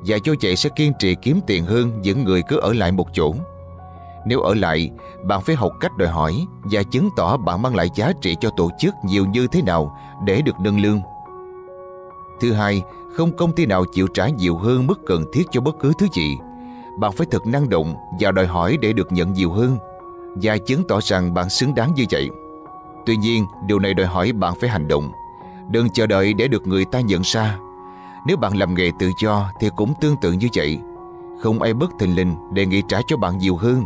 và do vậy sẽ kiên trì kiếm tiền hơn những người cứ ở lại một chỗ. Nếu ở lại, bạn phải học cách đòi hỏi và chứng tỏ bạn mang lại giá trị cho tổ chức nhiều như thế nào để được nâng lương. Thứ hai, không công ty nào chịu trả nhiều hơn mức cần thiết cho bất cứ thứ gì bạn phải thật năng động và đòi hỏi để được nhận nhiều hơn và chứng tỏ rằng bạn xứng đáng như vậy. Tuy nhiên, điều này đòi hỏi bạn phải hành động. Đừng chờ đợi để được người ta nhận ra. Nếu bạn làm nghề tự do thì cũng tương tự như vậy. Không ai bất thình lình đề nghị trả cho bạn nhiều hơn.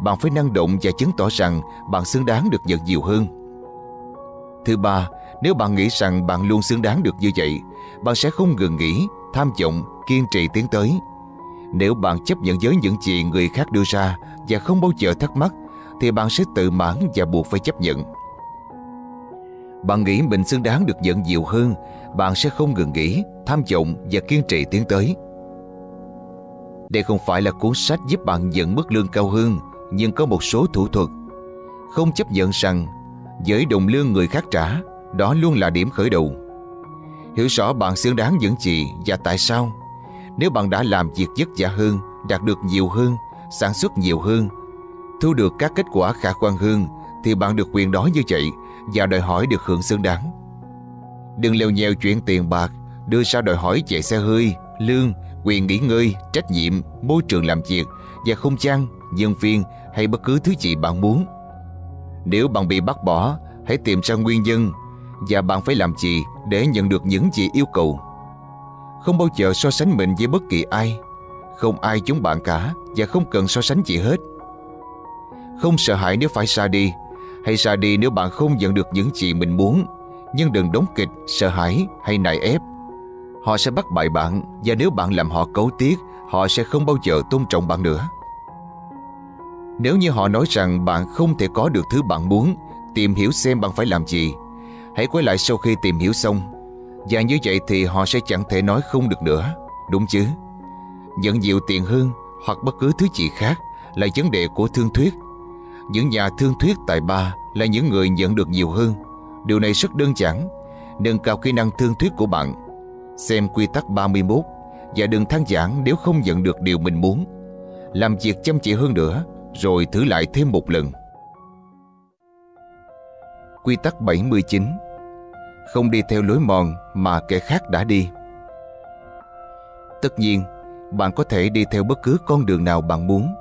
Bạn phải năng động và chứng tỏ rằng bạn xứng đáng được nhận nhiều hơn. Thứ ba, nếu bạn nghĩ rằng bạn luôn xứng đáng được như vậy, bạn sẽ không ngừng nghỉ, tham vọng, kiên trì tiến tới nếu bạn chấp nhận với những gì người khác đưa ra và không bao giờ thắc mắc, thì bạn sẽ tự mãn và buộc phải chấp nhận. Bạn nghĩ mình xứng đáng được nhận nhiều hơn, bạn sẽ không ngừng nghỉ, tham vọng và kiên trì tiến tới. Đây không phải là cuốn sách giúp bạn nhận mức lương cao hơn, nhưng có một số thủ thuật. Không chấp nhận rằng với đồng lương người khác trả, đó luôn là điểm khởi đầu. Hiểu rõ bạn xứng đáng những gì và tại sao nếu bạn đã làm việc vất vả hơn, đạt được nhiều hơn, sản xuất nhiều hơn, thu được các kết quả khả quan hơn, thì bạn được quyền đó như vậy và đòi hỏi được hưởng xứng đáng. Đừng leo nhèo chuyện tiền bạc, đưa ra đòi hỏi chạy xe hơi, lương, quyền nghỉ ngơi, trách nhiệm, môi trường làm việc và không gian, nhân viên hay bất cứ thứ gì bạn muốn. Nếu bạn bị bắt bỏ, hãy tìm ra nguyên nhân và bạn phải làm gì để nhận được những gì yêu cầu. Không bao giờ so sánh mình với bất kỳ ai. Không ai giống bạn cả Và không cần so sánh gì hết. Không sợ hãi nếu phải xa đi Hay xa đi nếu bạn không nhận được những gì mình muốn. Nhưng đừng đóng kịch, sợ hãi hay nài ép. Họ sẽ bắt bại bạn Và nếu bạn làm họ cấu tiếc Họ sẽ không bao giờ tôn trọng bạn nữa. Nếu như họ nói rằng bạn không thể có được thứ bạn muốn Tìm hiểu xem bạn phải làm gì. Hãy quay lại sau khi tìm hiểu xong. Và như vậy thì họ sẽ chẳng thể nói không được nữa, Đúng chứ? Nhận nhiều tiền hơn Hoặc bất cứ thứ gì khác Là vấn đề của thương thuyết. Những nhà thương thuyết tài ba Là những người nhận được nhiều hơn. Điều này rất đơn giản, Nâng cao kỹ năng thương thuyết của bạn, Xem quy tắc 31 Và đừng than giảng nếu không nhận được điều mình muốn. Làm việc chăm chỉ hơn nữa, Rồi thử lại thêm một lần. Quy tắc 79 không đi theo lối mòn mà kẻ khác đã đi Tất nhiên, bạn có thể đi theo bất cứ con đường nào bạn muốn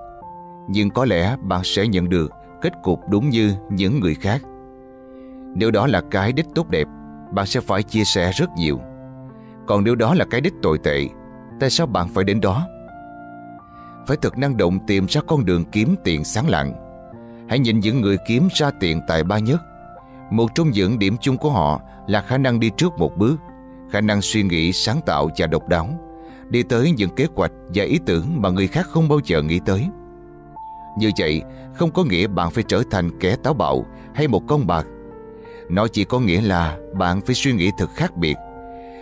Nhưng có lẽ bạn sẽ nhận được kết cục đúng như những người khác Nếu đó là cái đích tốt đẹp Bạn sẽ phải chia sẻ rất nhiều Còn nếu đó là cái đích tồi tệ Tại sao bạn phải đến đó? Phải thật năng động tìm ra con đường kiếm tiền sáng lặng. Hãy nhìn những người kiếm ra tiền tài ba nhất một trong những điểm chung của họ là khả năng đi trước một bước, khả năng suy nghĩ sáng tạo và độc đáo, đi tới những kế hoạch và ý tưởng mà người khác không bao giờ nghĩ tới. Như vậy, không có nghĩa bạn phải trở thành kẻ táo bạo hay một con bạc. Nó chỉ có nghĩa là bạn phải suy nghĩ thật khác biệt.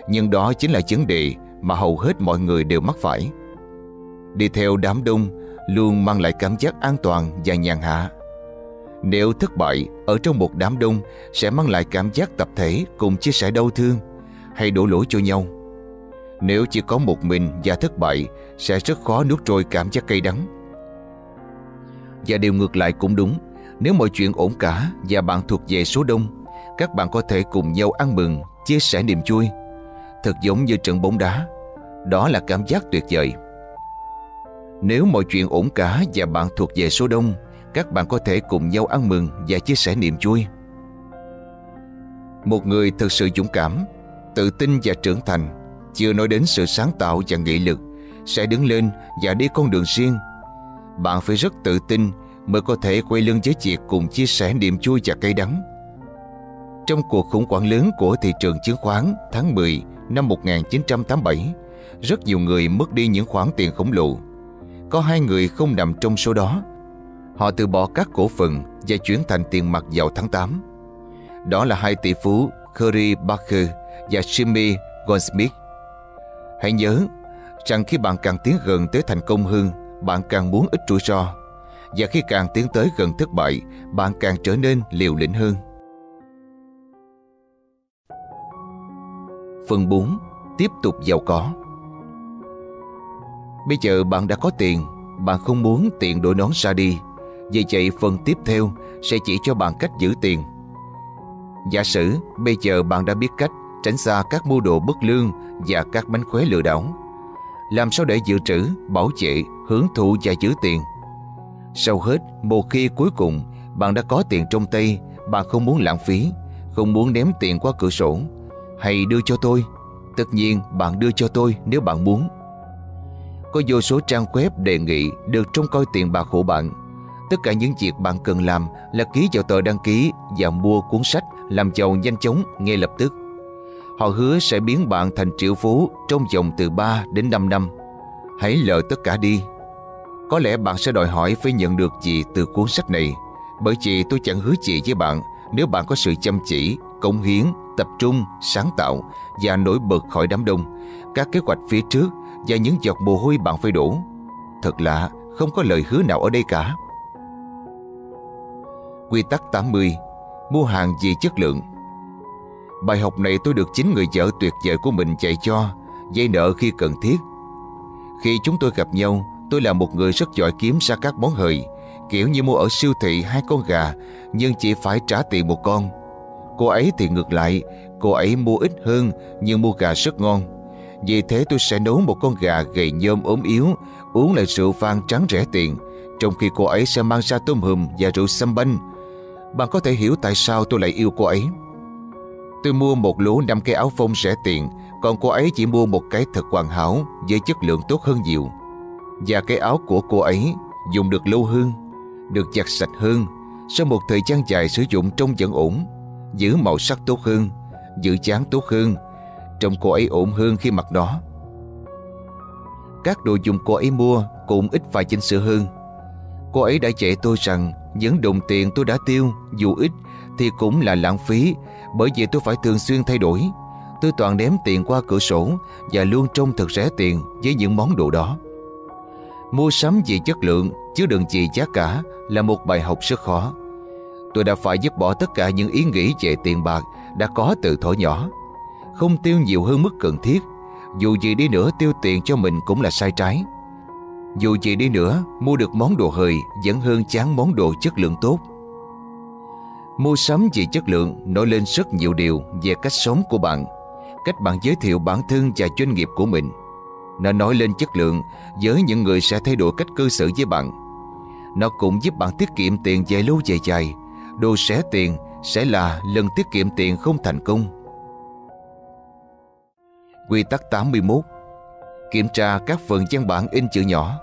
Nhưng đó chính là vấn đề mà hầu hết mọi người đều mắc phải. Đi theo đám đông luôn mang lại cảm giác an toàn và nhàn hạ nếu thất bại ở trong một đám đông sẽ mang lại cảm giác tập thể cùng chia sẻ đau thương hay đổ lỗi cho nhau. Nếu chỉ có một mình và thất bại sẽ rất khó nuốt trôi cảm giác cay đắng. Và điều ngược lại cũng đúng, nếu mọi chuyện ổn cả và bạn thuộc về số đông, các bạn có thể cùng nhau ăn mừng, chia sẻ niềm vui. Thật giống như trận bóng đá, đó là cảm giác tuyệt vời. Nếu mọi chuyện ổn cả và bạn thuộc về số đông các bạn có thể cùng nhau ăn mừng và chia sẻ niềm vui. Một người thực sự dũng cảm, tự tin và trưởng thành, chưa nói đến sự sáng tạo và nghị lực, sẽ đứng lên và đi con đường riêng. Bạn phải rất tự tin mới có thể quay lưng với việc cùng chia sẻ niềm vui và cay đắng. Trong cuộc khủng hoảng lớn của thị trường chứng khoán tháng 10 năm 1987, rất nhiều người mất đi những khoản tiền khổng lồ. Có hai người không nằm trong số đó Họ từ bỏ các cổ phần và chuyển thành tiền mặt vào tháng 8. Đó là hai tỷ phú Curry Barker và Jimmy Goldsmith. Hãy nhớ rằng khi bạn càng tiến gần tới thành công hơn, bạn càng muốn ít rủi ro. Và khi càng tiến tới gần thất bại, bạn càng trở nên liều lĩnh hơn. Phần 4. Tiếp tục giàu có Bây giờ bạn đã có tiền, bạn không muốn tiền đổi nón ra đi vì vậy phần tiếp theo sẽ chỉ cho bạn cách giữ tiền. Giả sử bây giờ bạn đã biết cách tránh xa các mưu đồ bất lương và các bánh khóe lừa đảo. Làm sao để dự trữ, bảo vệ, hưởng thụ và giữ tiền? Sau hết, một khi cuối cùng bạn đã có tiền trong tay, bạn không muốn lãng phí, không muốn ném tiền qua cửa sổ. Hay đưa cho tôi. Tất nhiên bạn đưa cho tôi nếu bạn muốn. Có vô số trang web đề nghị được trông coi tiền bạc của bạn Tất cả những việc bạn cần làm là ký vào tờ đăng ký và mua cuốn sách làm giàu nhanh chóng ngay lập tức. Họ hứa sẽ biến bạn thành triệu phú trong vòng từ 3 đến 5 năm. Hãy lỡ tất cả đi. Có lẽ bạn sẽ đòi hỏi phải nhận được gì từ cuốn sách này bởi vì tôi chẳng hứa gì với bạn nếu bạn có sự chăm chỉ, cống hiến, tập trung, sáng tạo và nổi bật khỏi đám đông, các kế hoạch phía trước và những giọt mồ hôi bạn phải đổ. Thật lạ, không có lời hứa nào ở đây cả. Quy tắc 80 Mua hàng vì chất lượng. Bài học này tôi được chính người vợ tuyệt vời của mình dạy cho Dây nợ khi cần thiết. Khi chúng tôi gặp nhau, Tôi là một người rất giỏi kiếm ra các món hời, Kiểu như mua ở siêu thị hai con gà, Nhưng chỉ phải trả tiền một con. Cô ấy thì ngược lại, Cô ấy mua ít hơn, Nhưng mua gà rất ngon. Vì thế tôi sẽ nấu một con gà gầy nhôm ốm yếu, Uống lại rượu vang trắng rẻ tiền, Trong khi cô ấy sẽ mang ra tôm hùm và rượu sâm banh bạn có thể hiểu tại sao tôi lại yêu cô ấy. Tôi mua một lũ năm cái áo phông rẻ tiền, còn cô ấy chỉ mua một cái thật hoàn hảo với chất lượng tốt hơn nhiều. Và cái áo của cô ấy dùng được lâu hơn, được giặt sạch hơn, sau một thời gian dài sử dụng trông vẫn ổn, giữ màu sắc tốt hơn, Giữ dáng tốt hơn Trông cô ấy ổn hơn khi mặc nó Các đồ dùng cô ấy mua Cũng ít vài chỉnh sửa hơn Cô ấy đã dạy tôi rằng những đồng tiền tôi đã tiêu Dù ít thì cũng là lãng phí Bởi vì tôi phải thường xuyên thay đổi Tôi toàn ném tiền qua cửa sổ Và luôn trông thật rẻ tiền với những món đồ đó Mua sắm vì chất lượng chứ đừng vì giá cả là một bài học rất khó. Tôi đã phải dứt bỏ tất cả những ý nghĩ về tiền bạc đã có từ thuở nhỏ. Không tiêu nhiều hơn mức cần thiết, dù gì đi nữa tiêu tiền cho mình cũng là sai trái. Dù gì đi nữa, mua được món đồ hời vẫn hơn chán món đồ chất lượng tốt. Mua sắm về chất lượng nói lên rất nhiều điều về cách sống của bạn, cách bạn giới thiệu bản thân và doanh nghiệp của mình. Nó nói lên chất lượng với những người sẽ thay đổi cách cư xử với bạn. Nó cũng giúp bạn tiết kiệm tiền dài lâu dài dài. Đồ xé tiền sẽ là lần tiết kiệm tiền không thành công. Quy tắc 81 Kiểm tra các phần văn bản in chữ nhỏ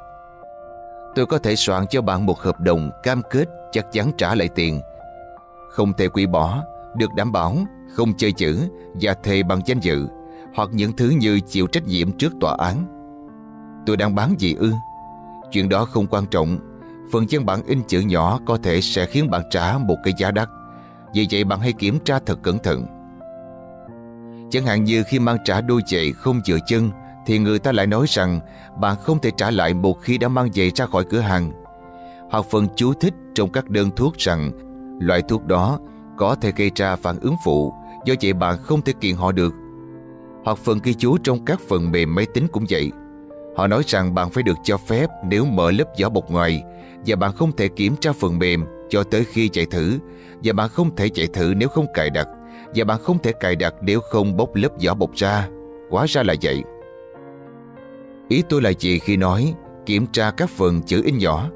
Tôi có thể soạn cho bạn một hợp đồng cam kết chắc chắn trả lại tiền. Không thể quỷ bỏ, được đảm bảo, không chơi chữ và thề bằng danh dự hoặc những thứ như chịu trách nhiệm trước tòa án. Tôi đang bán gì ư? Chuyện đó không quan trọng. Phần chân bản in chữ nhỏ có thể sẽ khiến bạn trả một cái giá đắt. Vì vậy bạn hãy kiểm tra thật cẩn thận. Chẳng hạn như khi mang trả đôi giày không dựa chân thì người ta lại nói rằng bạn không thể trả lại một khi đã mang giày ra khỏi cửa hàng. Hoặc phần chú thích trong các đơn thuốc rằng, loại thuốc đó có thể gây ra phản ứng phụ, do vậy bạn không thể kiện họ được hoặc phần ghi chú trong các phần mềm máy tính cũng vậy. Họ nói rằng bạn phải được cho phép nếu mở lớp vỏ bọc ngoài, và bạn không thể kiểm tra phần mềm cho tới khi chạy thử, và bạn không thể chạy thử nếu không cài đặt, và bạn không thể cài đặt nếu không bóc lớp vỏ bọc ra. quá ra là vậy. Ý tôi là gì khi nói kiểm tra các phần chữ in nhỏ?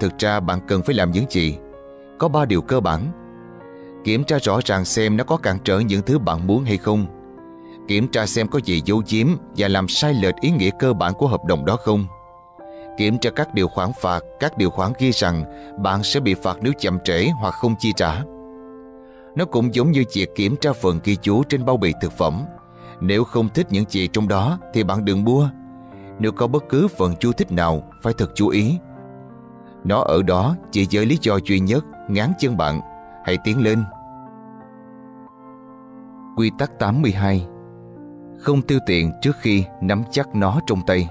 Thực ra bạn cần phải làm những gì? Có ba điều cơ bản. Kiểm tra rõ ràng xem nó có cản trở những thứ bạn muốn hay không Kiểm tra xem có gì dấu chiếm và làm sai lệch ý nghĩa cơ bản của hợp đồng đó không. Kiểm tra các điều khoản phạt, các điều khoản ghi rằng bạn sẽ bị phạt nếu chậm trễ hoặc không chi trả. Nó cũng giống như việc kiểm tra phần ghi chú trên bao bì thực phẩm. Nếu không thích những gì trong đó thì bạn đừng mua. Nếu có bất cứ phần chú thích nào, phải thật chú ý. Nó ở đó chỉ với lý do duy nhất, ngán chân bạn. Hãy tiến lên. Quy tắc 82 không tiêu tiền trước khi nắm chắc nó trong tay.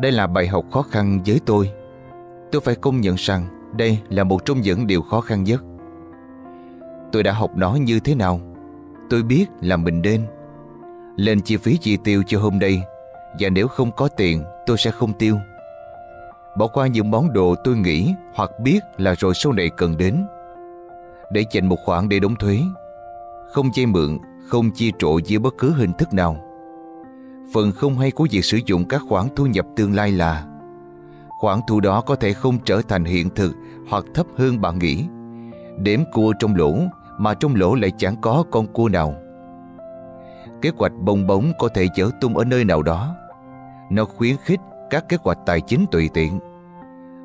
Đây là bài học khó khăn với tôi. Tôi phải công nhận rằng đây là một trong những điều khó khăn nhất. Tôi đã học nó như thế nào? Tôi biết là mình nên lên chi phí chi tiêu cho hôm nay và nếu không có tiền, tôi sẽ không tiêu. Bỏ qua những món đồ tôi nghĩ hoặc biết là rồi sau này cần đến. Để dành một khoản để đóng thuế. Không vay mượn, không chi trộn dưới bất cứ hình thức nào. Phần không hay của việc sử dụng các khoản thu nhập tương lai là, khoản thu đó có thể không trở thành hiện thực hoặc thấp hơn bạn nghĩ. Đếm cua trong lỗ mà trong lỗ lại chẳng có con cua nào. Kế hoạch bong bóng có thể chở tung ở nơi nào đó. Nó khuyến khích các kế hoạch tài chính tùy tiện.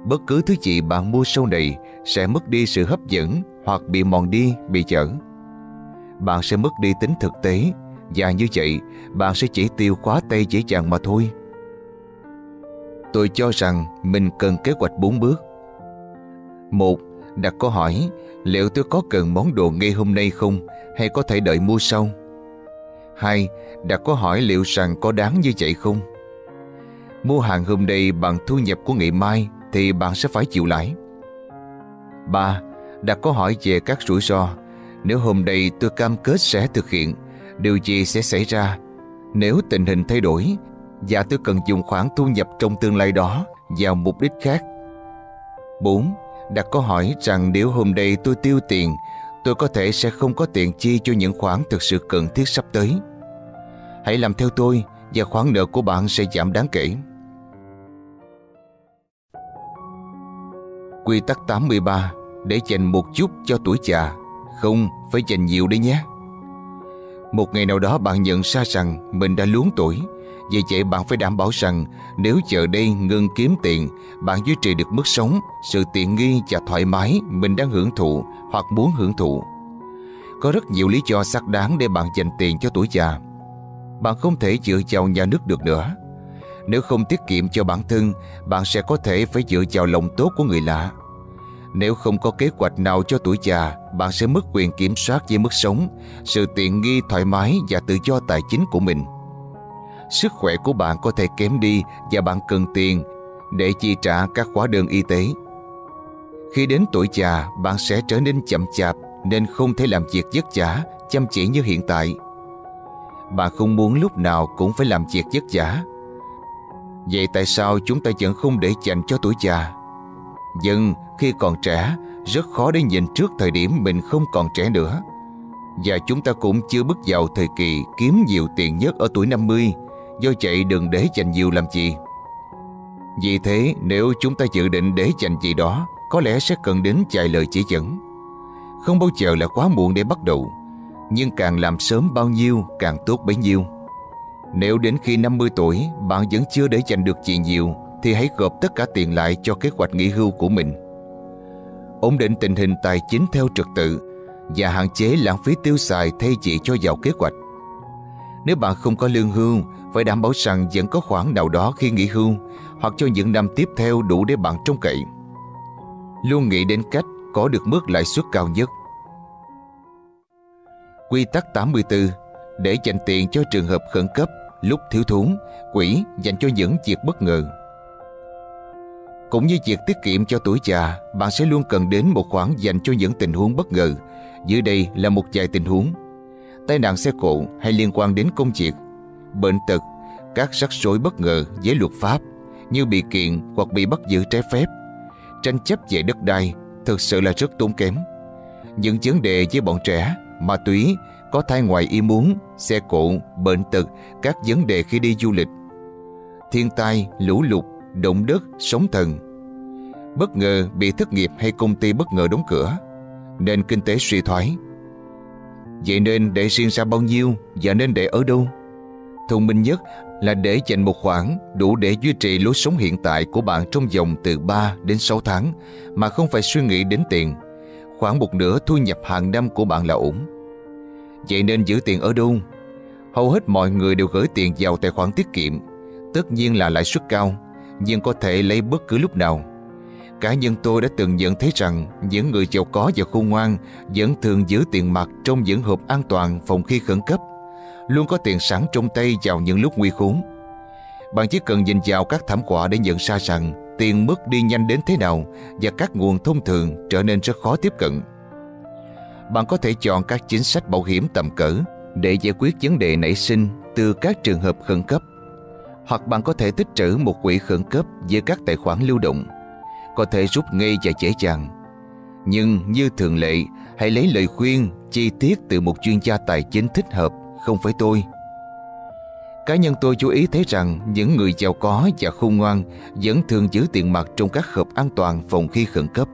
Bất cứ thứ gì bạn mua sau này sẽ mất đi sự hấp dẫn hoặc bị mòn đi, bị chở bạn sẽ mất đi tính thực tế và như vậy bạn sẽ chỉ tiêu quá tay dễ dàng mà thôi. Tôi cho rằng mình cần kế hoạch 4 bước. một Đặt câu hỏi liệu tôi có cần món đồ ngay hôm nay không hay có thể đợi mua sau hai Đặt câu hỏi liệu rằng có đáng như vậy không? Mua hàng hôm nay bằng thu nhập của ngày mai thì bạn sẽ phải chịu lãi. ba Đặt câu hỏi về các rủi ro nếu hôm nay tôi cam kết sẽ thực hiện, điều gì sẽ xảy ra? Nếu tình hình thay đổi và tôi cần dùng khoản thu nhập trong tương lai đó vào mục đích khác. 4. Đặt câu hỏi rằng nếu hôm nay tôi tiêu tiền, tôi có thể sẽ không có tiền chi cho những khoản thực sự cần thiết sắp tới. Hãy làm theo tôi và khoản nợ của bạn sẽ giảm đáng kể. Quy tắc 83 để dành một chút cho tuổi già không, phải dành nhiều đấy nhé. Một ngày nào đó bạn nhận ra rằng mình đã luống tuổi. Vì vậy bạn phải đảm bảo rằng nếu chờ đây ngừng kiếm tiền, bạn duy trì được mức sống, sự tiện nghi và thoải mái mình đang hưởng thụ hoặc muốn hưởng thụ. Có rất nhiều lý do xác đáng để bạn dành tiền cho tuổi già. Bạn không thể dựa vào nhà nước được nữa. Nếu không tiết kiệm cho bản thân, bạn sẽ có thể phải dựa vào lòng tốt của người lạ. Nếu không có kế hoạch nào cho tuổi già, bạn sẽ mất quyền kiểm soát về mức sống, sự tiện nghi thoải mái và tự do tài chính của mình. Sức khỏe của bạn có thể kém đi và bạn cần tiền để chi trả các hóa đơn y tế. Khi đến tuổi già, bạn sẽ trở nên chậm chạp nên không thể làm việc vất vả, chăm chỉ như hiện tại. Bạn không muốn lúc nào cũng phải làm việc vất vả. Vậy tại sao chúng ta vẫn không để dành cho tuổi già? nhưng khi còn trẻ rất khó để nhìn trước thời điểm mình không còn trẻ nữa. Và chúng ta cũng chưa bước vào thời kỳ kiếm nhiều tiền nhất ở tuổi 50, do vậy đừng để dành nhiều làm gì. Vì thế nếu chúng ta dự định để dành gì đó, có lẽ sẽ cần đến vài lời chỉ dẫn. Không bao giờ là quá muộn để bắt đầu, nhưng càng làm sớm bao nhiêu càng tốt bấy nhiêu. Nếu đến khi 50 tuổi bạn vẫn chưa để dành được gì nhiều thì hãy gộp tất cả tiền lại cho kế hoạch nghỉ hưu của mình. Ổn định tình hình tài chính theo trật tự và hạn chế lãng phí tiêu xài thay chỉ cho vào kế hoạch. Nếu bạn không có lương hưu, phải đảm bảo rằng vẫn có khoản nào đó khi nghỉ hưu hoặc cho những năm tiếp theo đủ để bạn trông cậy. Luôn nghĩ đến cách có được mức lãi suất cao nhất. Quy tắc 84 Để dành tiền cho trường hợp khẩn cấp, lúc thiếu thốn, quỹ dành cho những việc bất ngờ. Cũng như việc tiết kiệm cho tuổi già, bạn sẽ luôn cần đến một khoản dành cho những tình huống bất ngờ. Dưới đây là một vài tình huống. Tai nạn xe cộ hay liên quan đến công việc, bệnh tật, các rắc rối bất ngờ với luật pháp như bị kiện hoặc bị bắt giữ trái phép, tranh chấp về đất đai thực sự là rất tốn kém. Những vấn đề với bọn trẻ, ma túy, có thai ngoài ý muốn, xe cộ, bệnh tật, các vấn đề khi đi du lịch. Thiên tai, lũ lụt, động đất, sóng thần. Bất ngờ bị thất nghiệp hay công ty bất ngờ đóng cửa, nền kinh tế suy thoái. Vậy nên để riêng ra bao nhiêu và nên để ở đâu? Thông minh nhất là để dành một khoản đủ để duy trì lối sống hiện tại của bạn trong vòng từ 3 đến 6 tháng mà không phải suy nghĩ đến tiền. Khoảng một nửa thu nhập hàng năm của bạn là ổn. Vậy nên giữ tiền ở đâu? Hầu hết mọi người đều gửi tiền vào tài khoản tiết kiệm, tất nhiên là lãi suất cao, nhưng có thể lấy bất cứ lúc nào. Cá nhân tôi đã từng nhận thấy rằng những người giàu có và khôn ngoan vẫn thường giữ tiền mặt trong những hộp an toàn phòng khi khẩn cấp luôn có tiền sẵn trong tay vào những lúc nguy khốn. Bạn chỉ cần nhìn vào các thảm họa để nhận ra rằng tiền mất đi nhanh đến thế nào và các nguồn thông thường trở nên rất khó tiếp cận. Bạn có thể chọn các chính sách bảo hiểm tầm cỡ để giải quyết vấn đề nảy sinh từ các trường hợp khẩn cấp. Hoặc bạn có thể tích trữ một quỹ khẩn cấp với các tài khoản lưu động, có thể rút ngay và dễ dàng. Nhưng như thường lệ, hãy lấy lời khuyên chi tiết từ một chuyên gia tài chính thích hợp không phải tôi. Cá nhân tôi chú ý thấy rằng những người giàu có và khôn ngoan vẫn thường giữ tiền mặt trong các hộp an toàn phòng khi khẩn cấp.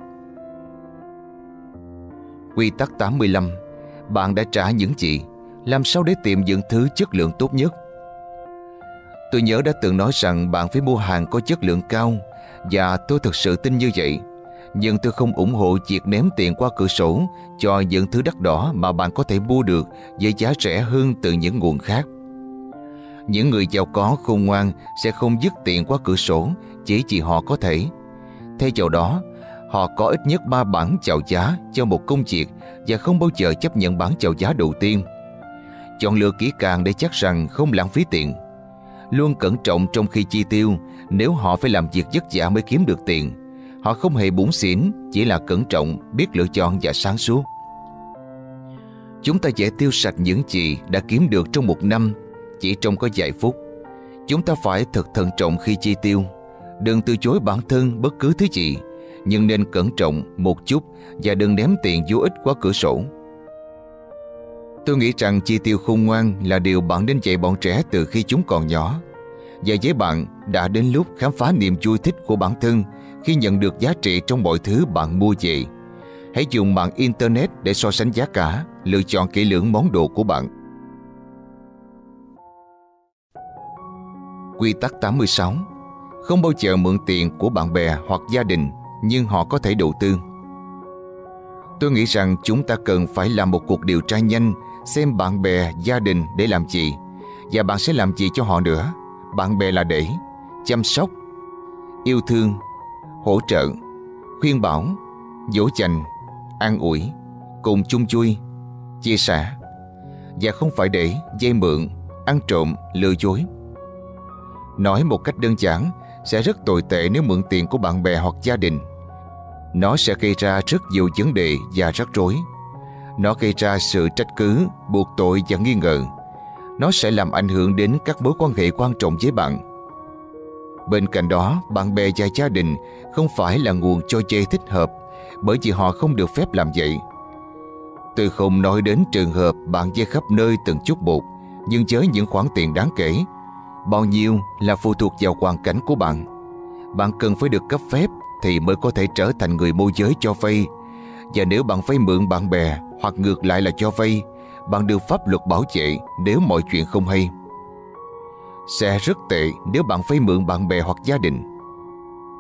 Quy tắc 85 Bạn đã trả những gì? Làm sao để tìm những thứ chất lượng tốt nhất? Tôi nhớ đã từng nói rằng bạn phải mua hàng có chất lượng cao và tôi thực sự tin như vậy. Nhưng tôi không ủng hộ việc ném tiền qua cửa sổ cho những thứ đắt đỏ mà bạn có thể mua được với giá rẻ hơn từ những nguồn khác. Những người giàu có khôn ngoan sẽ không dứt tiền qua cửa sổ chỉ vì họ có thể. Thay vào đó, họ có ít nhất 3 bản chào giá cho một công việc và không bao giờ chấp nhận bản chào giá đầu tiên. Chọn lựa kỹ càng để chắc rằng không lãng phí tiền. Luôn cẩn trọng trong khi chi tiêu nếu họ phải làm việc vất vả mới kiếm được tiền Họ không hề bủn xỉn, chỉ là cẩn trọng, biết lựa chọn và sáng suốt. Chúng ta dễ tiêu sạch những gì đã kiếm được trong một năm chỉ trong có vài phút. Chúng ta phải thật thận trọng khi chi tiêu. Đừng từ chối bản thân bất cứ thứ gì, nhưng nên cẩn trọng một chút và đừng ném tiền vô ích qua cửa sổ. Tôi nghĩ rằng chi tiêu khôn ngoan là điều bạn nên dạy bọn trẻ từ khi chúng còn nhỏ. Và với bạn, đã đến lúc khám phá niềm vui thích của bản thân khi nhận được giá trị trong mọi thứ bạn mua về. Hãy dùng mạng Internet để so sánh giá cả, lựa chọn kỹ lưỡng món đồ của bạn. Quy tắc 86 Không bao giờ mượn tiền của bạn bè hoặc gia đình nhưng họ có thể đầu tư. Tôi nghĩ rằng chúng ta cần phải làm một cuộc điều tra nhanh xem bạn bè, gia đình để làm gì và bạn sẽ làm gì cho họ nữa. Bạn bè là để chăm sóc, yêu thương, hỗ trợ, khuyên bảo, dỗ dành, an ủi, cùng chung chui, chia sẻ và không phải để dây mượn, ăn trộm, lừa dối. Nói một cách đơn giản sẽ rất tồi tệ nếu mượn tiền của bạn bè hoặc gia đình. Nó sẽ gây ra rất nhiều vấn đề và rắc rối. Nó gây ra sự trách cứ, buộc tội và nghi ngờ. Nó sẽ làm ảnh hưởng đến các mối quan hệ quan trọng với bạn. Bên cạnh đó, bạn bè và gia đình không phải là nguồn cho chê thích hợp bởi vì họ không được phép làm vậy. Tôi không nói đến trường hợp bạn dây khắp nơi từng chút một, nhưng với những khoản tiền đáng kể, bao nhiêu là phụ thuộc vào hoàn cảnh của bạn. Bạn cần phải được cấp phép thì mới có thể trở thành người môi giới cho vay. Và nếu bạn vay mượn bạn bè hoặc ngược lại là cho vay, bạn được pháp luật bảo vệ nếu mọi chuyện không hay. Sẽ rất tệ nếu bạn vay mượn bạn bè hoặc gia đình.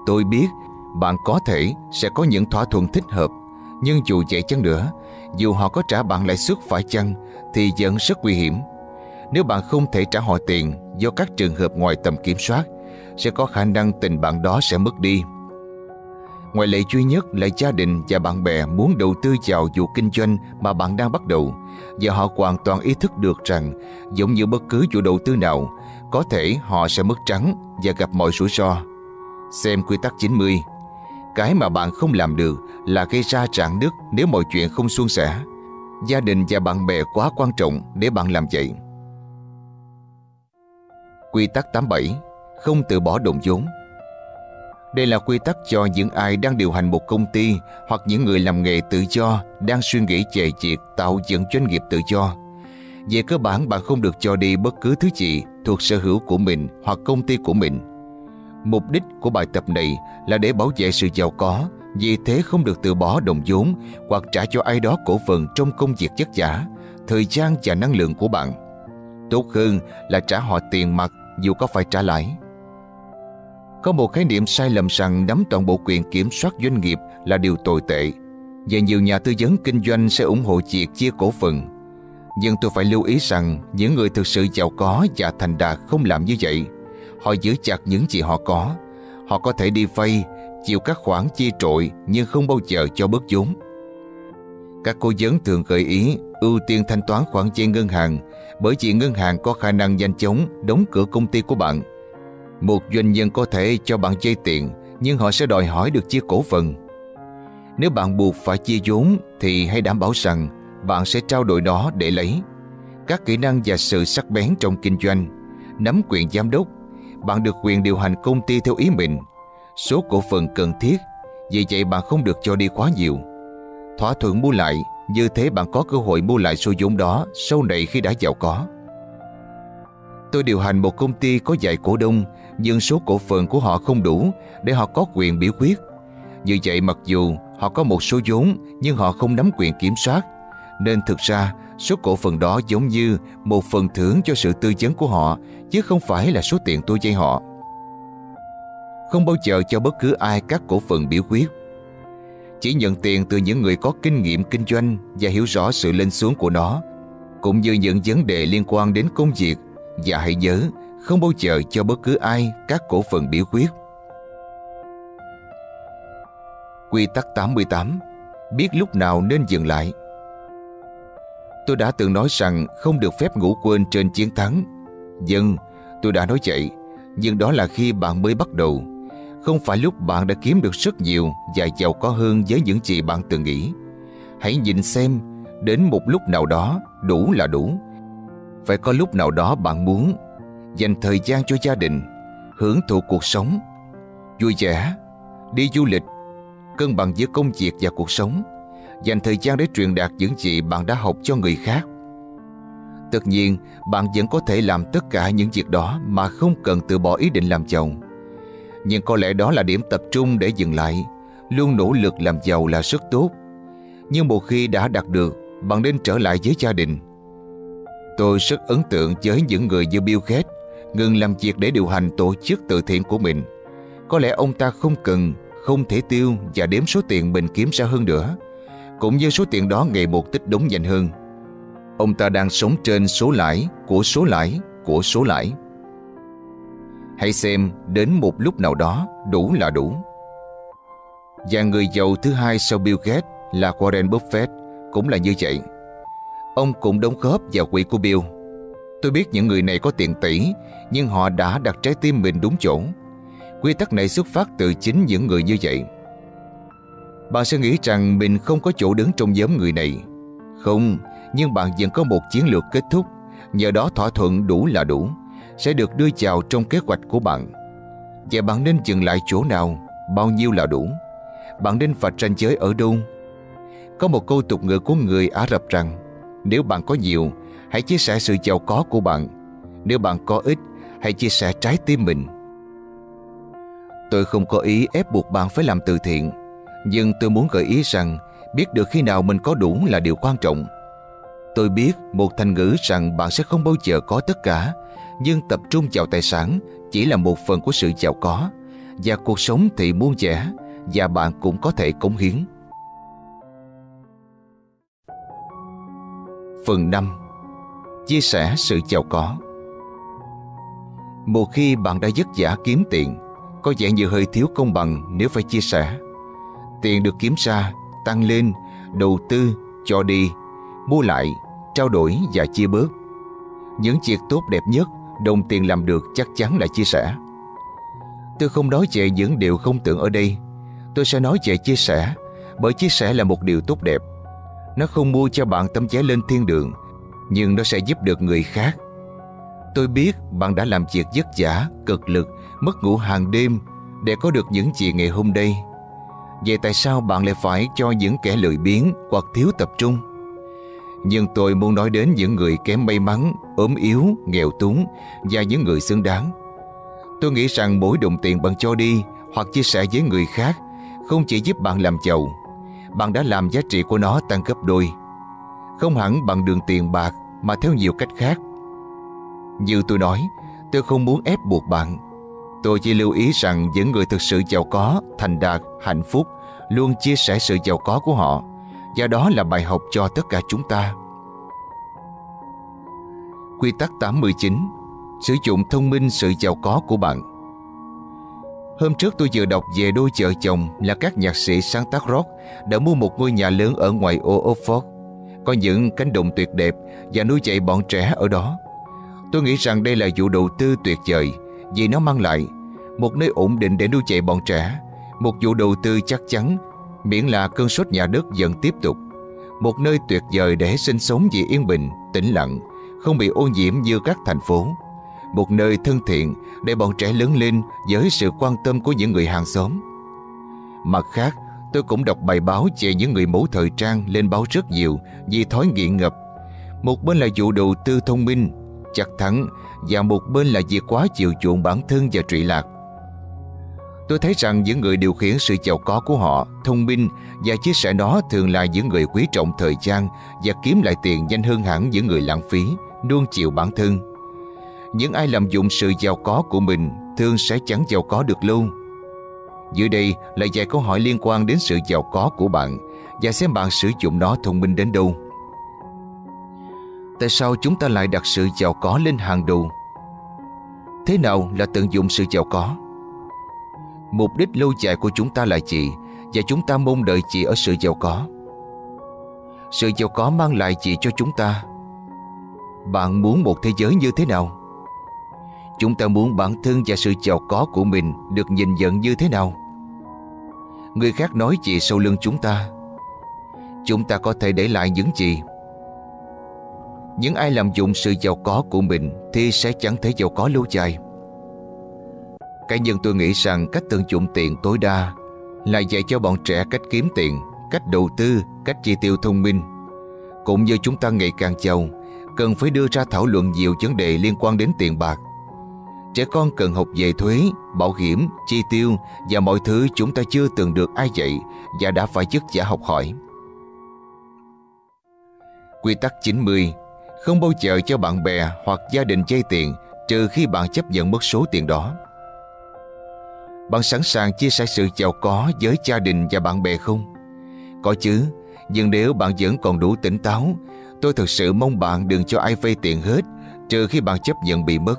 Tôi biết bạn có thể sẽ có những thỏa thuận thích hợp, nhưng dù vậy chăng nữa, dù họ có trả bạn lãi suất phải chăng thì vẫn rất nguy hiểm. Nếu bạn không thể trả họ tiền do các trường hợp ngoài tầm kiểm soát, sẽ có khả năng tình bạn đó sẽ mất đi. Ngoại lệ duy nhất là gia đình và bạn bè muốn đầu tư vào vụ kinh doanh mà bạn đang bắt đầu và họ hoàn toàn ý thức được rằng giống như bất cứ vụ đầu tư nào, có thể họ sẽ mất trắng và gặp mọi rủi ro. Xem quy tắc 90 Cái mà bạn không làm được là gây ra trạng đức nếu mọi chuyện không suôn sẻ. Gia đình và bạn bè quá quan trọng để bạn làm vậy. Quy tắc 87 Không từ bỏ đồng vốn đây là quy tắc cho những ai đang điều hành một công ty hoặc những người làm nghề tự do đang suy nghĩ về việc tạo dựng doanh nghiệp tự do. Về cơ bản bạn không được cho đi bất cứ thứ gì thuộc sở hữu của mình hoặc công ty của mình. Mục đích của bài tập này là để bảo vệ sự giàu có, vì thế không được từ bỏ đồng vốn hoặc trả cho ai đó cổ phần trong công việc chất giả, thời gian và năng lượng của bạn. Tốt hơn là trả họ tiền mặt dù có phải trả lãi. Có một khái niệm sai lầm rằng nắm toàn bộ quyền kiểm soát doanh nghiệp là điều tồi tệ và nhiều nhà tư vấn kinh doanh sẽ ủng hộ việc chia cổ phần. Nhưng tôi phải lưu ý rằng những người thực sự giàu có và thành đạt không làm như vậy. Họ giữ chặt những gì họ có. Họ có thể đi vay, chịu các khoản chi trội nhưng không bao giờ cho bớt vốn. Các cô vấn thường gợi ý ưu tiên thanh toán khoản vay ngân hàng bởi vì ngân hàng có khả năng nhanh chóng đóng cửa công ty của bạn. Một doanh nhân có thể cho bạn vay tiền nhưng họ sẽ đòi hỏi được chia cổ phần. Nếu bạn buộc phải chia vốn thì hãy đảm bảo rằng bạn sẽ trao đổi đó để lấy. Các kỹ năng và sự sắc bén trong kinh doanh, nắm quyền giám đốc, bạn được quyền điều hành công ty theo ý mình. Số cổ phần cần thiết, vì vậy bạn không được cho đi quá nhiều. Thỏa thuận mua lại như thế bạn có cơ hội mua lại số vốn đó sau này khi đã giàu có. Tôi điều hành một công ty có vài cổ đông nhưng số cổ phần của họ không đủ để họ có quyền biểu quyết. Như vậy mặc dù họ có một số vốn nhưng họ không nắm quyền kiểm soát nên thực ra số cổ phần đó giống như một phần thưởng cho sự tư vấn của họ chứ không phải là số tiền tôi dây họ. Không bao giờ cho bất cứ ai các cổ phần biểu quyết chỉ nhận tiền từ những người có kinh nghiệm kinh doanh và hiểu rõ sự lên xuống của nó, cũng như những vấn đề liên quan đến công việc. Và hãy nhớ, không bao giờ cho bất cứ ai các cổ phần biểu quyết. Quy tắc 88 Biết lúc nào nên dừng lại Tôi đã từng nói rằng không được phép ngủ quên trên chiến thắng. Dân, tôi đã nói vậy, nhưng đó là khi bạn mới bắt đầu không phải lúc bạn đã kiếm được rất nhiều và giàu có hơn với những gì bạn từng nghĩ. Hãy nhìn xem, đến một lúc nào đó đủ là đủ. Phải có lúc nào đó bạn muốn dành thời gian cho gia đình, hưởng thụ cuộc sống, vui vẻ, đi du lịch, cân bằng giữa công việc và cuộc sống, dành thời gian để truyền đạt những gì bạn đã học cho người khác. Tất nhiên, bạn vẫn có thể làm tất cả những việc đó mà không cần từ bỏ ý định làm chồng. Nhưng có lẽ đó là điểm tập trung để dừng lại Luôn nỗ lực làm giàu là rất tốt Nhưng một khi đã đạt được Bạn nên trở lại với gia đình Tôi rất ấn tượng với những người như Bill Gates, Ngừng làm việc để điều hành tổ chức từ thiện của mình. Có lẽ ông ta không cần, Không thể tiêu và đếm số tiền mình kiếm ra hơn nữa, Cũng như số tiền đó ngày một tích đúng nhanh hơn. Ông ta đang sống trên số lãi của số lãi của số lãi. Hãy xem, đến một lúc nào đó, đủ là đủ. Và người giàu thứ hai sau Bill Gates là Warren Buffett, cũng là như vậy. Ông cũng đóng góp vào quỹ của Bill. Tôi biết những người này có tiền tỷ Nhưng họ đã đặt trái tim mình đúng chỗ. Quy tắc này xuất phát từ chính những người như vậy. Bạn sẽ nghĩ rằng mình không có chỗ đứng trong nhóm người này. Không, nhưng bạn vẫn có một chiến lược kết thúc. Nhờ đó thỏa thuận đủ là đủ Sẽ được đưa vào trong kế hoạch của bạn. Và bạn nên dừng lại chỗ nào Bao nhiêu là đủ. Bạn nên phạt ranh giới ở đâu? Có một câu tục ngữ của người Ả Rập rằng nếu bạn có nhiều, Hãy chia sẻ sự giàu có của bạn. Nếu bạn có ít, Hãy chia sẻ trái tim mình. Tôi không có ý ép buộc bạn phải làm từ thiện, Nhưng tôi muốn gợi ý rằng Biết được khi nào mình có đủ là điều quan trọng. Tôi biết một thành ngữ rằng bạn sẽ không bao giờ có tất cả, Nhưng tập trung vào tài sản chỉ là một phần của sự giàu có, Và cuộc sống thì muôn vẻ, Và bạn cũng có thể cống hiến. Phần 5 Chia sẻ sự giàu có Một khi bạn đã vất vả kiếm tiền Có vẻ như hơi thiếu công bằng nếu phải chia sẻ Tiền được kiếm ra, tăng lên, đầu tư, cho đi mua lại, trao đổi và chia bớt. Những việc tốt đẹp nhất đồng tiền làm được chắc chắn là chia sẻ. Tôi không nói về những điều không tưởng ở đây. Tôi sẽ nói về chia sẻ, bởi chia sẻ là một điều tốt đẹp. Nó không mua cho bạn tấm vé lên thiên đường, nhưng nó sẽ giúp được người khác. Tôi biết bạn đã làm việc vất vả, cực lực, mất ngủ hàng đêm để có được những gì ngày hôm nay. Vậy tại sao bạn lại phải cho những kẻ lười biếng hoặc thiếu tập trung? Nhưng tôi muốn nói đến những người kém may mắn, ốm yếu, nghèo túng và những người xứng đáng. Tôi nghĩ rằng mỗi đồng tiền bạn cho đi hoặc chia sẻ với người khác không chỉ giúp bạn làm giàu, bạn đã làm giá trị của nó tăng gấp đôi. Không hẳn bằng đường tiền bạc mà theo nhiều cách khác. Như tôi nói, tôi không muốn ép buộc bạn. Tôi chỉ lưu ý rằng những người thực sự giàu có, thành đạt, hạnh phúc luôn chia sẻ sự giàu có của họ và đó là bài học cho tất cả chúng ta. Quy tắc 89 Sử dụng thông minh sự giàu có của bạn Hôm trước tôi vừa đọc về đôi vợ chồng là các nhạc sĩ sáng tác rock đã mua một ngôi nhà lớn ở ngoài ô Oxford. Có những cánh đồng tuyệt đẹp và nuôi dạy bọn trẻ ở đó. Tôi nghĩ rằng đây là vụ đầu tư tuyệt vời vì nó mang lại một nơi ổn định để nuôi dạy bọn trẻ, một vụ đầu tư chắc chắn miễn là cơn sốt nhà đất dần tiếp tục. Một nơi tuyệt vời để sinh sống vì yên bình, tĩnh lặng, không bị ô nhiễm như các thành phố. Một nơi thân thiện để bọn trẻ lớn lên với sự quan tâm của những người hàng xóm. Mặt khác, tôi cũng đọc bài báo về những người mẫu thời trang lên báo rất nhiều vì thói nghiện ngập. Một bên là vụ đầu tư thông minh, chắc thắng và một bên là việc quá chiều chuộng bản thân và trụy lạc. Tôi thấy rằng những người điều khiển sự giàu có của họ, thông minh và chia sẻ nó thường là những người quý trọng thời gian và kiếm lại tiền nhanh hơn hẳn những người lãng phí, luôn chịu bản thân. Những ai làm dụng sự giàu có của mình thường sẽ chẳng giàu có được lâu. Dưới đây là vài câu hỏi liên quan đến sự giàu có của bạn và xem bạn sử dụng nó thông minh đến đâu. Tại sao chúng ta lại đặt sự giàu có lên hàng đầu? Thế nào là tận dụng sự giàu có? Mục đích lâu dài của chúng ta là gì Và chúng ta mong đợi gì ở sự giàu có Sự giàu có mang lại gì cho chúng ta Bạn muốn một thế giới như thế nào Chúng ta muốn bản thân và sự giàu có của mình Được nhìn nhận như thế nào Người khác nói gì sau lưng chúng ta Chúng ta có thể để lại những gì Những ai làm dụng sự giàu có của mình Thì sẽ chẳng thể giàu có lâu dài Cá nhân tôi nghĩ rằng cách tận dụng tiền tối đa là dạy cho bọn trẻ cách kiếm tiền, cách đầu tư, cách chi tiêu thông minh. Cũng như chúng ta ngày càng giàu, cần phải đưa ra thảo luận nhiều vấn đề liên quan đến tiền bạc. Trẻ con cần học về thuế, bảo hiểm, chi tiêu và mọi thứ chúng ta chưa từng được ai dạy và đã phải dứt giả học hỏi. Quy tắc 90 Không bao giờ cho bạn bè hoặc gia đình vay tiền trừ khi bạn chấp nhận mất số tiền đó. Bạn sẵn sàng chia sẻ sự giàu có với gia đình và bạn bè không? Có chứ, Nhưng nếu bạn vẫn còn đủ tỉnh táo Tôi thực sự mong bạn đừng cho ai vay tiền hết Trừ khi bạn chấp nhận bị mất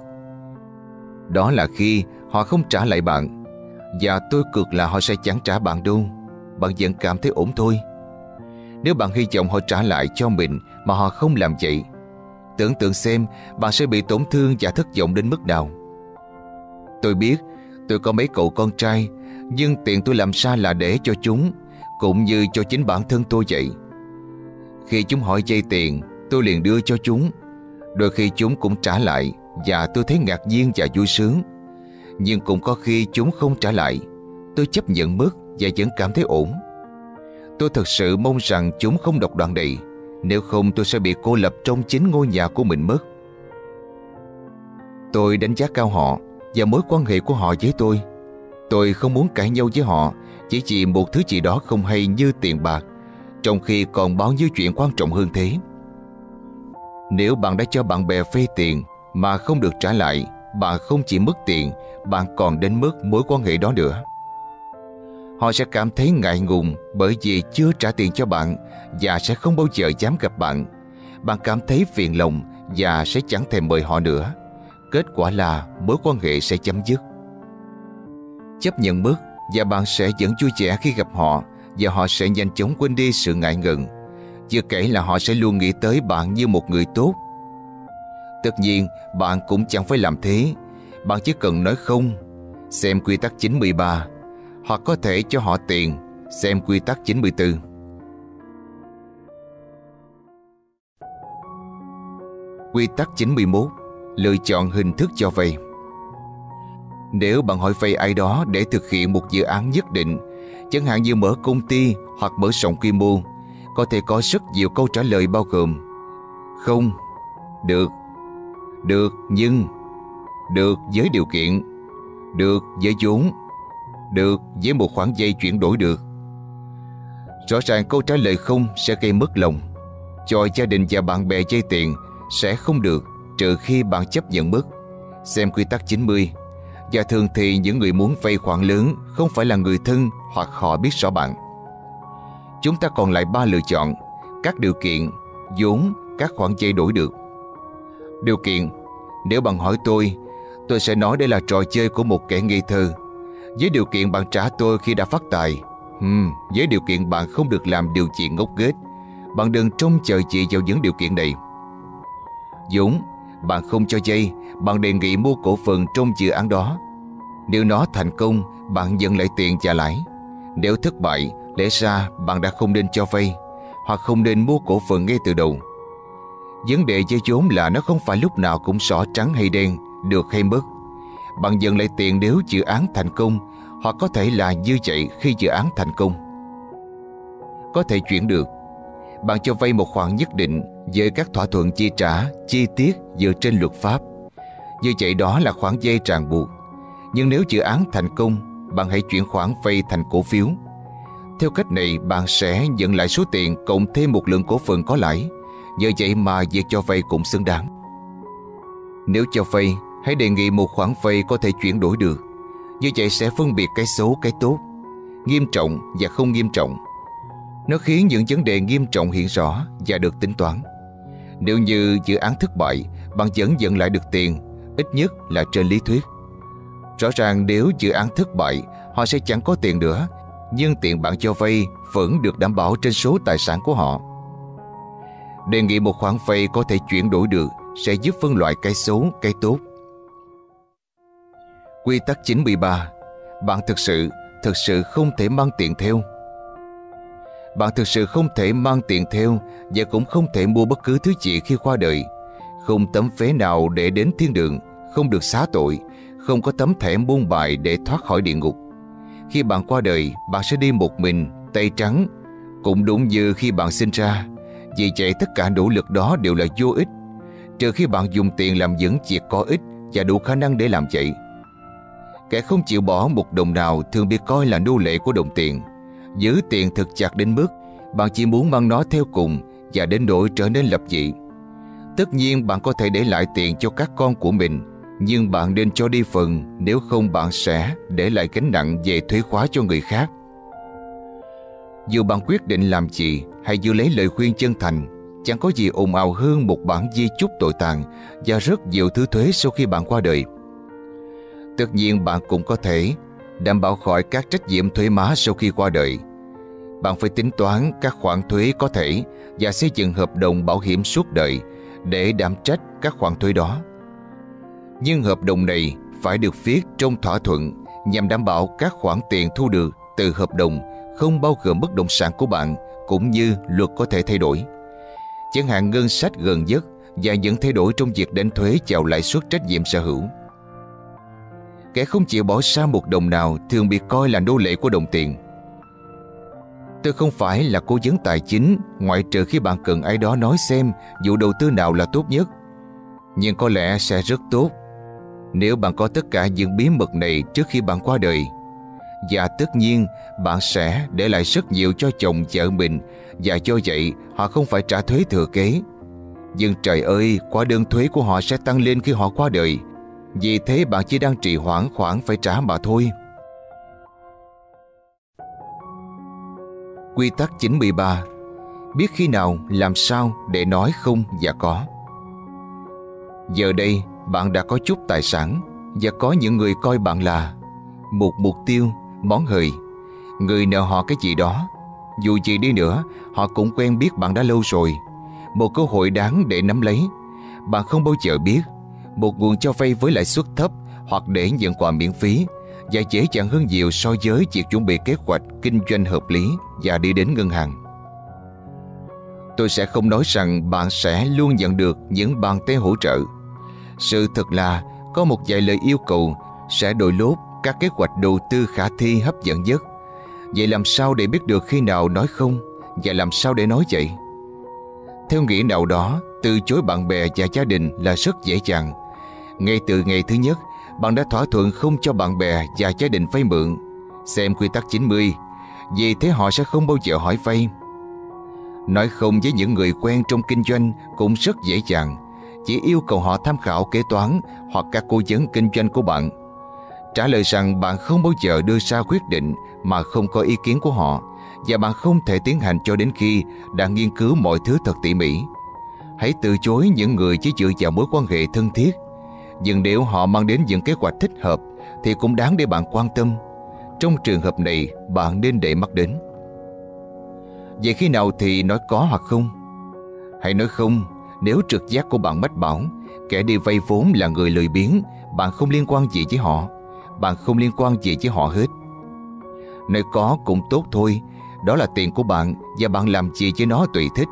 đó là khi họ không trả lại bạn. Và tôi cược là họ sẽ chẳng trả bạn đâu. Bạn vẫn cảm thấy ổn thôi. Nếu bạn hy vọng họ trả lại cho mình Mà họ không làm vậy, Tưởng tượng xem bạn sẽ bị tổn thương và thất vọng đến mức nào. Tôi biết tôi có mấy cậu con trai, Nhưng tiền tôi làm sao là để cho chúng, Cũng như cho chính bản thân tôi vậy. Khi chúng hỏi dây tiền, Tôi liền đưa cho chúng. Đôi khi chúng cũng trả lại. Và tôi thấy ngạc nhiên và vui sướng. Nhưng cũng có khi chúng không trả lại. Tôi chấp nhận mất Và vẫn cảm thấy ổn. Tôi thật sự mong rằng chúng không độc đoạn đầy. Nếu không, tôi sẽ bị cô lập Trong chính ngôi nhà của mình mất. Tôi đánh giá cao họ Và mối quan hệ của họ với tôi. Tôi không muốn cãi nhau với họ, Chỉ vì một thứ gì đó không hay như tiền bạc, Trong khi còn bao nhiêu chuyện quan trọng hơn thế. Nếu bạn đã cho bạn bè phê tiền mà không được trả lại, bạn không chỉ mất tiền, bạn còn đến mức mối quan hệ đó nữa. Họ sẽ cảm thấy ngại ngùng bởi vì chưa trả tiền cho bạn và sẽ không bao giờ dám gặp bạn. Bạn cảm thấy phiền lòng và sẽ chẳng thèm mời họ nữa. Kết quả là mối quan hệ sẽ chấm dứt. Chấp nhận mức và bạn sẽ vẫn vui vẻ khi gặp họ và họ sẽ nhanh chóng quên đi sự ngại ngần chưa kể là họ sẽ luôn nghĩ tới bạn như một người tốt Tất nhiên bạn cũng chẳng phải làm thế. Bạn chỉ cần nói không Xem quy tắc 93 Hoặc có thể cho họ tiền Xem quy tắc 94 Quy tắc 91 Lựa chọn hình thức cho vay. Nếu bạn hỏi vay ai đó để thực hiện một dự án nhất định Chẳng hạn như mở công ty hoặc mở rộng quy mô có thể có rất nhiều câu trả lời bao gồm Không, được, được nhưng, được với điều kiện, được với vốn, được với một khoản dây chuyển đổi được. Rõ ràng câu trả lời không sẽ gây mất lòng. Cho gia đình và bạn bè dây tiền sẽ không được trừ khi bạn chấp nhận mất. Xem quy tắc 90. Và thường thì những người muốn vay khoản lớn không phải là người thân hoặc họ biết rõ bạn chúng ta còn lại ba lựa chọn, các điều kiện, vốn, các khoản dây đổi được. Điều kiện, nếu bạn hỏi tôi, tôi sẽ nói đây là trò chơi của một kẻ nghi thơ. Với điều kiện bạn trả tôi khi đã phát tài, Uhm, với điều kiện bạn không được làm điều gì ngốc nghếch, bạn đừng trông chờ chị vào những điều kiện này. Dũng, bạn không cho dây, bạn đề nghị mua cổ phần trong dự án đó. Nếu nó thành công, bạn nhận lại tiền trả lãi. Nếu thất bại, Lẽ ra bạn đã không nên cho vay Hoặc không nên mua cổ phần ngay từ đầu Vấn đề với vốn là nó không phải lúc nào cũng sỏ trắng hay đen, Được hay mất. Bạn dần lại tiền nếu dự án thành công Hoặc có thể là như vậy khi dự án thành công. Có thể chuyển được. Bạn cho vay một khoản nhất định Với các thỏa thuận chi trả, Chi tiết dựa trên luật pháp. Như vậy đó là khoản dây ràng buộc. Nhưng nếu dự án thành công, Bạn hãy chuyển khoản vay thành cổ phiếu. Theo cách này, bạn sẽ nhận lại số tiền cộng thêm một lượng cổ phần có lãi. Nhờ vậy mà việc cho vay cũng xứng đáng. Nếu cho vay, hãy đề nghị một khoản vay có thể chuyển đổi được. Như vậy sẽ phân biệt cái xấu cái tốt, nghiêm trọng và không nghiêm trọng. Nó khiến những vấn đề nghiêm trọng hiện rõ và được tính toán. Nếu như dự án thất bại, bạn vẫn nhận lại được tiền, ít nhất là trên lý thuyết. Rõ ràng nếu dự án thất bại, họ sẽ chẳng có tiền nữa nhưng tiền bạn cho vay vẫn được đảm bảo trên số tài sản của họ. Đề nghị một khoản vay có thể chuyển đổi được sẽ giúp phân loại cái xấu, cái tốt. Quy tắc 93 Bạn thực sự, thực sự không thể mang tiền theo. Bạn thực sự không thể mang tiền theo và cũng không thể mua bất cứ thứ gì khi qua đời. Không tấm vé nào để đến thiên đường, không được xá tội, không có tấm thẻ buôn bài để thoát khỏi địa ngục. Khi bạn qua đời, bạn sẽ đi một mình, tay trắng. Cũng đúng như khi bạn sinh ra. Vì vậy tất cả nỗ lực đó đều là vô ích. Trừ khi bạn dùng tiền làm những việc có ích và đủ khả năng để làm vậy. Kẻ không chịu bỏ một đồng nào thường bị coi là nô lệ của đồng tiền. Giữ tiền thật chặt đến mức bạn chỉ muốn mang nó theo cùng và đến đổi trở nên lập dị. Tất nhiên bạn có thể để lại tiền cho các con của mình nhưng bạn nên cho đi phần nếu không bạn sẽ để lại gánh nặng về thuế khóa cho người khác. Dù bạn quyết định làm gì, Hãy giữ lấy lời khuyên chân thành, Chẳng có gì ồn ào hơn một bản di chúc tội tàn Và rất nhiều thứ thuế sau khi bạn qua đời. Tất nhiên bạn cũng có thể Đảm bảo khỏi các trách nhiệm thuế má sau khi qua đời. Bạn phải tính toán các khoản thuế có thể Và xây dựng hợp đồng bảo hiểm suốt đời Để đảm trách các khoản thuế đó. Nhưng hợp đồng này phải được viết trong thỏa thuận Nhằm đảm bảo các khoản tiền thu được từ hợp đồng Không bao gồm bất động sản của bạn cũng như luật có thể thay đổi chẳng hạn ngân sách gần nhất và những thay đổi trong việc đánh thuế chào lãi suất trách nhiệm sở hữu. Kẻ không chịu bỏ xa một đồng nào thường bị coi là nô lệ của đồng tiền. Tôi không phải là cố vấn tài chính, ngoại trừ khi bạn cần ai đó nói xem vụ đầu tư nào là tốt nhất. Nhưng có lẽ sẽ rất tốt nếu bạn có tất cả những bí mật này trước khi bạn qua đời. Và tất nhiên bạn sẽ để lại rất nhiều cho chồng vợ mình và do vậy họ không phải trả thuế thừa kế. Nhưng trời ơi, quá đơn thuế của họ sẽ tăng lên khi họ qua đời. Vì thế bạn chỉ đang trì hoãn khoản phải trả mà thôi. Quy tắc 93 Biết khi nào làm sao để nói không và có. Giờ đây, bạn đã có chút tài sản và có những người coi bạn là một mục tiêu, món hời, người nợ họ cái gì đó. Dù gì đi nữa Họ cũng quen biết bạn đã lâu rồi. Một cơ hội đáng để nắm lấy. Bạn không bao giờ biết. Một nguồn cho vay với lãi suất thấp Hoặc để nhận quà miễn phí Và dễ dàng hơn nhiều so với việc chuẩn bị kế hoạch Kinh doanh hợp lý Và đi đến ngân hàng. Tôi sẽ không nói rằng bạn sẽ luôn nhận được những bàn tay hỗ trợ. Sự thật là có một vài lời yêu cầu sẽ đổi lốt các kế hoạch đầu tư khả thi hấp dẫn nhất. Vậy làm sao để biết được khi nào nói không? Và làm sao để nói vậy? Theo nghĩa nào đó, Từ chối bạn bè và gia đình là rất dễ dàng. Ngay từ ngày thứ nhất, Bạn đã thỏa thuận không cho bạn bè và gia đình vay mượn. Xem quy tắc 90 Vì thế họ sẽ không bao giờ hỏi vay. Nói không với những người quen trong kinh doanh Cũng rất dễ dàng. Chỉ yêu cầu họ tham khảo kế toán Hoặc các cố vấn kinh doanh của bạn trả lời rằng bạn không bao giờ đưa ra quyết định mà không có ý kiến của họ và bạn không thể tiến hành cho đến khi đã nghiên cứu mọi thứ thật tỉ mỉ. Hãy từ chối những người chỉ dựa vào mối quan hệ thân thiết. Nhưng nếu họ mang đến những kế hoạch thích hợp thì cũng đáng để bạn quan tâm. Trong trường hợp này, bạn nên để mắt đến. Vậy khi nào thì nói có hoặc không? Hãy nói không nếu trực giác của bạn mách bảo kẻ đi vay vốn là người lười biếng, bạn không liên quan gì với họ bạn không liên quan gì với họ hết. Nơi có cũng tốt thôi, đó là tiền của bạn và bạn làm gì với nó tùy thích.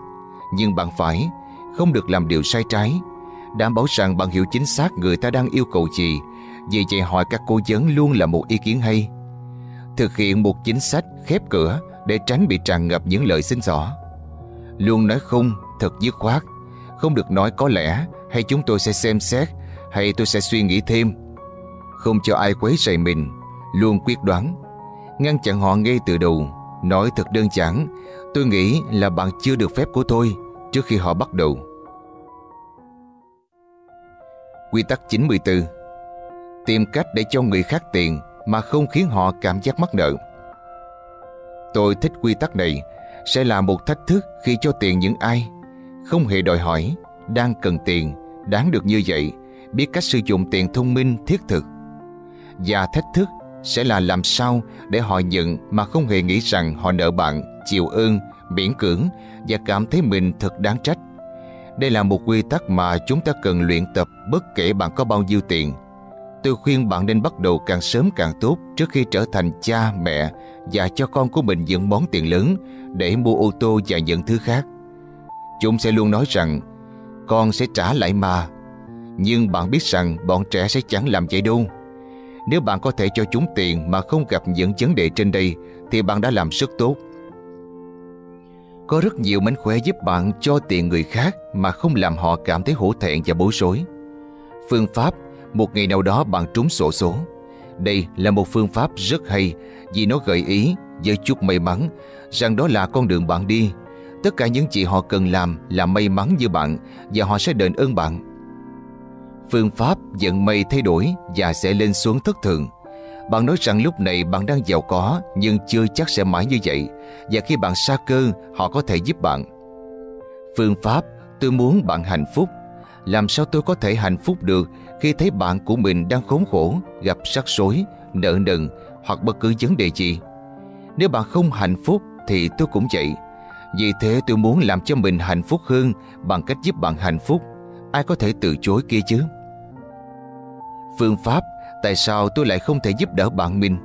Nhưng bạn phải, không được làm điều sai trái. Đảm bảo rằng bạn hiểu chính xác người ta đang yêu cầu gì, vì vậy hỏi các cô vấn luôn là một ý kiến hay. Thực hiện một chính sách khép cửa để tránh bị tràn ngập những lời xin xỏ. Luôn nói không, thật dứt khoát. Không được nói có lẽ hay chúng tôi sẽ xem xét hay tôi sẽ suy nghĩ thêm không cho ai quấy rầy mình, luôn quyết đoán. Ngăn chặn họ ngay từ đầu, nói thật đơn giản, tôi nghĩ là bạn chưa được phép của tôi trước khi họ bắt đầu. Quy tắc 94 Tìm cách để cho người khác tiền mà không khiến họ cảm giác mắc nợ. Tôi thích quy tắc này sẽ là một thách thức khi cho tiền những ai không hề đòi hỏi, đang cần tiền, đáng được như vậy, biết cách sử dụng tiền thông minh thiết thực và thách thức sẽ là làm sao để họ nhận mà không hề nghĩ rằng họ nợ bạn, chịu ơn, miễn cưỡng và cảm thấy mình thật đáng trách. Đây là một quy tắc mà chúng ta cần luyện tập bất kể bạn có bao nhiêu tiền. Tôi khuyên bạn nên bắt đầu càng sớm càng tốt trước khi trở thành cha, mẹ và cho con của mình những món tiền lớn để mua ô tô và những thứ khác. Chúng sẽ luôn nói rằng con sẽ trả lại mà. Nhưng bạn biết rằng bọn trẻ sẽ chẳng làm vậy đâu. Nếu bạn có thể cho chúng tiền mà không gặp những vấn đề trên đây thì bạn đã làm rất tốt. Có rất nhiều mánh khóe giúp bạn cho tiền người khác mà không làm họ cảm thấy hổ thẹn và bối rối. Phương pháp, một ngày nào đó bạn trúng sổ số. Đây là một phương pháp rất hay vì nó gợi ý với chút may mắn rằng đó là con đường bạn đi. Tất cả những gì họ cần làm là may mắn như bạn và họ sẽ đền ơn bạn phương pháp vận mây thay đổi và sẽ lên xuống thất thường. Bạn nói rằng lúc này bạn đang giàu có nhưng chưa chắc sẽ mãi như vậy và khi bạn xa cơ họ có thể giúp bạn. Phương pháp tôi muốn bạn hạnh phúc. Làm sao tôi có thể hạnh phúc được khi thấy bạn của mình đang khốn khổ, gặp rắc rối, nợ nần hoặc bất cứ vấn đề gì? Nếu bạn không hạnh phúc thì tôi cũng vậy. Vì thế tôi muốn làm cho mình hạnh phúc hơn bằng cách giúp bạn hạnh phúc. Ai có thể từ chối kia chứ? Phương pháp, Tại sao tôi lại không thể giúp đỡ bạn mình?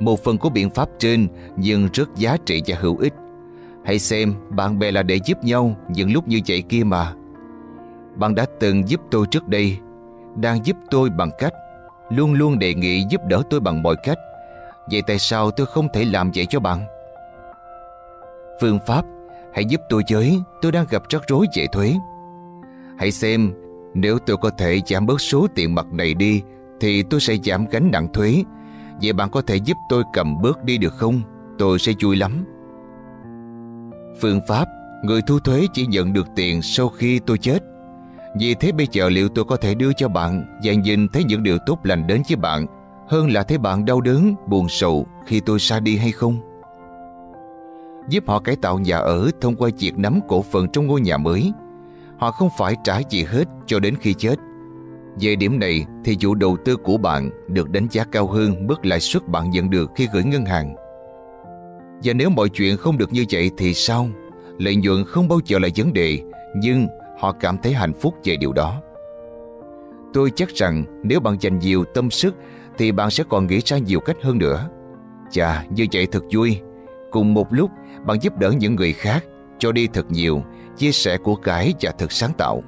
Một phần của biện pháp trên, Nhưng rất giá trị và hữu ích. Hãy xem, bạn bè là để giúp nhau Những lúc như vậy kia mà. Bạn đã từng giúp tôi trước đây, Đang giúp tôi bằng cách Luôn luôn đề nghị giúp đỡ tôi bằng mọi cách. Vậy tại sao tôi không thể làm vậy cho bạn? Phương pháp, Hãy giúp tôi với, Tôi đang gặp rắc rối về thuế. Hãy xem nếu tôi có thể giảm bớt số tiền mặt này đi thì tôi sẽ giảm gánh nặng thuế. Vậy bạn có thể giúp tôi cầm bớt đi được không? Tôi sẽ vui lắm. Phương pháp, người thu thuế chỉ nhận được tiền sau khi tôi chết. Vì thế bây giờ liệu tôi có thể đưa cho bạn và nhìn thấy những điều tốt lành đến với bạn hơn là thấy bạn đau đớn, buồn sầu khi tôi xa đi hay không? Giúp họ cải tạo nhà ở thông qua việc nắm cổ phần trong ngôi nhà mới. Họ không phải trả gì hết cho đến khi chết. Về điểm này thì vụ đầu tư của bạn được đánh giá cao hơn mức lãi suất bạn nhận được khi gửi ngân hàng. Và nếu mọi chuyện không được như vậy thì sao? Lợi nhuận không bao giờ là vấn đề, nhưng họ cảm thấy hạnh phúc về điều đó. Tôi chắc rằng nếu bạn dành nhiều tâm sức thì bạn sẽ còn nghĩ ra nhiều cách hơn nữa. Chà, như vậy thật vui. Cùng một lúc, bạn giúp đỡ những người khác, cho đi thật nhiều, chia sẻ của cải và thật sáng tạo.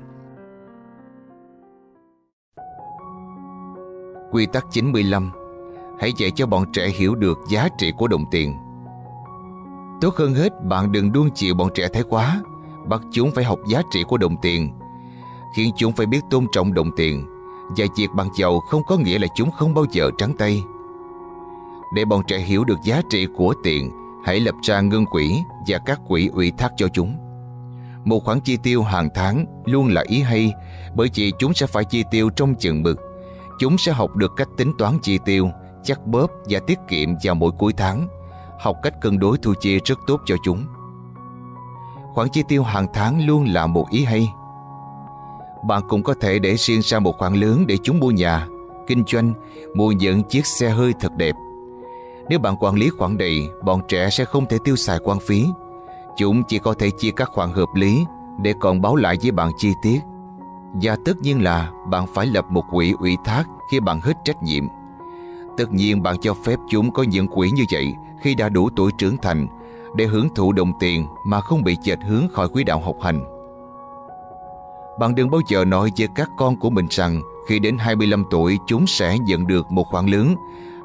Quy tắc 95 Hãy dạy cho bọn trẻ hiểu được giá trị của đồng tiền. Tốt hơn hết bạn đừng đuông chịu bọn trẻ thái quá Bắt chúng phải học giá trị của đồng tiền. Khiến chúng phải biết tôn trọng đồng tiền Và việc bằng giàu không có nghĩa là chúng không bao giờ trắng tay. Để bọn trẻ hiểu được giá trị của tiền Hãy lập ra ngân quỹ và các quỹ ủy thác cho chúng Một khoản chi tiêu hàng tháng luôn là ý hay Bởi vì chúng sẽ phải chi tiêu trong chừng mực Chúng sẽ học được cách tính toán chi tiêu, chắc bóp và tiết kiệm vào mỗi cuối tháng. Học cách cân đối thu chi rất tốt cho chúng. Khoản chi tiêu hàng tháng luôn là một ý hay. Bạn cũng có thể để riêng ra một khoản lớn để chúng mua nhà, kinh doanh, mua những chiếc xe hơi thật đẹp. Nếu bạn quản lý khoản đầy, bọn trẻ sẽ không thể tiêu xài quan phí. Chúng chỉ có thể chia các khoản hợp lý để còn báo lại với bạn chi tiết và tất nhiên là bạn phải lập một quỹ ủy thác khi bạn hết trách nhiệm. Tất nhiên bạn cho phép chúng có những quỹ như vậy khi đã đủ tuổi trưởng thành để hưởng thụ đồng tiền mà không bị chệch hướng khỏi quỹ đạo học hành. Bạn đừng bao giờ nói với các con của mình rằng khi đến 25 tuổi chúng sẽ nhận được một khoản lớn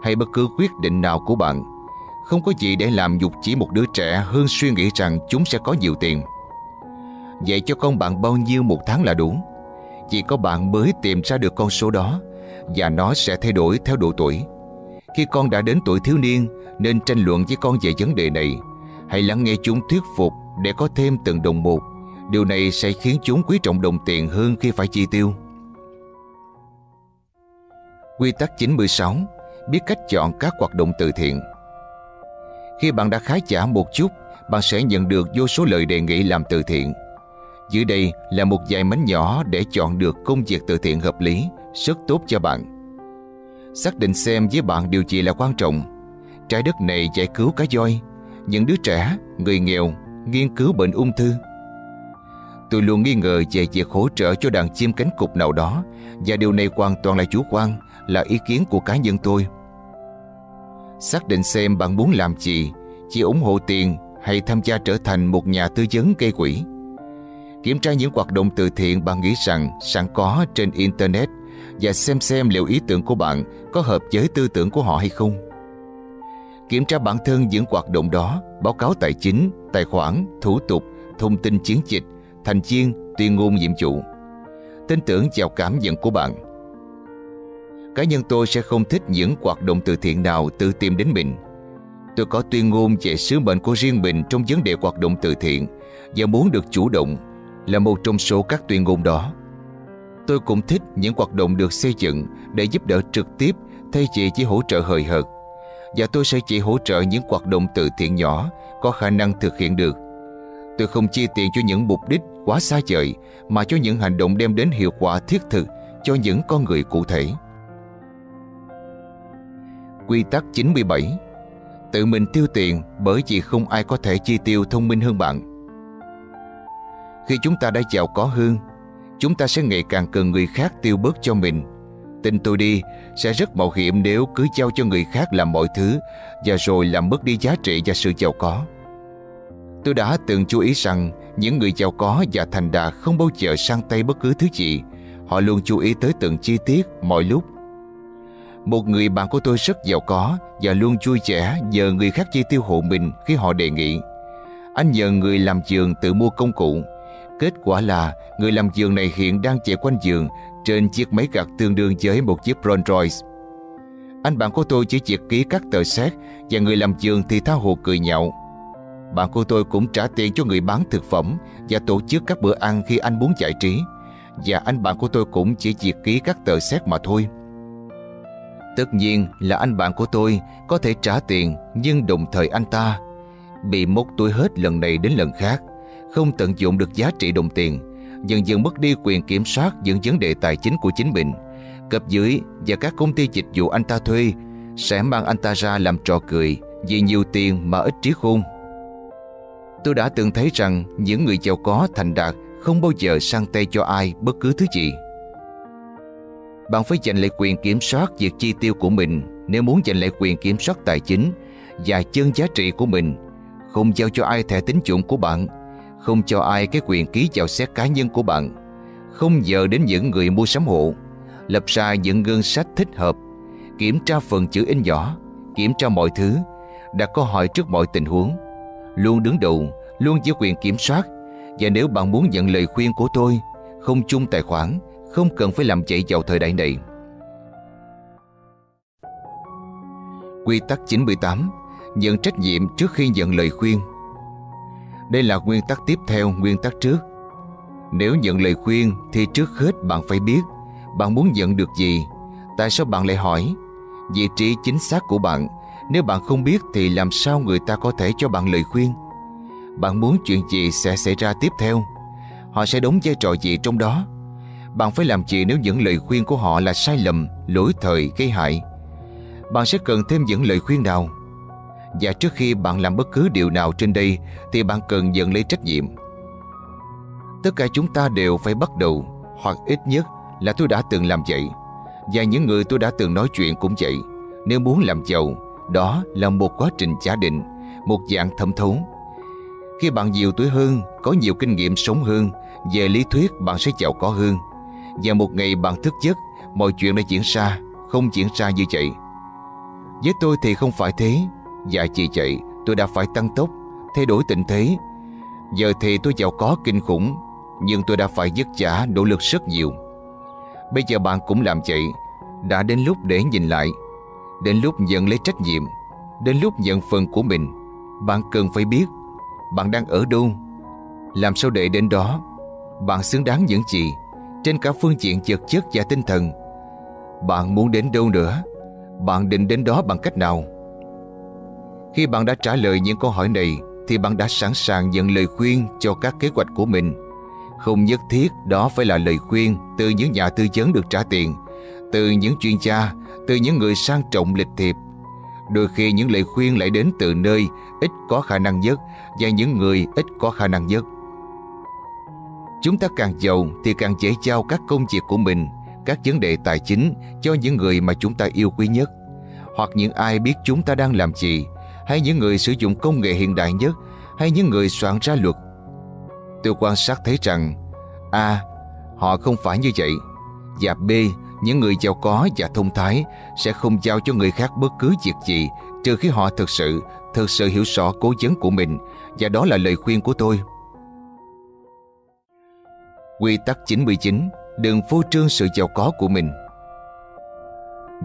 hay bất cứ quyết định nào của bạn. Không có gì để làm dục chỉ một đứa trẻ hơn suy nghĩ rằng chúng sẽ có nhiều tiền. Vậy cho con bạn bao nhiêu một tháng là đủ. Chỉ có bạn mới tìm ra được con số đó, Và nó sẽ thay đổi theo độ tuổi Khi con đã đến tuổi thiếu niên, Nên tranh luận với con về vấn đề này Hãy lắng nghe chúng thuyết phục Để có thêm từng đồng một Điều này sẽ khiến chúng quý trọng đồng tiền hơn khi phải chi tiêu Quy tắc 96 Biết cách chọn các hoạt động từ thiện Khi bạn đã khá giả một chút Bạn sẽ nhận được vô số lời đề nghị làm từ thiện dưới đây là một vài mánh nhỏ để chọn được công việc từ thiện hợp lý, rất tốt cho bạn. Xác định xem với bạn điều gì là quan trọng. Trái đất này giải cứu cá voi, những đứa trẻ, người nghèo, nghiên cứu bệnh ung thư. Tôi luôn nghi ngờ về việc hỗ trợ cho đàn chim cánh cục nào đó và điều này hoàn toàn là chủ quan, là ý kiến của cá nhân tôi. Xác định xem bạn muốn làm gì, chỉ ủng hộ tiền hay tham gia trở thành một nhà tư vấn gây quỹ. Kiểm tra những hoạt động từ thiện bạn nghĩ rằng sẵn có trên Internet và xem xem liệu ý tưởng của bạn có hợp với tư tưởng của họ hay không. Kiểm tra bản thân những hoạt động đó, báo cáo tài chính, tài khoản, thủ tục, thông tin chiến dịch, thành viên, tuyên ngôn nhiệm vụ. Tin tưởng vào cảm nhận của bạn. Cá nhân tôi sẽ không thích những hoạt động từ thiện nào tự tìm đến mình. Tôi có tuyên ngôn về sứ mệnh của riêng mình trong vấn đề hoạt động từ thiện và muốn được chủ động là một trong số các tuyên ngôn đó. Tôi cũng thích những hoạt động được xây dựng để giúp đỡ trực tiếp thay vì chỉ hỗ trợ hời hợt và tôi sẽ chỉ hỗ trợ những hoạt động từ thiện nhỏ có khả năng thực hiện được. Tôi không chi tiền cho những mục đích quá xa vời, mà cho những hành động đem đến hiệu quả thiết thực cho những con người cụ thể. Quy tắc 97 Tự mình tiêu tiền bởi vì không ai có thể chi tiêu thông minh hơn bạn. Khi chúng ta đã giàu có hơn, chúng ta sẽ ngày càng cần người khác tiêu bớt cho mình. Tin tôi đi, sẽ rất mạo hiểm nếu cứ giao cho người khác làm mọi thứ và rồi làm mất đi giá trị và sự giàu có. Tôi đã từng chú ý rằng những người giàu có và thành đạt không bao giờ sang tay bất cứ thứ gì. Họ luôn chú ý tới từng chi tiết mọi lúc. Một người bạn của tôi rất giàu có và luôn vui vẻ nhờ người khác chi tiêu hộ mình khi họ đề nghị. Anh nhờ người làm giường tự mua công cụ. Kết quả là người làm giường này hiện đang chạy quanh giường trên chiếc máy gặt tương đương với một chiếc Rolls Royce. Anh bạn của tôi chỉ việc ký các tờ xét và người làm giường thì tha hồ cười nhạo. Bạn của tôi cũng trả tiền cho người bán thực phẩm và tổ chức các bữa ăn khi anh muốn giải trí. Và anh bạn của tôi cũng chỉ việc ký các tờ xét mà thôi. Tất nhiên là anh bạn của tôi có thể trả tiền nhưng đồng thời anh ta bị mốc túi hết lần này đến lần khác, không tận dụng được giá trị đồng tiền, dần dần mất đi quyền kiểm soát những vấn đề tài chính của chính mình. Cấp dưới và các công ty dịch vụ anh ta thuê sẽ mang anh ta ra làm trò cười vì nhiều tiền mà ít trí khôn. Tôi đã từng thấy rằng những người giàu có thành đạt không bao giờ sang tay cho ai bất cứ thứ gì. Bạn phải giành lại quyền kiểm soát việc chi tiêu của mình nếu muốn giành lại quyền kiểm soát tài chính và chân giá trị của mình. Không giao cho ai thẻ tín dụng của bạn, không cho ai cái quyền ký vào xét cá nhân của bạn, không giờ đến những người mua sắm hộ, lập ra những ngân sách thích hợp, kiểm tra phần chữ in nhỏ, kiểm tra mọi thứ, đặt câu hỏi trước mọi tình huống, luôn đứng đầu, luôn giữ quyền kiểm soát. Và nếu bạn muốn nhận lời khuyên của tôi, không chung tài khoản, không cần phải làm chạy vào thời đại này. Quy tắc 98 Nhận trách nhiệm trước khi nhận lời khuyên. Đây là nguyên tắc tiếp theo, nguyên tắc trước. Nếu nhận lời khuyên thì trước hết bạn phải biết Bạn muốn nhận được gì, Tại sao bạn lại hỏi, Vị trí chính xác của bạn. Nếu bạn không biết thì làm sao người ta có thể cho bạn lời khuyên? Bạn muốn chuyện gì sẽ xảy ra tiếp theo? Họ sẽ đóng vai trò gì trong đó? Bạn phải làm gì nếu những lời khuyên của họ là sai lầm, lỗi thời, gây hại? Bạn sẽ cần thêm những lời khuyên nào? Và trước khi bạn làm bất cứ điều nào trên đây thì bạn cần nhận lấy trách nhiệm. Tất cả chúng ta đều phải bắt đầu, hoặc ít nhất là tôi đã từng làm vậy. Và những người tôi đã từng nói chuyện cũng vậy. Nếu muốn làm giàu, đó là một quá trình giả định, một dạng thẩm thấu. Khi bạn nhiều tuổi hơn, có nhiều kinh nghiệm sống hơn, về lý thuyết bạn sẽ giàu có hơn. Và một ngày bạn thức giấc, Mọi chuyện đã diễn ra, Không diễn ra như vậy. Với tôi thì không phải thế. Và chỉ vậy tôi đã phải tăng tốc, Thay đổi tình thế. Giờ thì tôi giàu có, kinh khủng, Nhưng tôi đã phải vất vả, nỗ lực rất nhiều. Bây giờ bạn cũng làm vậy. Đã đến lúc để nhìn lại. Đến lúc nhận lấy trách nhiệm. Đến lúc nhận phần của mình. Bạn cần phải biết, Bạn đang ở đâu? Làm sao để đến đó? Bạn xứng đáng những gì? Trên cả phương diện vật chất và tinh thần. Bạn muốn đến đâu nữa? Bạn định đến đó bằng cách nào? Khi bạn đã trả lời những câu hỏi này thì bạn đã sẵn sàng nhận lời khuyên cho các kế hoạch của mình. Không nhất thiết đó phải là lời khuyên từ những nhà tư vấn được trả tiền, từ những chuyên gia, từ những người sang trọng lịch thiệp. Đôi khi những lời khuyên lại đến từ nơi ít có khả năng nhất và những người ít có khả năng nhất. Chúng ta càng giàu thì càng dễ giao các công việc của mình, các vấn đề tài chính cho những người mà chúng ta yêu quý nhất, hoặc những ai biết chúng ta đang làm gì, hay những người sử dụng công nghệ hiện đại nhất, hay những người soạn ra luật. Tôi quan sát thấy rằng A. Họ không phải như vậy và B. Những người giàu có và thông thái sẽ không giao cho người khác bất cứ việc gì trừ khi họ thực sự, thực sự hiểu rõ cố vấn của mình và đó là lời khuyên của tôi. Quy tắc 99 Đừng phô trương sự giàu có của mình.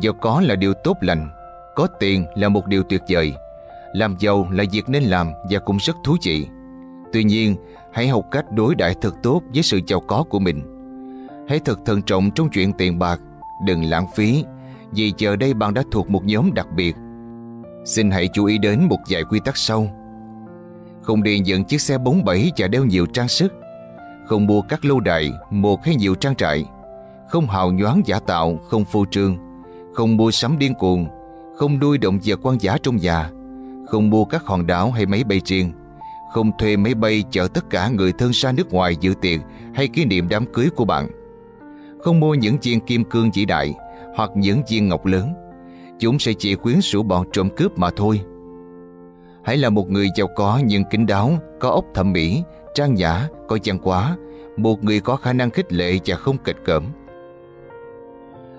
Giàu có là điều tốt lành, Có tiền là một điều tuyệt vời. Làm giàu là việc nên làm và cũng rất thú vị. Tuy nhiên, Hãy học cách đối đãi thật tốt với sự giàu có của mình. Hãy thật thận trọng trong chuyện tiền bạc, Đừng lãng phí, Vì giờ đây bạn đã thuộc một nhóm đặc biệt. Xin hãy chú ý đến một vài quy tắc sau. Không đi dựng chiếc xe bốn bẫy và đeo nhiều trang sức. Không mua các lâu đài, một hay nhiều trang trại. Không hào nhoáng giả tạo, không phô trương. Không mua sắm điên cuồng. Không nuôi động vật quan giả trong nhà. Không mua các hòn đảo hay máy bay riêng. Không thuê máy bay chở tất cả người thân xa nước ngoài dự tiệc Hay kỷ niệm đám cưới của bạn. Không mua những viên kim cương vĩ đại Hoặc những viên ngọc lớn. Chúng sẽ chỉ quyến rũ bọn trộm cướp mà thôi. Hãy là một người giàu có nhưng kính đáo Có ốc thẩm mỹ, trang nhã, có văn hóa Một người có khả năng khích lệ và không kịch cỡm.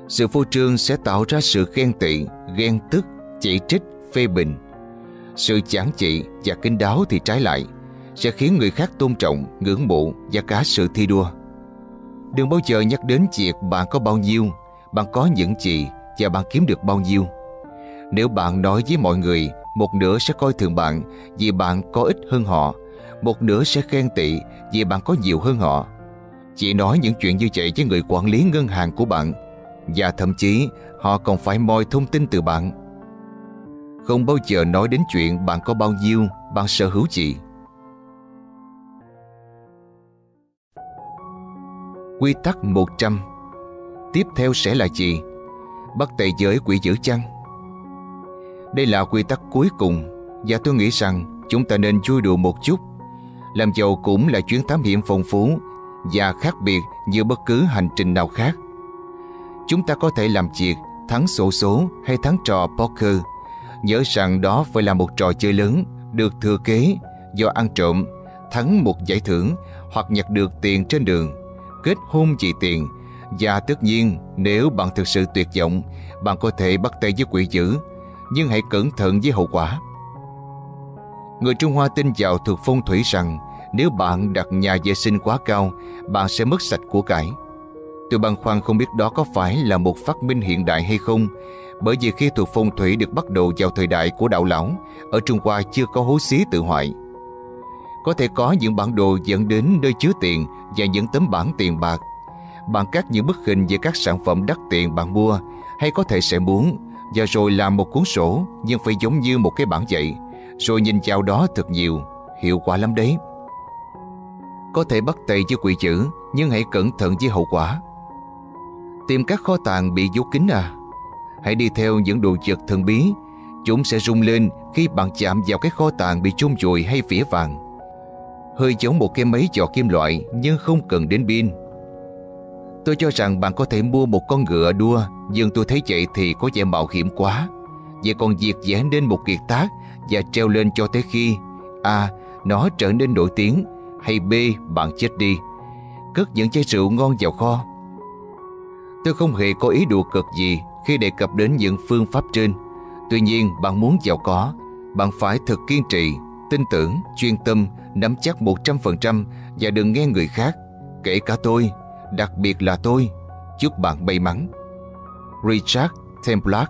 Sự phô trương sẽ tạo ra sự ghen tị, ghen tức, chỉ trích, phê bình. Sự giản trị và kinh đáo thì trái lại Sẽ khiến người khác tôn trọng, ngưỡng mộ và cả sự thi đua. Đừng bao giờ nhắc đến việc bạn có bao nhiêu Bạn có những gì và bạn kiếm được bao nhiêu. Nếu bạn nói với mọi người, một nửa sẽ coi thường bạn vì bạn có ít hơn họ, một nửa sẽ khen tị vì bạn có nhiều hơn họ. Chị nói những chuyện như vậy với người quản lý ngân hàng của bạn và thậm chí họ còn phải moi thông tin từ bạn. Không bao giờ nói đến chuyện bạn có bao nhiêu, bạn sở hữu gì. Quy tắc 100 Tiếp theo sẽ là gì? bắt tay giới quỷ dữ chăng? Đây là quy tắc cuối cùng và tôi nghĩ rằng chúng ta nên chui đùa một chút. Làm giàu cũng là chuyến thám hiểm phong phú và khác biệt như bất cứ hành trình nào khác. Chúng ta có thể làm việc thắng sổ số hay thắng trò poker. Nhớ rằng đó phải là một trò chơi lớn, được thừa kế do ăn trộm, thắng một giải thưởng hoặc nhặt được tiền trên đường, kết hôn vì tiền và tất nhiên nếu bạn thực sự tuyệt vọng Bạn có thể bắt tay với quỷ dữ Nhưng hãy cẩn thận với hậu quả Người Trung Hoa tin vào thuật phong thủy rằng Nếu bạn đặt nhà vệ sinh quá cao, Bạn sẽ mất sạch của cải. Tôi băn khoăn không biết đó có phải là một phát minh hiện đại hay không, Bởi vì khi thuật phong thủy được bắt đầu vào thời đại của đạo lão, Ở Trung Hoa chưa có hố xí tự hoại. Có thể có những bản đồ dẫn đến nơi chứa tiền Và những tấm bản tiền bạc. Bạn cắt những bức hình về các sản phẩm đắt tiền bạn mua, hay có thể sẽ muốn, và rồi làm một cuốn sổ, nhưng phải giống như một cái bản vậy rồi nhìn vào đó thật nhiều, hiệu quả lắm đấy. Có thể bắt tay với quỷ chữ nhưng hãy cẩn thận với hậu quả. Tìm các kho tàng bị vô kín à. Hãy đi theo những đồ vật thần bí. Chúng sẽ rung lên khi bạn chạm vào cái kho tàng bị chôn chùi hay vỉa vàng. Hơi giống một cái máy dò kim loại, nhưng không cần đến pin. Tôi cho rằng bạn có thể mua một con ngựa đua, Nhưng tôi thấy vậy thì có vẻ mạo hiểm quá. Vậy còn việc vẽ nên một kiệt tác và treo lên cho tới khi A. Nó trở nên nổi tiếng Hay B. Bạn chết đi Cất những chai rượu ngon vào kho Tôi không hề có ý đùa cực gì Khi đề cập đến những phương pháp trên Tuy nhiên bạn muốn giàu có Bạn phải thật kiên trì Tin tưởng, chuyên tâm Nắm chắc 100% Và đừng nghe người khác Kể cả tôi đặc biệt là tôi. Chúc bạn may mắn. Richard Templar